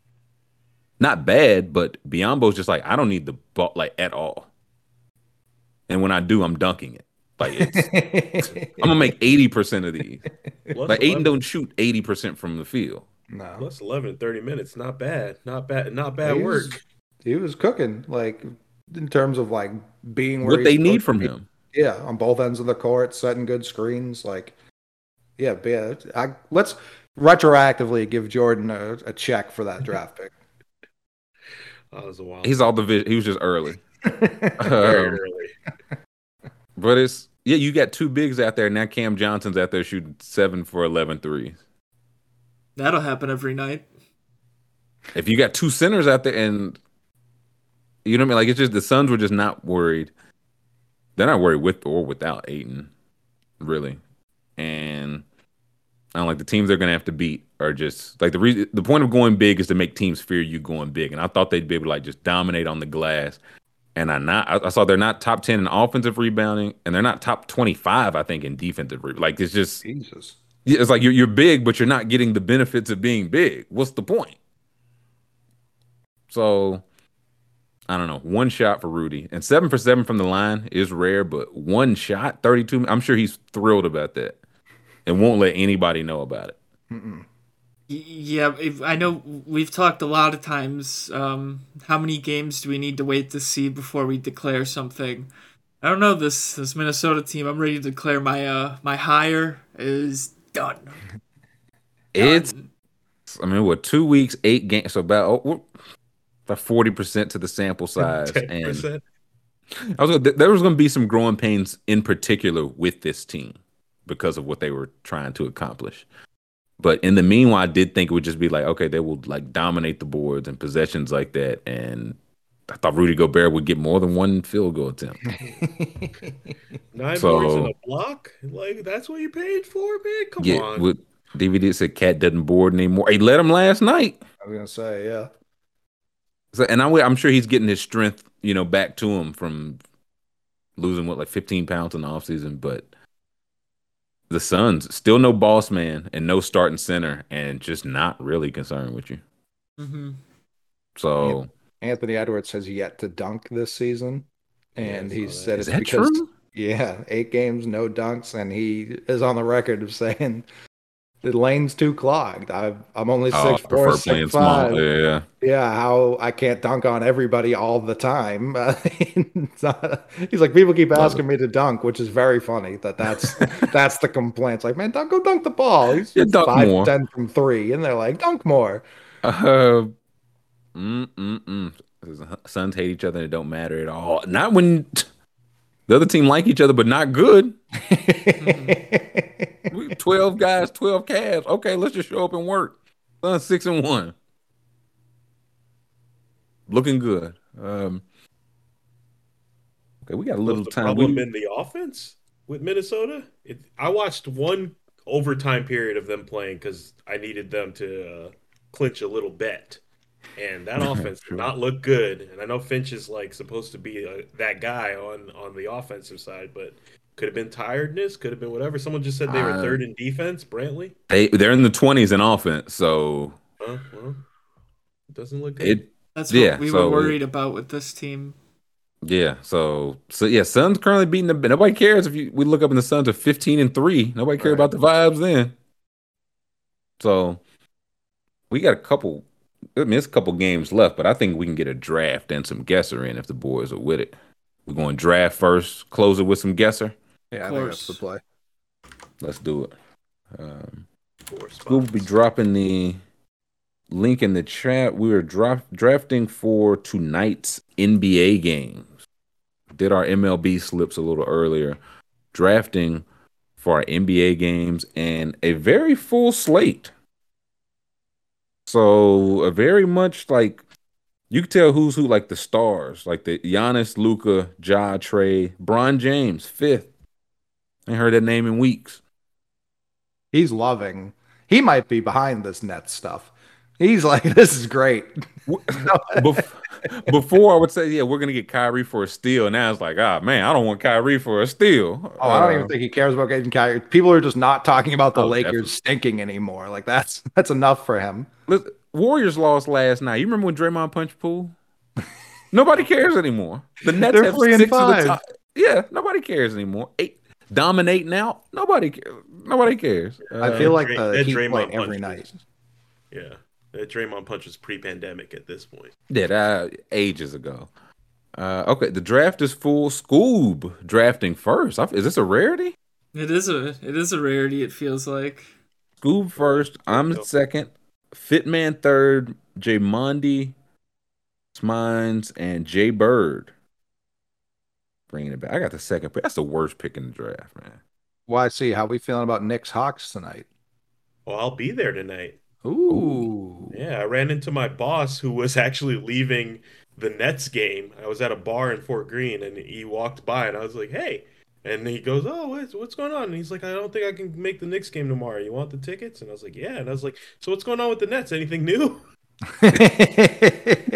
[SPEAKER 2] Not bad, but Biyombo's just like, I don't need the ball, like, at all. And when I do, I'm dunking it. Like, it's, I'm gonna make 80% of these.
[SPEAKER 4] Plus
[SPEAKER 2] Like
[SPEAKER 4] 11
[SPEAKER 2] Ayton don't shoot 80% from the field.
[SPEAKER 5] No,
[SPEAKER 4] Plus 11 in 30 minutes. Not bad. Not bad. Not bad
[SPEAKER 5] He was-
[SPEAKER 4] work.
[SPEAKER 5] he was cooking like in terms of like being where
[SPEAKER 2] What they need from him.
[SPEAKER 5] Yeah, on both ends of the court, setting good screens. Like, yeah, but yeah. I, let's retroactively give Jordan a, a check for that draft pick.
[SPEAKER 4] That was a while.
[SPEAKER 2] He's all the vi- he was just early.
[SPEAKER 4] very
[SPEAKER 2] Um,
[SPEAKER 4] early.
[SPEAKER 2] but it's yeah, you got two bigs out there. Now Cam Johnson's out there shooting seven for 11 threes.
[SPEAKER 3] That'll happen every night.
[SPEAKER 2] If you got two centers out there and you know what I mean, like it's just the Suns were just not worried. They're not worried with or without Ayton. really. And I don't like the teams they're gonna have to beat are just like the reason the point of going big is to make teams fear you going big. And I thought they'd be able to like just dominate on the glass. And I not I, I saw they're not top ten in offensive rebounding, and they're not top twenty five, I think, in defensive. Re- like it's just
[SPEAKER 5] Jesus.
[SPEAKER 2] It's like you're you're big, but you're not getting the benefits of being big. What's the point? So I don't know. One shot for Rudy and seven for seven from the line is rare, but one shot, 32. I'm sure he's thrilled about that and won't let anybody know about it.
[SPEAKER 5] Mm-mm.
[SPEAKER 3] Yeah, I know we've talked a lot of times. Um, how many games do we need to wait to see before we declare something? I don't know this this Minnesota team. I'm ready to declare my uh my hire is done.
[SPEAKER 2] It's, I mean, what, two weeks, eight games. So about, oh, about 40% to the sample size.
[SPEAKER 4] Ten
[SPEAKER 2] and. I was gonna, there was going to be some growing pains in particular with this team because of what they were trying to accomplish. But in the meanwhile, I did think it would just be like, okay, they will like dominate the boards and possessions like that. And I thought Rudy Gobert would get more than one field goal attempt.
[SPEAKER 4] Nine
[SPEAKER 2] So-
[SPEAKER 4] boards and a block. Like that's what you paid for, man. Come
[SPEAKER 2] yeah,
[SPEAKER 4] on.
[SPEAKER 2] with DVD said KAT doesn't board anymore. He let him last night.
[SPEAKER 5] I was gonna say, yeah.
[SPEAKER 2] So, and I'm, I'm sure he's getting his strength, you know, back to him from losing what like 15 pounds in the offseason. But the Suns still no boss man and no starting center, and just not really concerned with you.
[SPEAKER 3] hmm
[SPEAKER 2] So
[SPEAKER 5] Anthony Edwards has yet to dunk this season, and
[SPEAKER 4] Yeah,
[SPEAKER 5] he said
[SPEAKER 2] is
[SPEAKER 5] it's
[SPEAKER 2] that
[SPEAKER 5] because
[SPEAKER 2] true?
[SPEAKER 5] yeah, eight games no dunks, and he is on the record of saying the lane's too clogged. I, I'm only
[SPEAKER 2] Oh,
[SPEAKER 5] six
[SPEAKER 2] prefer playing
[SPEAKER 5] six
[SPEAKER 2] small.
[SPEAKER 5] five.
[SPEAKER 2] Yeah, yeah.
[SPEAKER 5] Yeah, how I can't dunk on everybody all the time. It's not- he's like, people keep asking me to dunk, which is very funny. That that's that's the complaints. Like, man, dunk, go dunk the ball. He's
[SPEAKER 2] Yeah, dunk
[SPEAKER 5] five
[SPEAKER 2] more.
[SPEAKER 5] ten from three, and they're like, dunk more.
[SPEAKER 2] Uh, mm, mm, mm. Suns hate each other and it don't matter at all. Not when the other team like each other, but not good. We 12 guys, 12 Cavs. Okay, let's just show up and work. Suns six and one. Looking good. Um, okay, we got a little time.
[SPEAKER 4] problem
[SPEAKER 2] We-
[SPEAKER 4] in the offense with Minnesota? It, I watched one overtime period of them playing because I needed them to uh, clinch a little bet, and that offense did not look good. And I know Finch is like supposed to be uh that guy on on the offensive side, but could have been tiredness, could have been whatever. Someone just said they were
[SPEAKER 2] Uh,
[SPEAKER 4] third in defense. Brantley,
[SPEAKER 2] they they're in the 20s in offense, so
[SPEAKER 4] huh? Well, it doesn't look good.
[SPEAKER 2] it
[SPEAKER 3] That's what
[SPEAKER 2] Yeah,
[SPEAKER 3] we
[SPEAKER 2] so-
[SPEAKER 3] were worried about with this team.
[SPEAKER 2] yeah. So so yeah, Suns currently beating the nobody cares if you we look up in the Suns are 15 and 3. Nobody care
[SPEAKER 5] Right.
[SPEAKER 2] about the vibes then. So we got a couple I mean, it's a couple games left, but I think we can get a draft and some guesser in if the boys are with it. We're going draft first, close it with some guesser.
[SPEAKER 5] Yeah, I
[SPEAKER 3] Of
[SPEAKER 5] think that's the
[SPEAKER 3] course.
[SPEAKER 5] play.
[SPEAKER 2] Let's do it. Um, We'll be dropping the link in the chat. We are drop, drafting for tonight's NBA games. Did our MLB slips a little earlier. Drafting for our NBA games and a very full slate. So a very much like you can tell who's who, like the stars, like the Giannis, Luka, Ja, Trae, Bron James, fifth. I heard that name in weeks.
[SPEAKER 5] He's loving. He might be behind this net stuff. He's like, this is great.
[SPEAKER 2] Bef- before I would say, yeah, we're gonna get Kyrie for a steal. Now it's like, ah, man, I don't want Kyrie for a steal.
[SPEAKER 5] Oh, I don't
[SPEAKER 2] Uh,
[SPEAKER 5] even think he cares about getting Kyrie. People are just not talking about the
[SPEAKER 2] Oh,
[SPEAKER 5] Lakers
[SPEAKER 2] definitely.
[SPEAKER 5] stinking anymore. Like that's that's enough for him.
[SPEAKER 2] listen, Warriors lost last night. You remember when Draymond punched Poole? Nobody cares anymore. The Nets
[SPEAKER 5] They're
[SPEAKER 2] have
[SPEAKER 5] three and
[SPEAKER 2] of the
[SPEAKER 5] five.
[SPEAKER 2] top. Yeah, nobody cares anymore. Eight dominating out. Nobody cares. Nobody cares.
[SPEAKER 5] I
[SPEAKER 2] Uh,
[SPEAKER 5] feel like the Heat
[SPEAKER 4] Draymond
[SPEAKER 5] play every
[SPEAKER 4] was-
[SPEAKER 5] night.
[SPEAKER 4] Yeah, that Draymond punch was pre-pandemic at this point.
[SPEAKER 2] Yeah, that ages ago. Uh, okay, the draft is full. Scoob drafting first. I- Is this a rarity?
[SPEAKER 3] It is a it is a rarity. It feels like.
[SPEAKER 2] Scoob first. I'm
[SPEAKER 4] Yep.
[SPEAKER 2] second. Fitman third. J Mondi, Smines, and Jay Bird. Bringing it back. I got the second pick. That's the worst pick in the draft, man.
[SPEAKER 5] YC, how we feeling about Knicks Hawks tonight?
[SPEAKER 4] Well, I'll be there tonight.
[SPEAKER 5] Ooh.
[SPEAKER 4] Yeah, I ran into my boss who was actually leaving the Nets game. I was at a bar in Fort Greene and he walked by and I was like, "Hey, And he goes, "Oh, what's what's going on?" And he's like, "I don't think I can make the Knicks game tomorrow. You want the tickets?" And I was like, "Yeah." And I was like, "So what's going on with the Nets? Anything new?"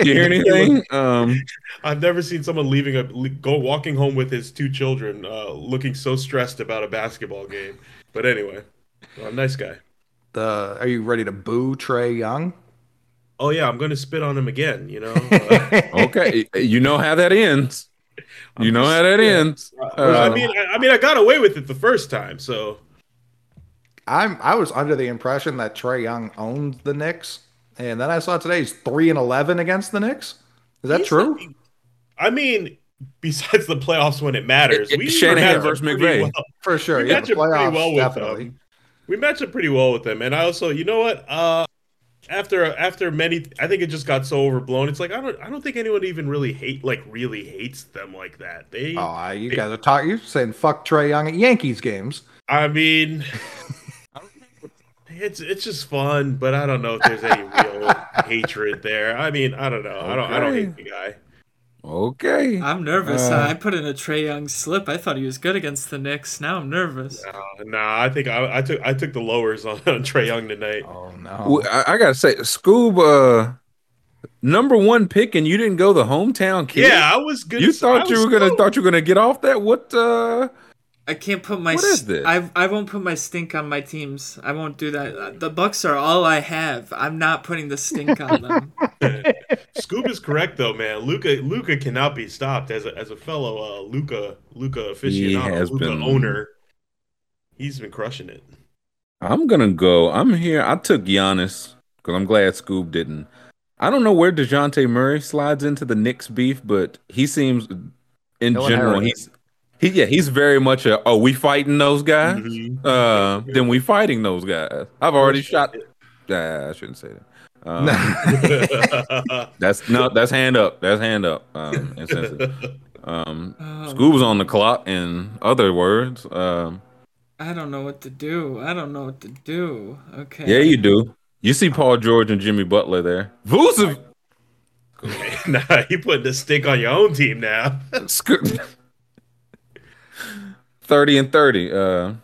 [SPEAKER 2] You hear anything? Um,
[SPEAKER 4] I've never seen someone leaving a go walking home with his two children, uh, looking so stressed about a basketball game. But anyway, well, nice guy.
[SPEAKER 5] The are you ready to boo Trae Young?
[SPEAKER 4] Oh yeah, I'm going to spit on him again. You know. Uh,
[SPEAKER 2] okay, you know how that ends. You
[SPEAKER 4] I'm
[SPEAKER 2] know
[SPEAKER 4] just-
[SPEAKER 2] how that
[SPEAKER 4] yeah.
[SPEAKER 2] ends.
[SPEAKER 4] I
[SPEAKER 2] Uh,
[SPEAKER 4] mean, I, I mean, I got away with it the first time, so
[SPEAKER 5] I'm I was under the impression that Trae Young owned the Knicks, and then I saw today he's three and eleven against the Knicks. Is that
[SPEAKER 4] He's-
[SPEAKER 5] true?
[SPEAKER 4] I mean, besides the playoffs when it matters,
[SPEAKER 2] It- it-
[SPEAKER 4] we
[SPEAKER 2] Shanahan versus McVay.
[SPEAKER 4] well.
[SPEAKER 5] For sure.
[SPEAKER 4] We
[SPEAKER 5] Yeah,
[SPEAKER 4] match pretty
[SPEAKER 5] playoffs
[SPEAKER 4] well with
[SPEAKER 5] definitely.
[SPEAKER 4] them. We match up pretty well with them, and I also, you know what? Uh, after after many, I think it just got so overblown. It's like I don't I don't think anyone even really hate like really hates them like that. They,
[SPEAKER 5] Oh, I- you guys are talking. You're saying fuck Trae Young at Yankees games?
[SPEAKER 4] I mean, it's it's just fun, but I don't know if there's any real hatred there. I mean, I don't know. I don't I don't hate the guy.
[SPEAKER 2] Okay.
[SPEAKER 3] I'm nervous.
[SPEAKER 2] Uh,
[SPEAKER 3] I put in a Trae Young slip. I thought he was good against the Knicks. Now I'm nervous.
[SPEAKER 4] Uh, nah, I think I, I took I took the lowers on, on Trae Young tonight.
[SPEAKER 5] Oh no.
[SPEAKER 2] Well, I, I gotta say, Scoob, uh, number one pick, and you didn't go the hometown kid.
[SPEAKER 4] Yeah, I was good.
[SPEAKER 2] You
[SPEAKER 4] I
[SPEAKER 2] thought you were gonna
[SPEAKER 4] stoked.
[SPEAKER 2] thought you were gonna get off that? What? uh
[SPEAKER 3] I can't put my.
[SPEAKER 2] What is this?
[SPEAKER 3] I I won't put my stink on my teams. I won't do that. Uh, The Bucks are all I have. I'm not putting the stink on them.
[SPEAKER 4] Scoob is correct though, man. Luka Luka cannot be stopped as a as a fellow uh, Luka Luka aficionado,
[SPEAKER 2] has
[SPEAKER 4] Luka
[SPEAKER 2] been-
[SPEAKER 4] owner. He's been crushing it.
[SPEAKER 2] I'm gonna go. I'm here. I took Giannis because I'm glad Scoob didn't. I don't know where Dejounte Murray slides into the Knicks beef, but he seems, in
[SPEAKER 5] He'll
[SPEAKER 2] general,
[SPEAKER 5] inherit it.
[SPEAKER 2] he's he yeah he's very much a. Oh, we fighting those guys?
[SPEAKER 4] Mhm.
[SPEAKER 2] Uh, then we fighting those guys. I've already shot. Nah, I shouldn't say that. Um, that's no, that's hand up. That's hand up. Um, insensitive. um,
[SPEAKER 3] Oh,
[SPEAKER 2] Scoob's on the clock. In other words, um,
[SPEAKER 3] I don't know what to do. I don't know what to do. Okay.
[SPEAKER 2] yeah, you do. You see Paul George and Jimmy Butler there. Vucevic.
[SPEAKER 4] nah, you putting the stick on your own team now.
[SPEAKER 2] Sco- Thirty and thirty. Uh,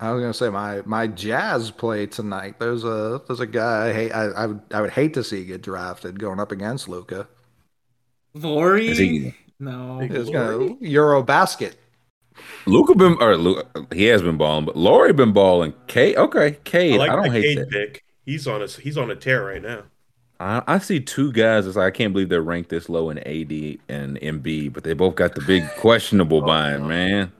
[SPEAKER 5] I was gonna say my my Jazz play tonight. There's a there's a guy I hate. I, I would I would hate to see get drafted going up against
[SPEAKER 3] Luka.
[SPEAKER 2] Lauri? He-
[SPEAKER 3] No.
[SPEAKER 5] He's gonna Euro basket.
[SPEAKER 2] Luca been or Luka, he has been balling, but Lauri been balling. K, okay,
[SPEAKER 4] I
[SPEAKER 2] Cade. I, don't hate
[SPEAKER 4] Cade
[SPEAKER 2] that.
[SPEAKER 4] pick. He's on a he's on a tear right now.
[SPEAKER 2] I, I see two guys. It's like, I can't believe they're ranked this low in AD and MB, but they both got the big questionable buying, man.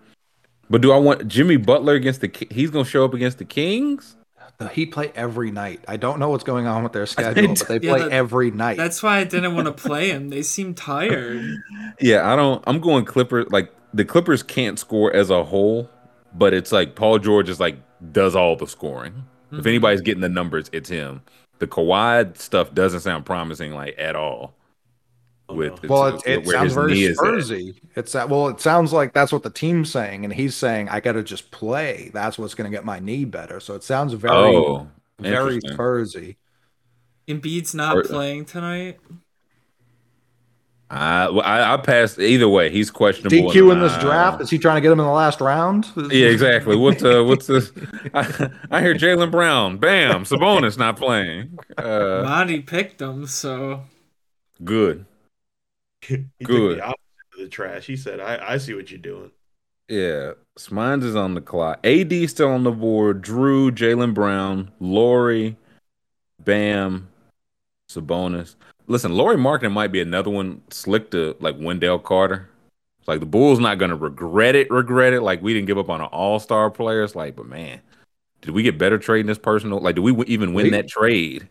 [SPEAKER 2] But do I want Jimmy Butler against the? He's gonna show up against the Kings.
[SPEAKER 5] He play every night. I don't know what's going on with their schedule, but they
[SPEAKER 3] Yeah,
[SPEAKER 5] play
[SPEAKER 3] that-
[SPEAKER 5] every night.
[SPEAKER 3] That's why I didn't want to play him. They seem tired.
[SPEAKER 2] Yeah, I don't. I'm going Clippers. Like the Clippers can't score as a whole, but it's like Paul George is like does all the scoring. If
[SPEAKER 3] Mhm.
[SPEAKER 2] anybody's getting the numbers, it's him. The Kawhi stuff doesn't sound promising like at all. With
[SPEAKER 5] well, it, it sounds very
[SPEAKER 2] knee.
[SPEAKER 5] Spursy. It's that. Well, it sounds like that's what the team's saying, and he's saying I got to just play. That's what's going to get my knee better. So it sounds very,
[SPEAKER 2] Oh,
[SPEAKER 5] very
[SPEAKER 2] interesting.
[SPEAKER 5] Spursy.
[SPEAKER 3] Embiid's not
[SPEAKER 2] Or-
[SPEAKER 3] playing tonight.
[SPEAKER 2] I, well, I I passed either way. He's questionable.
[SPEAKER 5] DQ in this draft. Is he trying to get him in the last round?
[SPEAKER 2] Yeah, exactly. What's uh, what's this? I, I hear Jaylen Brown. Bam, Sabonis not playing. Uh,
[SPEAKER 3] Monty picked him, so
[SPEAKER 2] good.
[SPEAKER 4] he took
[SPEAKER 2] Good.
[SPEAKER 4] the opposite of the trash. He said, "I I see what you're doing."
[SPEAKER 2] Yeah, Smines is on the clock. AD still on the board. Drew, Jaylen Brown, Lauri, Bam, Sabonis. Listen, Lauri Markkanen might be another one slick to like Wendell Carter. It's like the Bulls not gonna regret it, regret it. Like we didn't give up on an all star player. It's like, but man, did we get better trading this personal? Like, did we even win that trade?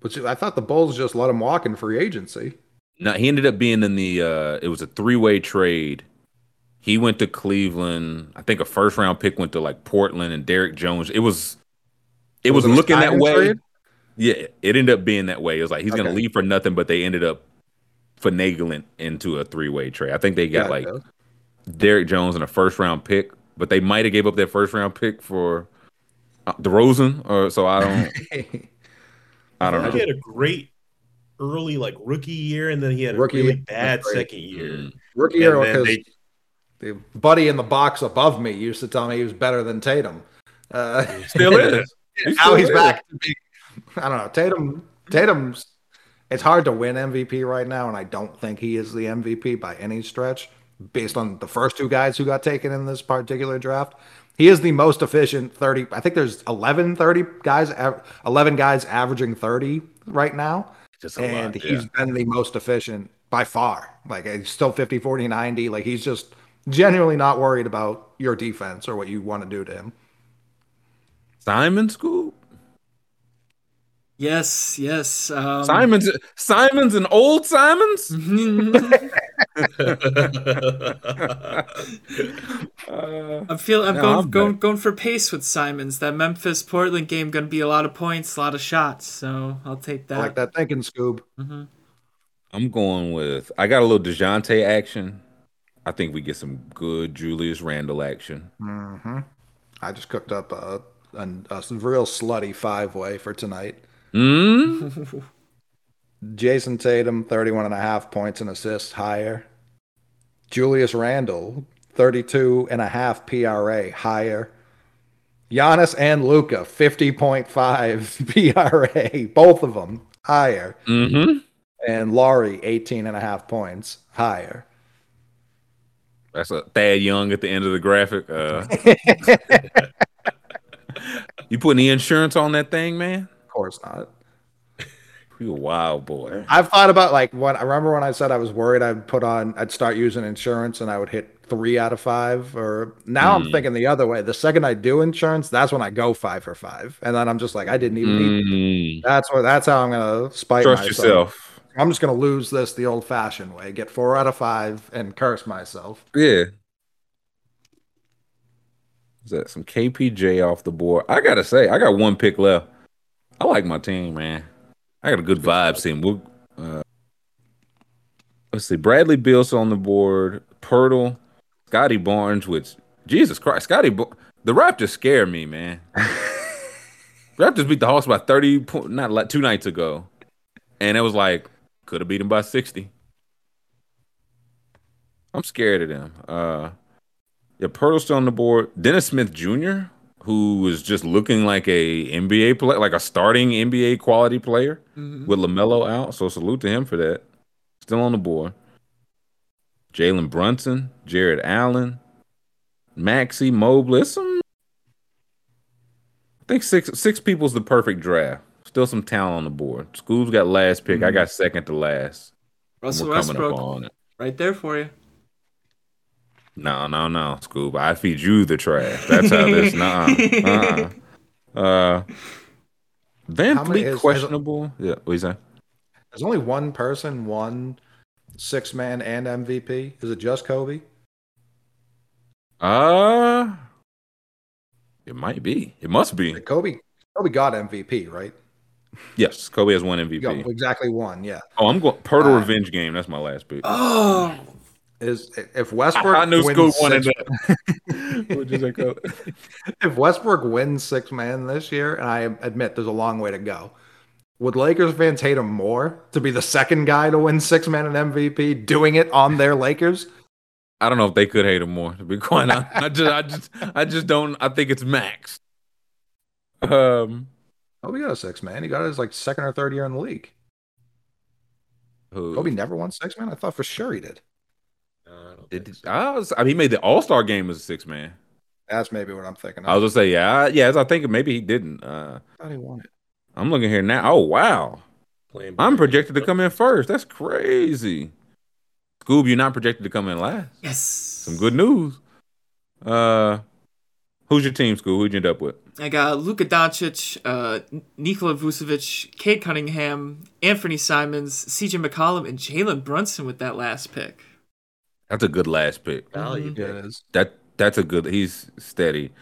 [SPEAKER 5] Which I thought the Bulls just let him walk in free agency.
[SPEAKER 2] No, he ended up being in the. uh It was a three way trade. He went to Cleveland. I think a first round pick went to like Portland and Derrick Jones. It was. It was,
[SPEAKER 5] Was it
[SPEAKER 2] looking that way.
[SPEAKER 5] trade?
[SPEAKER 2] Yeah, it ended up being that way. It was like he's gonna leave for nothing, but they ended up finagling into a three way trade. I think they got like
[SPEAKER 5] Gotcha.
[SPEAKER 2] Derrick Jones and a first round pick, but they might have gave up their first round pick for uh, DeRozan. Or so I don't. I don't know.
[SPEAKER 4] He
[SPEAKER 2] know.
[SPEAKER 4] had a great early like rookie year, and then he had a
[SPEAKER 5] Rookie
[SPEAKER 4] really bad
[SPEAKER 5] great.
[SPEAKER 4] second year.
[SPEAKER 2] Mm.
[SPEAKER 5] Rookie year because
[SPEAKER 4] they
[SPEAKER 5] the buddy in the box above me used to tell me he was better than Tatum. Uh,
[SPEAKER 2] Still is.
[SPEAKER 5] now
[SPEAKER 2] still
[SPEAKER 5] he's
[SPEAKER 2] is.
[SPEAKER 5] back. To be, I don't know. Tatum. Tatum's. It's hard to win MVP right now, and I don't think he is the MVP by any stretch. Based on the first two guys who got taken in this particular draft, he is the most efficient. Thirty. I think there's 11, 30 guys. Eleven guys averaging thirty right now,
[SPEAKER 2] Just a
[SPEAKER 5] and
[SPEAKER 2] lot,
[SPEAKER 5] he's
[SPEAKER 2] yeah.
[SPEAKER 5] been the most efficient by far. Like he's still 50, 40, 90. Like he's just genuinely not worried about your defense or what you want to do to him.
[SPEAKER 2] Simon Scoob.
[SPEAKER 3] Yes, yes. Um,
[SPEAKER 2] Simon's Simon's an old Simon's. Uh,
[SPEAKER 3] I'm feeling. I'm
[SPEAKER 2] No,
[SPEAKER 3] going
[SPEAKER 2] I'm
[SPEAKER 3] going going for pace with Simons. That Memphis Portland game going to be a lot of points, a lot of shots. So I'll take that.
[SPEAKER 5] I like that thinking, Scoob.
[SPEAKER 3] hmm
[SPEAKER 2] I'm going with. I got a little Dejounte action. I think we get some good Julius Randle action.
[SPEAKER 5] hmm I just cooked up a, a, a real slutty five way for tonight.
[SPEAKER 2] Mm?
[SPEAKER 5] Jayson Tatum, 31 and a half points and assists higher. Julius Randle, 32 and a half PRA higher. Giannis and Luka, 50.5 PRA, both of them higher.
[SPEAKER 2] Mm-hmm.
[SPEAKER 5] And Lauri, 18 and a half points higher.
[SPEAKER 2] That's a Thad Young at the end of the graphic. Uh, you putting the insurance on that thing, man?
[SPEAKER 5] Of course not.
[SPEAKER 2] You a wild boy.
[SPEAKER 5] I've thought about like when I remember when I said I was worried I'd put on I'd start using insurance and I would hit three out of five or now I'm
[SPEAKER 2] Mm.
[SPEAKER 5] thinking the other way. The second I do insurance, that's when I go five for five. And then I'm just like, I didn't even need
[SPEAKER 2] Mm.
[SPEAKER 5] that's what that's how I'm gonna spite
[SPEAKER 2] Trust
[SPEAKER 5] myself.
[SPEAKER 2] yourself.
[SPEAKER 5] I'm just gonna lose this the old fashioned way, get four out of five and curse myself.
[SPEAKER 2] Yeah. Is that some KPJ off the board? I gotta say, I got one pick left. I like my team, man. I got a good vibe team. We'll, uh, let's see. Bradley Beal's on the board. Poeltl, Scottie Barnes, which Jesus Christ, Scotty, Ba- the Raptors scare me, man. Raptors beat the Hawks by thirty, po- not like two nights ago, and it was like could have beat them by sixty. I'm scared of them. Uh, yeah, Poeltl's still on the board. Dennis Smith Jr., who was just looking like a NBA player, like a starting NBA quality player
[SPEAKER 3] Mhm.
[SPEAKER 2] with Lamelo out. So salute to him for that. Still on the board. Jalen Brunson, Jarrett Allen, Maxi Mobley. Some, I think six six people's the perfect draft. Still some talent on the board. Scoob's got last pick. I got second to last.
[SPEAKER 3] Russell
[SPEAKER 2] We're coming up
[SPEAKER 3] Westbrook, right there for you.
[SPEAKER 2] No, no, no, Scoob. I feed you the trash. That's how this. Nah, uh, uh, Van
[SPEAKER 5] How many
[SPEAKER 2] Fleet
[SPEAKER 5] is-
[SPEAKER 2] questionable. Yeah, what you say?
[SPEAKER 5] There's only one person one six man and MVP. Is it just Kobe?
[SPEAKER 2] Uh it might be. It must be.
[SPEAKER 5] Kobe Kobe got MVP, right?
[SPEAKER 2] Yes, Kobe has one
[SPEAKER 5] He got
[SPEAKER 2] MVP.
[SPEAKER 5] exactly one, yeah.
[SPEAKER 2] Oh, I'm going Poeltl
[SPEAKER 5] Uh,
[SPEAKER 2] Revenge Game. That's my last pick.
[SPEAKER 3] Oh,
[SPEAKER 5] Is if Westbrook
[SPEAKER 2] I knew
[SPEAKER 5] wins six-
[SPEAKER 2] that. What'd you say, Cole?
[SPEAKER 5] if Westbrook wins six man this year, and I admit there's a long way to go, would Lakers fans hate him more to be the second guy to win six man and MVP, doing it on their Lakers?
[SPEAKER 2] I don't know if they could hate him more. To be quite honest, I just, I just, I just don't. I think it's max. Um,
[SPEAKER 5] Kobe got a six man. He got his like second or third year in the league.
[SPEAKER 2] who-
[SPEAKER 5] Kobe never won six man. I thought for sure he did.
[SPEAKER 4] No, I
[SPEAKER 2] Did,
[SPEAKER 4] so.
[SPEAKER 2] I was. I mean, he made the All Star game as a six man.
[SPEAKER 5] That's maybe what I'm thinking.
[SPEAKER 2] I was gonna say, yeah, I, yeah. I think maybe he didn't. Uh,
[SPEAKER 5] I thought he won it.
[SPEAKER 2] I'm looking here now. Oh wow,
[SPEAKER 4] Playing
[SPEAKER 2] I'm projected to come in first. That's crazy. Scoob, you're not projected to come in last.
[SPEAKER 3] yes.
[SPEAKER 2] Some good news. Uh, who's your team, Scoob? Who'd you end up with?
[SPEAKER 3] I got Luka Doncic, uh, Nikola Vucevic, Cade Cunningham, Anthony Simons, CJ McCollum, and Jalen Brunson with that last pick.
[SPEAKER 2] That's a good last pick.
[SPEAKER 4] Value.
[SPEAKER 5] Yeah, it is.
[SPEAKER 2] That that's a good. He's steady.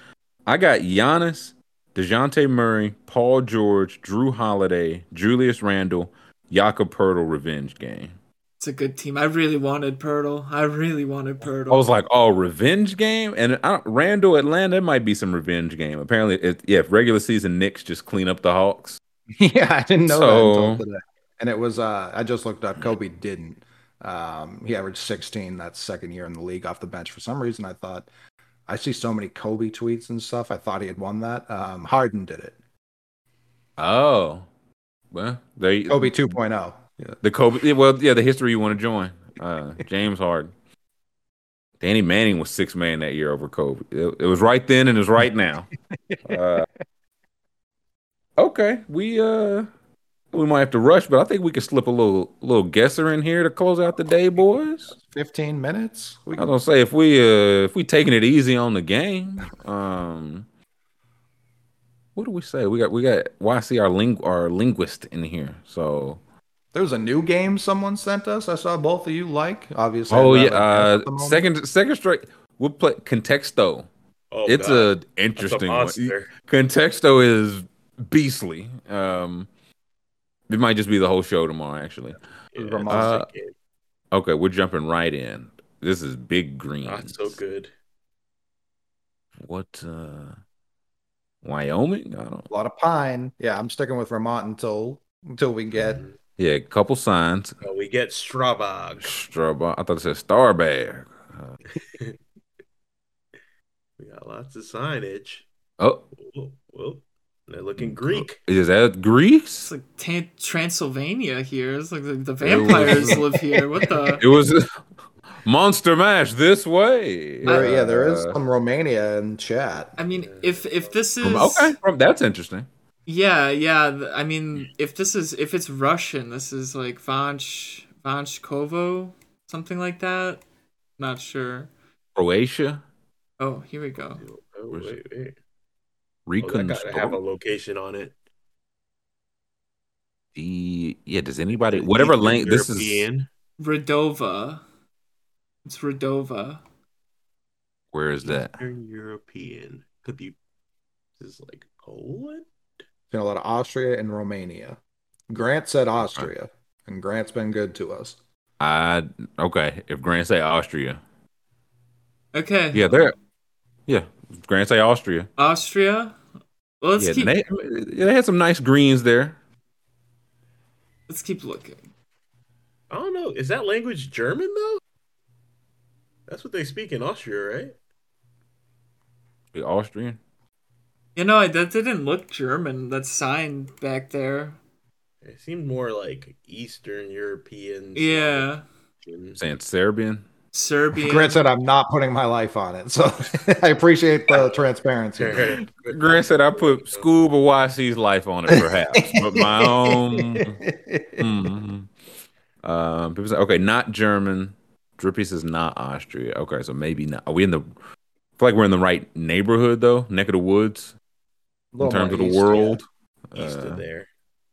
[SPEAKER 2] I got Giannis, Dejounte Murray, Paul George, Jrue Holiday, Julius Randle, Jakob Poeltl revenge game.
[SPEAKER 3] It's a good team. I really wanted Poeltl. I really wanted Poeltl.
[SPEAKER 2] I was like, oh, revenge game, and I don't, Randle Atlanta might be some revenge game. Apparently, it, yeah, if regular season Knicks just clean up the Hawks.
[SPEAKER 5] yeah, I didn't know
[SPEAKER 2] So-
[SPEAKER 5] that until today. And it was uh I just looked up Kobe didn't. Um, he averaged 16 that second year in the league off the bench. For some reason, I thought I see so many Kobe tweets and stuff. I thought he had won that. Um, Harden did it.
[SPEAKER 2] Oh, well, they
[SPEAKER 5] Kobe 2.0. Yeah.
[SPEAKER 2] the Kobe. Well, yeah, the history you want to join. Uh, James Harden. Danny Manning was six man that year over Kobe. It, it was right then and it's right now. Uh, okay, we uh we might have to rush, but I think we could slip a little little guesser in here to close out the day, boys.
[SPEAKER 5] 15 minutes. We
[SPEAKER 2] I was gonna say if we uh if we taking it easy on the game, um what do we say? We got we got YC our ling our linguist in here. So
[SPEAKER 5] There's a new game someone sent us. I saw both of you like. Obviously.
[SPEAKER 2] Oh yeah, uh
[SPEAKER 5] a guess at the moment.
[SPEAKER 2] second second straight we'll play Contexto.
[SPEAKER 4] Oh,
[SPEAKER 2] it's
[SPEAKER 4] God.
[SPEAKER 2] a
[SPEAKER 4] That's a
[SPEAKER 2] interesting one. Contexto is beastly. Um it might just be the whole show tomorrow actually.
[SPEAKER 4] Yeah,
[SPEAKER 5] Vermont.
[SPEAKER 4] it's a
[SPEAKER 2] Uh. Okay, we're jumping right in. This is big green.
[SPEAKER 4] Not so good.
[SPEAKER 2] What uh Wyoming? I don't
[SPEAKER 5] A lot of pine. Yeah, I'm sticking with Vermont until until we get.
[SPEAKER 4] Mhm.
[SPEAKER 2] Yeah, couple signs.
[SPEAKER 4] Oh, we get Strabag.
[SPEAKER 2] Strabo. I thought it said Starberg. Uh,
[SPEAKER 4] We got lots of signage.
[SPEAKER 2] oh,
[SPEAKER 4] Whoa, whoa. They're looking Greek.
[SPEAKER 2] is that Greece?
[SPEAKER 3] It's like Tan- Transylvania here. It's like the, the
[SPEAKER 2] was-
[SPEAKER 3] vampires live here. What the?
[SPEAKER 2] It was Monster Mash this way.
[SPEAKER 5] There- yeah, there is
[SPEAKER 2] Uh,
[SPEAKER 5] some Romania in chat.
[SPEAKER 3] I mean, if if this is
[SPEAKER 2] okay, from- that's interesting.
[SPEAKER 3] Yeah, yeah. I mean, if this is if it's Russian, this is like Vanch Vanchkovo, something like that. Not sure.
[SPEAKER 2] Croatia,
[SPEAKER 3] Oh, here we go.
[SPEAKER 4] Oh,
[SPEAKER 2] Where's
[SPEAKER 4] wait, wait. Oh, that gotta have a location on it.
[SPEAKER 2] the yeah. Does anybody whatever
[SPEAKER 4] Eastern
[SPEAKER 2] length this is?
[SPEAKER 4] European.
[SPEAKER 3] Radova. It's Radova.
[SPEAKER 2] Where is that?
[SPEAKER 4] Eastern European. Could be. This is like Poland.
[SPEAKER 5] Seen a lot of Austria and Romania. Grant said Austria, and Grant's been good to us.
[SPEAKER 2] I okay. If Grant say Austria,
[SPEAKER 3] Okay.
[SPEAKER 2] yeah, there. Yeah, Grant say Austria.
[SPEAKER 3] Austria. Well, let's
[SPEAKER 2] yeah,
[SPEAKER 3] keep
[SPEAKER 2] they yeah, they had some nice greens there.
[SPEAKER 3] let's keep looking.
[SPEAKER 4] I don't know. Is that language German though? That's what they speak in Austria, right?
[SPEAKER 2] The Austrian.
[SPEAKER 3] You know, that didn't look German. That sign back there.
[SPEAKER 4] It seemed more like Eastern European.
[SPEAKER 3] Yeah.
[SPEAKER 2] Saying Serbian.
[SPEAKER 3] Serbian.
[SPEAKER 5] Grant said I'm not putting my life on it, so I appreciate the transparency.
[SPEAKER 2] Grant said I put Scuba YC's life on it, perhaps, but my own. Mhm. Um, people say, okay, not German. Drippy says not Austria. Okay, so maybe not. Are we in the? I feel like we're in the right neighborhood though, neck of the woods in terms of the
[SPEAKER 5] east, yeah.
[SPEAKER 2] world.
[SPEAKER 4] East
[SPEAKER 2] Uh,
[SPEAKER 4] of there.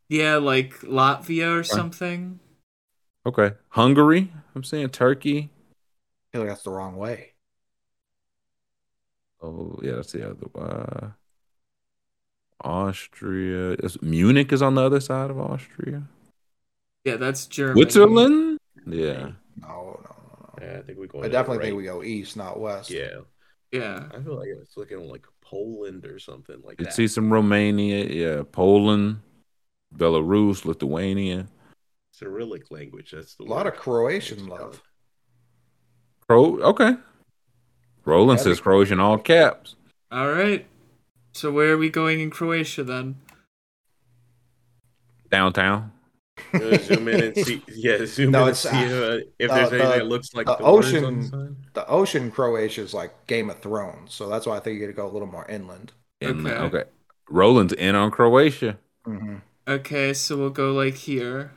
[SPEAKER 3] Yeah, like Latvia or something.
[SPEAKER 2] Okay, Hungary. I'm saying Turkey.
[SPEAKER 5] I feel like that's the wrong way.
[SPEAKER 2] Oh yeah, that's the other. Uh, Austria. Is, Munich is on the other side of Austria.
[SPEAKER 3] Yeah, that's Germany.
[SPEAKER 2] Switzerland. Yeah.
[SPEAKER 5] No, no, no, no.
[SPEAKER 4] Yeah, I think we go.
[SPEAKER 5] I definitely think we go east, not west.
[SPEAKER 4] Yeah,
[SPEAKER 3] Yeah.
[SPEAKER 4] I feel like it's looking like Poland or something like
[SPEAKER 2] You
[SPEAKER 4] that.
[SPEAKER 2] see some Romania, yeah, Poland, Belarus, Lithuania.
[SPEAKER 4] Cyrillic language. That's the
[SPEAKER 5] A lot of Croatian love.
[SPEAKER 2] Cro okay. Roland
[SPEAKER 5] That'd be
[SPEAKER 2] says Croatian all caps.
[SPEAKER 3] All right. So where are we going in Croatia then?
[SPEAKER 2] Downtown.
[SPEAKER 4] Uh, zoom in and see. Yeah, zoom
[SPEAKER 5] No,
[SPEAKER 4] in and
[SPEAKER 5] it's,
[SPEAKER 4] see
[SPEAKER 5] uh,
[SPEAKER 4] uh, if
[SPEAKER 5] the-
[SPEAKER 4] there's anything
[SPEAKER 5] the-
[SPEAKER 4] that looks like
[SPEAKER 5] the
[SPEAKER 4] the, words on the
[SPEAKER 5] ocean-
[SPEAKER 4] sign.
[SPEAKER 5] The ocean Croatia is like Game of Thrones, so that's why I think you got to go a little more inland.
[SPEAKER 2] And,
[SPEAKER 3] Okay.
[SPEAKER 2] okay. Roland's in on Croatia.
[SPEAKER 5] hmm
[SPEAKER 3] Okay, so we'll go like here.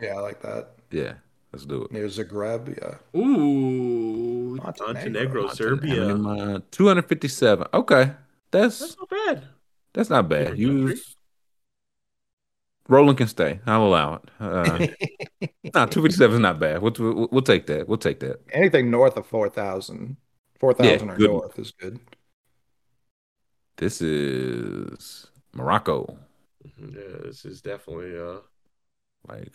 [SPEAKER 5] Yeah, I like that.
[SPEAKER 2] Yeah, let's do it.
[SPEAKER 5] Near Zagreb, yeah.
[SPEAKER 3] Ooh.
[SPEAKER 4] Montenegro, Serbia.
[SPEAKER 2] Serbia. 257. Okay. That's
[SPEAKER 4] That's not bad.
[SPEAKER 2] that's not bad. You
[SPEAKER 4] country.
[SPEAKER 2] Roland can stay. I'll allow it. Uh, nah, 257 is not bad. We'll, we'll, we'll take that. We'll take that.
[SPEAKER 5] Anything north of 4,000. 4,000
[SPEAKER 2] Yeah,
[SPEAKER 5] or
[SPEAKER 2] good.
[SPEAKER 5] north is good.
[SPEAKER 2] This is Morocco.
[SPEAKER 4] Mhm, Yeah, this is definitely uh
[SPEAKER 2] like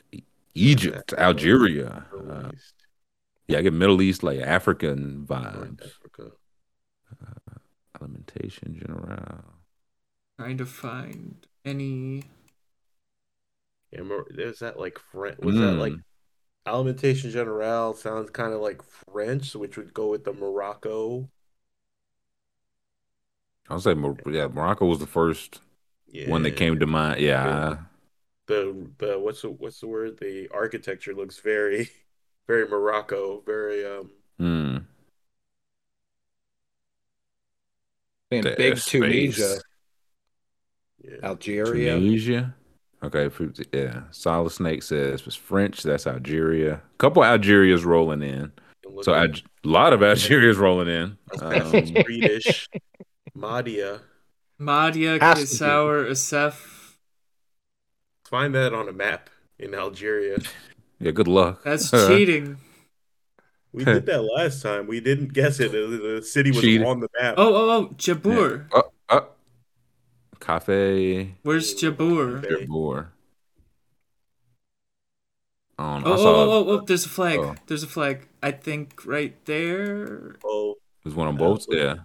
[SPEAKER 2] Egypt, Algeria. Uh, yeah, I get Middle East like African vibes.
[SPEAKER 4] Africa.
[SPEAKER 2] Alimentation general.
[SPEAKER 3] Trying to find any
[SPEAKER 4] Yeah, remember, is that like French? Was that like
[SPEAKER 2] Mm.
[SPEAKER 4] Alimentation General sounds kind of like French, which would go with the Morocco.
[SPEAKER 2] I'll say, yeah, Morocco was the first
[SPEAKER 4] Yeah.
[SPEAKER 2] one that came to mind. Yeah,
[SPEAKER 4] The the what's the what's the word? The architecture looks very, very Morocco. Very um.
[SPEAKER 2] Hmm.
[SPEAKER 5] In
[SPEAKER 2] The
[SPEAKER 5] big. Tunisia,
[SPEAKER 4] Yeah.
[SPEAKER 5] Algeria.
[SPEAKER 2] Tunisia. Okay, yeah. Solid Snake says it's French. That's Algeria. A couple Algerias rolling in. So
[SPEAKER 4] Look
[SPEAKER 2] Alg- a lot of Algerias rolling in.
[SPEAKER 4] at
[SPEAKER 2] Um,
[SPEAKER 4] Swedish. Madia.
[SPEAKER 3] Madia,
[SPEAKER 5] Has to
[SPEAKER 3] Asef.
[SPEAKER 4] Find that on a map in Algeria.
[SPEAKER 2] yeah, good luck.
[SPEAKER 3] That's cheating.
[SPEAKER 4] We did that last time. We didn't guess it. The the city was
[SPEAKER 2] Cheated.
[SPEAKER 4] on the map.
[SPEAKER 3] Oh, oh, oh, Jabur.
[SPEAKER 2] Uh, uh, Cafe
[SPEAKER 3] Where's Jabur?
[SPEAKER 4] Okay.
[SPEAKER 2] Jabor. Um,
[SPEAKER 3] Oh, oh, oh, oh, oh, there's a flag.
[SPEAKER 2] Oh.
[SPEAKER 3] There's a flag. I think right there.
[SPEAKER 4] Oh,
[SPEAKER 2] there's one on both. Yeah,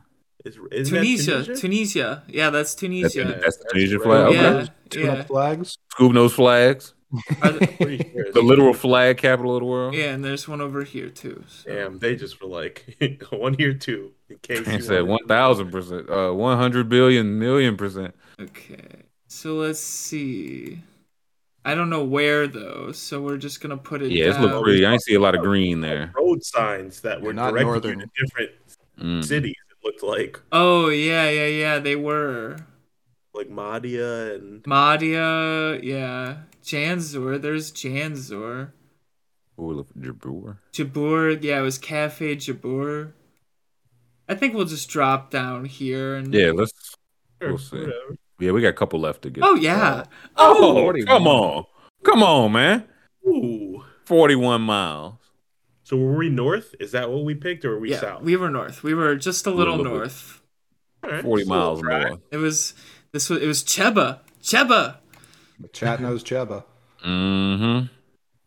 [SPEAKER 4] is, isn't that
[SPEAKER 3] Tunisia,
[SPEAKER 4] Tunisia?
[SPEAKER 3] Tunisia. Yeah, that's
[SPEAKER 2] that's,
[SPEAKER 3] Tunisia.
[SPEAKER 2] that's the
[SPEAKER 4] That's
[SPEAKER 2] Tunisian
[SPEAKER 4] right.
[SPEAKER 2] flag. Okay.
[SPEAKER 3] Yeah,
[SPEAKER 5] Two
[SPEAKER 3] yeah.
[SPEAKER 5] flags.
[SPEAKER 2] Scoop those flags.
[SPEAKER 3] The-
[SPEAKER 4] sure
[SPEAKER 2] The literal flag capital of the world.
[SPEAKER 3] yeah, and there's one over here too. so-
[SPEAKER 4] Damn, they just were like one here too. In case
[SPEAKER 2] He
[SPEAKER 4] you
[SPEAKER 2] said one thousand percent, uh, one hundred billion million percent.
[SPEAKER 3] Okay, so let's see. I don't know where though, so we're just gonna put it.
[SPEAKER 2] Yeah, it's look pretty. I see a lot of green there.
[SPEAKER 4] road signs that were
[SPEAKER 5] Not
[SPEAKER 4] directing
[SPEAKER 5] northern.
[SPEAKER 4] to different
[SPEAKER 2] Mm.
[SPEAKER 4] cities. It looked like
[SPEAKER 3] Oh yeah, yeah, yeah. They were
[SPEAKER 4] like Madia and
[SPEAKER 3] Madia. Yeah, Janzor. There's Janzor.
[SPEAKER 2] Ooh, look, Jabur.
[SPEAKER 3] Jabur. Yeah, it was Cafe Jabur. I think we'll just drop down here and.
[SPEAKER 2] Yeah, let's. We'll see.
[SPEAKER 4] whatever.
[SPEAKER 2] Yeah, we got a couple left to get.
[SPEAKER 3] Oh yeah.
[SPEAKER 2] Oh,
[SPEAKER 3] Oh.
[SPEAKER 2] come on, come on, man.
[SPEAKER 4] Ooh.
[SPEAKER 2] Forty-one miles.
[SPEAKER 4] So were we north? Is that what we picked, or were we
[SPEAKER 3] yeah,
[SPEAKER 4] south?
[SPEAKER 3] we were north. We were just a little
[SPEAKER 2] Little
[SPEAKER 3] north.
[SPEAKER 4] All right,
[SPEAKER 2] Forty
[SPEAKER 4] just
[SPEAKER 2] miles
[SPEAKER 4] track.
[SPEAKER 2] north.
[SPEAKER 3] It was this was it was Cheba. Cheba.
[SPEAKER 5] The chat knows Cheba.
[SPEAKER 2] Mm-hmm.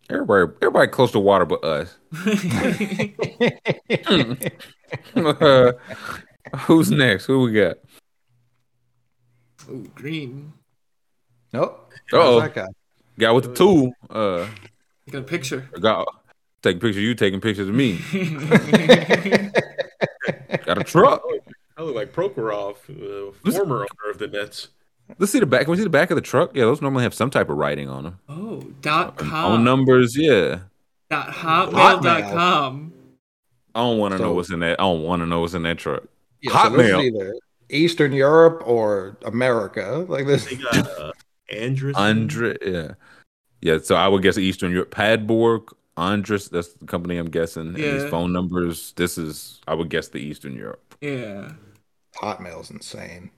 [SPEAKER 2] Everybody, everybody close to water but us. Who's next? Who we got?
[SPEAKER 3] oh, green.
[SPEAKER 5] Nope.
[SPEAKER 2] Uh-oh.
[SPEAKER 5] That guy?
[SPEAKER 2] Guy with the tool. Uh,
[SPEAKER 3] Got a picture.
[SPEAKER 2] got taking pictures. of You taking pictures of me. Got a truck.
[SPEAKER 4] I look like Prokhorov, uh, former owner of the Nets.
[SPEAKER 2] Let's see the back. Can we see the back of the truck? Yeah, those normally have some type of writing on them.
[SPEAKER 3] oh, dot
[SPEAKER 2] On
[SPEAKER 3] com.
[SPEAKER 2] numbers, yeah.
[SPEAKER 3] Dot hotmail dot com.
[SPEAKER 2] I don't want to know what's in that. I don't want to know what's in that truck.
[SPEAKER 5] Yeah, so this is
[SPEAKER 2] Hotmail.
[SPEAKER 5] either Eastern Europe or America. Like this.
[SPEAKER 4] They got uh, Andrus.
[SPEAKER 2] Andre, yeah, yeah. So I would guess Eastern Europe. Padborg, Andres. That's the company I'm guessing. And these phone numbers. This is. I would guess the Eastern Europe.
[SPEAKER 3] Yeah.
[SPEAKER 5] Hotmail's insane.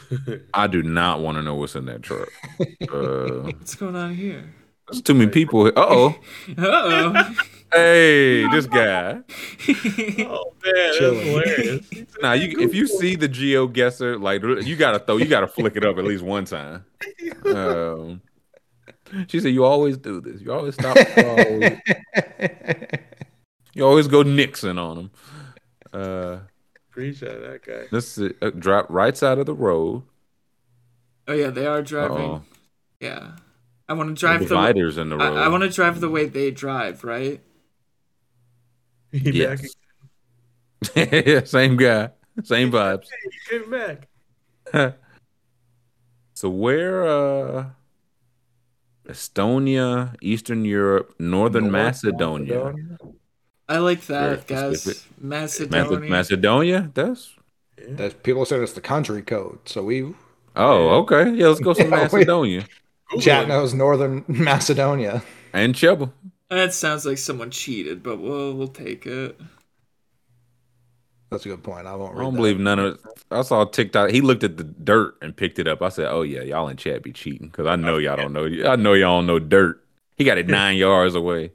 [SPEAKER 2] I do not want to know what's in that truck. uh,
[SPEAKER 3] What's going on here?
[SPEAKER 2] there's too many people. Uh oh.
[SPEAKER 3] Uh oh.
[SPEAKER 2] Hey, this guy.
[SPEAKER 3] oh.
[SPEAKER 4] man, that's
[SPEAKER 5] Chilling.
[SPEAKER 4] hilarious.
[SPEAKER 2] Now, you if you see the GeoGuessr, like you gotta throw, you gotta flick it up at least one time. Um, she said, "You always do this. You always stop. You always, you always go Nixon on them." Uh,
[SPEAKER 4] Appreciate that guy.
[SPEAKER 2] this is uh, drop right side of the road.
[SPEAKER 3] oh yeah, they are driving.
[SPEAKER 2] Uh-oh.
[SPEAKER 3] Yeah. I want to drive the.
[SPEAKER 2] dividers in the road.
[SPEAKER 3] I, I want to drive the way they drive, right?
[SPEAKER 4] He
[SPEAKER 2] Yes.
[SPEAKER 4] back
[SPEAKER 2] yeah, same guy, same vibes.
[SPEAKER 4] again. He came back.
[SPEAKER 2] so where? uh Estonia, Eastern Europe, Northern
[SPEAKER 5] North
[SPEAKER 2] Macedonia.
[SPEAKER 3] I like
[SPEAKER 2] Very
[SPEAKER 3] that, guys.
[SPEAKER 2] specific.
[SPEAKER 3] Macedonia.
[SPEAKER 2] Macedonia? That's
[SPEAKER 4] Yeah.
[SPEAKER 5] That's people said it's the country code. So we
[SPEAKER 2] oh okay. Yeah, let's go to
[SPEAKER 5] Yeah.
[SPEAKER 2] Macedonia
[SPEAKER 5] chat knows Northern Macedonia.
[SPEAKER 2] and Cheba.
[SPEAKER 3] That sounds like someone cheated, but we'll we'll take it.
[SPEAKER 5] That's a good point. I won't
[SPEAKER 2] I don't
[SPEAKER 5] that.
[SPEAKER 2] believe none of it. I saw TikTok. He looked at the dirt and picked it up. I said, "Oh yeah, y'all in chat be cheating because I know y'all don't know. I know y'all don't know dirt. He got it nine yards away.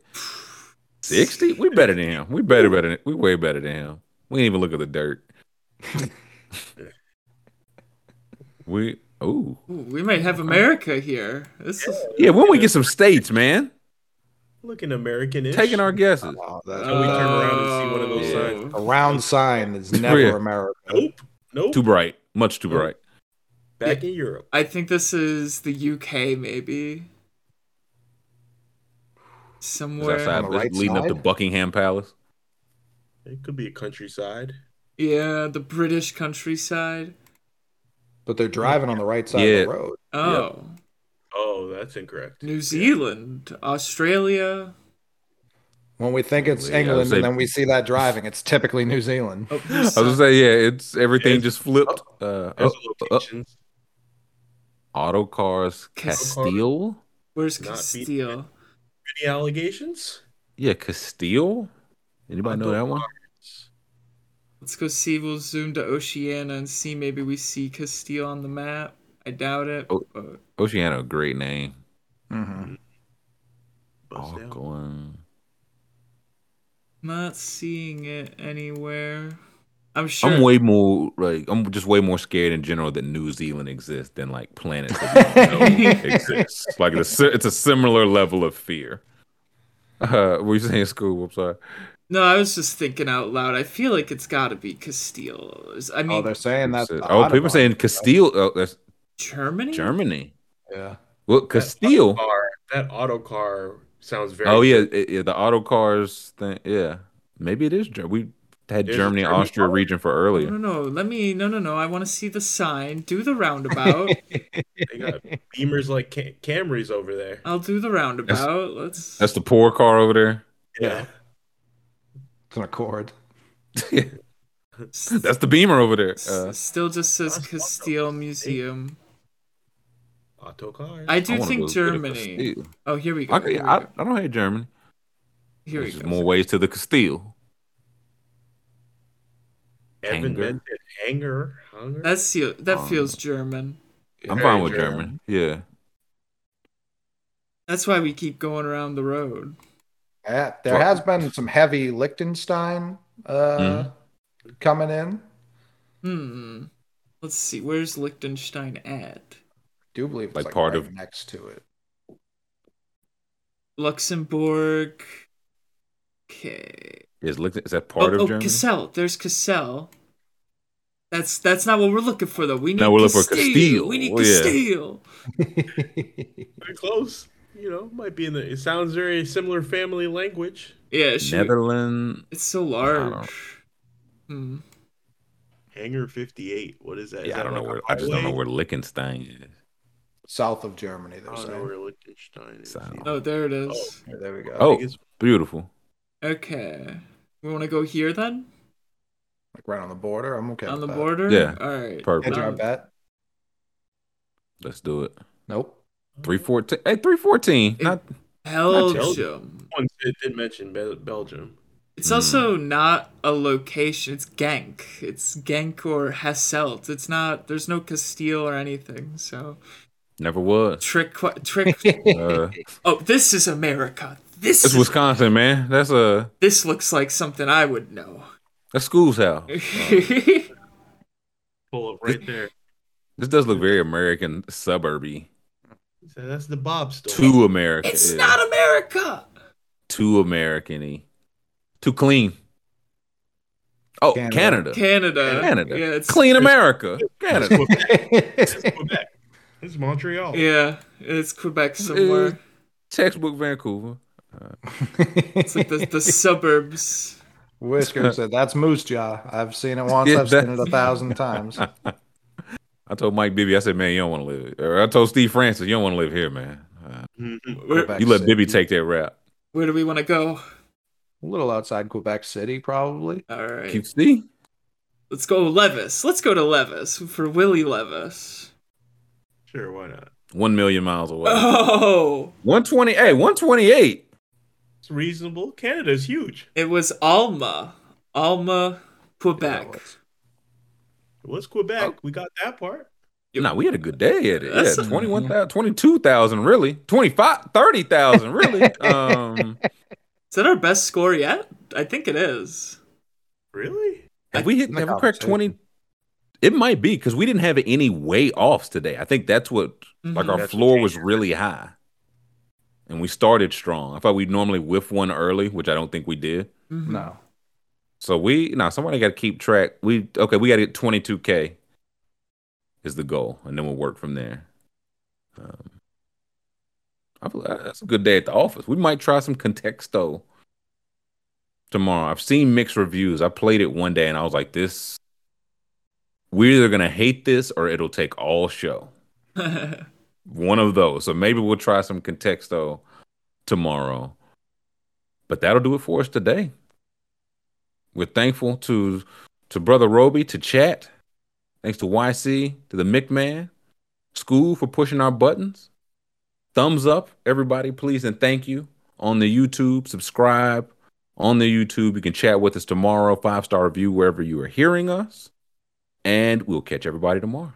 [SPEAKER 2] Sixty? We better than him. We better better. Than, we way better than him. We didn't even look at the dirt. we ooh
[SPEAKER 3] Ooh, we might have America here. This is
[SPEAKER 2] yeah. When we get some states, man,
[SPEAKER 4] Looking American-ish.
[SPEAKER 2] taking our guesses.
[SPEAKER 5] Oh, that's
[SPEAKER 4] we turn around and see one of those oh,
[SPEAKER 2] Yeah.
[SPEAKER 4] signs?
[SPEAKER 5] a round sign is never
[SPEAKER 2] Yeah.
[SPEAKER 5] America.
[SPEAKER 4] Nope. Nope.
[SPEAKER 2] Too bright. Much too bright.
[SPEAKER 4] Back in Europe.
[SPEAKER 3] I think this is the UK, maybe. Somewhere.
[SPEAKER 2] outside,
[SPEAKER 5] On the right
[SPEAKER 2] leading up to? Buckingham Palace.
[SPEAKER 4] It could be a countryside.
[SPEAKER 3] Yeah, the British countryside.
[SPEAKER 5] But they're driving on the right side
[SPEAKER 2] Yeah.
[SPEAKER 5] of the road.
[SPEAKER 3] Oh,
[SPEAKER 4] Oh, that's incorrect.
[SPEAKER 3] New Zealand, Australia.
[SPEAKER 5] When we think it's
[SPEAKER 2] Yeah,
[SPEAKER 5] England
[SPEAKER 2] say-
[SPEAKER 5] and then we see that driving, it's typically New Zealand.
[SPEAKER 3] Oh,
[SPEAKER 2] I was gonna say, yeah, it's everything
[SPEAKER 4] It's-
[SPEAKER 2] just flipped. Uh, oh, oh, auto cars, Castile.
[SPEAKER 3] where's
[SPEAKER 4] Not beat-
[SPEAKER 3] Castile?
[SPEAKER 4] Any allegations?
[SPEAKER 2] Yeah, Castile. Anybody know
[SPEAKER 4] Auto
[SPEAKER 2] that one?
[SPEAKER 4] cars.
[SPEAKER 3] Let's go see. We'll zoom to Oceania and see. Maybe we see Castile on the map. I doubt it.
[SPEAKER 2] Oh.
[SPEAKER 3] but-
[SPEAKER 2] Oceana, a great name.
[SPEAKER 5] hmm
[SPEAKER 4] Bust
[SPEAKER 2] Oh, going.
[SPEAKER 3] Not seeing it anywhere. I'm sure.
[SPEAKER 2] I'm way more like I'm just way more scared in general that New Zealand exists than like planets that we exist. Like it's a, it's a similar level of fear. Uh, were you saying, Scoob? I'm sorry.
[SPEAKER 3] No, I was just thinking out loud. I feel like it's got to be Castile. Is- I
[SPEAKER 5] Oh,
[SPEAKER 3] mean,
[SPEAKER 5] they're saying that.
[SPEAKER 2] Oh, people
[SPEAKER 5] Autobahn-
[SPEAKER 2] saying Castile. Oh, that's
[SPEAKER 3] Germany.
[SPEAKER 2] Germany.
[SPEAKER 5] Yeah.
[SPEAKER 2] Well, Castile.
[SPEAKER 4] Car, that auto car sounds very.
[SPEAKER 2] Oh yeah, it- yeah, the auto cars thing. Yeah, maybe it is. We had
[SPEAKER 4] There's a
[SPEAKER 2] Germany, Austria
[SPEAKER 4] car?
[SPEAKER 2] region for earlier.
[SPEAKER 3] no, no. Let me. No, no, no. I want to see the sign. Do the roundabout.
[SPEAKER 4] They got Beamers like Cam- Camrys over there.
[SPEAKER 3] I'll do the roundabout. Let's.
[SPEAKER 2] That's the poor car over there.
[SPEAKER 4] Yeah.
[SPEAKER 5] It's an Accord.
[SPEAKER 2] That's the Beamer over there. Uh,
[SPEAKER 3] Still just says Castile Museum.
[SPEAKER 4] Auto cars.
[SPEAKER 3] I do
[SPEAKER 2] I
[SPEAKER 3] think Germany. Oh, here we go.
[SPEAKER 2] I,
[SPEAKER 3] Here we
[SPEAKER 2] I,
[SPEAKER 3] go.
[SPEAKER 2] I don't hate Germany.
[SPEAKER 3] Here we
[SPEAKER 2] There's just
[SPEAKER 3] go.
[SPEAKER 2] more ways to the Castile.
[SPEAKER 4] Evan
[SPEAKER 2] Hanger.
[SPEAKER 4] mentioned hanger. Hunger.
[SPEAKER 3] That's the- that
[SPEAKER 2] Um,
[SPEAKER 3] feels German.
[SPEAKER 2] I'm
[SPEAKER 5] Very
[SPEAKER 2] fine with
[SPEAKER 5] German.
[SPEAKER 2] German. Yeah.
[SPEAKER 3] That's why we keep going around the road.
[SPEAKER 5] Yeah, there has been some heavy Liechtenstein uh,
[SPEAKER 2] Mm-hmm.
[SPEAKER 5] coming in.
[SPEAKER 3] Hmm. Let's see. Where's Liechtenstein at?
[SPEAKER 5] Do believe it's
[SPEAKER 2] Like
[SPEAKER 5] like,
[SPEAKER 2] part
[SPEAKER 5] right
[SPEAKER 2] of-
[SPEAKER 5] next to it.
[SPEAKER 3] Luxembourg. Okay.
[SPEAKER 2] Is is that part
[SPEAKER 3] oh,
[SPEAKER 2] of
[SPEAKER 3] oh,
[SPEAKER 2] Germany?
[SPEAKER 3] Cassel. There's Cassel. That's that's not what we're looking for though. We need
[SPEAKER 2] No, we're looking for
[SPEAKER 3] Castile.
[SPEAKER 2] Castile.
[SPEAKER 3] We need
[SPEAKER 2] Oh, yeah.
[SPEAKER 4] Very close. You know, might be in the. It sounds very similar family language.
[SPEAKER 3] Yeah, should we-
[SPEAKER 2] Netherlands.
[SPEAKER 3] it's so
[SPEAKER 2] don't-
[SPEAKER 3] large. Hmm.
[SPEAKER 4] Hangar fifty eight. What is that?
[SPEAKER 2] Yeah, I
[SPEAKER 4] that
[SPEAKER 2] don't know
[SPEAKER 4] like a
[SPEAKER 2] where. I just don't know where Liechtenstein is.
[SPEAKER 5] South of Germany,
[SPEAKER 4] I
[SPEAKER 5] they're
[SPEAKER 4] don't know
[SPEAKER 5] saying.
[SPEAKER 4] where Liechtenstein is.
[SPEAKER 2] South.
[SPEAKER 3] Oh, there it is.
[SPEAKER 5] Here, there we go.
[SPEAKER 2] Oh,
[SPEAKER 4] it's-
[SPEAKER 2] beautiful.
[SPEAKER 3] Okay. We want to go here then?
[SPEAKER 5] Like right on the border. I'm okay.
[SPEAKER 3] On the
[SPEAKER 5] that.
[SPEAKER 3] border?
[SPEAKER 2] Yeah.
[SPEAKER 3] All right.
[SPEAKER 2] Perfect.
[SPEAKER 5] Hedge our
[SPEAKER 3] Um,
[SPEAKER 5] bet.
[SPEAKER 2] Let's do it.
[SPEAKER 5] Nope.
[SPEAKER 2] Three fourteen. Hey, three fourteen.
[SPEAKER 3] It-
[SPEAKER 2] Not
[SPEAKER 3] Belgium.
[SPEAKER 4] One it did mention Belgium.
[SPEAKER 3] It's
[SPEAKER 2] Hmm.
[SPEAKER 3] also not a location. It's Genk. It's Genk or Hasselt. It's not. There's no Castile or anything. So
[SPEAKER 2] never was.
[SPEAKER 3] trick, trick.
[SPEAKER 2] Uh,
[SPEAKER 3] oh, this is America. This is,
[SPEAKER 2] Wisconsin, man. That's a
[SPEAKER 3] this looks like something I would know.
[SPEAKER 2] that's Scoob's house.
[SPEAKER 4] Pull up right there.
[SPEAKER 2] This does look very American suburby.
[SPEAKER 4] So that's the Bob store.
[SPEAKER 2] Too American.
[SPEAKER 3] it's
[SPEAKER 2] yeah.
[SPEAKER 3] not America.
[SPEAKER 2] too American-y. Too clean. Oh,
[SPEAKER 5] Canada.
[SPEAKER 2] Canada.
[SPEAKER 3] Canada.
[SPEAKER 2] Canada.
[SPEAKER 3] Yeah, it's
[SPEAKER 2] Clean America.
[SPEAKER 4] That's
[SPEAKER 2] Canada.
[SPEAKER 4] Quebec. This is Quebec. This is Montreal.
[SPEAKER 3] Yeah, it's Quebec somewhere.
[SPEAKER 2] Textbook Vancouver.
[SPEAKER 3] It's like the, the suburbs.
[SPEAKER 5] Whisker said, "That's Moose Jaw. I've seen it once.
[SPEAKER 2] Yeah,
[SPEAKER 5] I've seen it a thousand times."
[SPEAKER 2] I told Mike Bibby, I said, man, you don't want to live. Or I told Steve Francis, you don't want to live here, man. Uh,
[SPEAKER 4] Mhm.
[SPEAKER 3] Where,
[SPEAKER 2] you let
[SPEAKER 5] City.
[SPEAKER 2] Bibby take that rap.
[SPEAKER 3] where do we want to go?
[SPEAKER 5] A little outside Quebec City, probably.
[SPEAKER 3] All right.
[SPEAKER 2] QC?
[SPEAKER 3] Let's go Levis. Let's go to Levis for Willie Levis.
[SPEAKER 4] Sure, why not?
[SPEAKER 2] One million miles away.
[SPEAKER 3] Oh,
[SPEAKER 2] 120. Hey, 128.
[SPEAKER 4] It's reasonable. Canada's huge.
[SPEAKER 3] it was Alma. Alma,
[SPEAKER 5] Yeah,
[SPEAKER 3] Quebec.
[SPEAKER 5] it was.
[SPEAKER 4] It was Quebec.
[SPEAKER 2] Oh.
[SPEAKER 4] We got that part.
[SPEAKER 2] No, we had a good day at it.
[SPEAKER 3] That's-
[SPEAKER 2] yeah, 21,000, 22,000, really. 25, 30,000, really. um,
[SPEAKER 3] Is that our best score yet? I think it is.
[SPEAKER 4] Really?
[SPEAKER 2] have we hit, have we cracked 20? It might be because we didn't have any way offs today. I think that's what, like,
[SPEAKER 3] Mhm.
[SPEAKER 2] our
[SPEAKER 4] That's
[SPEAKER 2] floor was really high. And we started strong. I thought we'd normally whiff one early, which I don't think we did.
[SPEAKER 3] Mhm.
[SPEAKER 5] No.
[SPEAKER 2] So we no, somebody got to keep track. We okay, we got to get 22k is the goal, and then we'll work from there. Um, I feel like that's a good day at the office. We might try some Contexto tomorrow. I've seen mixed reviews. I played it one day and I was like, this we're either gonna hate this or it'll take all show. one of those. So maybe we'll try some Contexto tomorrow. But that'll do it for us today. We're thankful to to Brother Roby, to chat. Thanks to YC, to the McMahon, Scoob for pushing our buttons. Thumbs up, everybody, please, and thank you on the YouTube. Subscribe on the YouTube. You can chat with us tomorrow. Five star review wherever you are hearing us. And we'll catch everybody tomorrow.